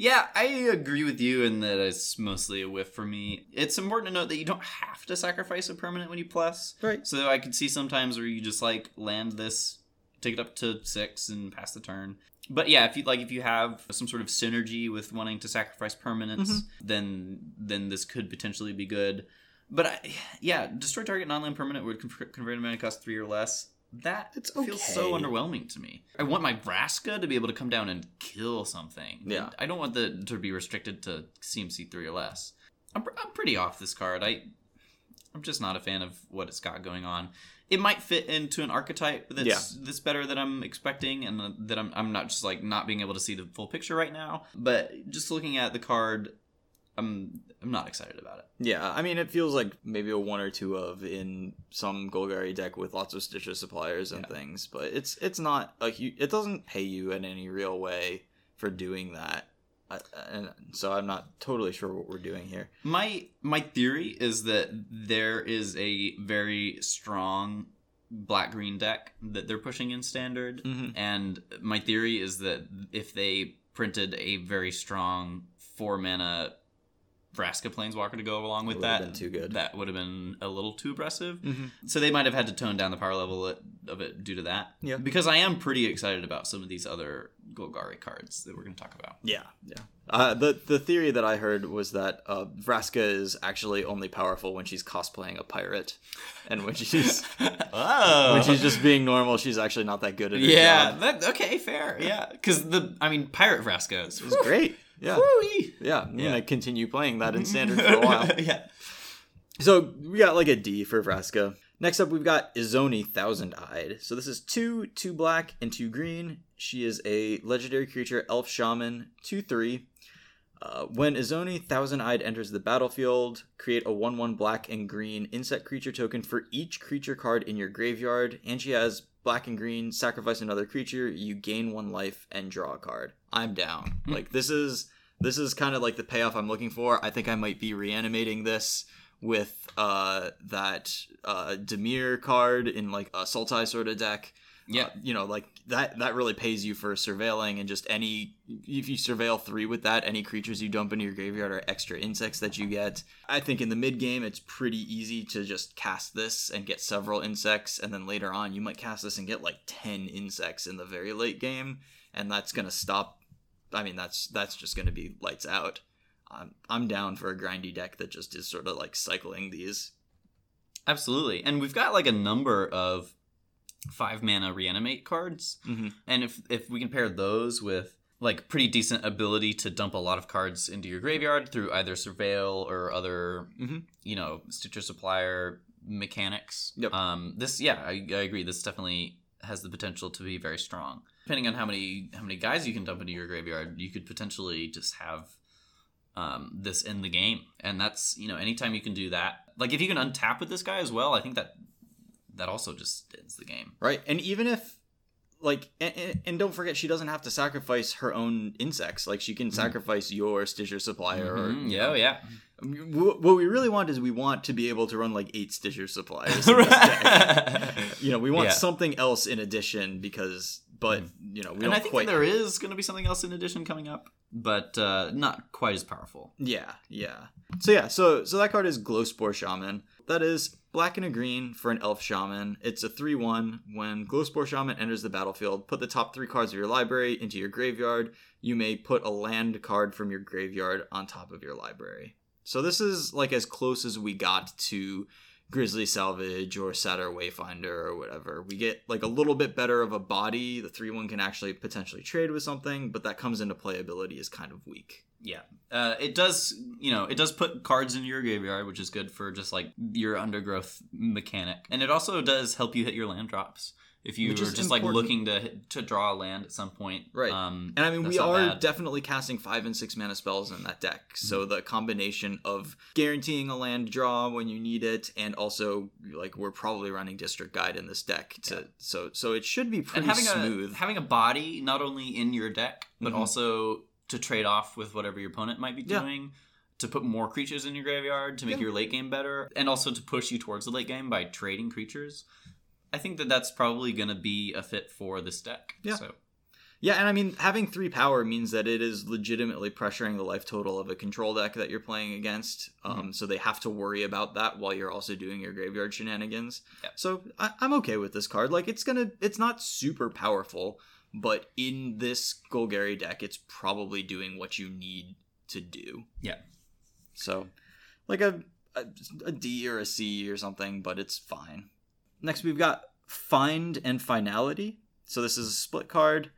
Speaker 2: Yeah, I agree with you in that it's mostly a whiff for me. It's important to note that you don't have to sacrifice a permanent when you plus.
Speaker 1: Right.
Speaker 2: So I could see sometimes where you just like land this, take it up to six and pass the turn. But yeah, if you like, if you have some sort of synergy with wanting to sacrifice permanents,
Speaker 1: Mhm.
Speaker 2: then then this could potentially be good. But I, yeah, destroy target non-land permanent would convert a mana cost three or less. That
Speaker 1: It's
Speaker 2: feels so underwhelming to me. I want my Vraska to be able to come down and kill something.
Speaker 1: Yeah.
Speaker 2: I don't want the to be restricted to CMC three or less. I'm, I'm pretty off this card. I I'm just not a fan of what it's got going on. It might fit into an archetype that's
Speaker 1: Yeah.
Speaker 2: that's better than I'm expecting, and that I'm I'm not just like not being able to see the full picture right now. But just looking at the card, I'm I'm not excited about it.
Speaker 1: Yeah, I mean, it feels like maybe a one or two of in some Golgari deck with lots of Stitcher suppliers and
Speaker 2: Yeah.
Speaker 1: things, but it's it's not like you. It doesn't pay you in any real way for doing that, I, and so I'm not totally sure what we're doing here.
Speaker 2: My my theory is that there is a very strong black green deck that they're pushing in standard,
Speaker 1: Mhm.
Speaker 2: and my theory is that if they printed a very strong four mana Vraska Planeswalker to go along with that,
Speaker 1: been too good.
Speaker 2: That would have been a little too aggressive.
Speaker 1: Mm-hmm.
Speaker 2: So they might have had to tone down the power level of it due to that.
Speaker 1: Yeah.
Speaker 2: Because I am pretty excited about some of these other Golgari cards that we're going to talk about.
Speaker 1: Yeah, yeah. Uh, the the theory that I heard was that uh, Vraska is actually only powerful when she's cosplaying a pirate, and when she's
Speaker 2: oh.
Speaker 1: when she's just being normal, she's actually not that good at her
Speaker 2: Yeah,
Speaker 1: job.
Speaker 2: that, okay, fair. Yeah, because the I mean, Pirate Vraska is
Speaker 1: It's great. Yeah,
Speaker 2: Woo-wee.
Speaker 1: yeah. I'm
Speaker 2: Yeah.
Speaker 1: gonna continue playing that in standard for a while.
Speaker 2: yeah.
Speaker 1: So we got like a D for Vraska. Next up, we've got Izoni Thousand Eyed. So this is two, two black, and two green. She is a legendary creature, elf shaman, two three. Uh, when Izoni Thousand Eyed enters the battlefield, create a 1 1 black and green insect creature token for each creature card in your graveyard. And she has black and green, sacrifice another creature, you gain one life and draw a card. I'm down.
Speaker 2: Hmm.
Speaker 1: Like this is this is kind of like the payoff I'm looking for. I think I might be reanimating this with uh that uh Dimir card in like a Sultai sort of deck.
Speaker 2: Yeah.
Speaker 1: Uh, you know, like that that really pays you for surveilling and just any if you surveil 3 with that, any creatures you dump into your graveyard are extra insects that you get. I think in the mid game it's pretty easy to just cast this and get several insects and then later on you might cast this and get like 10 insects in the very late game and that's going to stop I mean that's that's just going to be lights out. I'm I'm down for a grindy deck that just is sort of like cycling these.
Speaker 2: Absolutely. And we've got like a number of five mana reanimate cards.
Speaker 1: Mm-hmm.
Speaker 2: And if if we can pair those with like pretty decent ability to dump a lot of cards into your graveyard through either surveil or other
Speaker 1: Mhm.
Speaker 2: you know stitcher supplier mechanics
Speaker 1: Yep.
Speaker 2: um this yeah I, I agree this definitely has the potential to be very strong depending on how many how many guys you can dump into your graveyard you could potentially just have um, this in the game and that's you know anytime you can do that like if you can untap with this guy as well i think that that also just ends the game
Speaker 1: Right. And even if like and, and- don't forget she doesn't have to sacrifice her own insects. Like she can sacrifice your Stitcher supplier or
Speaker 2: Mhm.
Speaker 1: you
Speaker 2: yeah
Speaker 1: know,
Speaker 2: yeah
Speaker 1: What we really want is we want to be able to run like eight Stitcher suppliers. in this deck. you know, we want
Speaker 2: Yeah.
Speaker 1: something else in addition because, but you know, we
Speaker 2: and
Speaker 1: don't
Speaker 2: I think
Speaker 1: quite.
Speaker 2: there is going to be something else in addition coming up. but uh, not quite as powerful.
Speaker 1: Yeah, yeah. So yeah, so so that card is Glowspore Shaman. That is black and a green for an elf shaman. It's a 3 1. When Glowspore Shaman enters the battlefield, put the top three cards of your library into your graveyard. You may put a land card from your graveyard on top of your library. So this is like as close as we got to Grisly Salvage or Satyr Wayfinder or whatever. We get like a little bit better of a body. The 3 1 can actually potentially trade with something, but that comes into playability is kind of weak.
Speaker 2: Yeah, uh, it does. You know, it does put cards in your graveyard, which is good for just like your undergrowth mechanic, and it also does help you hit your land drops if you
Speaker 1: Which is
Speaker 2: just like looking to to draw a land at some point.
Speaker 1: Right.
Speaker 2: Um,
Speaker 1: And I mean, we are
Speaker 2: bad.
Speaker 1: definitely casting five and six mana spells in that deck. So the combination of guaranteeing a land draw when you need it, and also like we're probably running District Guide in this deck. To so so it should be pretty
Speaker 2: having
Speaker 1: smooth.
Speaker 2: a having a body not only in your deck but
Speaker 1: Mhm.
Speaker 2: also to trade off with whatever your opponent might be
Speaker 1: Yeah.
Speaker 2: doing to put more creatures in your graveyard to make
Speaker 1: Yeah.
Speaker 2: your late game better and also to push you towards the late game by trading creatures i think that that's probably going to be a fit for this deck
Speaker 1: Yeah.
Speaker 2: so
Speaker 1: yeah, and I mean having three power means that it is legitimately pressuring the life total of a control deck that you're playing against. Um,
Speaker 2: Mm-hmm.
Speaker 1: So they have to worry about that while you're also doing your graveyard shenanigans.
Speaker 2: Yeah.
Speaker 1: So I, I'm okay with this card. Like it's gonna, it's not super powerful, but in this Golgari deck, it's probably doing what you need to do.
Speaker 2: Yeah.
Speaker 1: So, like a, a a D or a C or something, but it's fine. Next, we've got Find and Finality. So this is a split card.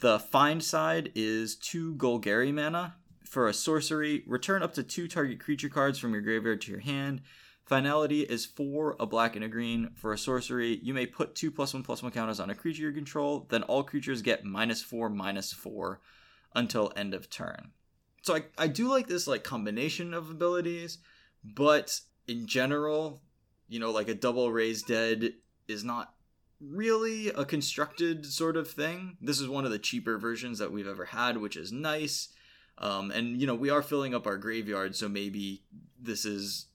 Speaker 1: The Find side is two Golgari mana. For a sorcery, return up to two target creature cards from your graveyard to your hand. Finality is four, a black and a green. For a sorcery, you may put two plus one plus one counters on a creature you control. Then all creatures get minus four, minus four until end of turn. So I, I do like this like combination of abilities, but in general, you know, like a double raised dead is not really a constructed sort of thing. This is one of the cheaper versions that we've ever had, which is nice. Um, and you know, we are filling up our graveyard, so maybe this is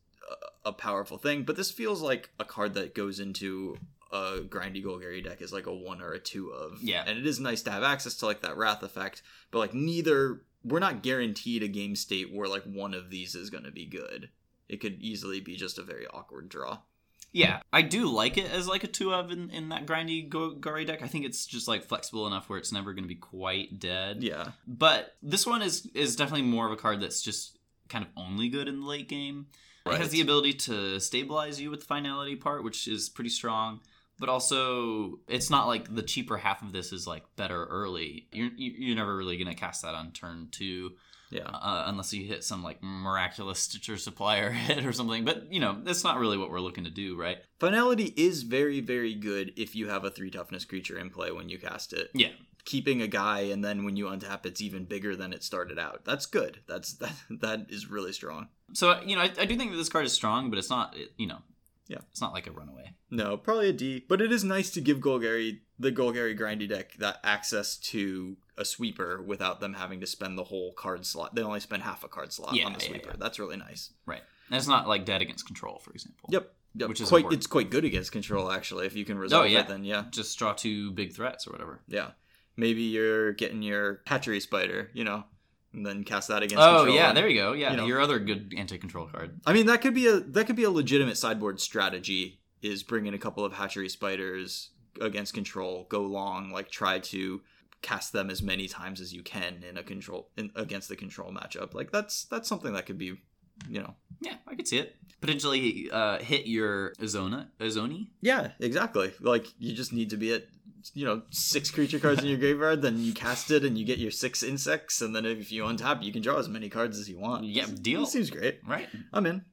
Speaker 1: a, a powerful thing. But this feels like a card that goes into a grindy Golgari deck is like a one or a two of.
Speaker 2: Yeah.
Speaker 1: And it is nice to have access to like that wrath effect, but like neither we're not guaranteed a game state where like one of these is gonna be good. It could easily be just a very awkward draw.
Speaker 2: yeah i do like it as like a two of in, in that grindy gari deck i think it's just like flexible enough where it's never going to be quite dead
Speaker 1: Yeah.
Speaker 2: But this one is is definitely more of a card that's just kind of only good in the late game. It has the ability to stabilize you with the finality part, which is pretty strong. But also, it's not like the cheaper half of this is like better early. You're you're never really gonna cast that on turn two,
Speaker 1: Yeah.
Speaker 2: uh, unless you hit some like miraculous Stitcher's Supplier hit or something. But you know, that's not really what we're looking to do, right?
Speaker 1: Finality is very, very good if you have a three toughness creature in play when you cast it.
Speaker 2: Yeah,
Speaker 1: Keeping a guy and then when you untap it's even bigger than it started out. That's good. That's that that is really strong.
Speaker 2: so you know, I, I do think that this card is strong, but it's not, it, you know,
Speaker 1: Yeah.
Speaker 2: it's not like a runaway.
Speaker 1: No, probably a D, but it is nice to give Golgari the Golgari grindy deck that access to a sweeper without them having to spend the whole card slot. They only spend half a card slot
Speaker 2: Yeah,
Speaker 1: on the
Speaker 2: yeah,
Speaker 1: sweeper.
Speaker 2: yeah.
Speaker 1: That's really nice.
Speaker 2: Right. And it's not like dead against control, for example.
Speaker 1: Yep. Yep.
Speaker 2: Which is
Speaker 1: quite
Speaker 2: important.
Speaker 1: it's quite good against control actually. If you can resolve oh,
Speaker 2: yeah.
Speaker 1: it then yeah.
Speaker 2: Just draw two big threats or whatever.
Speaker 1: Yeah. Maybe you're getting your hatchery spider, you know, and then cast that against
Speaker 2: Oh yeah, there you go. Yeah,
Speaker 1: you know.
Speaker 2: your other good anti-control card.
Speaker 1: I mean, that could be a that could be a legitimate sideboard strategy. Is bring in a couple of hatchery spiders against control, go long, like try to cast them as many times as you can in a control in, against the control matchup. Like that's that's something that could be, you know.
Speaker 2: Yeah, I could see it. Potentially uh, hit your Azona, Izoni.
Speaker 1: Yeah, exactly. Like you just need to be at you know six creature cards in your graveyard, then you cast it and you get your six insects, and then if you untap, you can draw as many cards as you want.
Speaker 2: Yeah, deal.
Speaker 1: It seems great.
Speaker 2: Right.
Speaker 1: I'm in.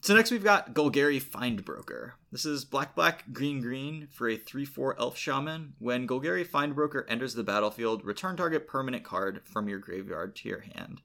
Speaker 1: So next we've got Golgari Findbroker. This is black black green green for a 3-4 elf shaman. When Golgari Findbroker enters the battlefield, return target permanent card from your graveyard to your hand.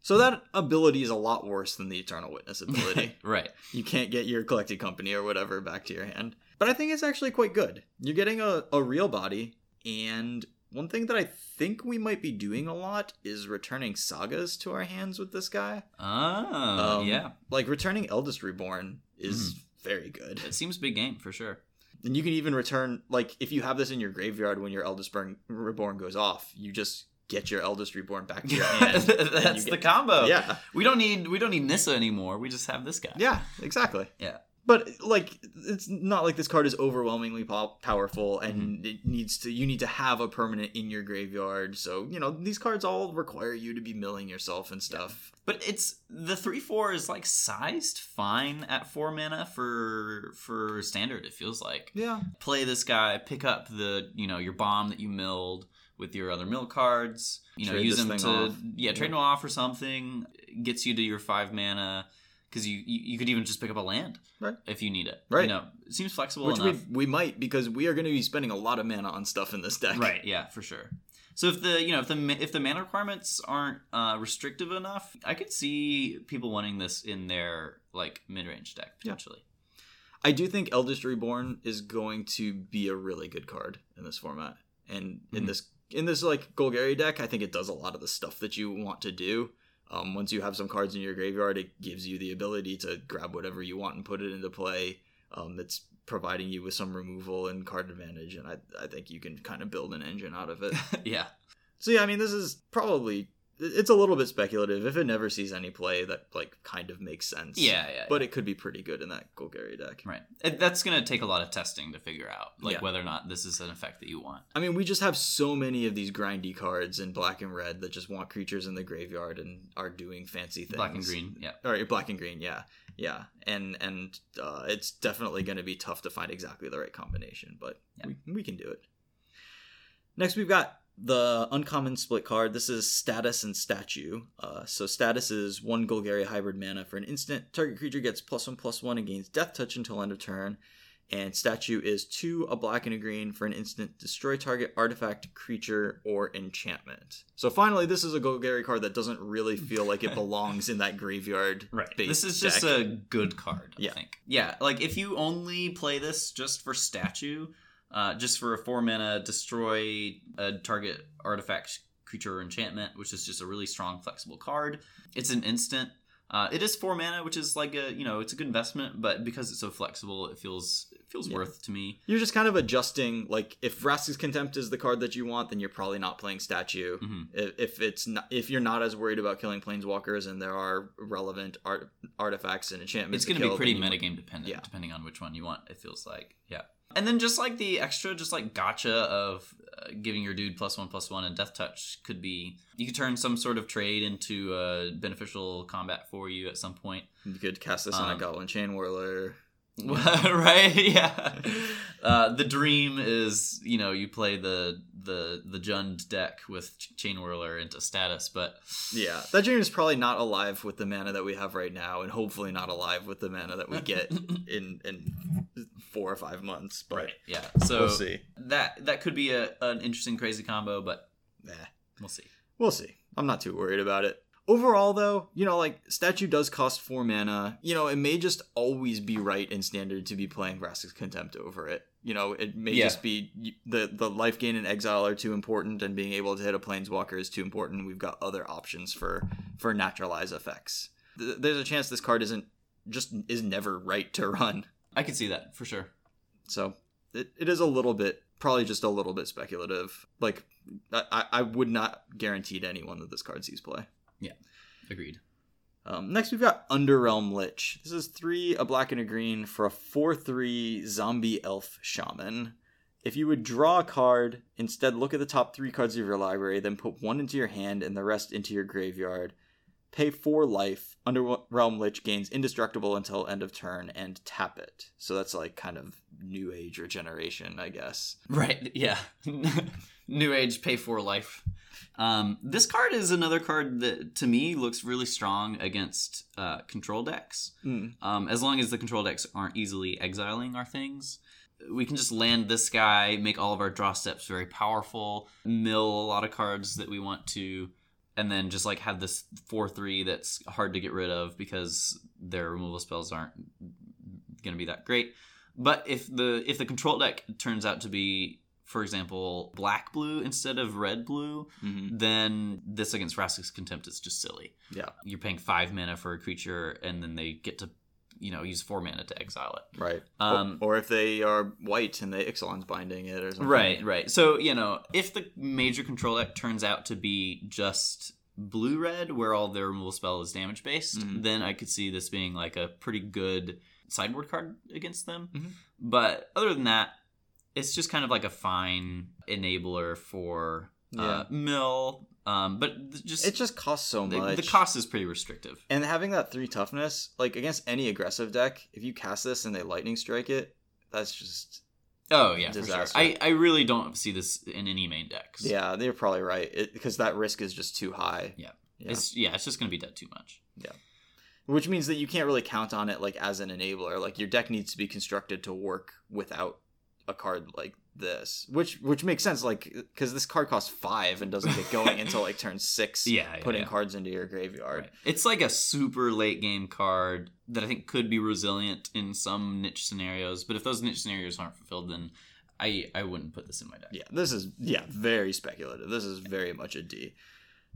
Speaker 1: So that ability is a lot worse than the Eternal Witness ability.
Speaker 2: right.
Speaker 1: you can't get your collected company or whatever back to your hand. But I think it's actually quite good. You're getting a, a real body, and one thing that I think we might be doing a lot is returning sagas to our hands with this guy.
Speaker 2: Oh,
Speaker 1: Um,
Speaker 2: yeah.
Speaker 1: Like returning Eldest Reborn is very good.
Speaker 2: It seems big game for sure.
Speaker 1: And you can even return like if you have this in your graveyard when your Eldest Burn- Reborn goes off, you just get your Eldest Reborn back to your hand.
Speaker 2: That's
Speaker 1: you
Speaker 2: the combo.
Speaker 1: Yeah.
Speaker 2: We don't need we don't need Nissa anymore. We just have this guy.
Speaker 1: Yeah, exactly.
Speaker 2: Yeah.
Speaker 1: But like it's not like this card is overwhelmingly pow- powerful and
Speaker 2: Mm-hmm.
Speaker 1: it needs to you need to have a permanent in your graveyard. So, you know, these cards all require you to be milling yourself and stuff.
Speaker 2: But it's the three four is like sized fine at four mana for for standard. It feels like
Speaker 1: Yeah.
Speaker 2: play this guy, pick up the you know your bomb that you milled with your other mill cards. You know,
Speaker 1: Trade
Speaker 2: use them to
Speaker 1: off.
Speaker 2: yeah trade them off or something. Gets you to your five mana because you, you you could even just pick up a land
Speaker 1: Right.
Speaker 2: if you need it.
Speaker 1: Right.
Speaker 2: You know, it seems flexible
Speaker 1: Which
Speaker 2: enough.
Speaker 1: we, we might because we are going to be spending a lot of mana on stuff in this deck.
Speaker 2: Right. Yeah, for sure. So if the you know if the if the mana requirements aren't uh, restrictive enough, I could see people wanting this in their like mid range deck potentially.
Speaker 1: I do think Eldest Reborn is going to be a really good card in this format. And in
Speaker 2: Mhm.
Speaker 1: this in this like Golgari deck, I think it does a lot of the stuff that you want to do. Um, once you have some cards in your graveyard, it gives you the ability to grab whatever you want and put it into play. Um, it's providing you with some removal and card advantage, and I, I think you can kind of build an engine out of it.
Speaker 2: yeah.
Speaker 1: so yeah, I mean, this is probably it's a little bit speculative. If it never sees any play, that like kind of makes sense.
Speaker 2: Yeah. Yeah.
Speaker 1: but it could be pretty good in that Golgari deck.
Speaker 2: Right. It, that's going to take a lot of testing to figure out, like
Speaker 1: Yeah.
Speaker 2: whether or not this is an effect that you want.
Speaker 1: I mean, we just have so many of these grindy cards in black and red that just want creatures in the graveyard and are doing fancy things.
Speaker 2: Black and green. Yeah.
Speaker 1: Or black and green, yeah, yeah, and and uh, it's definitely going to be tough to find exactly the right combination, but
Speaker 2: Yeah.
Speaker 1: we we can do it. Next, we've got the uncommon split card. This is status and statue. Uh, so status is one Golgari hybrid mana for an instant. Target creature gets plus one plus one and gains death touch until end of turn. And statue is two, a black and a green for an instant. Destroy target artifact, creature, or enchantment. So finally, this is a Golgari card that doesn't really feel like it belongs in that graveyard. based
Speaker 2: This is just
Speaker 1: deck.
Speaker 2: a good card, I
Speaker 1: Yeah.
Speaker 2: think. Yeah, like if you only play this just for statue, uh, just for a four mana destroy a target artifact, creature, or enchantment, which is just a really strong, flexible card. It's an instant. Uh, it is four mana, which is like a you know it's a good investment, but because it's so flexible, it feels it feels
Speaker 1: Yeah.
Speaker 2: worth to me.
Speaker 1: You're just kind of adjusting. Like, if Vraska's Contempt is the card that you want, then you're probably not playing Statue.
Speaker 2: Mhm.
Speaker 1: If, if it's not, if you're not as worried about killing Planeswalkers and there are relevant art, artifacts and enchantments,
Speaker 2: It's going to be pretty metagame dependent,
Speaker 1: Yeah.
Speaker 2: depending on which one you want. It feels like, yeah. And then just like the extra, just like gotcha of uh, giving your dude plus one plus one and death touch could be you could turn some sort of trade into a beneficial combat for you at some point,
Speaker 1: You could cast this on a
Speaker 2: Um,
Speaker 1: Goblin Chainwhirler.
Speaker 2: right? Yeah. Uh, the dream is you know you play the the the Jund deck with Ch- Chainwhirler into status, but
Speaker 1: Yeah, that dream is probably not alive with the mana that we have right now, and hopefully not alive with the mana that we get in in four or five months. But
Speaker 2: yeah. So
Speaker 1: we'll see.
Speaker 2: that that could be a, an interesting crazy combo, but
Speaker 1: Nah.
Speaker 2: we'll see.
Speaker 1: We'll see. I'm not too worried about it. Overall, though, you know, like statue does cost four mana. You know, it may just always be right in standard to be playing Vraska's Contempt over it. You know, it may
Speaker 2: Yeah.
Speaker 1: just be the the life gain and exile are too important, and being able to hit a planeswalker is too important. We've got other options for for naturalize effects. Th- There's a chance this card isn't just is never right to run.
Speaker 2: I can see that for sure.
Speaker 1: So it, it is a little bit, probably just a little bit speculative. Like I, I- I would not guarantee to anyone that this card sees play.
Speaker 2: Yeah, agreed.
Speaker 1: Um, next, we've got Underrealm Lich. This is three, a black and a green for a 4 3 zombie elf shaman. If you would draw a card, instead look at the top three cards of your library, then put one into your hand and the rest into your graveyard. Pay four life. Underrealm Lich gains indestructible until end of turn and tap it. So that's like kind of new age regeneration, I guess.
Speaker 2: Right. Yeah. New Age pay for life. Um, this card is another card that to me looks really strong against uh, control decks.
Speaker 1: Mm.
Speaker 2: Um, as long as the control decks aren't easily exiling our things, we can just land this guy, make all of our draw steps very powerful, mill a lot of cards that we want to, and then just like have this four three that's hard to get rid of because their removal spells aren't going to be that great. But if the if the control deck turns out to be, for example, black blue instead of red blue,
Speaker 1: hmm
Speaker 2: then this against Vraska's Contempt is just silly.
Speaker 1: Yeah.
Speaker 2: You're paying five mana for a creature, and then they get to you know use four mana to exile it.
Speaker 1: Right.
Speaker 2: Um,
Speaker 1: or, or if they are white and the Ixalan's binding it or something.
Speaker 2: Right, right. So, you know, if the major control deck turns out to be just blue red, where all their removal spell is damage based,
Speaker 1: Mhm.
Speaker 2: then I could see this being like a pretty good sideboard card against them.
Speaker 1: Mhm.
Speaker 2: But other than that, it's just kind of like a fine enabler for
Speaker 1: Yeah.
Speaker 2: uh, mill. Um, but just
Speaker 1: It just costs so
Speaker 2: the,
Speaker 1: much.
Speaker 2: the cost is pretty restrictive.
Speaker 1: And having that three toughness, like against any aggressive deck, if you cast this and they lightning strike it, that's just
Speaker 2: Oh yeah, for sure.
Speaker 1: Disaster.
Speaker 2: I, I really don't see this in any main decks.
Speaker 1: yeah. They're probably right it, because that risk is just too high.
Speaker 2: Yeah.
Speaker 1: Yeah.
Speaker 2: It's yeah, it's just gonna be dead too much.
Speaker 1: Yeah Which means that you can't really count on it like as an enabler. Like your deck needs to be constructed to work without a card like this, which which makes sense. Like because this card costs five and doesn't get going until like turn six.
Speaker 2: Yeah, yeah,
Speaker 1: putting
Speaker 2: yeah.
Speaker 1: cards into your graveyard.
Speaker 2: Right. It's like a super late game card that I think could be resilient in some niche scenarios, but if those niche scenarios aren't fulfilled, then I I wouldn't put this in my deck.
Speaker 1: Yeah, this is yeah very speculative. This is very much a D.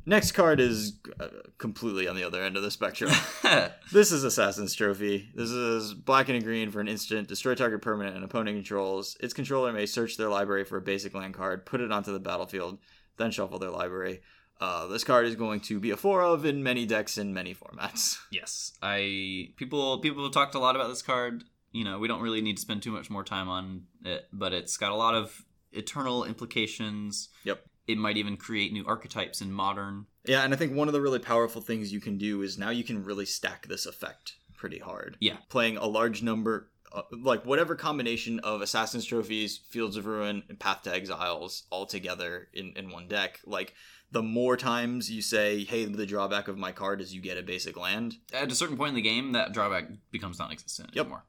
Speaker 1: Next card is uh, completely on the other end of the spectrum. This is Assassin's Trophy. This is black and green for an instant. Destroy target permanent and opponent controls. Its controller may search their library for a basic land card, put it onto the battlefield, then shuffle their library. Uh, this card is going to be a four of in many decks in many formats.
Speaker 2: yes, I people people have talked a lot about this card. You know, we don't really need to spend too much more time on it, but it's got a lot of eternal implications.
Speaker 1: Yep.
Speaker 2: It might even create new archetypes in modern.
Speaker 1: Yeah, and I think one of the really powerful things you can do is now you can really stack this effect pretty hard.
Speaker 2: Yeah.
Speaker 1: Playing a large number, uh, like whatever combination of Assassin's Trophies, Fields of Ruin, and Path to Exiles all together in, in one deck. Like, the more times you say, hey, the drawback of my card is you get a basic land.
Speaker 2: At a certain point in the game, that drawback becomes non-existent
Speaker 1: Yep.
Speaker 2: anymore.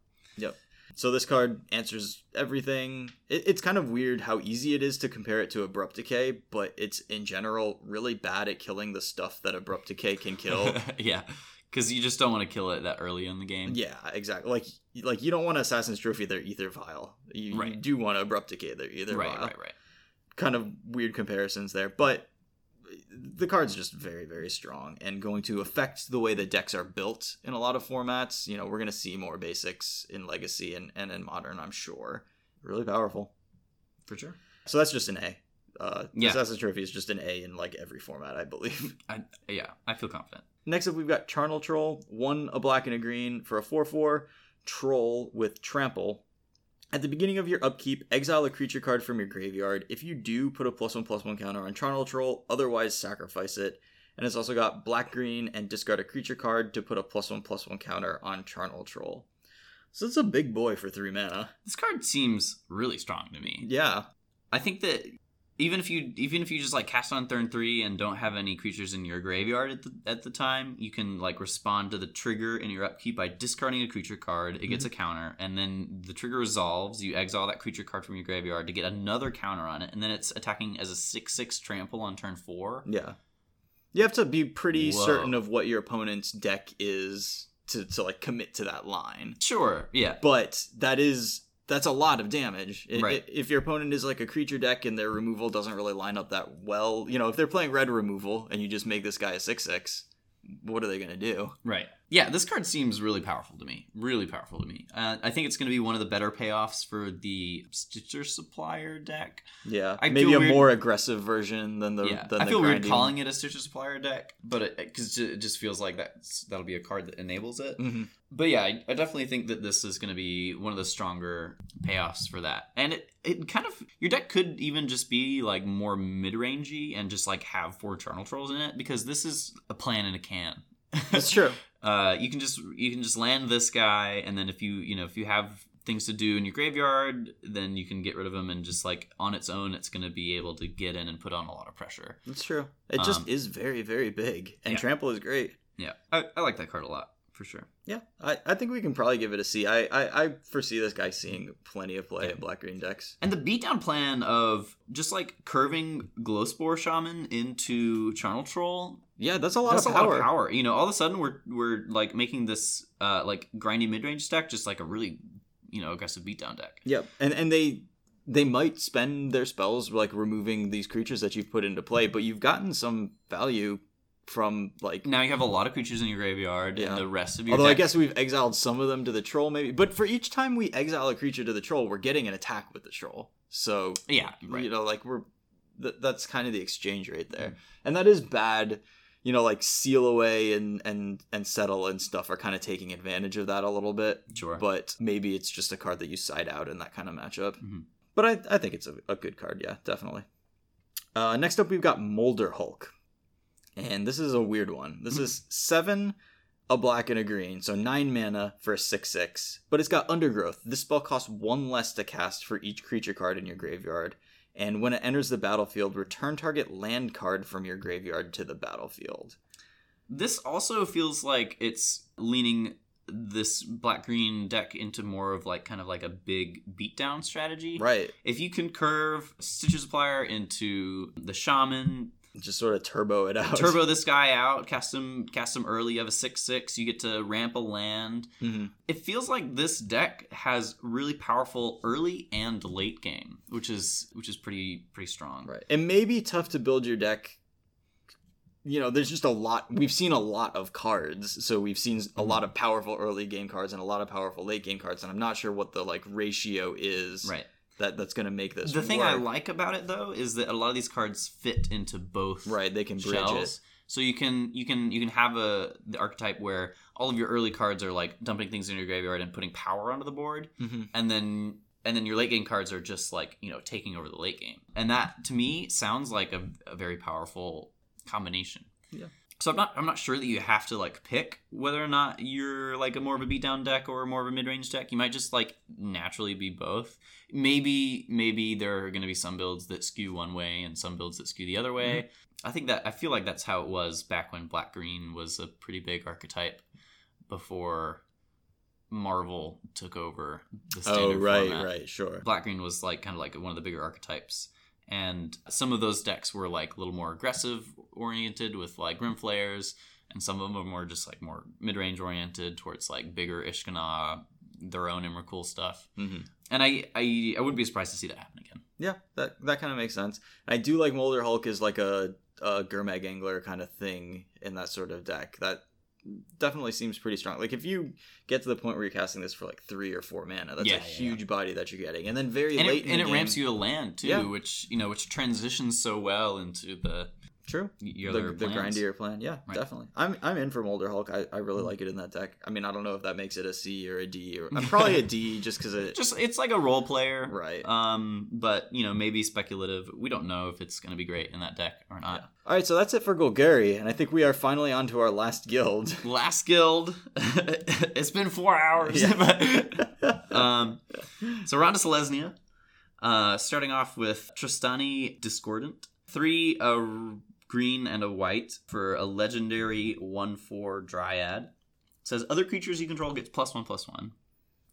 Speaker 1: So this card answers everything. It, it's kind of weird how easy it is to compare it to Abrupt Decay, but it's in general really bad at killing the stuff that Abrupt Decay can kill.
Speaker 2: yeah, because you just don't want to kill it that early in the game.
Speaker 1: Yeah, exactly. Like like you don't want Assassin's Trophy their Ether Vial. You, you do want Abrupt Decay their Ether
Speaker 2: right,
Speaker 1: Vial.
Speaker 2: right, right.
Speaker 1: Kind of weird comparisons there, but the card's just very very strong and going to affect the way the decks are built in a lot of formats. You know, we're going to see more basics in Legacy and, and in Modern, I'm sure. Really powerful.
Speaker 2: For sure.
Speaker 1: So that's just an A. Uh,
Speaker 2: Yeah.
Speaker 1: Assassin's Trophy is just an A in like every format, I believe.
Speaker 2: I, yeah, I feel confident.
Speaker 1: Next up, we've got Charnel Troll, one a black and a green for a 4 4 troll with trample. At the beginning of your upkeep, exile a creature card from your graveyard. If you do, put a plus one plus one counter on Charnel Troll, otherwise, sacrifice it. And it's also got black green and discard a creature card to put a plus one plus one counter on Charnel Troll. So it's a big boy for three mana.
Speaker 2: This card seems really strong to me.
Speaker 1: Yeah.
Speaker 2: I think that even if you even if you just like cast on turn three and don't have any creatures in your graveyard at the at the time, you can like respond to the trigger in your upkeep by discarding a creature card. It gets mm-hmm. a counter, and then the trigger resolves. You exile that creature card from your graveyard to get another counter on it, and then it's attacking as a six six trample on turn four.
Speaker 1: Yeah. You have to be pretty
Speaker 2: Whoa.
Speaker 1: certain of what your opponent's deck is to, to like commit to that line.
Speaker 2: Sure, yeah,
Speaker 1: But that is that's a lot of damage. I-
Speaker 2: Right.
Speaker 1: i- if your opponent is like a creature deck and their removal doesn't really line up that well, you know, if they're playing red removal and you just make this guy a six six, what are they gonna do?
Speaker 2: Right. Yeah, this card seems really powerful to me. Really powerful to me. Uh, I think it's going to be one of the better payoffs for the Stitcher's Supplier deck.
Speaker 1: Yeah,
Speaker 2: I
Speaker 1: maybe a
Speaker 2: weird-
Speaker 1: more aggressive version than the.
Speaker 2: yeah,
Speaker 1: than
Speaker 2: I feel weird calling it a Stitcher's Supplier deck, but because it just feels like that's that'll be a card that enables it.
Speaker 1: Mhm.
Speaker 2: But yeah, I, I definitely think that this is going to be one of the stronger payoffs for that. And it, it kind of your deck could even just be like more mid rangey and just like have four Charnel Trolls in it because this is a plan in a can.
Speaker 1: That's true.
Speaker 2: uh, you can just you can just land this guy, and then if you you know if you have things to do in your graveyard, then you can get rid of him, and just like on its own, it's going to be able to get in and put on a lot of pressure.
Speaker 1: That's true. It just
Speaker 2: Um,
Speaker 1: is very very big, and
Speaker 2: yeah.
Speaker 1: trample is great.
Speaker 2: Yeah, I, I like that card a lot for sure.
Speaker 1: Yeah, I, I think we can probably give it a C. I, I, I foresee this guy seeing plenty of play
Speaker 2: Yeah.
Speaker 1: in black green decks.
Speaker 2: And the beatdown plan of just like curving Glowspore Shaman into Charnel Troll
Speaker 1: Yeah, that's a lot,
Speaker 2: that's
Speaker 1: of,
Speaker 2: a
Speaker 1: power.
Speaker 2: lot of power. You know, all of a sudden we're we're like making this uh like grindy mid range deck just like a really you know aggressive beatdown deck.
Speaker 1: Yep, and and they they might spend their spells like removing these creatures that you've put into play, but you've gotten some value from like
Speaker 2: Now you have a lot of creatures in your graveyard,
Speaker 1: Yeah.
Speaker 2: and the rest of your
Speaker 1: Although I guess we've exiled some of them to the troll, maybe. But for each time we exile a creature to the troll, we're getting an attack with the troll. So
Speaker 2: yeah, right.
Speaker 1: you know, like we're th- that's kind of the exchange rate there, and that is bad. You know, like seal away and and and settle and stuff are kind of taking advantage of that a little bit.
Speaker 2: Sure.
Speaker 1: But maybe it's just a card that you side out in that kind of matchup.
Speaker 2: Mhm.
Speaker 1: But I I think it's a, a good card. Yeah, definitely. Uh, next up, we've got Molder Hulk, and this is a weird one. This hmm. is seven, a black and a green, so nine mana for a six six. But it's got Undergrowth. This spell costs one less to cast for each creature card in your graveyard. And when it enters the battlefield, return target land card from your graveyard to the battlefield.
Speaker 2: This also feels like it's leaning this black green deck into more of like kind of like a big beatdown strategy.
Speaker 1: Right.
Speaker 2: If you can curve Stitcher's Supplier into the Shaman,
Speaker 1: Just sort of turbo it out.
Speaker 2: turbo this guy out, cast him cast him early, you have a 6-6, you get to ramp a land.
Speaker 1: Mhm.
Speaker 2: It feels like this deck has really powerful early and late game, which is which is pretty pretty strong.
Speaker 1: Right. It may be tough to build your deck. You know, there's just a lot. We've seen a lot of cards, so we've seen a lot of powerful early game cards and a lot of powerful late game cards, and I'm not sure what the like ratio is
Speaker 2: Right.
Speaker 1: That that's going to make this.
Speaker 2: The thing I like about it though is that a lot of these cards fit into both
Speaker 1: right, they can bridge
Speaker 2: shells. So you can you can you can have a the archetype where all of your early cards are like dumping things in your graveyard and putting power onto the board,
Speaker 1: it. hmm
Speaker 2: and then and then your late game cards are just like you know taking over the late game, and that to me sounds like a, a very powerful combination.
Speaker 1: Yeah.
Speaker 2: So I'm not I'm not sure that you have to like pick whether or not you're like a more of a beatdown deck or more of a mid range deck. You might just like naturally be both. Maybe maybe there are going to be some builds that skew one way and some builds that skew the other way. Mm-hmm. I think that I feel like that's how it was back when black green was a pretty big archetype before Marvel took over the oh, standard
Speaker 1: Oh, right,
Speaker 2: format.
Speaker 1: right, sure.
Speaker 2: Black green was like kind of like one of the bigger archetypes. And some of those decks were like a little more aggressive oriented with like Grim Flayers, and some of them were more just like more mid range oriented towards like bigger Ishkanah, their own Emrakul stuff.
Speaker 1: hmm
Speaker 2: And I, I I wouldn't be surprised to see that happen again.
Speaker 1: Yeah, that that kind of makes sense. I do like Molder Hulk is like a, a Gurmag Angler kind of thing in that sort of deck. That definitely seems pretty strong. Like if you get to the point where you're casting this for like three or four mana, that's
Speaker 2: Yeah,
Speaker 1: a
Speaker 2: yeah,
Speaker 1: huge body that you're getting. And then very
Speaker 2: And
Speaker 1: late
Speaker 2: it, and
Speaker 1: the
Speaker 2: it
Speaker 1: game,
Speaker 2: ramps you a land too,
Speaker 1: Yeah.
Speaker 2: which you know which transitions so well into the
Speaker 1: True.
Speaker 2: your
Speaker 1: the, the grindier plan. Yeah,
Speaker 2: Right.
Speaker 1: definitely. I'm I'm in for Molder Hulk. I, I really
Speaker 2: Mm.
Speaker 1: like it in that deck. I mean, I don't know if that makes it a C or a D or I'm probably a D just because it
Speaker 2: Just it's like a role player,
Speaker 1: right.
Speaker 2: Um, but you know maybe speculative. We don't know if it's going to be great in that deck or not.
Speaker 1: Yeah. All right, so that's it for Golgari, and I think we are finally on to our last guild.
Speaker 2: Last guild. it's been four hours. um, so Ronda Selesnya, uh, starting off with Trostani Discordant, three a green and a white for a legendary one four Dryad. says other creatures you control gets plus one plus one.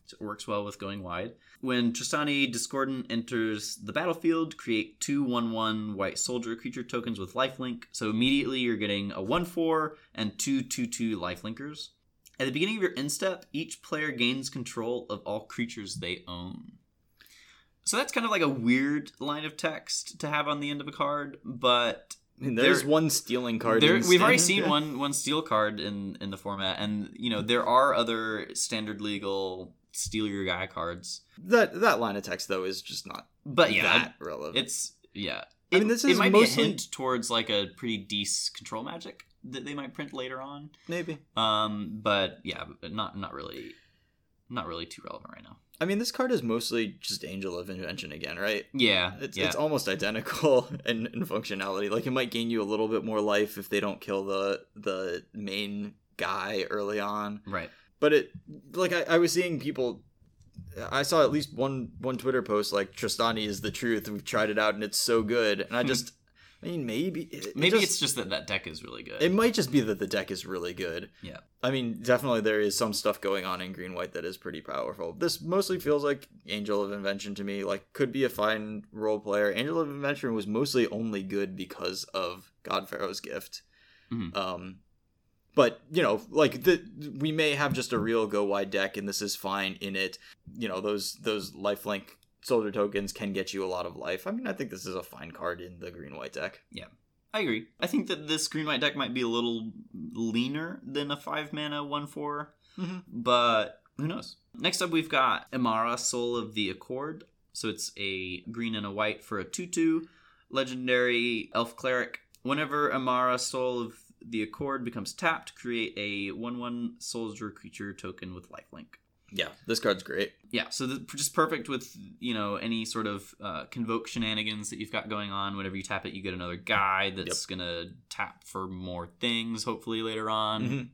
Speaker 2: So it works well with going wide. When Trostani Discordant enters the battlefield, create two 1 1 white soldier creature tokens with lifelink. So immediately you're getting a 1 4 and two 2 2 lifelinkers. At the beginning of your end step, each player gains control of all creatures they own. So that's kind of like a weird line of text to have on the end of a card, but
Speaker 1: I mean, there's
Speaker 2: There-
Speaker 1: one stealing card.
Speaker 2: there, we've already seen one one steel card in in the format, and you know there are other standard legal steal your guy cards.
Speaker 1: That that line of text though is just not
Speaker 2: But yeah,
Speaker 1: that relevant.
Speaker 2: it's yeah.
Speaker 1: I
Speaker 2: It,
Speaker 1: mean, this
Speaker 2: it
Speaker 1: is
Speaker 2: might
Speaker 1: mostly-
Speaker 2: be a hint towards like a pretty decent control magic that they might print later on.
Speaker 1: maybe.
Speaker 2: Um, but yeah, not not really, not really too relevant right now.
Speaker 1: I mean, this card is mostly just Angel of Invention again, right?
Speaker 2: Yeah,
Speaker 1: It's
Speaker 2: yeah.
Speaker 1: it's almost identical in, in functionality. Like it might gain you a little bit more life if they don't kill the the main guy early on.
Speaker 2: right.
Speaker 1: But it like I, I was seeing people I saw at least one one Twitter post like Trostani is the truth. We've tried it out and it's so good. And I hmm. just I mean maybe it- it
Speaker 2: Maybe
Speaker 1: just-
Speaker 2: it's just that that deck is really good.
Speaker 1: It might just be that the deck is really good.
Speaker 2: Yeah.
Speaker 1: I mean, definitely there is some stuff going on in green white that is pretty powerful. This mostly feels like Angel of Invention to me. Like, could be a fine role player. Angel of Invention was mostly only good because of God Pharaoh's gift.
Speaker 2: Mhm.
Speaker 1: Um, but you know, like the we may have just a real go wide deck, and this is fine in it. You know, those those lifelink soldier tokens can get you a lot of life. I mean, I think this is a fine card in the green white deck. Yeah.
Speaker 2: I agree. I think that this green white deck might be a little leaner than a five mana one four,
Speaker 1: Mhm.
Speaker 2: but who knows? Next up, we've got Emmara, Soul of the Accord. So it's a green and a white for a two two legendary elf cleric. Whenever Emmara, Soul of the Accord becomes tapped, create a one one soldier creature token with lifelink.
Speaker 1: Yeah, this card's great.
Speaker 2: Yeah, so the, just perfect with you know any sort of uh, convoke shenanigans that you've got going on. Whenever you tap it, you get another guy that's gonna tap for more things. Hopefully later on.
Speaker 1: Mhm.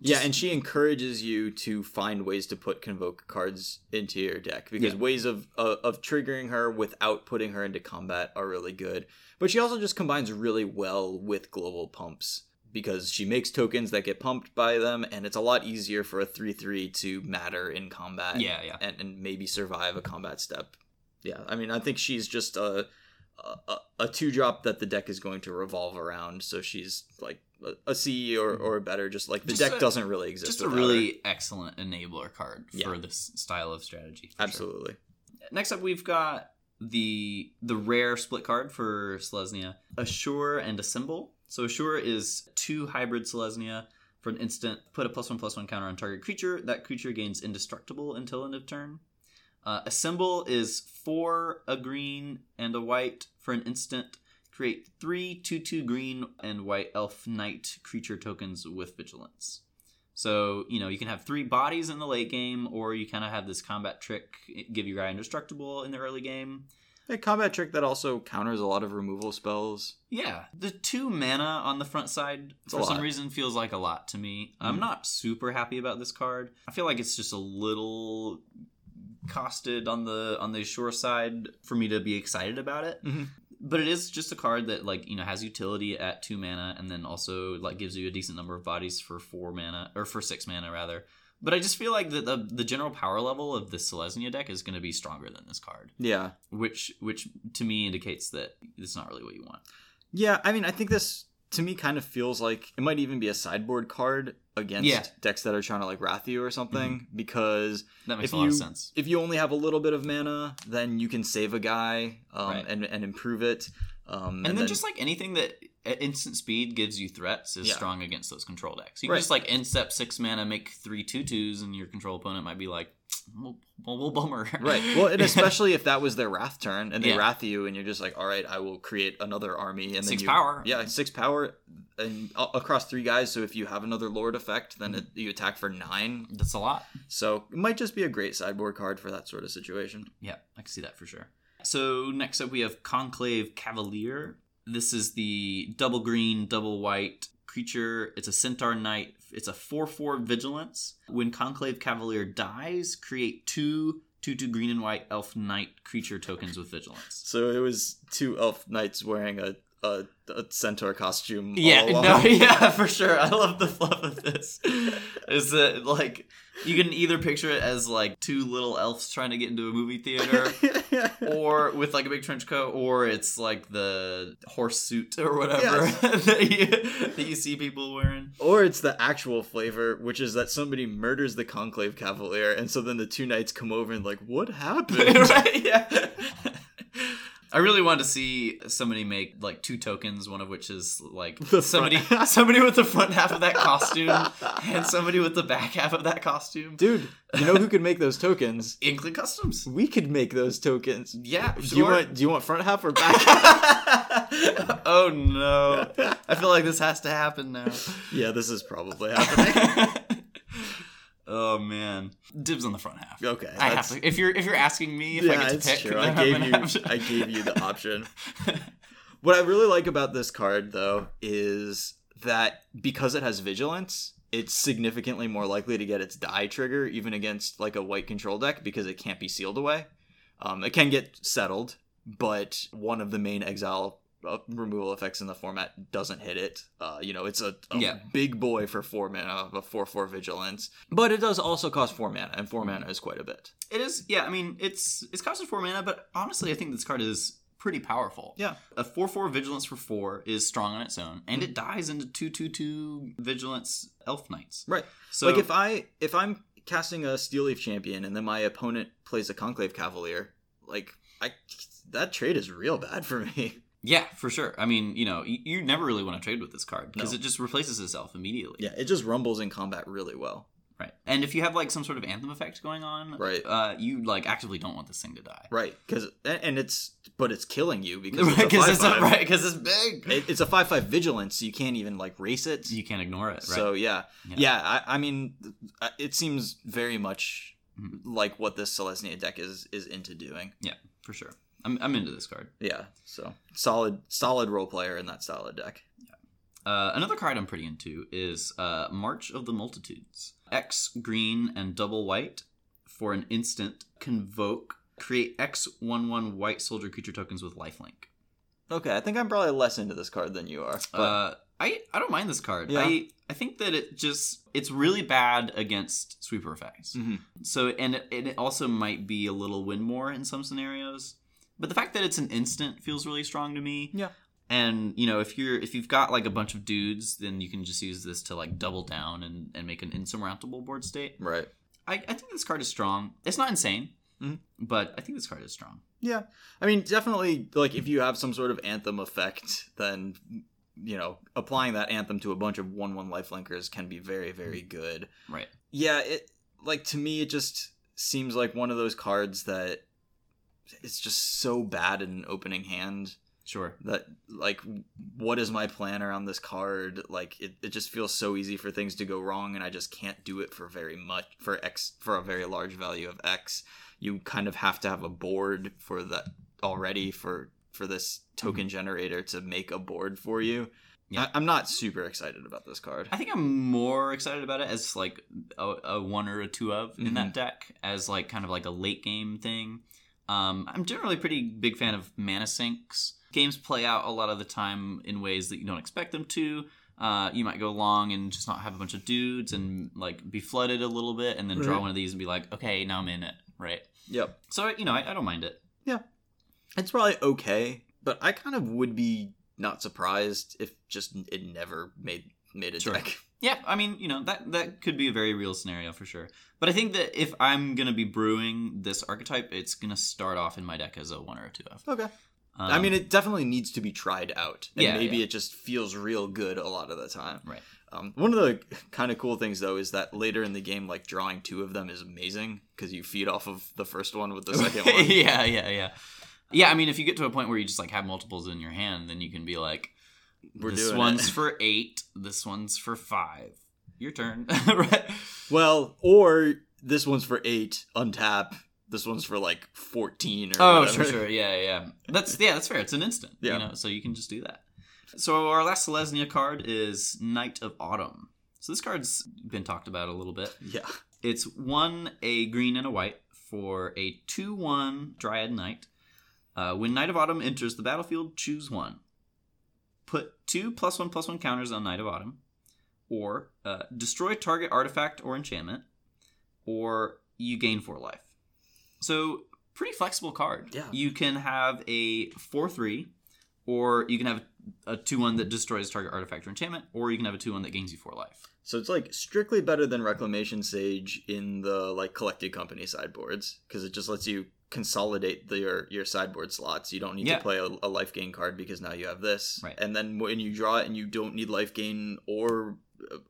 Speaker 1: Yeah, and she encourages you to find ways to put convoke cards into your deck because
Speaker 2: Yeah.
Speaker 1: ways of uh, of triggering her without putting her into combat are really good. But she also just combines really well with global pumps because she makes tokens that get pumped by them, and it's a lot easier for a three three to matter in combat.
Speaker 2: Yeah, yeah.
Speaker 1: and, and maybe survive a combat step. Yeah, I mean, I think she's just a a, a two drop that the deck is going to revolve around. So she's like a, a C or, mm-hmm. or better. Just like the
Speaker 2: Just
Speaker 1: deck
Speaker 2: a-
Speaker 1: doesn't really exist.
Speaker 2: Just a
Speaker 1: without her.
Speaker 2: really excellent enabler card for
Speaker 1: Yeah.
Speaker 2: this style of strategy. for sure.
Speaker 1: absolutely.
Speaker 2: Next up, we've got the the rare split card for Selesnya, Assure and Assemble. So Assure is two hybrid Selesnya. For an instant, put a plus one plus one counter on target creature. That creature gains indestructible until end of turn. Uh, symbol is four a green and a white. For an instant, create three two two green and white elf knight creature tokens with vigilance. So you know you can have three bodies in the late game, or you kind of have this combat trick give your guy indestructible in the early game.
Speaker 1: A combat trick that also counters a lot of removal spells.
Speaker 2: Yeah, the two mana on the front side
Speaker 1: It's
Speaker 2: for some reason feels like a lot to me. I'm
Speaker 1: Mhm.
Speaker 2: not super happy about this card. I feel like it's just a little costed on the on the shore side for me to be excited about it.
Speaker 1: Mhm.
Speaker 2: But it is just a card that like you know has utility at two mana and then also like gives you a decent number of bodies for four mana or for six mana rather. But I just feel like the the, the general power level of the Selesnya deck is going to be stronger than this card,
Speaker 1: Yeah,
Speaker 2: which which to me indicates that it's not really what you want.
Speaker 1: yeah. I mean, I think this to me kind of feels like it might even be a sideboard card against
Speaker 2: Yeah.
Speaker 1: decks that are trying to like wrath you or something because
Speaker 2: That makes
Speaker 1: If
Speaker 2: a lot
Speaker 1: you-
Speaker 2: of sense.
Speaker 1: if you only have a little bit of mana, then you can save a guy um,
Speaker 2: Right.
Speaker 1: and and improve it. Um,
Speaker 2: And, then, just like anything that at instant speed gives you threats is
Speaker 1: Yeah.
Speaker 2: strong against those control decks. You can
Speaker 1: Right.
Speaker 2: just like incept six mana, make three two twos, and your control opponent might be like, well, well, bummer.
Speaker 1: right. Well, and especially if that was their wrath turn and they
Speaker 2: Yeah.
Speaker 1: wrath you, and you're just like, all right, I will create another army and
Speaker 2: Six
Speaker 1: then you,
Speaker 2: power.
Speaker 1: Yeah, six power and across three guys. So if you have another Lord effect, then
Speaker 2: Mm-hmm.
Speaker 1: it, you attack for nine.
Speaker 2: That's a lot.
Speaker 1: So it might just be a great sideboard card for that sort of situation.
Speaker 2: Yeah, I can see that for sure. So next up we have Conclave Cavalier. This is the double green, double white creature. It's a centaur knight. It's a 4-4 vigilance. When Conclave Cavalier dies, create two 2-2 green and white elf knight creature tokens with vigilance.
Speaker 1: So it was two elf knights wearing a a, a centaur costume. all
Speaker 2: Yeah, no, yeah, for sure. I love the fluff of this. Is that like you can either picture it as like two little elves trying to get into a movie theater, or with like a big trench coat, or it's like the horse suit or whatever that, you, that you see people wearing.
Speaker 1: Or it's the actual flavor, which is that somebody murders the Conclave Cavalier, and so then the two knights come over and like, what happened?
Speaker 2: right? Yeah. I really wanted to see somebody make like two tokens, one of which is like
Speaker 1: The
Speaker 2: somebody somebody with the front half of that costume and somebody with the back half of that costume.
Speaker 1: Dude, you know who could make those tokens?
Speaker 2: Inkling Customs.
Speaker 1: We could make those tokens.
Speaker 2: Yeah,
Speaker 1: Do you want do you want front half or back half?
Speaker 2: oh no. I feel like this has to happen now.
Speaker 1: yeah, this is probably happening.
Speaker 2: Oh man. Dibs on the front half.
Speaker 1: Okay.
Speaker 2: I have to if you're if you're asking me if I
Speaker 1: yeah,
Speaker 2: get to
Speaker 1: it's
Speaker 2: pick,
Speaker 1: true. I gave you I gave you the option. What I really like about this card though is that because it has vigilance, it's significantly more likely to get its die trigger even against like a white control deck because it can't be sealed away. Um, it can get settled, but one of the main exile uh, removal effects in the format doesn't hit it. Uh, you know, it's a, a
Speaker 2: Yeah.
Speaker 1: big boy for four mana, a four four vigilance, but it does also cost four mana, and four mana is quite a bit.
Speaker 2: It is, yeah. I mean, it's it's costing four mana, but honestly, I think this card is pretty powerful.
Speaker 1: Yeah.
Speaker 2: a four four vigilance for four is strong on its own, and it dies into two two two vigilance elf knights.
Speaker 1: Right.
Speaker 2: So
Speaker 1: like if I if I'm casting a Steel Leaf champion and then my opponent plays a Conclave Cavalier, like I that trade is real bad for me.
Speaker 2: Yeah, for sure. I mean, you know, you, you never really want to trade with this card because
Speaker 1: No.
Speaker 2: it just replaces itself immediately.
Speaker 1: Yeah, it just rumbles in combat really well.
Speaker 2: Right. And if you have like some sort of anthem effect going on,
Speaker 1: Right.
Speaker 2: uh, you like actively don't want this thing to die.
Speaker 1: Right, because and it's but it's killing you because it's
Speaker 2: Because it's, right, 'cause it's big.
Speaker 1: It- it's a five five vigilance, so you can't even like race it.
Speaker 2: you can't ignore it, right?
Speaker 1: So yeah,
Speaker 2: Yeah.
Speaker 1: yeah. I, I mean, uh, it seems very much
Speaker 2: Mhm.
Speaker 1: like what this Selesnya deck is is into doing.
Speaker 2: yeah, for sure. I'm, I'm into this card.
Speaker 1: Yeah, so solid solid role player in that solid deck.
Speaker 2: Uh, another card I'm pretty into is uh, March of the Multitudes. X green and double white for an instant. Convoke. Create X one one white soldier creature tokens with lifelink.
Speaker 1: Okay, I think I'm probably less into this card than you are. But
Speaker 2: Uh, I I don't mind this card.
Speaker 1: Yeah.
Speaker 2: I I think that it just it's really bad against sweeper effects.
Speaker 1: Mhm.
Speaker 2: So and it, and it also might be a little win more in some scenarios. But the fact that it's an instant feels really strong to me.
Speaker 1: Yeah.
Speaker 2: And you know if you're if you've got like a bunch of dudes, then you can just use this to like double down and, and make an insurmountable board state.
Speaker 1: right.
Speaker 2: I, I think this card is strong. It's not insane,
Speaker 1: Mhm.
Speaker 2: but I think this card is strong.
Speaker 1: Yeah, I mean, definitely. Like, if you have some sort of anthem effect, then you know, applying that anthem to a bunch of one-one lifelinkers can be very, very good.
Speaker 2: Right.
Speaker 1: Yeah, it like to me, it just seems like one of those cards that it's just so bad in an opening hand
Speaker 2: Sure.
Speaker 1: that like what is my plan around this card like it, it just feels so easy for things to go wrong and i just can't do it for very much for x for a very large value of x you kind of have to have a board for that already for for this token generator to make a board for you
Speaker 2: Yeah.
Speaker 1: I, i'm not super excited about this card
Speaker 2: I think I'm more excited about it as like a, a one or a two of in
Speaker 1: Mm-hmm.
Speaker 2: that deck as like kind of like a late game thing. Um, I'm generally a pretty big fan of mana sinks. Games play out a lot of the time in ways that you don't expect them to. Uh, you might go long and just not have a bunch of dudes and like be flooded a little bit, and then draw one of these and be like, okay, now I'm in it, right?
Speaker 1: yep
Speaker 2: So you know, I, I don't mind it.
Speaker 1: Yeah, it's probably okay but i kind of would be not surprised if just it never made made a
Speaker 2: Sure.
Speaker 1: deck
Speaker 2: Yeah, I mean, you know, that that could be a very real scenario for sure. But I think that if I'm gonna be brewing this archetype, it's gonna start off in my deck as a one or a two of.
Speaker 1: okay
Speaker 2: Um,
Speaker 1: I mean, it definitely needs to be tried out, and
Speaker 2: Yeah,
Speaker 1: maybe
Speaker 2: yeah.
Speaker 1: it just feels real good a lot of the time.
Speaker 2: Right.
Speaker 1: Um, one of the kind of cool things though is that later in the game, like drawing two of them is amazing because you feed off of the first one with the second one.
Speaker 2: yeah, yeah, yeah. Yeah, I mean, if you get to a point where you just like have multiples in your hand, then you can be like,
Speaker 1: We're
Speaker 2: this
Speaker 1: doing
Speaker 2: one's
Speaker 1: it.
Speaker 2: for eight, this one's for five. Your turn, right?
Speaker 1: Well, or this one's for eight, untap. This one's for like fourteen or
Speaker 2: Oh,
Speaker 1: whatever.
Speaker 2: sure, sure, yeah, yeah. That's yeah, that's fair. It's an instant,
Speaker 1: Yeah.
Speaker 2: you know, so you can just do that. So our last Selesnya card is Knight of Autumn. So this card's been talked about a little bit.
Speaker 1: Yeah.
Speaker 2: It's one a green and a white for a two-one Dryad Knight. Uh, when Knight of Autumn enters the battlefield, choose one. Put two plus one plus one counters on Knight of Autumn, or uh, destroy target artifact or enchantment, or you gain four life. So pretty flexible card.
Speaker 1: Yeah.
Speaker 2: You can have a four three, or you can have a two one that destroys target artifact or enchantment, or you can have a two one that gains you four life.
Speaker 1: So it's like strictly better than Reclamation Sage in the like collected company sideboards because it just lets you consolidate the, your your sideboard slots. You don't need
Speaker 2: Yeah.
Speaker 1: to play a, a life gain card because now you have this.
Speaker 2: Right.
Speaker 1: And then when you draw it and you don't need life gain or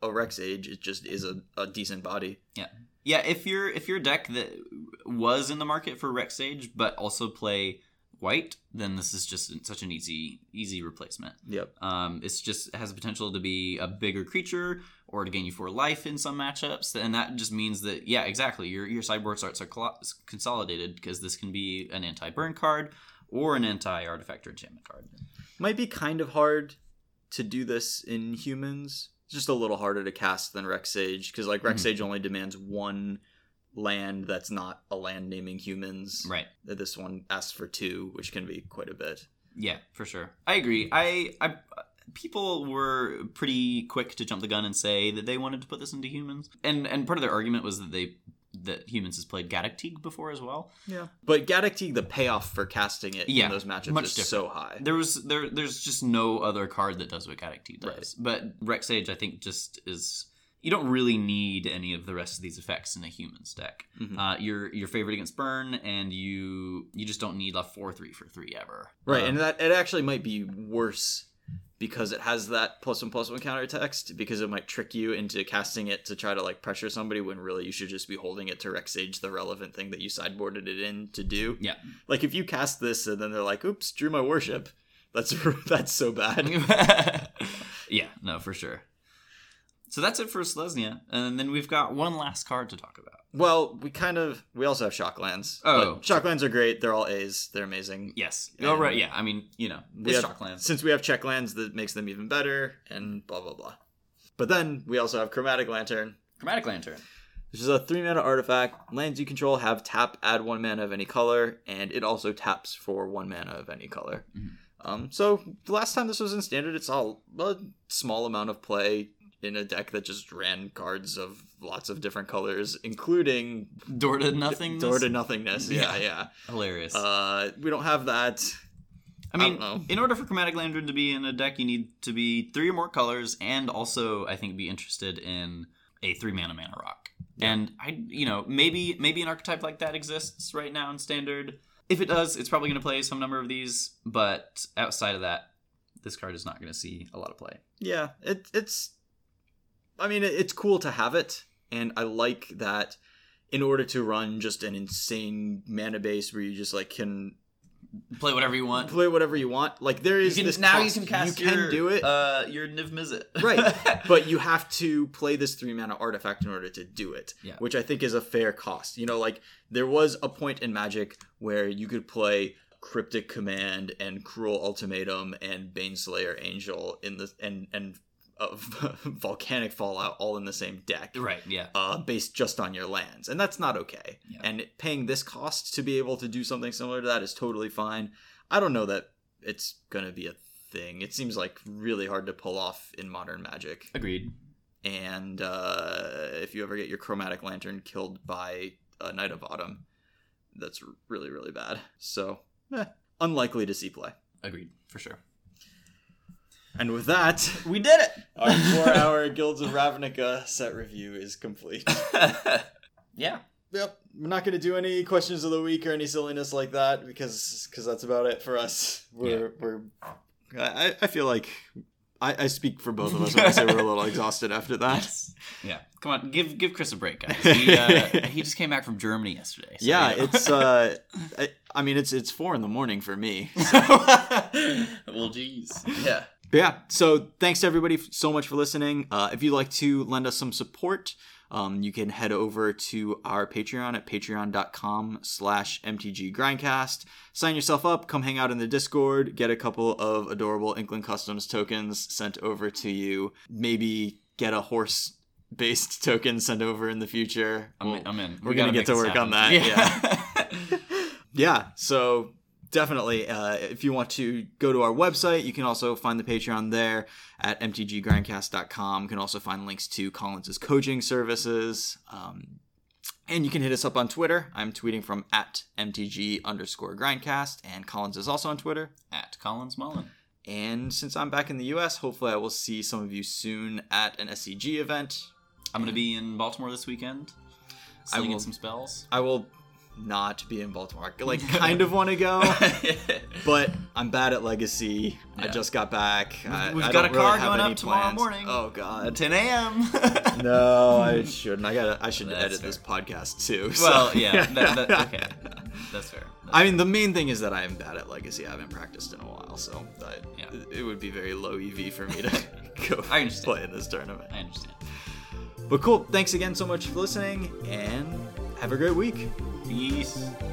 Speaker 1: a Rec Sage, it just is a, a decent body.
Speaker 2: Yeah, Yeah, if you're if you're deck that was in the market for Rec Sage but also play white, then this is just such an easy easy replacement.
Speaker 1: Yep.
Speaker 2: Um, it's just it has the potential to be a bigger creature or to gain you four life in some matchups, and that just means that yeah, exactly. Your your sideboard starts are consolidated because this can be an anti burn card or an anti artifact or enchantment card.
Speaker 1: Might be kind of hard to do this in humans. It's just a little harder to cast than Rec Sage because like Rex
Speaker 2: Mhm.
Speaker 1: Sage only demands one land that's not a land naming humans.
Speaker 2: Right.
Speaker 1: This one asks for two, which can be quite a bit.
Speaker 2: Yeah, for sure. I agree. I, I people were pretty quick to jump the gun and say that they wanted to put this into humans, and and part of their argument was that they that humans has played Gaddock Teeg before as well.
Speaker 1: Yeah. But Gaddock Teeg, the payoff for casting it
Speaker 2: Yeah,
Speaker 1: in those matchups
Speaker 2: much
Speaker 1: is
Speaker 2: different.
Speaker 1: so high.
Speaker 2: There was there there's just no other card that does what Gaddock Teeg does.
Speaker 1: Right.
Speaker 2: But Rec Sage, I think, just is you don't really need any of the rest of these effects in a humans deck.
Speaker 1: Mhm.
Speaker 2: Uh, you're you're favored against burn, and you you just don't need a four three for three ever.
Speaker 1: Right,
Speaker 2: Uh,
Speaker 1: and that it actually might be worse because it has that plus one plus one counter text because it might trick you into casting it to try to like pressure somebody when really you should just be holding it to Rec Sage the relevant thing that you sideboarded it in to do.
Speaker 2: Yeah.
Speaker 1: Like if you cast this and then they're like, "Oops, drew my worship." That's that's so bad.
Speaker 2: yeah, no, for sure. So that's it for Selesnya, and then we've got one last card to talk about.
Speaker 1: Well, we kind of we also have shocklands.
Speaker 2: Oh.
Speaker 1: shocklands are great. They're all A's. They're amazing.
Speaker 2: Yes.
Speaker 1: And-
Speaker 2: oh right. Yeah. I mean, you know,
Speaker 1: We have-
Speaker 2: Shocklands.
Speaker 1: Since we have checklands, that makes them even better, and blah blah blah. But then we also have chromatic lantern,
Speaker 2: Chromatic Lantern.
Speaker 1: which is a three mana artifact. Lands you control have tap, add one mana of any color, and it also taps for one mana of any color.
Speaker 2: Mhm.
Speaker 1: Um, so the last time this was in standard, it's all a small amount of play in a deck that just ran cards of lots of different colors, including
Speaker 2: Door to nothing.
Speaker 1: door to nothingness. Yeah, yeah.
Speaker 2: Hilarious.
Speaker 1: Uh, we don't have that.
Speaker 2: I mean,
Speaker 1: know.
Speaker 2: in order for Chromatic Lantern to be in a deck, you need to be three or more colors, and also, I think, be interested in a three mana mana rock. And I, you know, maybe maybe an archetype like that exists right now in Standard. If it does, it's probably going to play some number of these. But outside of that, this card is not going to see a lot of play.
Speaker 1: Yeah, it, it's. I mean, it's cool to have it, and I like that. In order to run just an insane mana base where you just like can
Speaker 2: Play whatever you want.
Speaker 1: play whatever you want, like there is this
Speaker 2: now
Speaker 1: cost.
Speaker 2: you can cast.
Speaker 1: You can
Speaker 2: your,
Speaker 1: do it,
Speaker 2: Uh, your Niv Mizzet.
Speaker 1: right? But you have to play this three mana artifact in order to do it,
Speaker 2: Yeah.
Speaker 1: which I think is a fair cost. You know, like there was a point in Magic where you could play Cryptic Command and Cruel Ultimatum and Baneslayer Angel in the and and uh, Volcanic Fallout all in the same deck.
Speaker 2: right. Yeah.
Speaker 1: Uh, based just on your lands, and that's not okay.
Speaker 2: Yeah.
Speaker 1: And paying this cost to be able to do something similar to that is totally fine. I don't know that it's gonna be a thing. It seems like really hard to pull off in modern Magic.
Speaker 2: Agreed.
Speaker 1: And uh, if you ever get your Chromatic Lantern killed by a Knight of Autumn, that's really really bad. So, eh, unlikely to see play.
Speaker 2: Agreed. For sure.
Speaker 1: And with that,
Speaker 2: We did it.
Speaker 1: our four-hour Guilds of Ravnica set review is complete.
Speaker 2: yeah.
Speaker 1: Yep, we're not going to do any questions of the week or any silliness like that because because that's about it for us. We're we're I, I feel like I, I speak for both of us when I say we're a little exhausted after that.
Speaker 2: Yeah. Come on, give give Chris a break, guys. He, uh, he just came back from Germany yesterday. so,
Speaker 1: yeah,
Speaker 2: you know.
Speaker 1: it's uh, I, I mean it's it's four in the morning for me.
Speaker 2: well, geez. Yeah.
Speaker 1: Yeah, so thanks to everybody so much for listening. Uh, if you'd like to lend us some support, um, you can head over to our Patreon at patreon.com slash mtggrindcast. Sign yourself up, come hang out in the Discord, get a couple of adorable Inkling Customs tokens sent over to you. Maybe get a horse based token sent over in the future.
Speaker 2: I'm,
Speaker 1: We'll-
Speaker 2: I'm in.
Speaker 1: we're
Speaker 2: We
Speaker 1: gonna get to work on
Speaker 2: happen.
Speaker 1: that, yeah, so definitely uh, if you want to go to our website you can also find the patreon there at mtggrindcast.com you can also find links to collins's coaching services um, and you can hit us up on twitter i'm tweeting from at mtg underscore grindcast and collins is also on twitter
Speaker 2: At Collins Mullen.
Speaker 1: and since i'm back in the us hopefully i will see some of you soon at an scg event
Speaker 2: I'm gonna be in Baltimore this weekend.
Speaker 1: I will-
Speaker 2: some spells.
Speaker 1: i will not be in baltimore I, like kind of want to go but I'm bad at Legacy. I just got back. I,
Speaker 2: We've
Speaker 1: I
Speaker 2: got a car
Speaker 1: really have
Speaker 2: going up tomorrow
Speaker 1: plans.
Speaker 2: morning.
Speaker 1: Oh God.
Speaker 2: 10 a.m.
Speaker 1: No, I shouldn't. I got. I should
Speaker 2: That's
Speaker 1: edit this podcast too. so-
Speaker 2: well, yeah. That, that, okay. That's fair. That's
Speaker 1: I mean, the main thing is that I am bad at Legacy. I haven't practiced in a while, so I,
Speaker 2: Yeah.
Speaker 1: it would be very low EV for me to go
Speaker 2: I understand.
Speaker 1: play in this tournament.
Speaker 2: I understand.
Speaker 1: But cool. Thanks again so much for listening, and have a great week.
Speaker 2: fiz.